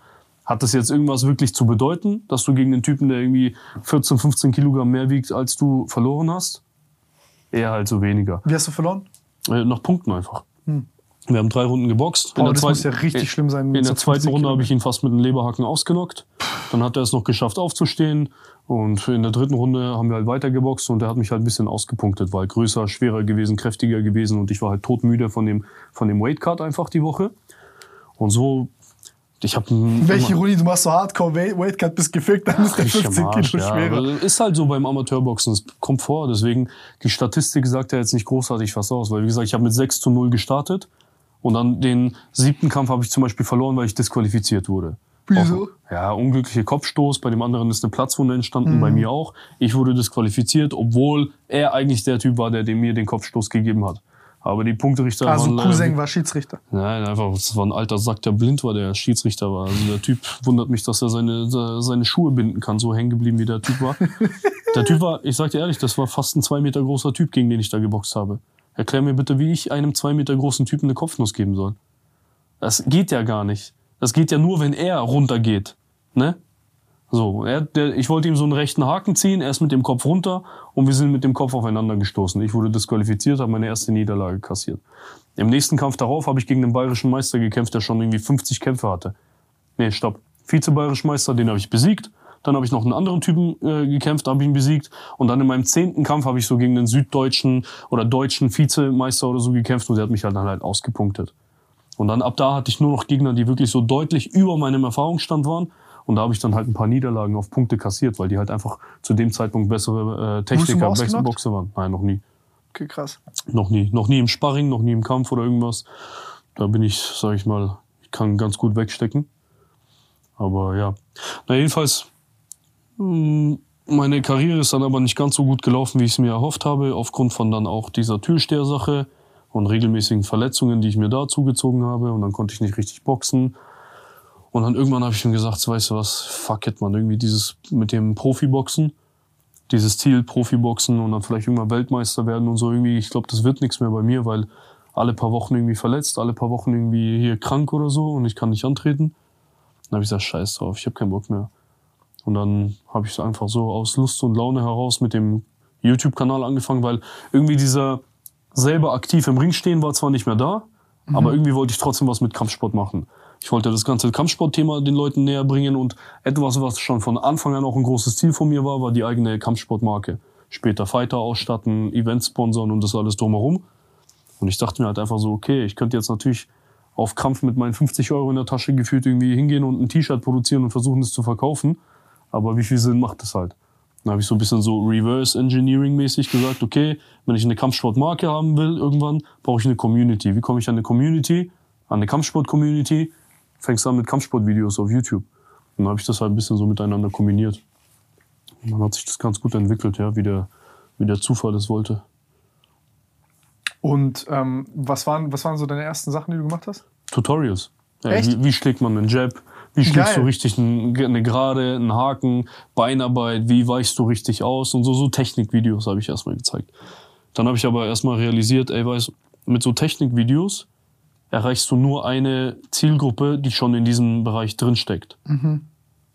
Hat das jetzt irgendwas wirklich zu bedeuten, dass du gegen den Typen, der irgendwie 14, 15 Kilogramm mehr wiegt, als du verloren hast? Eher halt so weniger. wie hast du verloren? Äh, nach Punkten einfach. Wir haben drei Runden geboxt. Boah, das muss ja richtig schlimm sein, In der zweiten 50 Runde Kilo. habe ich ihn fast mit einem Leberhaken ausgenockt. Dann hat er es noch geschafft aufzustehen. Und in der dritten Runde haben wir halt weiter geboxt und er hat mich halt ein bisschen ausgepunktet, weil größer, schwerer gewesen, kräftiger gewesen und ich war halt todmüde von dem, von dem Weightcut einfach die Woche. Und so, ich habe Welche Ironie, du machst so Hardcore Weight- Weightcut, bist gefickt, dann ist der 15 Kilo ja, schwerer. aber ist halt so beim Amateurboxen, es kommt vor. Deswegen, die Statistik sagt ja jetzt nicht großartig was aus. Weil, wie gesagt, ich habe mit 6 zu 0 gestartet. Und dann den siebten Kampf habe ich zum Beispiel verloren, weil ich disqualifiziert wurde. Wieso? Ja, unglücklicher Kopfstoß. Bei dem anderen ist eine Platzwunde entstanden, Mhm. bei mir auch. Ich wurde disqualifiziert, obwohl er eigentlich der Typ war, der dem mir den Kopfstoß gegeben hat. Aber die Punkterichter Also waren leider- Cousin war Schiedsrichter. Nein, einfach, es war ein alter Sack, der blind war, der Schiedsrichter war. Also der Typ wundert mich, dass er seine, seine Schuhe binden kann, so hängen geblieben, wie der Typ war. der Typ war, ich sag dir ehrlich, das war fast ein zwei Meter großer Typ, gegen den ich da geboxt habe. Erklär mir bitte, wie ich einem zwei Meter großen Typen eine Kopfnuss geben soll. Das geht ja gar nicht. Das geht ja nur, wenn er runtergeht. Ne? So, er, der, ich wollte ihm so einen rechten Haken ziehen, er ist mit dem Kopf runter und wir sind mit dem Kopf aufeinander gestoßen. Ich wurde disqualifiziert, habe meine erste Niederlage kassiert. Im nächsten Kampf darauf habe ich gegen den bayerischen Meister gekämpft, der schon irgendwie 50 Kämpfe hatte. Nee, stopp. Vize-bayerischen Meister, den habe ich besiegt. Dann habe ich noch einen anderen Typen äh, gekämpft, habe ihn besiegt. Und dann in meinem zehnten Kampf habe ich so gegen den süddeutschen oder deutschen Vizemeister oder so gekämpft und der hat mich halt dann halt ausgepunktet. Und dann ab da hatte ich nur noch Gegner, die wirklich so deutlich über meinem Erfahrungsstand waren. Und da habe ich dann halt ein paar Niederlagen auf Punkte kassiert, weil die halt einfach zu dem Zeitpunkt bessere äh, Techniker, bessere? Boxer waren. Nein, noch nie. Okay, krass. Noch nie. Noch nie im Sparring, noch nie im Kampf oder irgendwas. Da bin ich, sag ich mal, ich kann ganz gut wegstecken. Aber ja. Na, jedenfalls, meine Karriere ist dann aber nicht ganz so gut gelaufen, wie ich es mir erhofft habe, aufgrund von dann auch dieser Türstehersache und regelmäßigen Verletzungen, die ich mir da zugezogen habe. Und dann konnte ich nicht richtig boxen. Und dann irgendwann habe ich mir gesagt, weißt du was, fuck it, man, irgendwie dieses mit dem Profiboxen, dieses Ziel Profiboxen und dann vielleicht irgendwann Weltmeister werden und so irgendwie, ich glaube, das wird nichts mehr bei mir, weil alle paar Wochen irgendwie verletzt, alle paar Wochen irgendwie hier krank oder so und ich kann nicht antreten. Dann habe ich gesagt, scheiß drauf, ich habe keinen Bock mehr. Und dann habe ich es einfach so aus Lust und Laune heraus mit dem YouTube-Kanal angefangen, weil irgendwie dieser selber aktiv im Ring stehen war zwar nicht mehr da, aber irgendwie wollte ich trotzdem was mit Kampfsport machen. Ich wollte das ganze Kampfsportthema den Leuten näher bringen und etwas, was schon von Anfang an auch ein großes Ziel von mir war, war die eigene Kampfsportmarke. Später Fighter ausstatten, Events sponsern und das alles drumherum. Und ich dachte mir halt einfach so, okay, ich könnte jetzt natürlich auf Kampf mit meinen 50 Euro in der Tasche gefühlt irgendwie hingehen und ein T-Shirt produzieren und versuchen, das zu verkaufen. Aber wie viel Sinn macht das halt? Dann habe ich so ein bisschen so Reverse Engineering mäßig gesagt, okay, wenn ich eine Kampfsportmarke haben will, irgendwann brauche ich eine Community. Wie komme ich an eine Community? An eine Kampfsport-Community? fängst an mit Kampfsportvideos auf YouTube. Und dann habe ich das halt ein bisschen so miteinander kombiniert. Und dann hat sich das ganz gut entwickelt, ja, wie der, wie der Zufall es wollte. Und ähm, was, waren, was waren so deine ersten Sachen, die du gemacht hast? Tutorials. Ja, Echt? Wie, wie schlägt man einen Jab? Wie schlägst du richtig ein- eine Gerade, einen Haken, Beinarbeit? Wie weichst du richtig aus? Und so, so Technikvideos habe ich erstmal gezeigt. Dann habe ich aber erstmal realisiert, ey, weißt, mit so Technikvideos erreichst du nur eine Zielgruppe, die schon in diesem Bereich drinsteckt. Mhm.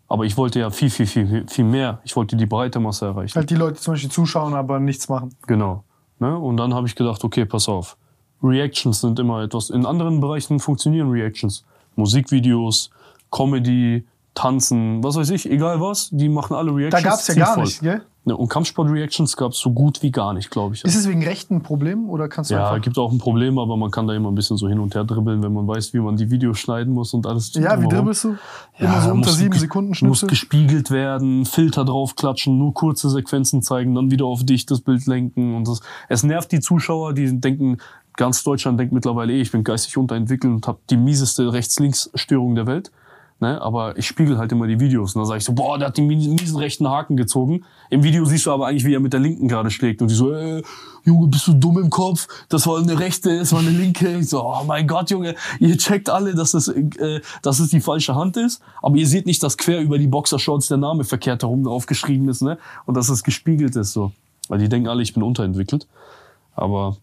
Aber ich wollte ja viel, viel, viel, viel mehr. Ich wollte die breite Masse erreichen. Halt die Leute zum Beispiel zuschauen, aber nichts machen. Genau. Ne? Und dann habe ich gedacht, okay, pass auf. Reactions sind immer etwas. In anderen Bereichen funktionieren Reactions. Musikvideos, Comedy, Tanzen, was weiß ich, egal was. Die machen alle Da Reactions. gab es ja gar voll. nicht, gell? Ne? Und Kampfsport-Reactions gab es so gut wie gar nicht, glaube ich. Ist es wegen Rechten ein Problem oder kannst du ja, einfach... gibt auch ein Problem, aber man kann da immer ein bisschen so hin und her dribbeln, wenn man weiß, wie man die Videos schneiden muss und alles. Ja, wie dribbelst du? Immer so unter muss sieben Sekunden Muss Schnipsel? gespiegelt werden, Filter draufklatschen, nur kurze Sequenzen zeigen, dann wieder auf dich das Bild lenken und das. Es nervt die Zuschauer, die denken, ganz Deutschland denkt mittlerweile, eh, ich bin geistig unterentwickelt und habe die mieseste Rechts-Links-Störung der Welt. Ne? Aber ich spiegel halt immer die Videos und dann sage ich so, boah, der hat den miesen rechten Haken gezogen. Im Video siehst du aber eigentlich, wie er mit der linken gerade schlägt und die so, äh, Junge, bist du dumm im Kopf? Das war eine rechte, das war eine linke. Ich so, oh mein Gott, Junge, ihr checkt alle, dass es, äh, dass es die falsche Hand ist, aber ihr seht nicht, dass quer über die Boxershorts der Name verkehrt herum drauf geschrieben ist, ne? Und dass es gespiegelt ist so. Weil die denken alle, ich bin unterentwickelt. Aber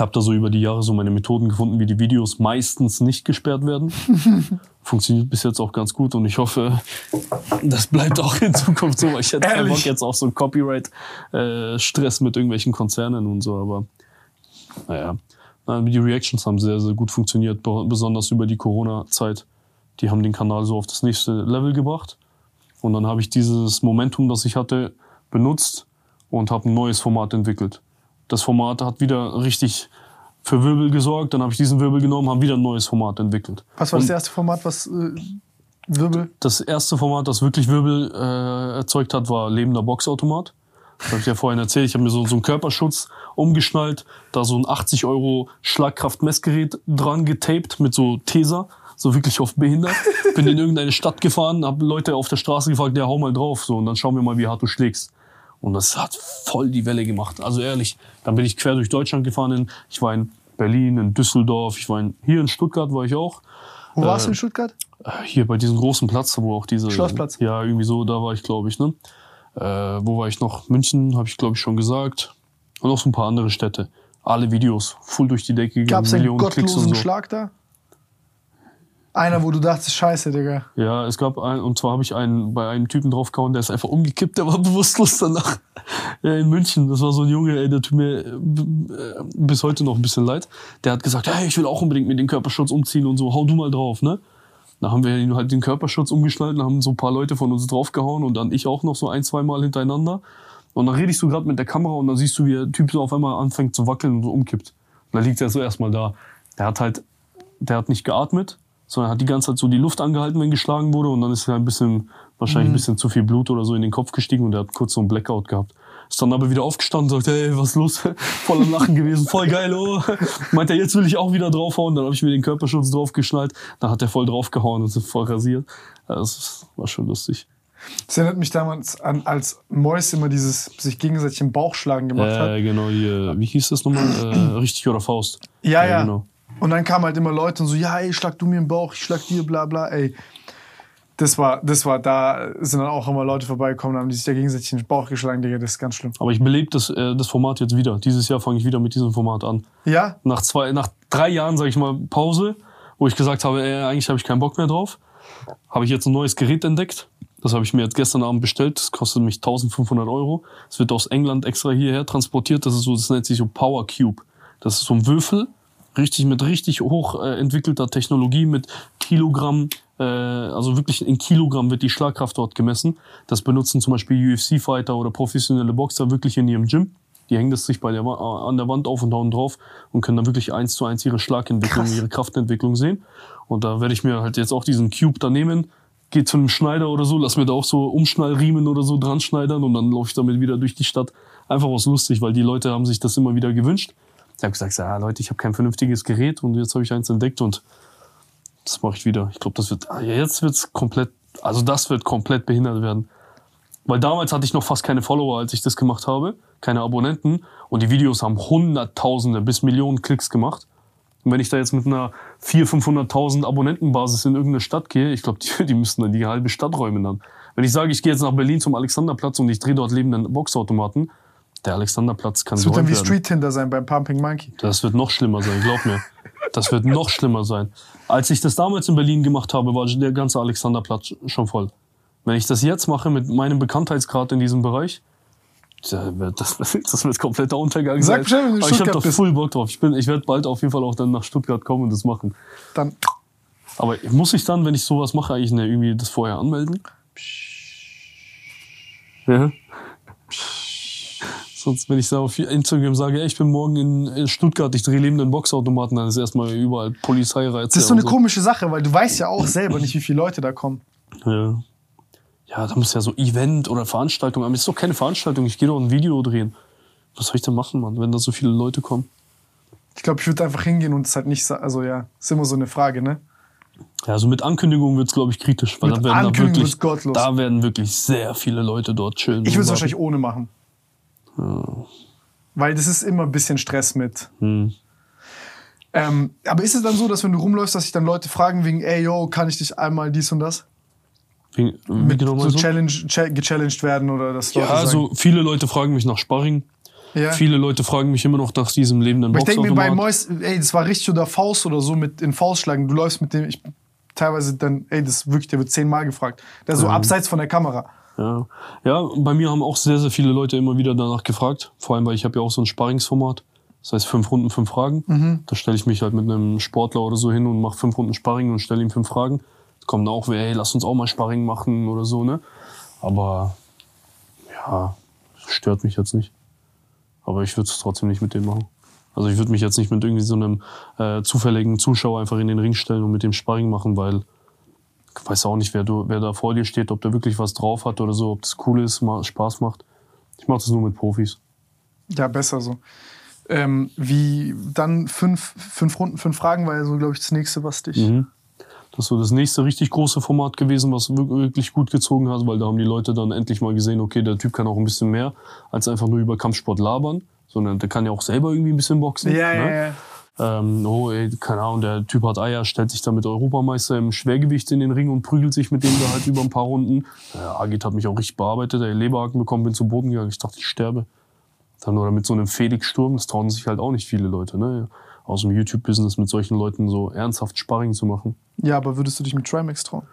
habe da so über die Jahre so meine Methoden gefunden, wie die Videos meistens nicht gesperrt werden. Funktioniert bis jetzt auch ganz gut und ich hoffe, das bleibt auch in Zukunft so, weil ich hätte keinen? Bock jetzt auf so einen Copyright-Stress mit irgendwelchen Konzernen und so, aber naja. Na, Die Reactions haben sehr, sehr gut funktioniert, be- besonders über die Corona-Zeit. Die haben den Kanal so auf das nächste Level gebracht. Und dann habe ich dieses Momentum, das ich hatte, benutzt und habe ein neues Format entwickelt. Das Format hat wieder richtig für Wirbel gesorgt. Dann habe ich diesen Wirbel genommen, habe wieder ein neues Format entwickelt. Was war das Und erste Format, was äh, Wirbel? das erste Format, das wirklich Wirbel äh, erzeugt hat, war lebender Boxautomat. Das habe ich ja vorhin erzählt. Ich habe mir so, so einen Körperschutz umgeschnallt, da so ein 80 Euro Schlagkraftmessgerät dran getaped mit so Tesa, so wirklich auf behindert. Bin in irgendeine Stadt gefahren, habe Leute auf der Straße gefragt, ja, hau mal drauf, so und dann schauen wir mal, wie hart du schlägst. Und das hat voll die Welle gemacht. Also ehrlich, dann bin ich quer durch Deutschland gefahren. Ich war in Berlin, in Düsseldorf, ich war in, hier in Stuttgart war ich auch. Wo warst Äh, du in Stuttgart? Hier bei diesem großen Platz, wo auch diese. Schlossplatz. Ja, irgendwie so, da war ich, glaube ich, ne? Äh, wo war ich noch? München, habe ich, glaube ich, schon gesagt. Und noch so ein paar andere Städte. Alle Videos, full durch die Decke gegangen, Gab es einen gottlosen so. Schlag da? Einer, wo du dachtest, scheiße, Digga. Ja, es gab einen, und zwar habe ich einen bei einem Typen draufgehauen, der ist einfach umgekippt, der war bewusstlos danach. Ja, in München, das war so ein Junge, ey, der tut mir äh, bis heute noch ein bisschen leid. Der hat gesagt, hey, ich will auch unbedingt mit dem Körperschutz umziehen und so, hau du mal drauf, ne? Da haben wir ihn halt den Körperschutz umgeschnallt, haben so ein paar Leute von uns draufgehauen und dann ich auch noch so ein, zwei Mal hintereinander. Und dann redest du gerade mit der Kamera und dann siehst du, wie der Typ so auf einmal anfängt zu wackeln und so umkippt. Und dann liegt er so erstmal da. Der hat halt, der hat nicht geatmet, sondern hat die ganze Zeit so die Luft angehalten, wenn geschlagen wurde und dann ist er ein bisschen, wahrscheinlich ein bisschen zu viel Blut oder so in den Kopf gestiegen und der hat kurz so einen Blackout gehabt. Ist dann aber wieder aufgestanden und sagt, hey, was ist los? Voll am Lachen gewesen, voll geil, oh. Meint er, jetzt will ich auch wieder draufhauen. Dann habe ich mir den Körperschutz draufgeschnallt. Dann hat er voll draufgehauen und ist voll rasiert. Ja, Das war schon lustig. Das erinnert mich damals an, als Mois immer dieses sich gegenseitig im Bauchschlagen gemacht hat. Äh, genau, hier, wie hieß das nochmal? Äh, richtig oder Faust? Ja, ja. genau. Und dann kamen halt immer Leute und so, ja, ey, schlag du mir im Bauch, ich schlag dir, bla bla, ey. Das war, das war, da sind dann auch immer Leute vorbeigekommen, haben die sich da gegenseitig in den Bauch geschlagen, Digga, das ist ganz schlimm. Aber ich belebe das, äh, das Format jetzt wieder. Dieses Jahr fange ich wieder mit diesem Format an. Ja? Nach zwei, nach drei Jahren, sage ich mal, Pause, wo ich gesagt habe, ey, eigentlich habe ich keinen Bock mehr drauf, habe ich jetzt ein neues Gerät entdeckt. Das habe ich mir jetzt gestern Abend bestellt. Das kostet mich 1500 Euro. Es wird aus England extra hierher transportiert. Das ist so, das nennt sich so Power Cube. Das ist so ein Würfel, richtig mit richtig hoch äh, entwickelter Technologie mit Kilogramm, äh, also wirklich in Kilogramm wird die Schlagkraft dort gemessen. Das benutzen zum Beispiel UFC-Fighter oder professionelle Boxer wirklich in ihrem Gym. Die hängen das sich bei der, Wa- an der Wand auf und hauen drauf und können dann wirklich eins zu eins ihre Schlagentwicklung, Krass. ihre Kraftentwicklung sehen. Und da werde ich mir halt jetzt auch diesen Cube da nehmen, gehe zu einem Schneider oder so, lass mir da auch so Umschnallriemen oder so dran schneidern und dann laufe ich damit wieder durch die Stadt. Einfach aus lustig, weil die Leute haben sich das immer wieder gewünscht. Ich habe gesagt, ja Leute, ich habe kein vernünftiges Gerät und jetzt habe ich eins entdeckt und Das mache ich wieder. Ich glaube, das wird, ah, jetzt wird's komplett, also das wird komplett behindert werden. Weil damals hatte ich noch fast keine Follower, als ich das gemacht habe. Keine Abonnenten. Und die Videos haben Hunderttausende bis Millionen Klicks gemacht. Und wenn ich da jetzt mit einer 400.000, 500.000 Abonnentenbasis in irgendeine Stadt gehe, ich glaube, die, die müssten dann die halbe Stadt räumen dann. Wenn ich sage, ich gehe jetzt nach Berlin zum Alexanderplatz und ich drehe dort lebenden Boxautomaten, der Alexanderplatz kann Das wird dann wie werden. Street Tinder sein beim Pumping Monkey. Das wird noch schlimmer sein, glaub mir. Das wird noch schlimmer sein. Als ich das damals in Berlin gemacht habe, war der ganze Alexanderplatz schon voll. Wenn ich das jetzt mache mit meinem Bekanntheitsgrad in diesem Bereich, da wird- das, das wird kompletter Untergang Sag sein. Bescheid, wenn du Aber ich habe da voll Bock drauf. Ich, bin, ich werde bald auf jeden Fall auch dann nach Stuttgart kommen und das machen. Dann Aber muss ich dann, wenn ich sowas mache, eigentlich irgendwie das vorher anmelden? Ja. Sonst, wenn ich da auf Instagram sage, ich bin morgen in Stuttgart, ich drehe lebenden Boxautomaten, dann ist erstmal überall Polizeireize. Das ist so eine und komische Sache, weil du weißt ja auch selber nicht, wie viele Leute da kommen. Ja. ja, da muss ja so Event oder Veranstaltung, aber es ist doch keine Veranstaltung, ich gehe doch ein Video drehen. Was soll ich denn machen, Mann, wenn da so viele Leute kommen? Ich glaube, ich würde einfach hingehen und es halt nicht. Also ja, ist immer so eine Frage, ne? Ja, also mit Ankündigung wird's glaub ich, kritisch, weil Mit da werden da wirklich, da werden wirklich sehr viele Leute dort chillen. Ich würde es wahrscheinlich ohne machen. Weil das ist immer ein bisschen Stress mit. Hm. Ähm, aber ist es dann so, dass wenn du rumläufst, dass sich dann Leute fragen wegen, ey, yo, kann ich dich einmal dies und das? Wie, wie Mit genau so cha gechallenged werden oder das Ja, also viele Leute fragen mich nach Sparring. ja. Viele Leute fragen mich immer noch nach diesem lebenden Aber ich denke mir bei. Mois, ey, das war richtig oder Faust oder so mit in Faust schlagen. Du läufst mit dem, ich teilweise dann, ey, das wirklich, der wird zehnmal gefragt. Der ist so abseits von der Kamera. Ja. ja, bei mir haben auch sehr, sehr viele Leute immer wieder danach gefragt. Vor allem, weil ich habe ja auch so ein Sparringsformat. Das heißt fünf Runden, fünf Fragen. Mhm. Da stelle ich mich halt mit einem Sportler oder so hin und mache fünf Runden Sparring und stelle ihm fünf Fragen. Es kommen dann auch, wer, hey, lass uns auch mal Sparring machen oder so, ne? Aber ja, stört mich jetzt nicht. Aber ich würde es trotzdem nicht mit dem machen. Also ich würde mich jetzt nicht mit irgendwie so einem äh, zufälligen Zuschauer einfach in den Ring stellen und mit dem Sparring machen, weil weiß auch nicht, wer, du, wer da vor dir steht, ob der wirklich was drauf hat oder so, ob das cool ist, Spaß macht. Ich mache das nur mit Profis. Ja, besser so. Ähm, wie dann fünf, fünf Runden, fünf Fragen war ja so, glaube ich, das nächste, was dich. Mhm. Das ist so das nächste richtig große Format gewesen, was wir- wirklich gut gezogen hat, weil da haben die Leute dann endlich mal gesehen, okay, der Typ kann auch ein bisschen mehr als einfach nur über Kampfsport labern, sondern der kann ja auch selber irgendwie ein bisschen boxen. Ja, ne? ja, ja. Ähm, oh, ey, keine Ahnung, der Typ hat Eier, stellt sich da mit Europameister im Schwergewicht in den Ring und prügelt sich mit dem da halt über ein paar Runden. Ja, Agit hat mich auch richtig bearbeitet, ey, Leberhaken bekommen, bin zu Boden gegangen, ich dachte, ich sterbe. Dann oder mit so einem Felix Sturm, das trauen sich halt auch nicht viele Leute, ne? Aus dem YouTube-Business mit solchen Leuten so ernsthaft Sparring zu machen. Ja, aber würdest du dich mit Trimax trauen?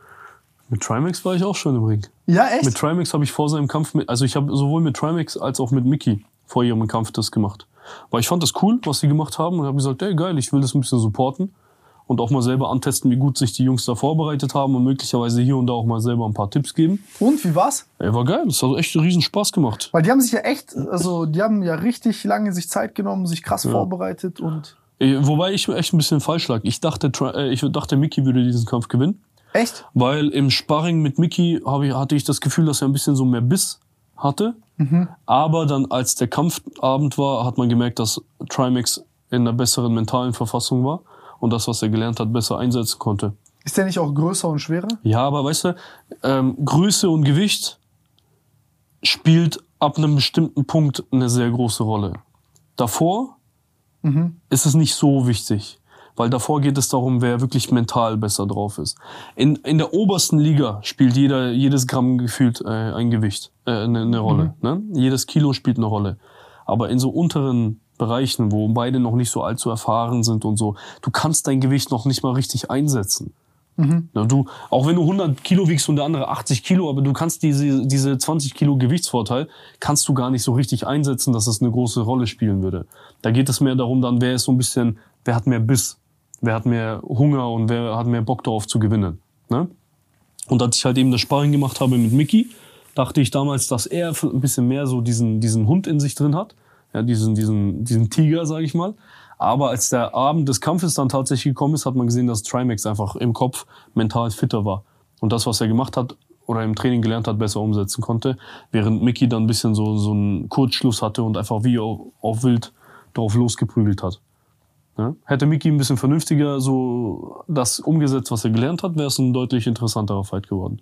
Mit Trimax war ich auch schon im Ring. Ja, echt? Mit Trimax habe ich vor seinem Kampf mit, also ich habe sowohl mit Trimax als auch mit Mickey vor ihrem Kampf das gemacht. Weil ich fand das cool, was sie gemacht haben und habe gesagt, ey geil, ich will das ein bisschen supporten und auch mal selber antesten, wie gut sich die Jungs da vorbereitet haben und möglicherweise hier und da auch mal selber ein paar Tipps geben. Und wie war's? Ey, war geil, das hat echt einen riesen Spaß gemacht. Weil die haben sich ja echt, also die haben ja richtig lange sich Zeit genommen, sich krass vorbereitet und. Wobei ich mir echt ein bisschen falsch lag. Ich dachte, äh, ich dachte, Mickey würde diesen Kampf gewinnen. Echt? Weil im Sparring mit Mickey ich, hatte ich das Gefühl, dass er ein bisschen so mehr Biss hatte. Aber dann, als der Kampfabend war, hat man gemerkt, dass Trimax in einer besseren mentalen Verfassung war und das, was er gelernt hat, besser einsetzen konnte. Ist der nicht auch größer und schwerer? Ja, aber weißt du, ähm, Größe und Gewicht spielt ab einem bestimmten Punkt eine sehr große Rolle. Davor ist es nicht so wichtig, weil davor geht es darum, wer wirklich mental besser drauf ist. In, in der obersten Liga spielt jeder, jedes Gramm gefühlt äh, ein Gewicht, äh, eine, eine Rolle. Ne? Jedes Kilo spielt eine Rolle. Aber in so unteren Bereichen, wo beide noch nicht so allzu erfahren sind und so, du kannst dein Gewicht noch nicht mal richtig einsetzen. Ja, du, auch wenn du 100 Kilo wiegst und der andere 80 Kilo, aber du kannst diese, diese 20 Kilo Gewichtsvorteil, kannst du gar nicht so richtig einsetzen, dass es eine große Rolle spielen würde. Da geht es mehr darum, dann wer ist so ein bisschen, wer hat mehr Biss, wer hat mehr Hunger und wer hat mehr Bock darauf zu gewinnen. Ne? Und als ich halt eben das Sparring gemacht habe mit Mickey, dachte ich damals, dass er ein bisschen mehr so diesen, diesen Hund in sich drin hat. Ja, diesen, diesen, diesen Tiger, sage ich mal. Aber als der Abend des Kampfes dann tatsächlich gekommen ist, hat man gesehen, dass Trimax einfach im Kopf mental fitter war. Und das, was er gemacht hat oder im Training gelernt hat, besser umsetzen konnte. Während Mickey dann ein bisschen so, so einen Kurzschluss hatte und einfach wie auf, auf wild drauf losgeprügelt hat. Ne? Hätte Miki ein bisschen vernünftiger so das umgesetzt, was er gelernt hat, wäre es ein deutlich interessanterer Fight geworden.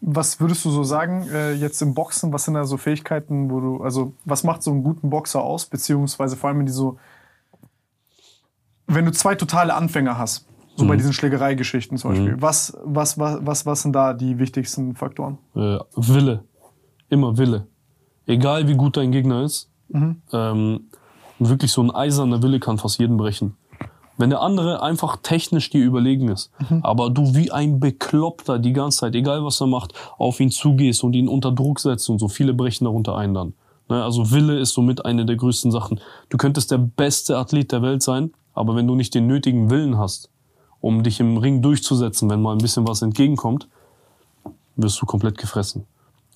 Was würdest du so sagen, äh, jetzt im Boxen, was sind da so Fähigkeiten, wo du, also was macht so einen guten Boxer aus, beziehungsweise vor allem in die so, wenn du zwei totale Anfänger hast, so bei Mhm. diesen Schlägereigeschichten zum Beispiel, was, was, was, was, was sind da die wichtigsten Faktoren? Äh, Wille. Immer Wille. Egal wie gut dein Gegner ist, ähm, wirklich so ein eiserner Wille kann fast jeden brechen. Wenn der andere einfach technisch dir überlegen ist, aber du wie ein Bekloppter die ganze Zeit, egal was er macht, auf ihn zugehst und ihn unter Druck setzt und so, viele brechen darunter ein dann. Ne, also Wille ist somit eine der größten Sachen. Du könntest der beste Athlet der Welt sein, aber wenn du nicht den nötigen Willen hast, um dich im Ring durchzusetzen, wenn mal ein bisschen was entgegenkommt, wirst du komplett gefressen.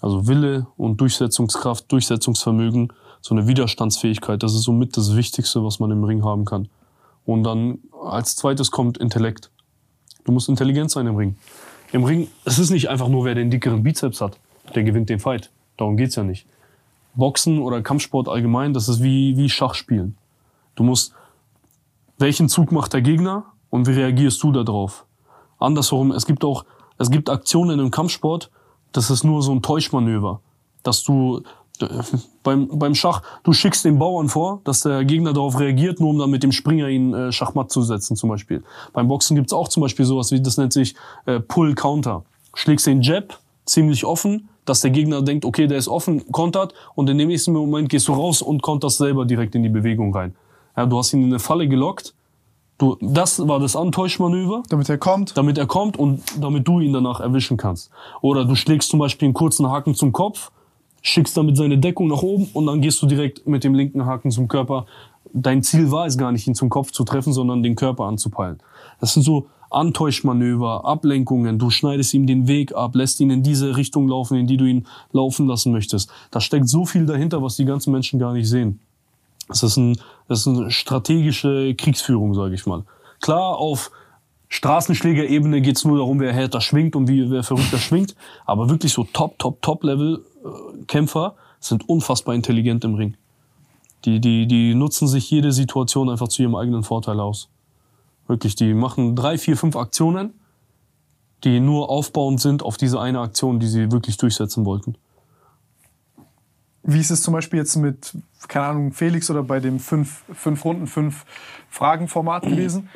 Also Wille und Durchsetzungskraft, Durchsetzungsvermögen, so eine Widerstandsfähigkeit, das ist somit das Wichtigste, was man im Ring haben kann. Und dann als zweites kommt Intellekt. Du musst intelligent sein im Ring. Im Ring, es ist nicht einfach nur, wer den dickeren Bizeps hat, der gewinnt den Fight. Darum geht's ja nicht. Boxen oder Kampfsport allgemein, das ist wie, wie Schachspielen. Du musst, welchen Zug macht der Gegner und wie reagierst du darauf? Andersherum, es gibt auch, es gibt Aktionen im Kampfsport, das ist nur so ein Täuschmanöver. Dass du beim, beim Schach, du schickst den Bauern vor, dass der Gegner darauf reagiert, nur um dann mit dem Springer ihn äh, Schachmatt zu setzen zum Beispiel. Beim Boxen gibt's auch zum Beispiel sowas wie, das nennt sich äh, Pull-Counter. Schlägst den Jab ziemlich offen, dass der Gegner denkt, okay, der ist offen, kontert und in dem nächsten Moment gehst du raus und konterst selber direkt in die Bewegung rein. Ja, du hast ihn in eine Falle gelockt. Du, das war das Antäuschmanöver Damit er kommt. damit er kommt und damit du ihn danach erwischen kannst. Oder du schlägst zum Beispiel einen kurzen Haken zum Kopf, schickst damit seine Deckung nach oben und dann gehst du direkt mit dem linken Haken zum Körper. Dein Ziel war es gar nicht, ihn zum Kopf zu treffen, sondern den Körper anzupeilen. Das sind so Antäuschmanöver, Ablenkungen. Du schneidest ihm den Weg ab, lässt ihn in diese Richtung laufen, in die du ihn laufen lassen möchtest. Da steckt so viel dahinter, was die ganzen Menschen gar nicht sehen. Das ist, ein, das ist eine strategische Kriegsführung, sage ich mal. Klar, auf Straßenschlägerebene geht's nur darum, wer härter schwingt und wie wer verrückter schwingt. Aber wirklich so Top, Top, Top-Level-Kämpfer sind unfassbar intelligent im Ring. Die, die, die nutzen sich jede Situation einfach zu ihrem eigenen Vorteil aus. Wirklich, die machen drei, vier, fünf Aktionen, die nur aufbauend sind auf diese eine Aktion, die sie wirklich durchsetzen wollten. Wie ist es zum Beispiel jetzt mit, keine Ahnung, Felix oder bei dem fünf, fünf Runden, fünf Fragen-Format gewesen?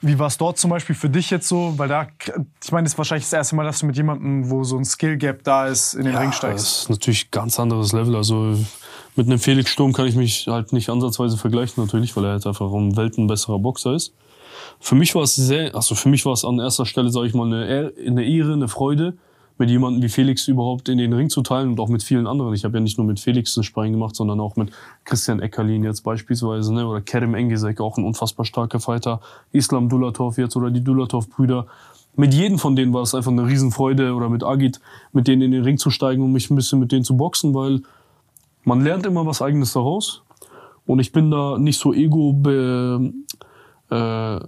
Wie war es dort zum Beispiel für dich jetzt so? Weil da, ich meine, das ist wahrscheinlich das erste Mal, dass du mit jemandem, wo so ein Skill-Gap da ist, in den Ring steigst. Das ist natürlich ein ganz anderes Level. Also mit einem Felix Sturm kann ich mich halt nicht ansatzweise vergleichen natürlich, weil er halt einfach um Welten besserer Boxer ist. Für mich war es sehr, also für mich war es an erster Stelle, sage ich mal, eine Ehre, eine Freude, mit jemandem wie Felix überhaupt in den Ring zu teilen und auch mit vielen anderen. Ich habe ja nicht nur mit Felix das Sparring gemacht, sondern auch mit Christian Eckerlin jetzt beispielsweise, ne? oder Kerem Engesek, auch ein unfassbar starker Fighter, Islam Dulatov jetzt oder die Dulatov-Brüder. Mit jedem von denen war es einfach eine Riesenfreude oder mit Agit, mit denen in den Ring zu steigen und mich ein bisschen mit denen zu boxen, weil man lernt immer was Eigenes daraus. Und ich bin da nicht so ego be, äh,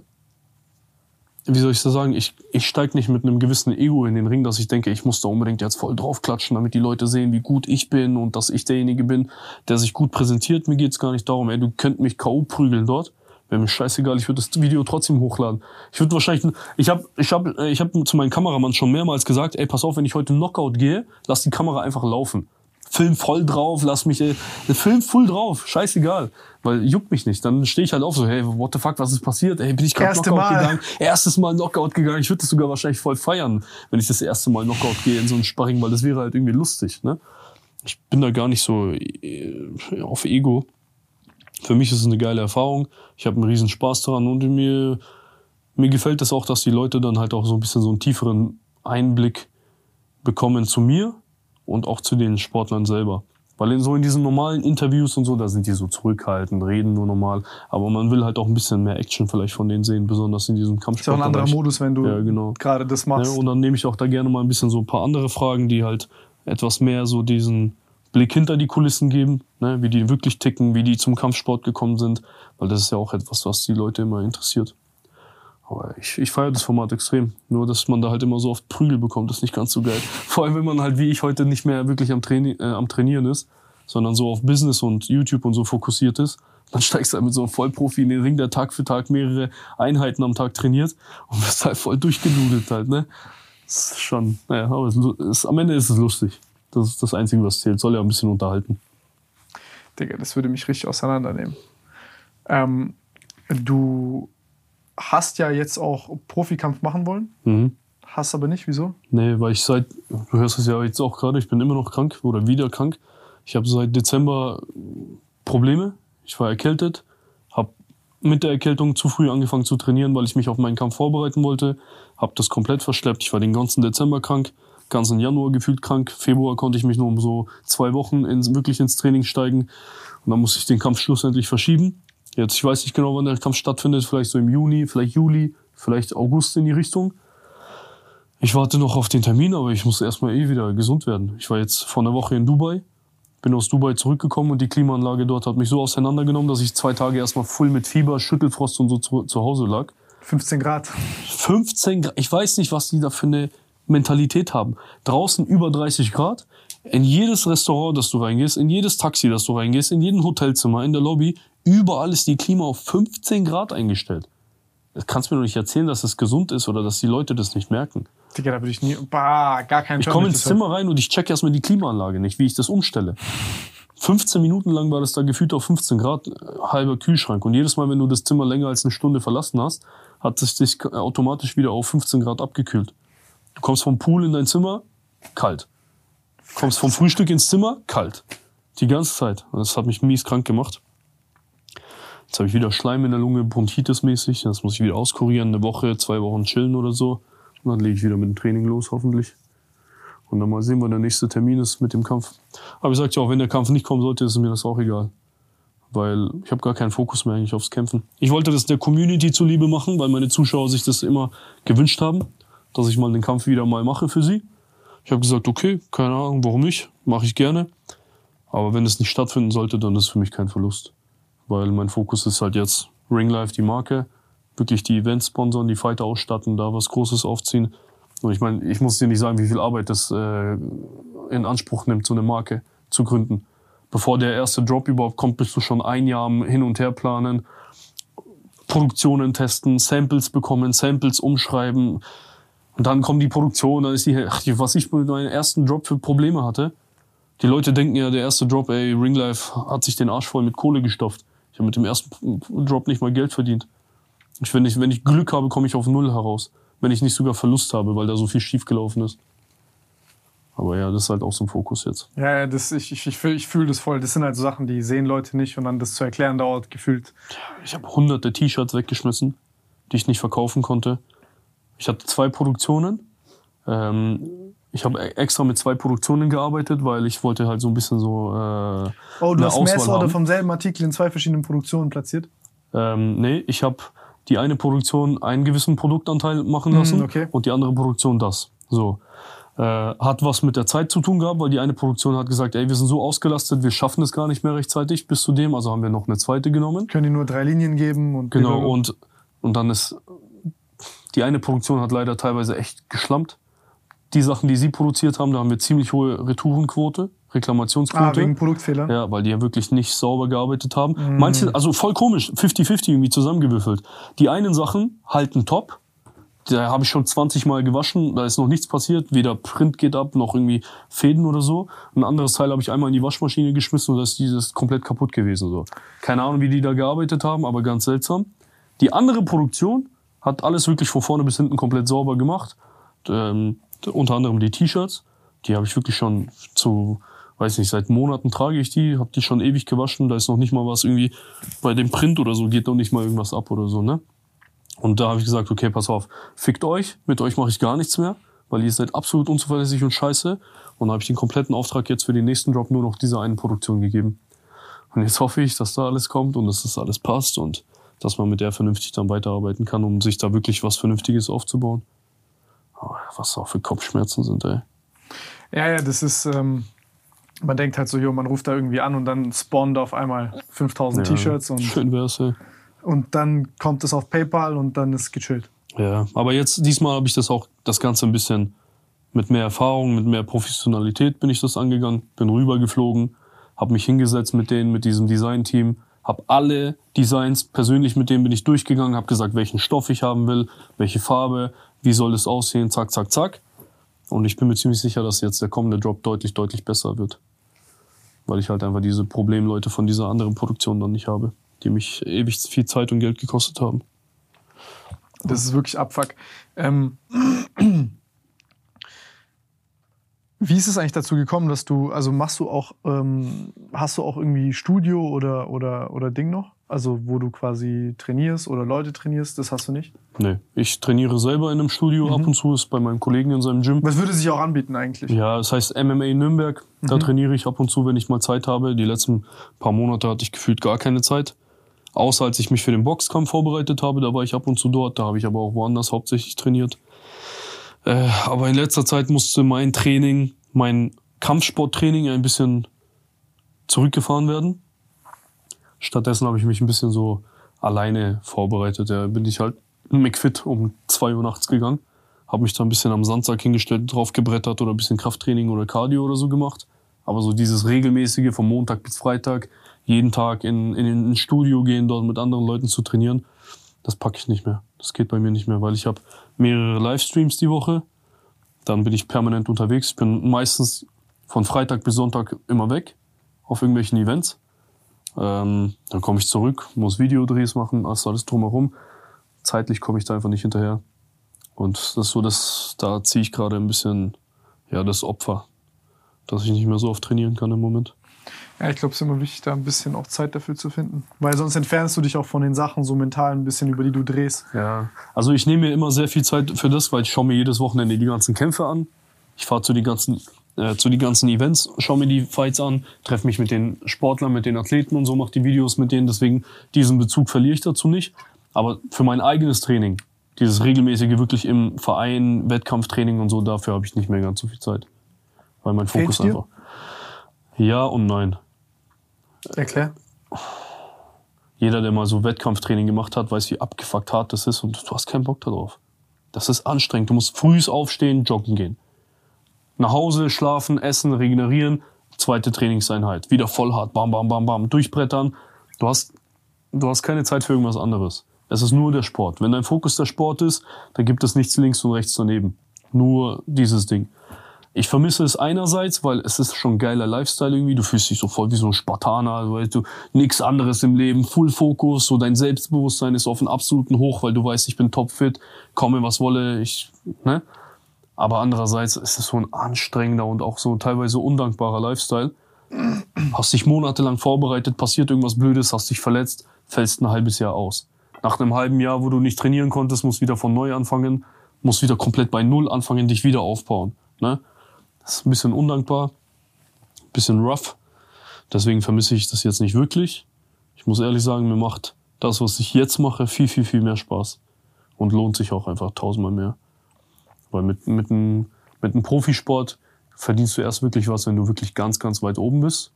wie soll ich das sagen, ich, ich steige nicht mit einem gewissen Ego in den Ring, dass ich denke, ich muss da unbedingt jetzt voll draufklatschen, damit die Leute sehen, wie gut ich bin und dass ich derjenige bin, der sich gut präsentiert. Mir geht's gar nicht darum, ey, du könnt mich K.O. prügeln dort. Wäre mir scheißegal, ich würde das Video trotzdem hochladen. Ich würde wahrscheinlich, ich habe ich hab, ich hab zu meinem Kameramann schon mehrmals gesagt, ey, pass auf, wenn ich heute Knockout gehe, lass die Kamera einfach laufen. Film voll drauf, lass mich, ey, Film voll drauf, scheißegal. Weil juckt mich nicht. Dann stehe ich halt auf so, hey, what the fuck, was ist passiert? Ey, bin ich gerade Knockout Mal. gegangen? Erstes Mal Knockout gegangen. Ich würde das sogar wahrscheinlich voll feiern, wenn ich das erste Mal Knockout gehe in so ein Sparring, weil das wäre halt irgendwie lustig, ne? Ich bin da gar nicht so äh, auf Ego. Für mich ist es eine geile Erfahrung. Ich habe einen riesen Spaß daran und mir, mir gefällt es auch, dass die Leute dann halt auch so ein bisschen so einen tieferen Einblick bekommen zu mir und auch zu den Sportlern selber. Weil in so in diesen normalen Interviews und so, da sind die so zurückhaltend, reden nur normal. Aber man will halt auch ein bisschen mehr Action vielleicht von denen sehen, besonders in diesem Ist ja auch Kampfsport. ein anderer Modus, wenn du Ja, genau. gerade das Ja, machst. und dann nehme ich auch da gerne mal ein bisschen so ein paar andere Fragen, die halt etwas mehr so diesen Blick hinter die Kulissen geben, ne, wie die wirklich ticken, wie die zum Kampfsport gekommen sind, weil das ist ja auch etwas, was die Leute immer interessiert. Aber ich, ich feiere das Format extrem. Nur, dass man da halt immer so oft Prügel bekommt, ist nicht ganz so geil. Vor allem, wenn man halt wie ich heute nicht mehr wirklich am, Traini äh, am Trainieren ist, sondern so auf Business und YouTube und so fokussiert ist, Dann steigst du halt mit so einem Vollprofi in den Ring, der Tag für Tag mehrere Einheiten am Tag trainiert und wirst halt voll durchgenudelt halt, ne? Das ist schon, naja, aber es ist, am Ende ist es lustig. Das ist das Einzige, was zählt. Soll ja ein bisschen unterhalten. Digga, das würde mich richtig auseinandernehmen. Ähm, du hast ja jetzt auch Profikampf machen wollen, Mhm. hast aber nicht. Wieso? Nee, weil ich seit, du hörst es ja jetzt auch gerade, ich bin immer noch krank oder wieder krank. Ich habe seit Dezember Probleme. Ich war erkältet, habe mit der Erkältung zu früh angefangen zu trainieren, weil ich mich auf meinen Kampf vorbereiten wollte. Habe das komplett verschleppt. Ich war den ganzen Dezember krank, ganzen Januar gefühlt krank. Februar konnte ich mich nur um so zwei Wochen ins, wirklich ins Training steigen. Und dann musste ich den Kampf schlussendlich verschieben. Jetzt, ich weiß nicht genau, wann der Kampf stattfindet. Vielleicht so im Juni, vielleicht Juli, vielleicht August in die Richtung. Ich warte noch auf den Termin, aber ich muss erstmal eh wieder gesund werden. Ich war jetzt vor einer Woche in Dubai, bin aus Dubai zurückgekommen und die Klimaanlage dort hat mich so auseinandergenommen, dass ich zwei Tage erstmal voll mit Fieber, Schüttelfrost und so zu, zu Hause lag. 15 Grad. 15 Grad, ich weiß nicht, was die da für eine Mentalität haben. Draußen über 30 Grad, in jedes Restaurant, das du reingehst, in jedes Taxi, das du reingehst, in jedem Hotelzimmer, in der Lobby, überall ist die Klima auf 15 Grad eingestellt. Das kannst du mir doch nicht erzählen, dass es gesund ist oder dass die Leute das nicht merken. Digga, da würde ich nie. Bah, gar keinen Ich komme ins Zimmer rein und ich check erstmal die Klimaanlage nicht, wie ich das umstelle. 15 Minuten lang war das da gefühlt auf 15 Grad, äh, halber Kühlschrank. Und jedes Mal, wenn du das Zimmer länger als eine Stunde verlassen hast, hat es sich automatisch wieder auf 15 Grad abgekühlt. Du kommst vom Pool in dein Zimmer, kalt. Du kommst vom Frühstück ins Zimmer, kalt. Die ganze Zeit. Und Das hat mich mies krank gemacht. Jetzt habe ich wieder Schleim in der Lunge, Bronchitis mäßig. Das muss ich wieder auskurieren. Eine Woche, zwei Wochen chillen oder so. Und dann lege ich wieder mit dem Training los, hoffentlich. Und dann mal sehen, wann der nächste Termin ist mit dem Kampf. Aber ich sagte ja auch, wenn der Kampf nicht kommen sollte, ist mir das auch egal. Weil ich habe gar keinen Fokus mehr eigentlich aufs Kämpfen. Ich wollte das der Community zuliebe machen, weil meine Zuschauer sich das immer gewünscht haben, dass ich mal den Kampf wieder mal mache für sie. Ich habe gesagt, okay, keine Ahnung, warum nicht, mache ich gerne. Aber wenn es nicht stattfinden sollte, dann ist für mich kein Verlust. Weil mein Fokus ist halt jetzt Ringlife, die Marke, wirklich die Events sponsern, die Fighter ausstatten, da was Großes aufziehen. Und ich meine, ich muss dir nicht sagen, wie viel Arbeit das äh, in Anspruch nimmt, so eine Marke zu gründen. Bevor der erste Drop überhaupt kommt, bist du schon ein Jahr am Hin- und Herplanen, Produktionen testen, Samples bekommen, Samples umschreiben. Und dann kommt die Produktion, dann ist die, ach, was ich mit meinem ersten Drop für Probleme hatte. Die Leute denken ja, der erste Drop, ey, Ringlife hat sich den Arsch voll mit Kohle gestopft. Habe mit dem ersten Drop nicht mal Geld verdient. Ich, wenn, ich, wenn ich Glück habe, komme ich auf Null heraus. Wenn ich nicht sogar Verlust habe, weil da so viel schief gelaufen ist. Aber ja, das ist halt auch so ein Fokus jetzt. Ja, ja, das, ich, ich, ich fühle ich fühl das voll. Das sind halt so Sachen, die sehen Leute nicht und dann das zu erklären dauert gefühlt. Ich habe hunderte T-Shirts weggeschmissen, die ich nicht verkaufen konnte. Ich hatte zwei Produktionen. Ähm, ich habe e- extra mit zwei Produktionen gearbeitet, weil ich wollte halt so ein bisschen so. Äh, Oh, du hast Auswahl haben. vom selben Artikel in zwei verschiedenen Produktionen platziert? Ähm, nee, ich habe die eine Produktion einen gewissen Produktanteil machen lassen Hm, okay. und die andere Produktion das. So. Äh, hat was mit der Zeit zu tun gehabt, weil die eine Produktion hat gesagt, ey, wir sind so ausgelastet, wir schaffen es gar nicht mehr rechtzeitig bis zu dem, also haben wir noch eine zweite genommen. Können die nur drei Linien geben und Genau, und, und dann ist, die eine Produktion hat leider teilweise echt geschlampt. Die Sachen, die sie produziert haben, da haben wir ziemlich hohe Retourenquote, ah, Reklamationsquote. wegen Produktfehler. Ja, weil die ja wirklich nicht sauber gearbeitet haben. Manche, also voll komisch, 50-50 irgendwie zusammengewürfelt. Die einen Sachen halten top. Da habe ich schon 20 Mal gewaschen, da ist noch nichts passiert. Weder Print geht ab, noch irgendwie Fäden oder so. Ein anderes Teil habe ich einmal in die Waschmaschine geschmissen und da ist dieses komplett kaputt gewesen. So. Keine Ahnung, wie die da gearbeitet haben, aber ganz seltsam. Die andere Produktion hat alles wirklich von vorne bis hinten komplett sauber gemacht. Ähm, unter anderem die T-Shirts. Die habe ich wirklich schon zu, weiß nicht, seit Monaten trage ich die, habe die schon ewig gewaschen. Da ist noch nicht mal was irgendwie bei dem Print oder so, geht noch nicht mal irgendwas ab oder so, ne? Und da habe ich gesagt, okay, pass auf, fickt euch, mit euch mache ich gar nichts mehr, weil ihr seid absolut unzuverlässig und scheiße. Und da habe ich den kompletten Auftrag jetzt für den nächsten Drop nur noch dieser einen Produktion gegeben. Und jetzt hoffe ich, dass da alles kommt und dass das alles passt und dass man mit der vernünftig dann weiterarbeiten kann, um sich da wirklich was Vernünftiges aufzubauen. Aber was auch für Kopfschmerzen sind, ey. Ja, ja, das ist, ähm, man denkt halt so, jo, man ruft da irgendwie an und dann spawnen da auf einmal 5000 Ja, T-Shirts und, Schön wär's, ey. und dann kommt es auf PayPal und dann ist gechillt. Ja, aber jetzt, diesmal habe ich das auch, das Ganze ein bisschen mit mehr Erfahrung, mit mehr Professionalität bin ich das angegangen, bin rübergeflogen, habe mich hingesetzt mit denen, mit diesem Design-Team, habe alle Designs persönlich mit denen bin ich durchgegangen, habe gesagt, welchen Stoff ich haben will, welche Farbe, wie soll es aussehen, zack, zack, zack. Und ich bin mir ziemlich sicher, dass jetzt der kommende Drop deutlich, deutlich besser wird. Weil ich halt einfach diese Problemleute von dieser anderen Produktion dann nicht habe, die mich ewig viel Zeit und Geld gekostet haben. Das ist wirklich Abfuck. Ähm, wie ist es eigentlich dazu gekommen, dass du, also machst du auch, ähm, hast du auch irgendwie Studio oder, oder, oder Ding noch? Also wo du quasi trainierst oder Leute trainierst, das hast du nicht? Nee, ich trainiere selber in einem Studio ab und zu, ist bei meinem Kollegen in seinem Gym. Was würde sich auch anbieten eigentlich? Ja, es heißt MMA Nürnberg. Da trainiere ich ab und zu, wenn ich mal Zeit habe. Die letzten paar Monate hatte ich gefühlt gar keine Zeit. Außer als ich mich für den Boxkampf vorbereitet habe, da war ich ab und zu dort. Da habe ich aber auch woanders hauptsächlich trainiert. Äh, aber in letzter Zeit musste mein Training, mein Kampfsporttraining ein bisschen zurückgefahren werden. Stattdessen habe ich mich ein bisschen so alleine vorbereitet. Da bin ich halt McFit um zwei Uhr nachts gegangen. Habe mich da ein bisschen am Sandsack hingestellt, drauf gebrettert oder ein bisschen Krafttraining oder Cardio oder so gemacht. Aber so dieses regelmäßige vom Montag bis Freitag, jeden Tag in, in ein Studio gehen, dort mit anderen Leuten zu trainieren, das packe ich nicht mehr. Das geht bei mir nicht mehr, weil ich habe mehrere Livestreams die Woche. Dann bin ich permanent unterwegs. Bin meistens von Freitag bis Sonntag immer weg auf irgendwelchen Events. Ähm, dann komme ich zurück, muss Videodrehs machen, alles, alles drumherum. Zeitlich komme ich da einfach nicht hinterher. Und das ist so, dass da ziehe ich gerade ein bisschen ja das Opfer, dass ich nicht mehr so oft trainieren kann im Moment. Ja, ich glaube, es ist immer wichtig, da ein bisschen auch Zeit dafür zu finden. Weil sonst entfernst du dich auch von den Sachen so mental ein bisschen, über die du drehst. Ja, also ich nehme mir immer sehr viel Zeit für das, weil ich schaue mir jedes Wochenende die ganzen Kämpfe an. Ich fahre zu den ganzen äh, zu den ganzen Events, schaue mir die Fights an, treffe mich mit den Sportlern, mit den Athleten und so, mache die Videos mit denen. Deswegen diesen Bezug verliere ich dazu nicht. Aber für mein eigenes Training, dieses regelmäßige wirklich im Verein, Wettkampftraining und so, dafür habe ich nicht mehr ganz so viel Zeit. Weil mein Fokus einfach. Ja und nein. Erklär. Jeder, der mal so Wettkampftraining gemacht hat, weiß, wie abgefuckt hart das ist und du hast keinen Bock darauf. Das ist anstrengend. Du musst früh aufstehen, joggen gehen. Nach Hause, schlafen, essen, regenerieren, zweite Trainingseinheit. Wieder voll hart, bam, bam, bam, bam, durchbrettern. Du hast, du hast keine Zeit für irgendwas anderes. Es ist nur der Sport. Wenn dein Fokus der Sport ist, dann gibt es nichts links und rechts daneben. Nur dieses Ding. Ich vermisse es einerseits, weil es ist schon geiler Lifestyle irgendwie. Du fühlst dich so voll wie so ein Spartaner, weißt du, nichts anderes im Leben, Full Fokus, so dein Selbstbewusstsein ist auf einem absoluten Hoch, weil du weißt, ich bin topfit, komme was wolle, ich, ne? Aber andererseits ist es so ein anstrengender und auch so teilweise undankbarer Lifestyle. Hast dich monatelang vorbereitet, passiert irgendwas Blödes, hast dich verletzt, fällst ein halbes Jahr aus. Nach einem halben Jahr, wo du nicht trainieren konntest, musst wieder von neu anfangen, musst wieder komplett bei Null anfangen, dich wieder aufbauen. Ne? Das ist ein bisschen undankbar, ein bisschen rough. Deswegen vermisse ich das jetzt nicht wirklich. Ich muss ehrlich sagen, mir macht das, was ich jetzt mache, viel, viel, viel mehr Spaß. Und lohnt sich auch einfach tausendmal mehr. Weil mit, mit, einem, mit einem Profisport verdienst du erst wirklich was, wenn du wirklich ganz, ganz weit oben bist.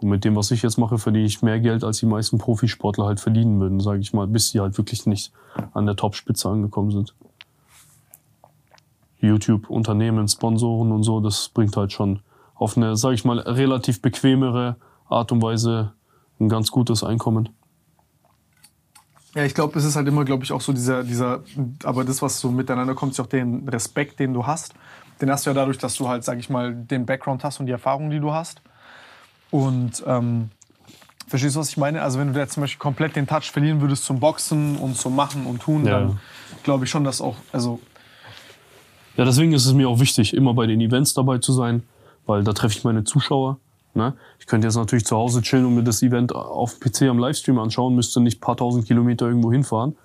Und mit dem, was ich jetzt mache, verdiene ich mehr Geld, als die meisten Profisportler halt verdienen würden, sage ich mal, bis sie halt wirklich nicht an der Topspitze angekommen sind. YouTube, Unternehmen, Sponsoren und so, das bringt halt schon auf eine, sage ich mal, relativ bequemere Art und Weise ein ganz gutes Einkommen. Ja, ich glaube, es ist halt immer, glaube ich, auch so dieser, dieser, aber das, was so miteinander kommt, ist auch den Respekt, den du hast. Den hast du ja dadurch, dass du halt, sag ich mal, den Background hast und die Erfahrung, die du hast. Und ähm, verstehst du, was ich meine? Also wenn du jetzt zum Beispiel komplett den Touch verlieren würdest zum Boxen und zum Machen und Tun, Ja. dann glaube ich schon, dass auch, also Ja, deswegen ist es mir auch wichtig, immer bei den Events dabei zu sein, weil da treffe ich meine Zuschauer. Ne? Ich könnte jetzt natürlich zu Hause chillen und mir das Event auf dem PC am Livestream anschauen, müsste nicht ein paar tausend Kilometer irgendwo hinfahren.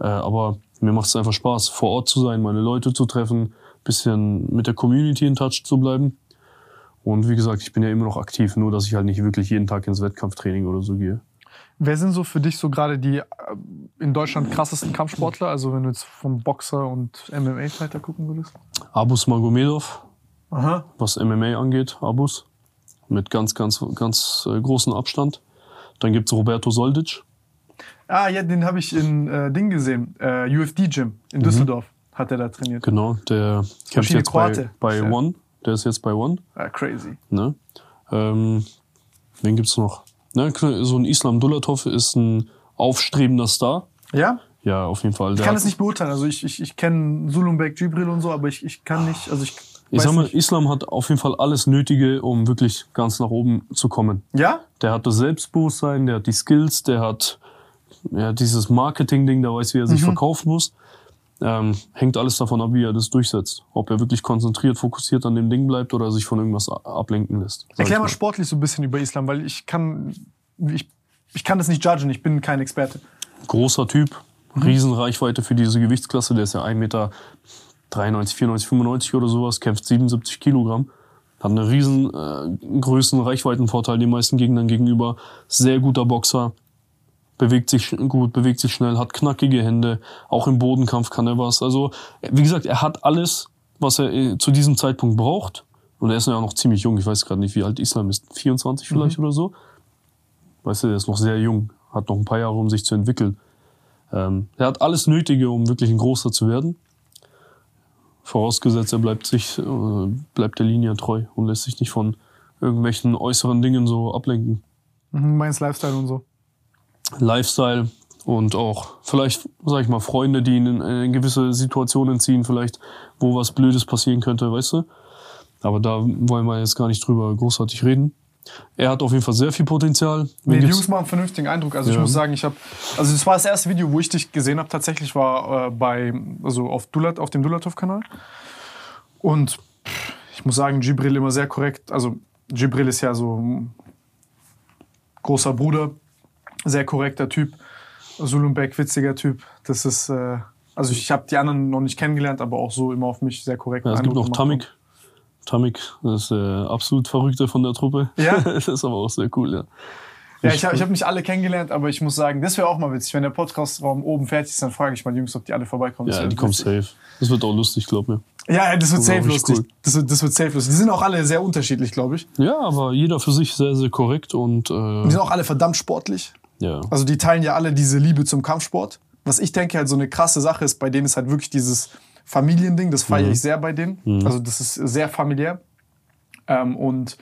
Äh, aber mir macht es einfach Spaß, vor Ort zu sein, meine Leute zu treffen, bisschen mit der Community in Touch zu bleiben. Und wie gesagt, ich bin ja immer noch aktiv, nur dass ich halt nicht wirklich jeden Tag ins Wettkampftraining oder so gehe. wer sind so für dich so gerade die äh, in Deutschland krassesten Kampfsportler? Also wenn du jetzt vom Boxer und MMA-Fighter gucken würdest? Abus Magomedov, Aha. was MMA angeht, Abus. Mit ganz, ganz, ganz äh, großen Abstand. Dann gibt's Roberto Soldic. Ah, ja, den habe ich in äh, Ding gesehen. Äh, UFD-Gym in Düsseldorf hat er da trainiert. Genau, der kämpft jetzt bei, Kroate. bei Ja. One. Der ist jetzt bei One. Ah, crazy. Ne? Ähm, wen gibt's noch? Ne, so ein Islam Dulatov ist ein aufstrebender Star. Ja? Ja, auf jeden Fall. Ich Der kann es nicht beurteilen. Also ich, ich, ich kenne Sulumbek, Jibril und so, aber ich, ich kann nicht, also ich, Ich sag mal, nicht. Islam hat auf jeden Fall alles Nötige, um wirklich ganz nach oben zu kommen. Ja? Der hat das Selbstbewusstsein, der hat die Skills, der hat ja, dieses Marketing-Ding, der weiß, wie er sich verkaufen muss. Ähm, hängt alles davon ab, wie er das durchsetzt. Ob er wirklich konzentriert, fokussiert an dem Ding bleibt oder sich von irgendwas ablenken lässt. Erklär mal sportlich so ein bisschen über Islam, weil ich kann, ich, ich kann das nicht judgen, ich bin kein Experte. Großer Typ, Mhm. Riesenreichweite für diese Gewichtsklasse. Der ist ja 1,93 Meter, 94, 95 oder sowas, kämpft 77 Kilogramm. Hat einen riesen äh, Größen, Reichweitenvorteil den meisten Gegnern gegenüber. Sehr guter Boxer. Bewegt sich gut, bewegt sich schnell, hat knackige Hände. Auch im Bodenkampf kann er was. Also, wie gesagt, er hat alles, was er äh, zu diesem Zeitpunkt braucht. Und er ist ja auch noch ziemlich jung. Ich weiß gerade nicht, wie alt Islam ist. 24 vielleicht oder so. Weißt du, der ist noch sehr jung. Hat noch ein paar Jahre, um sich zu entwickeln. Ähm, er hat alles Nötige, um wirklich ein Großer zu werden. Vorausgesetzt, er bleibt sich, äh, bleibt der Linie treu und lässt sich nicht von irgendwelchen äußeren Dingen so ablenken. Mhm, Meins Lifestyle und so. Lifestyle und auch vielleicht, sag ich mal, Freunde, die ihn in, in gewisse Situationen ziehen, vielleicht, wo was Blödes passieren könnte, weißt du? Aber da wollen wir jetzt gar nicht drüber großartig reden. Er hat auf jeden Fall sehr viel Potenzial. Nee, die Jungs machen einen vernünftigen Eindruck. Also ich Ja. muss sagen, ich habe, also das war das erste Video, wo ich dich gesehen habe. Tatsächlich war äh, bei, also auf Dulat, auf dem Dulatov-Kanal. Und ich muss sagen, Jibril immer sehr korrekt. Also Jibril ist ja so ein großer Bruder, sehr korrekter Typ. Sulumbek, witziger Typ. Das ist, äh, also ich habe die anderen noch nicht kennengelernt, aber auch so immer auf mich sehr korrekt. Ja, es gibt noch. Tamik. Tamik, das ist der absolut Verrückte von der Truppe. Ja? das ist aber auch sehr cool, ja. Ja, ich habe ich hab nicht alle kennengelernt, aber ich muss sagen, das wäre auch mal witzig. Wenn der Podcastraum oben fertig ist, dann frage ich mal die Jungs, ob die alle vorbeikommen. Ja, die kommen safe. Das wird auch lustig, glaub mir. Ja, das wird Das safe lustig. cool. Das, wird, das wird safe lustig. Die sind auch alle sehr unterschiedlich, glaube ich. Ja, aber jeder für sich sehr, sehr korrekt und Die äh, sind auch alle verdammt sportlich. ja. Also die teilen ja alle diese Liebe zum Kampfsport. Was ich denke halt so eine krasse Sache ist, bei denen ist halt wirklich dieses Familiending. Das feiere ich sehr bei denen. Also das ist sehr familiär. Ähm, und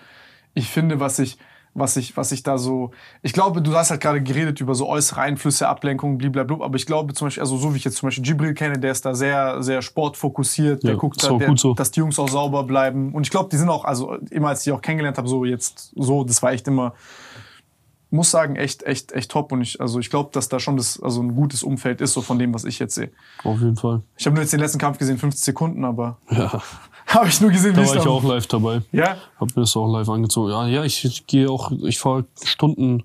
ich finde, was ich, was ich, was ich da so, ich glaube, du hast halt gerade geredet über so äußere Einflüsse, Ablenkung, blablabla, aber ich glaube zum Beispiel, also so wie ich jetzt zum Beispiel Jibril kenne, der ist da sehr, sehr sportfokussiert, der Ja, guckt da, der, so. dass die Jungs auch sauber bleiben. Und ich glaube, die sind auch, also immer als ich die auch kennengelernt habe, so jetzt so, das war echt immer, muss sagen, echt, echt, echt top. Und ich, also ich glaube, dass da schon das, also ein gutes Umfeld ist, so von dem, was ich jetzt sehe. Auf jeden Fall. Ich habe nur jetzt den letzten Kampf gesehen, 50 Sekunden, aber Ja. habe ich nur gesehen, Da wie war ich auch live dabei. Ja, Hab mir das auch live angezogen. Ja, ja, ich, ich gehe auch, ich fahre Stunden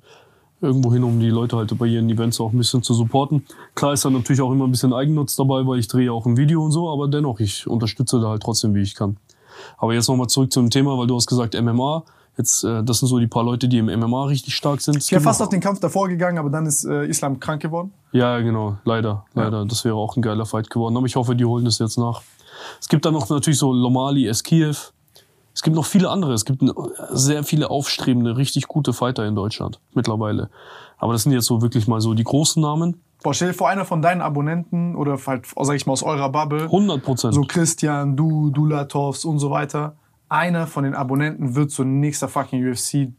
irgendwo hin, um die Leute halt bei ihren Events auch ein bisschen zu supporten. Klar ist da natürlich auch immer ein bisschen Eigennutz dabei, weil ich drehe auch ein Video und so, aber dennoch, ich unterstütze da halt trotzdem, wie ich kann. Aber jetzt nochmal zurück zum Thema, weil du hast gesagt MMA. Jetzt, äh, das sind so die paar Leute, die im MMA richtig stark sind. Ich wäre gibt fast auf den Kampf davor gegangen, aber dann ist äh, Islam krank geworden. Ja, genau, leider, leider. Das wäre auch ein geiler Fight geworden. Aber ich hoffe, die holen das jetzt nach. Es gibt dann noch natürlich so Lomali, Eskiev. Es gibt noch viele andere. Es gibt sehr viele aufstrebende, richtig gute Fighter in Deutschland mittlerweile. Aber das sind jetzt so wirklich mal so die großen Namen. Boah, stell dir vor, einer von deinen Abonnenten oder halt, sag ich mal, aus eurer Bubble, 100 Prozent. so Christian, du, Dulatovs und so weiter, einer von den Abonnenten wird so nächster fucking UFC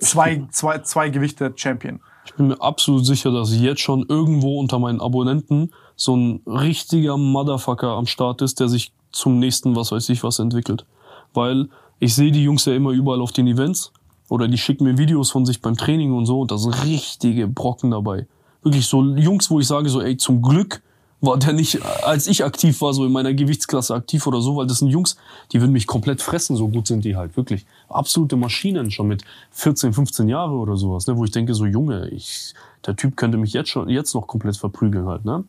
zwei, zwei, zwei Gewichte Champion. Ich bin mir absolut sicher, dass jetzt schon irgendwo unter meinen Abonnenten so ein richtiger Motherfucker am Start ist, der sich zum nächsten, was weiß ich, was entwickelt. Weil ich sehe die Jungs ja immer überall auf den Events oder die schicken mir Videos von sich beim Training und so und da sind richtige Brocken dabei. Wirklich so Jungs, wo ich sage so, ey, zum Glück war der nicht, als ich aktiv war, so in meiner Gewichtsklasse aktiv oder so, weil das sind Jungs, die würden mich komplett fressen, so gut sind die halt, wirklich. Absolute Maschinen schon mit 14, 15 Jahre oder sowas, ne, wo ich denke, so Junge, ich, der Typ könnte mich jetzt schon, jetzt noch komplett verprügeln halt, ne.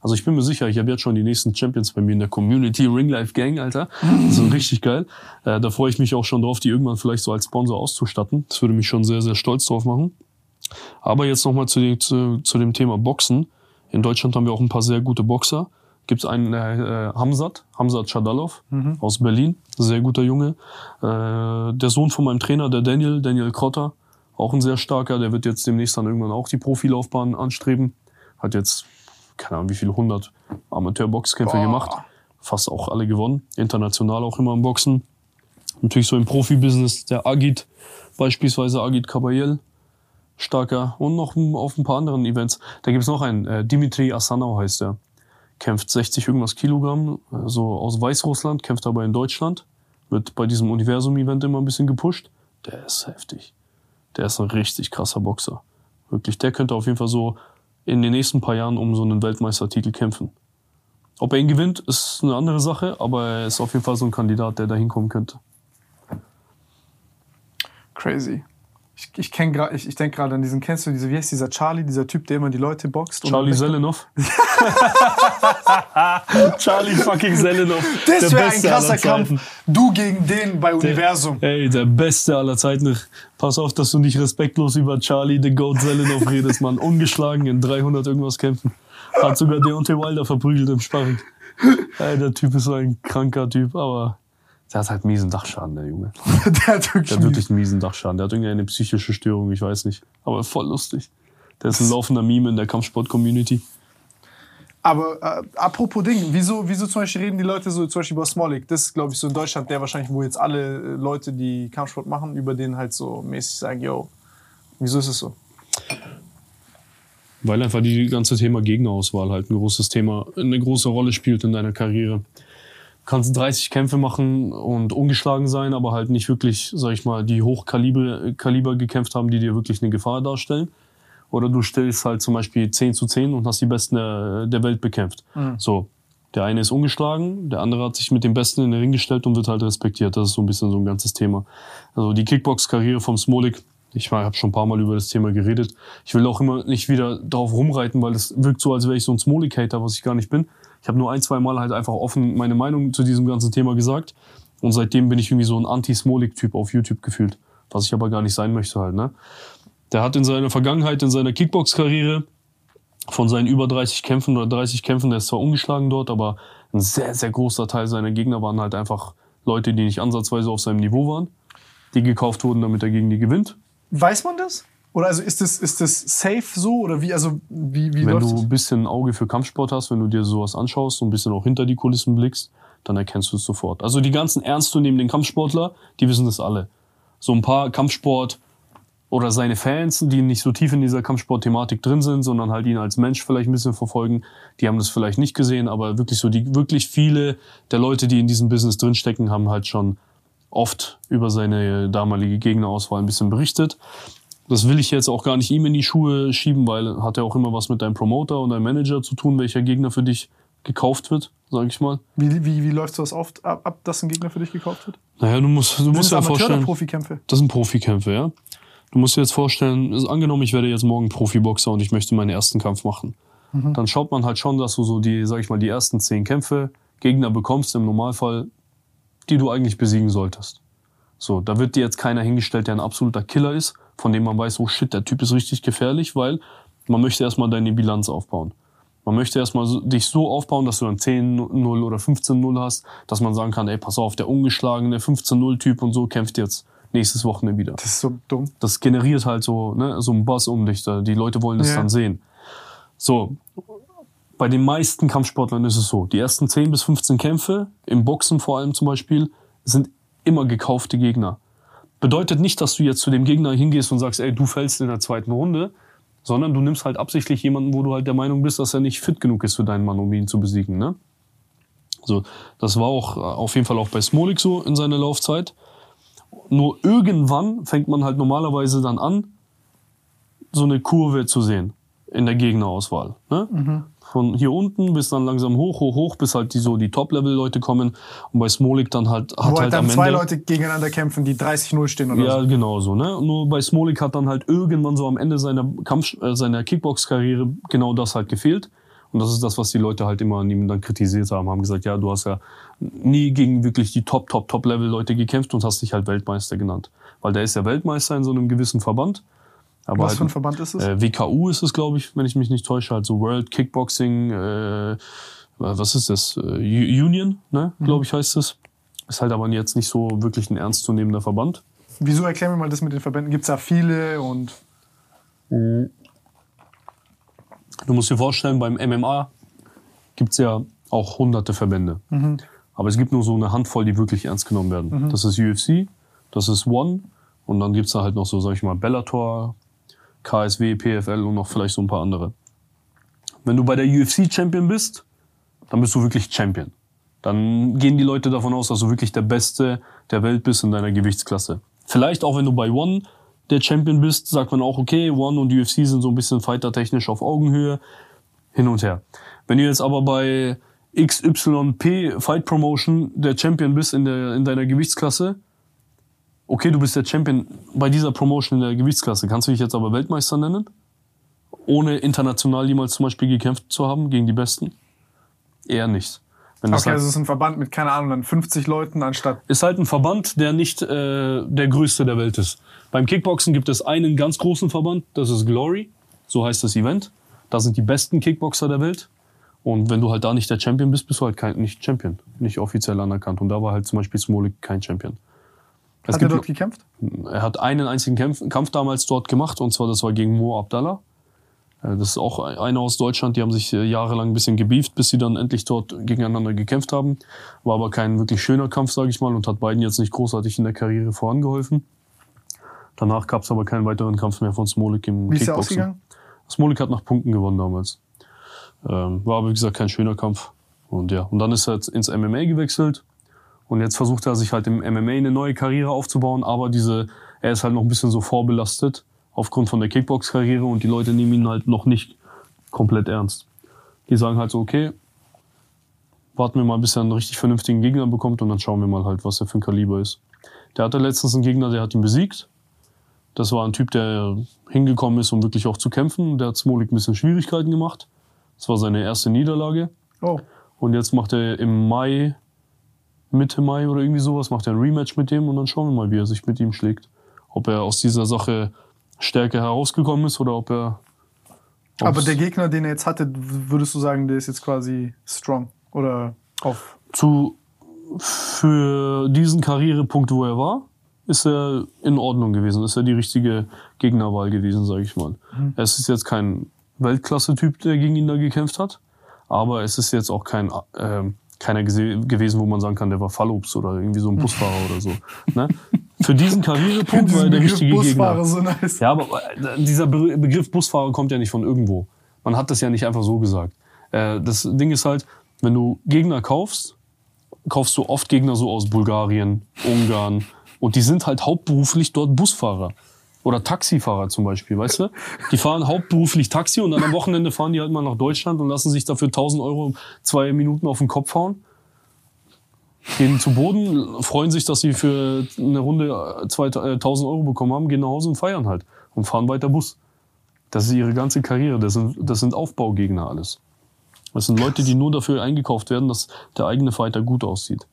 Also ich bin mir sicher, ich habe jetzt schon die nächsten Champions bei mir in der Community Ring Life Gang, Alter. Das ist richtig geil. Äh, da freue ich mich auch schon drauf, die irgendwann vielleicht so als Sponsor auszustatten. Das würde mich schon sehr, sehr stolz drauf machen. Aber jetzt nochmal zu, zu, zu dem Thema Boxen. In Deutschland haben wir auch ein paar sehr gute Boxer. Gibt es einen äh, Hamzat, Hamzat Shadalov aus Berlin, sehr guter Junge. Äh, der Sohn von meinem Trainer, der Daniel, Daniel Krotter, auch ein sehr starker. Der wird jetzt demnächst dann irgendwann auch die Profilaufbahn anstreben. Hat jetzt, keine Ahnung, wie viele hundert Amateurboxkämpfe gemacht. Fast auch alle gewonnen. International auch immer im Boxen. Natürlich so im Profibusiness der Agit, beispielsweise Agit Kabayel. Starker. Und noch auf ein paar anderen Events. Da gibt's noch einen, äh, Dimitri Asanau heißt der. Kämpft 60 irgendwas Kilogramm, so aus Weißrussland, kämpft aber in Deutschland. Wird bei diesem Universum-Event immer ein bisschen gepusht. Der ist heftig. Der ist ein richtig krasser Boxer. Wirklich, der könnte auf jeden Fall so in den nächsten paar Jahren um so einen Weltmeistertitel kämpfen. Ob er ihn gewinnt, ist eine andere Sache, aber er ist auf jeden Fall so ein Kandidat, der da hinkommen könnte. Crazy. Ich, ich, kenn grad, ich, ich denke gerade an diesen, kennst du diese, wie heißt dieser Charlie, dieser Typ, der immer die Leute boxt? und- Charlie Selenov. Charlie fucking Selenov. Das Der wäre ein krasser. Kampf. Du gegen den bei Universum. Ey, der Beste aller Zeiten. Pass auf, dass du nicht respektlos über Charlie the Goat Selenov redest, Mann. Ungeschlagen in 300 irgendwas kämpfen. Hat sogar Deontay Wilder verprügelt im Sparring. Ey, der Typ ist so ein kranker Typ, aber der hat halt miesen Dachschaden, der Junge. der hat wirklich, Der hat wirklich einen miesen Dachschaden. Der hat irgendwie eine psychische Störung, ich weiß nicht. Aber voll lustig. Der ist ein laufender Meme in der Kampfsport-Community. Aber äh, apropos Ding, wieso, wieso zum Beispiel reden die Leute so zum Beispiel über Smolik? Das ist, glaube ich, so in Deutschland der wahrscheinlich, wo jetzt alle äh, Leute, die Kampfsport machen, über den halt so mäßig sagen, yo, wieso ist es so? Weil einfach die ganze Thema Gegnerauswahl halt ein großes Thema, eine große Rolle spielt in deiner Karriere. Du kannst 30 Kämpfe machen und ungeschlagen sein, aber halt nicht wirklich, sag ich mal, die Hochkaliber Kaliber gekämpft haben, die dir wirklich eine Gefahr darstellen. Oder du stellst halt zum Beispiel 10 zu 10 und hast die Besten der, der Welt bekämpft. So. Der eine ist ungeschlagen, der andere hat sich mit dem Besten in den Ring gestellt und wird halt respektiert. Das ist so ein bisschen so ein ganzes Thema. Also die Kickbox-Karriere vom Smolik, ich habe schon ein paar Mal über das Thema geredet. Ich will auch immer nicht wieder darauf rumreiten, weil das wirkt so, als wäre ich so ein Smolik-Hater, was ich gar nicht bin. Ich habe nur ein, zwei Mal halt einfach offen meine Meinung zu diesem ganzen Thema gesagt. Und seitdem bin ich irgendwie so ein Anti-Smolik-Typ auf YouTube gefühlt. Was ich aber gar nicht sein möchte halt, ne? Der hat in seiner Vergangenheit, in seiner Kickbox-Karriere, von seinen über 30 Kämpfen oder 30 Kämpfen, der ist zwar ungeschlagen dort, aber ein sehr, sehr großer Teil seiner Gegner waren halt einfach Leute, die nicht ansatzweise auf seinem Niveau waren, die gekauft wurden, damit er gegen die gewinnt. Weiß man das? Oder also ist das, ist das safe so? Oder wie, also wie, wie Wenn du das? ein bisschen ein Auge für Kampfsport hast, wenn du dir sowas anschaust, so ein bisschen auch hinter die Kulissen blickst, dann erkennst du es sofort. Also die ganzen ernstzunehmenden Kampfsportler, die wissen das alle. So ein paar Kampfsport oder seine Fans, die nicht so tief in dieser Kampfsport-Thematik drin sind, sondern halt ihn als Mensch vielleicht ein bisschen verfolgen, die haben das vielleicht nicht gesehen, aber wirklich so die wirklich viele der Leute, die in diesem Business drinstecken, haben halt schon oft über seine damalige Gegnerauswahl ein bisschen berichtet. Das will ich jetzt auch gar nicht ihm in die Schuhe schieben, weil hat ja auch immer was mit deinem Promoter und deinem Manager zu tun, welcher Gegner für dich gekauft wird, sag ich mal. Wie, wie, wie läuft sowas oft ab, ab, dass ein Gegner für dich gekauft wird? Naja, du musst, du Sind musst es ja vorstellen, Profikämpfe? das sind Profikämpfe, ja. Du musst dir jetzt vorstellen, ist angenommen, ich werde jetzt morgen Profiboxer und ich möchte meinen ersten Kampf machen. Dann schaut man halt schon, dass du so die, sag ich mal, die ersten zehn Kämpfe Gegner bekommst im Normalfall, die du eigentlich besiegen solltest. So, da wird dir jetzt keiner hingestellt, der ein absoluter Killer ist, von dem man weiß, oh shit, der Typ ist richtig gefährlich, weil man möchte erstmal deine Bilanz aufbauen. Man möchte erstmal dich so aufbauen, dass du dann 10-0 oder 15-0 hast, dass man sagen kann, ey, pass auf, der ungeschlagene 15-0-Typ und so kämpft jetzt nächstes Wochenende wieder. Das ist so dumm. Das generiert halt so, ne, so einen Buzz um dich. Da. Die Leute wollen das Ja. dann sehen. So, bei den meisten Kampfsportlern ist es so, die ersten 10 bis 15 Kämpfe, im Boxen vor allem zum Beispiel, sind immer gekaufte Gegner. Bedeutet nicht, dass du jetzt zu dem Gegner hingehst und sagst, ey, du fällst in der zweiten Runde, sondern du nimmst halt absichtlich jemanden, wo du halt der Meinung bist, dass er nicht fit genug ist für deinen Mann, um ihn zu besiegen, ne? So, das war auch äh, auf jeden Fall auch bei Smolik so in seiner Laufzeit. Nur irgendwann fängt man halt normalerweise dann an, so eine Kurve zu sehen in der Gegnerauswahl. Ne? Von hier unten bis dann langsam hoch, hoch, hoch, bis halt die so die Top-Level-Leute kommen. Und bei Smolik dann halt hat Wo halt, halt dann am zwei Ende Leute gegeneinander kämpfen, die 30-0 stehen oder ja, so. genau so. Ne? Nur bei Smolik hat dann halt irgendwann so am Ende seiner Kampf, äh, seiner Kickbox-Karriere genau das halt gefehlt. Und das ist das, was die Leute halt immer an ihm dann kritisiert haben. Haben gesagt, ja, du hast ja nie gegen wirklich die Top, Top, Top-Level-Leute gekämpft und hast dich halt Weltmeister genannt. Weil der ist ja Weltmeister in so einem gewissen Verband. Aber Was halt, für ein Verband ist es? äh, WKU ist es, glaube ich, wenn ich mich nicht täusche. Also World Kickboxing, äh, was ist das? Äh, Union, ne? Mhm. glaube ich, heißt es. Ist halt aber jetzt nicht so wirklich ein ernstzunehmender Verband. Wieso erklär mir mal das mit den Verbänden? Gibt es da viele und Du musst dir vorstellen, beim MMA gibt's ja auch hunderte Verbände. Aber es gibt nur so eine Handvoll, die wirklich ernst genommen werden. Das ist UFC, das ist One und dann gibt's da halt noch so, sag ich mal, Bellator, KSW, PFL und noch vielleicht so ein paar andere. Wenn du bei der UFC Champion bist, dann bist du wirklich Champion. Dann gehen die Leute davon aus, dass du wirklich der Beste der Welt bist in deiner Gewichtsklasse. Vielleicht auch wenn du bei One der Champion bist, sagt man auch, okay, One und UFC sind so ein bisschen fightertechnisch auf Augenhöhe, hin und her. Wenn du jetzt aber bei XYP Fight Promotion der Champion bist in, der, in deiner Gewichtsklasse, okay, du bist der Champion bei dieser Promotion in der Gewichtsklasse, kannst du dich jetzt aber Weltmeister nennen? Ohne international jemals zum Beispiel gekämpft zu haben gegen die Besten? Eher nicht. Wenn das Okay, halt, also es ist ein Verband mit, keine Ahnung, dann 50 Leuten anstatt. ist halt ein Verband, der nicht äh, der größte der Welt ist. Beim Kickboxen gibt es einen ganz großen Verband, das ist Glory, so heißt das Event. Da sind die besten Kickboxer der Welt. Und wenn du halt da nicht der Champion bist, bist du halt kein, nicht Champion, nicht offiziell anerkannt. Und da war halt zum Beispiel Smolik kein Champion. Es Hat er dort gekämpft? er hat einen einzigen Kampf, Kampf damals dort gemacht, und zwar das war gegen Mo Abdallah. Äh, Das ist auch einer aus Deutschland, die haben sich äh, jahrelang ein bisschen gebieft, bis sie dann endlich dort gegeneinander gekämpft haben. War aber kein wirklich schöner Kampf, sage ich mal, und hat beiden jetzt nicht großartig in der Karriere vorangeholfen. Danach gab es aber keinen weiteren Kampf mehr von Smolik im Wie ist Kickboxen. ausgegangen? Smolik hat nach Punkten gewonnen damals. Ähm, war aber wie gesagt kein schöner Kampf. Und ja, und dann ist er jetzt ins MMA gewechselt. Und jetzt versucht er sich halt im MMA eine neue Karriere aufzubauen, aber diese, er ist halt noch ein bisschen so vorbelastet aufgrund von der Kickbox-Karriere und die Leute nehmen ihn halt noch nicht komplett ernst. Die sagen halt so, okay, warten wir mal, bis er einen richtig vernünftigen Gegner bekommt und dann schauen wir mal halt, was er für ein Kaliber ist. Der hatte letztens einen Gegner, der hat ihn besiegt. Das war ein Typ, der hingekommen ist, um wirklich auch zu kämpfen. Der hat Smolik ein bisschen Schwierigkeiten gemacht. Das war seine erste Niederlage. Oh, Und jetzt macht er im Mai, Mitte Mai oder irgendwie sowas, macht er ein Rematch mit dem und dann schauen wir mal, wie er sich mit ihm schlägt. Ob er aus dieser Sache stärker herausgekommen ist oder ob er. aber der Gegner, den er jetzt hatte, würdest du sagen, der ist jetzt quasi strong? Oder auf. zu, für diesen Karrierepunkt, wo er war, ist er in Ordnung gewesen. Ist er die richtige Gegnerwahl gewesen, sage ich mal. Es ist jetzt kein Weltklasse-Typ, der gegen ihn da gekämpft hat, aber es ist jetzt auch kein ähm, keiner gewesen, wo man sagen kann, der war Fallops oder irgendwie so ein Busfahrer oder so. Ne? Für diesen Karrierepunkt war er der richtige Busfahrer Gegner. so nice. Ja, aber äh, dieser Be Begriff Busfahrer kommt ja nicht von irgendwo. Man hat das ja nicht einfach so gesagt. Äh, das Ding ist halt, wenn du Gegner kaufst, kaufst du oft Gegner so aus Bulgarien, Ungarn und die sind halt hauptberuflich dort Busfahrer. Oder Taxifahrer zum Beispiel, weißt du? Die fahren hauptberuflich Taxi und dann am Wochenende fahren die halt mal nach Deutschland und lassen sich dafür 1000 Euro zwei Minuten auf den Kopf hauen. Gehen zu Boden, freuen sich, dass sie für eine Runde äh, 2000 Euro bekommen haben, gehen nach Hause und feiern halt und fahren weiter Bus. Das ist ihre ganze Karriere. Das sind, das sind Aufbaugegner alles. Das sind Leute, die nur dafür eingekauft werden, dass der eigene Fighter gut aussieht.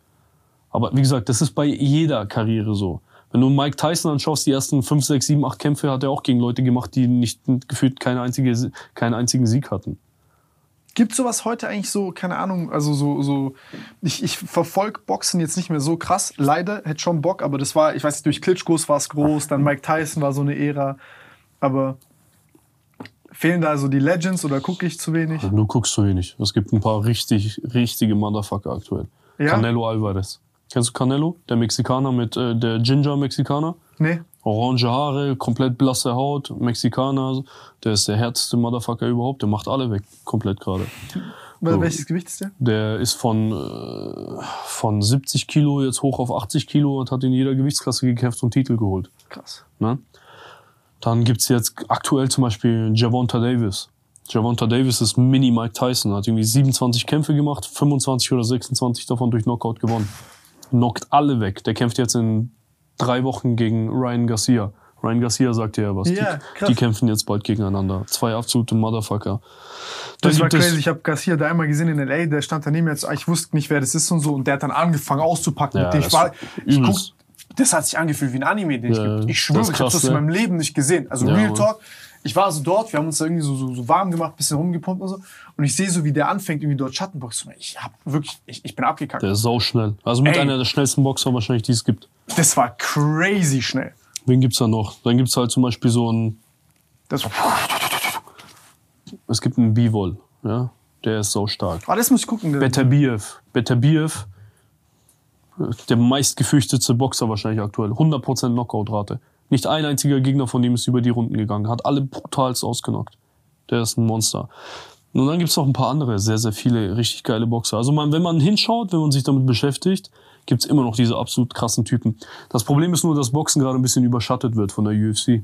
Aber wie gesagt, das ist bei jeder Karriere so. Wenn du Mike Tyson anschaust, die ersten 5, 6, 7, 8 Kämpfe hat er auch gegen Leute gemacht, die nicht gefühlt keine einzige, keinen einzigen Sieg hatten. Gibt sowas heute eigentlich so, keine Ahnung, also so, so ich, ich verfolge Boxen jetzt nicht mehr so krass. Leider, hätte schon Bock, aber das war, ich weiß nicht, durch Klitschkos war es groß, dann Mike Tyson war so eine Ära. Aber fehlen da also die Legends oder gucke ich zu wenig? Du guckst zu wenig. Es gibt ein paar richtig, richtige Motherfucker aktuell. Ja? Canelo Alvarez. Kennst du Canelo? Der Mexikaner mit, äh, der Ginger-Mexikaner? Nee? Orange Haare, komplett blasse Haut, Mexikaner. Der ist der härteste Motherfucker überhaupt. Der macht alle weg. Komplett gerade. So. Welches Gewicht ist der? Der ist von, äh, von 70 Kilo jetzt hoch auf 80 Kilo und hat in jeder Gewichtsklasse gekämpft und Titel geholt. Krass. Ne? Dann gibt's jetzt aktuell zum Beispiel Javonta Davis. Javonta Davis ist Mini Mike Tyson, hat irgendwie 27 Kämpfe gemacht, 25 oder 26 davon durch Knockout gewonnen. Knockt alle weg. Der kämpft jetzt in drei Wochen gegen Ryan Garcia. Ryan Garcia sagt ja was. Ja, die, die kämpfen jetzt bald gegeneinander. Zwei absolute Motherfucker. Dann Das war crazy. Ich habe Garcia da einmal gesehen in L.A., der stand daneben jetzt, ich wusste nicht, wer das ist und so. Und der hat dann angefangen auszupacken. Ja, mit dem. das ich war, ich guck, das hat sich angefühlt wie ein Anime, den Ja, ich gibt. Ich schwöre, ich habe das in ne? meinem Leben nicht gesehen. Also Real Mann. Talk. Ich war so dort, wir haben uns da irgendwie so, so, so warm gemacht, bisschen rumgepumpt und so. Und ich sehe so, wie der anfängt, irgendwie dort Schattenbox zu machen. Ich hab wirklich, ich, ich bin abgekackt. Der ist sauschnell. Also mit Ey. einer der schnellsten Boxer wahrscheinlich, die es gibt. Das war crazy schnell. Wen gibt's da noch? Dann gibt's halt zum Beispiel so einen, Das war, es gibt einen Bivol, ja. Der ist sau stark. ah, das muss ich gucken. Der, Beterbiev. Beterbiev, der meistgefürchtetste Boxer wahrscheinlich aktuell. 100% Knockout-Rate. Nicht ein einziger Gegner von ihm ist über die Runden gegangen. Hat alle brutalst ausgenockt. Der ist ein Monster. Und dann gibt's noch ein paar andere, sehr, sehr viele richtig geile Boxer. Also man, wenn man hinschaut, wenn man sich damit beschäftigt, gibt's immer noch diese absolut krassen Typen. Das Problem ist nur, dass Boxen gerade ein bisschen überschattet wird von der UFC.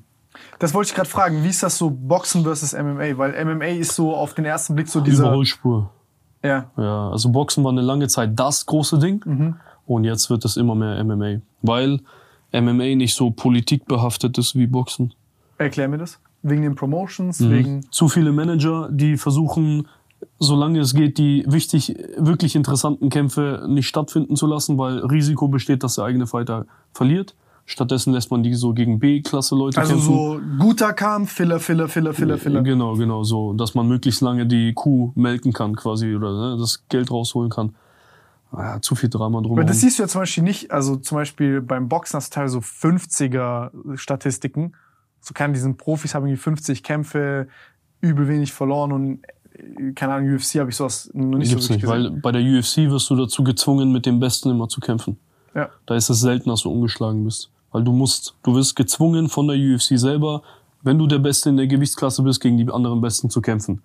Das wollte ich gerade fragen. Wie ist das so Boxen versus MMA? Weil MMA ist so auf den ersten Blick so dieser. Überholspur. Ja. Ja, also Boxen war eine lange Zeit das große Ding. Mhm. Und jetzt wird es immer mehr MMA. Weil MMA nicht so politikbehaftet ist wie Boxen. Erklär mir das. Wegen den Promotions, Mhm. wegen. Zu viele Manager, die versuchen, solange es geht, die wichtig, wirklich interessanten Kämpfe nicht stattfinden zu lassen, weil Risiko besteht, dass der eigene Fighter verliert. Stattdessen lässt man die so gegen B-Klasse-Leute Also kämpfen. so guter Kampf, Filler, Filler, Filler, Filler, Filler. Genau, genau, so. Dass man möglichst lange die Kuh melken kann, quasi, oder ne, das Geld rausholen kann. Ah, zu viel Drama Aber drumherum. das siehst du ja zum Beispiel nicht, also zum Beispiel beim Boxen hast du teilweise so 50er Statistiken. So kann diesen Profis haben irgendwie 50 Kämpfe, übel wenig verloren und äh, keine Ahnung, UFC habe ich sowas noch nicht Gibt's so nicht, wirklich weil gesehen. bei der UFC wirst du dazu gezwungen, mit dem Besten immer zu kämpfen. Ja. Da ist es selten, dass du ungeschlagen bist. Weil du musst, du wirst gezwungen von der UFC selber, wenn du der Beste in der Gewichtsklasse bist, gegen die anderen Besten zu kämpfen.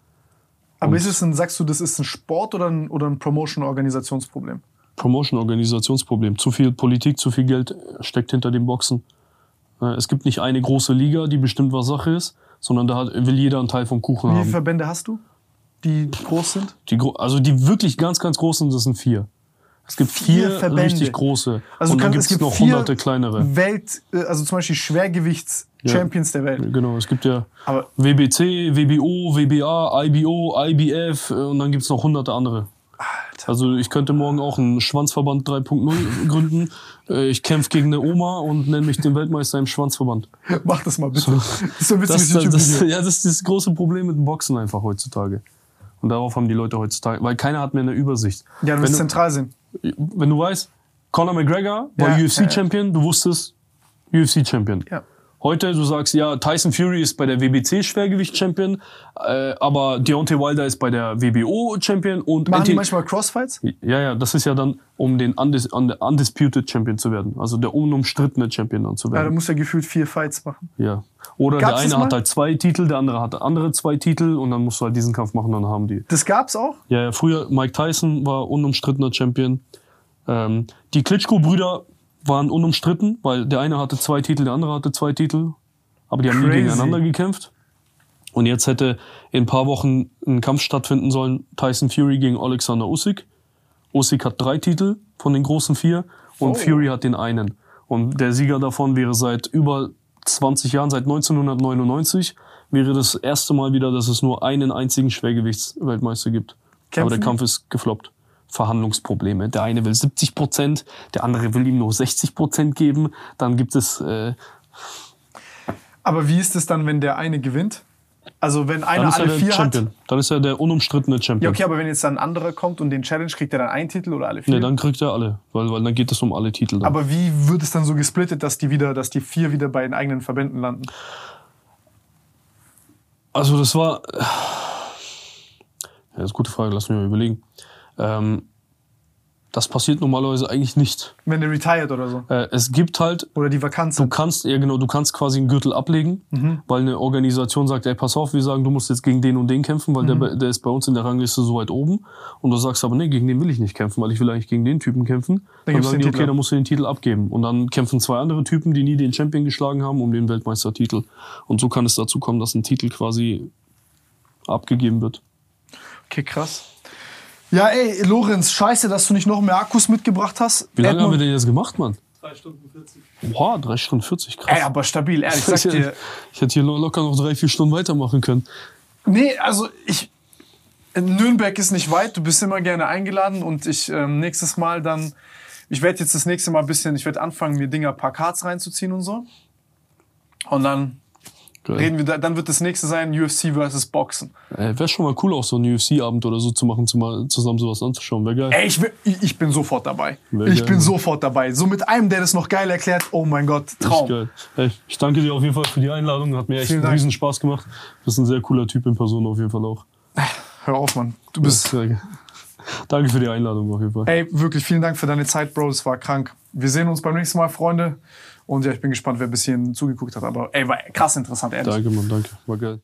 Aber ist es ein, sagst du, das ist ein Sport oder ein, oder ein Promotion-Organisationsproblem? Promotion-Organisationsproblem. Zu viel Politik, zu viel Geld steckt hinter dem Boxen. Äh, Es gibt nicht eine große Liga, die bestimmt was Sache ist, sondern da will jeder einen Teil vom Kuchen Wie viele haben. Verbände hast du, die groß sind? Die, also die wirklich ganz, ganz großen, das sind vier. Es gibt vier, Vier Verbände. richtig große. Also und dann kann- gibt es es gibt noch hunderte kleinere. Welt, äh, also zum Beispiel Schwergewichts-Champions der Welt. Genau, es gibt ja Aber WBC, WBO, WBA, IBO, IBF äh, und dann gibt's noch hunderte andere. Also ich könnte morgen auch einen Schwanzverband 3.0 gründen. Äh, Ich kämpfe gegen eine Oma und nenne mich den Weltmeister im Schwanzverband. mach das mal bitte. Das ist so ein Das, witziges das, das, YouTube-Video. ja, das ist das große Problem mit dem Boxen einfach heutzutage. Und darauf haben die Leute heutzutage, weil keiner hat mehr eine Übersicht. Ja, du wenn, willst zentral sehen. Wenn du weißt, Conor McGregor war Ja, ja, ja. UFC-Champion, du wusstest, UFC-Champion. Ja. Heute, du sagst, ja, Tyson Fury ist bei der WBC-Schwergewicht-Champion, äh, aber Deontay Wilder ist bei der WBO-Champion und Machen die manchmal Crossfights? ja, ja, das ist ja dann, um den Undis und- Undisputed Champion zu werden, also der unumstrittene Champion dann zu Ja, da werden. muss er gefühlt vier Fights machen. Ja. Oder Gab's der eine hat halt zwei Titel, der andere hat andere zwei Titel und dann musst du halt diesen Kampf machen, dann haben die. Das gab's auch? Ja, ja, früher Mike Tyson war unumstrittener Champion. Ähm, die Klitschko-Brüder waren unumstritten, weil der eine hatte zwei Titel, der andere hatte zwei Titel. Aber die haben nie Crazy. gegeneinander gekämpft. Und jetzt hätte in ein paar Wochen ein Kampf stattfinden sollen, Tyson Fury gegen Alexander Usyk. Usyk hat drei Titel von den großen vier und Oh. Fury hat den einen. Und der Sieger davon wäre seit über 20 Jahren, seit 1999, wäre das erste Mal wieder, dass es nur einen einzigen Schwergewichtsweltmeister gibt. Aber Kämpfen der die? Kampf ist gefloppt. Verhandlungsprobleme. Der eine will 70 Prozent, der andere will ihm nur 60 Prozent geben. Dann gibt es, äh, Aber wie ist es dann, wenn der eine gewinnt? Also wenn einer er alle vier Champion. hat? Dann ist er der unumstrittene Champion. Ja, okay, aber wenn jetzt dann ein anderer kommt und den Challenge, kriegt er dann einen Titel oder alle vier? Nee, dann kriegt er alle, weil, weil dann geht es um alle Titel. Dann. aber wie wird es dann so gesplittet, dass die wieder, dass die vier wieder bei den eigenen Verbänden landen? Also das war, ja, das ist eine gute Frage, lass mich mal überlegen. Ähm, das passiert normalerweise eigentlich nicht. Wenn der retired oder so. Äh, es gibt halt Oder die Vakanz Du kannst, ja genau, du kannst quasi einen Gürtel ablegen, weil eine Organisation sagt, ey, pass auf, wir sagen, du musst jetzt gegen den und den kämpfen, weil der, bei- der ist bei uns in der Rangliste so weit oben. Und du sagst aber, nee, gegen den will ich nicht kämpfen, weil ich will eigentlich gegen den Typen kämpfen. Dann, du sagen den die, Titel okay, ab. dann musst du den Titel abgeben. Und dann kämpfen zwei andere Typen, die nie den Champion geschlagen haben, um den Weltmeistertitel. Und so kann es dazu kommen, dass ein Titel quasi abgegeben wird. Okay, krass. Ja, ey, Lorenz, scheiße, dass du nicht noch mehr Akkus mitgebracht hast. Wie lange haben wir Edmund- denn jetzt gemacht, Mann? 3 Stunden 40. Boah, drei Stunden 40, krass. Ey, aber stabil, ehrlich, sag ich, dir. ich hätte hier locker noch drei, vier Stunden weitermachen können. Nee, also ich. Nürnberg ist nicht weit, du bist immer gerne eingeladen und ich ähm, nächstes Mal dann. Ich werde jetzt das nächste Mal ein bisschen, ich werde anfangen, mir Dinger, ein paar Cards reinzuziehen und so. Und dann Geil. reden wir, da, dann wird das nächste sein UFC versus Boxen. Äh, Wäre schon mal cool, auch so einen UFC-Abend oder so zu machen, zum, zusammen sowas anzuschauen. Wäre geil. Ey, ich, will, ich, ich bin sofort dabei. Wär ich geil, bin Mann. sofort dabei. So mit einem, der das noch geil erklärt. Oh mein Gott, Traum. Ey, ich danke dir auf jeden Fall für die Einladung. Hat mir echt Vielen einen Dank. riesen Spaß gemacht. Du bist ein sehr cooler Typ in Person auf jeden Fall auch. Hör auf, Mann. Du bist. Ge- Danke für die Einladung auf jeden Fall. Ey, wirklich vielen Dank für deine Zeit, Bro. Es war krank. Wir sehen uns beim nächsten Mal, Freunde. Und ja, ich bin gespannt, wer bis hierhin zugeguckt hat. Aber ey, war krass interessant, ehrlich. Danke, Mann, danke. War geil.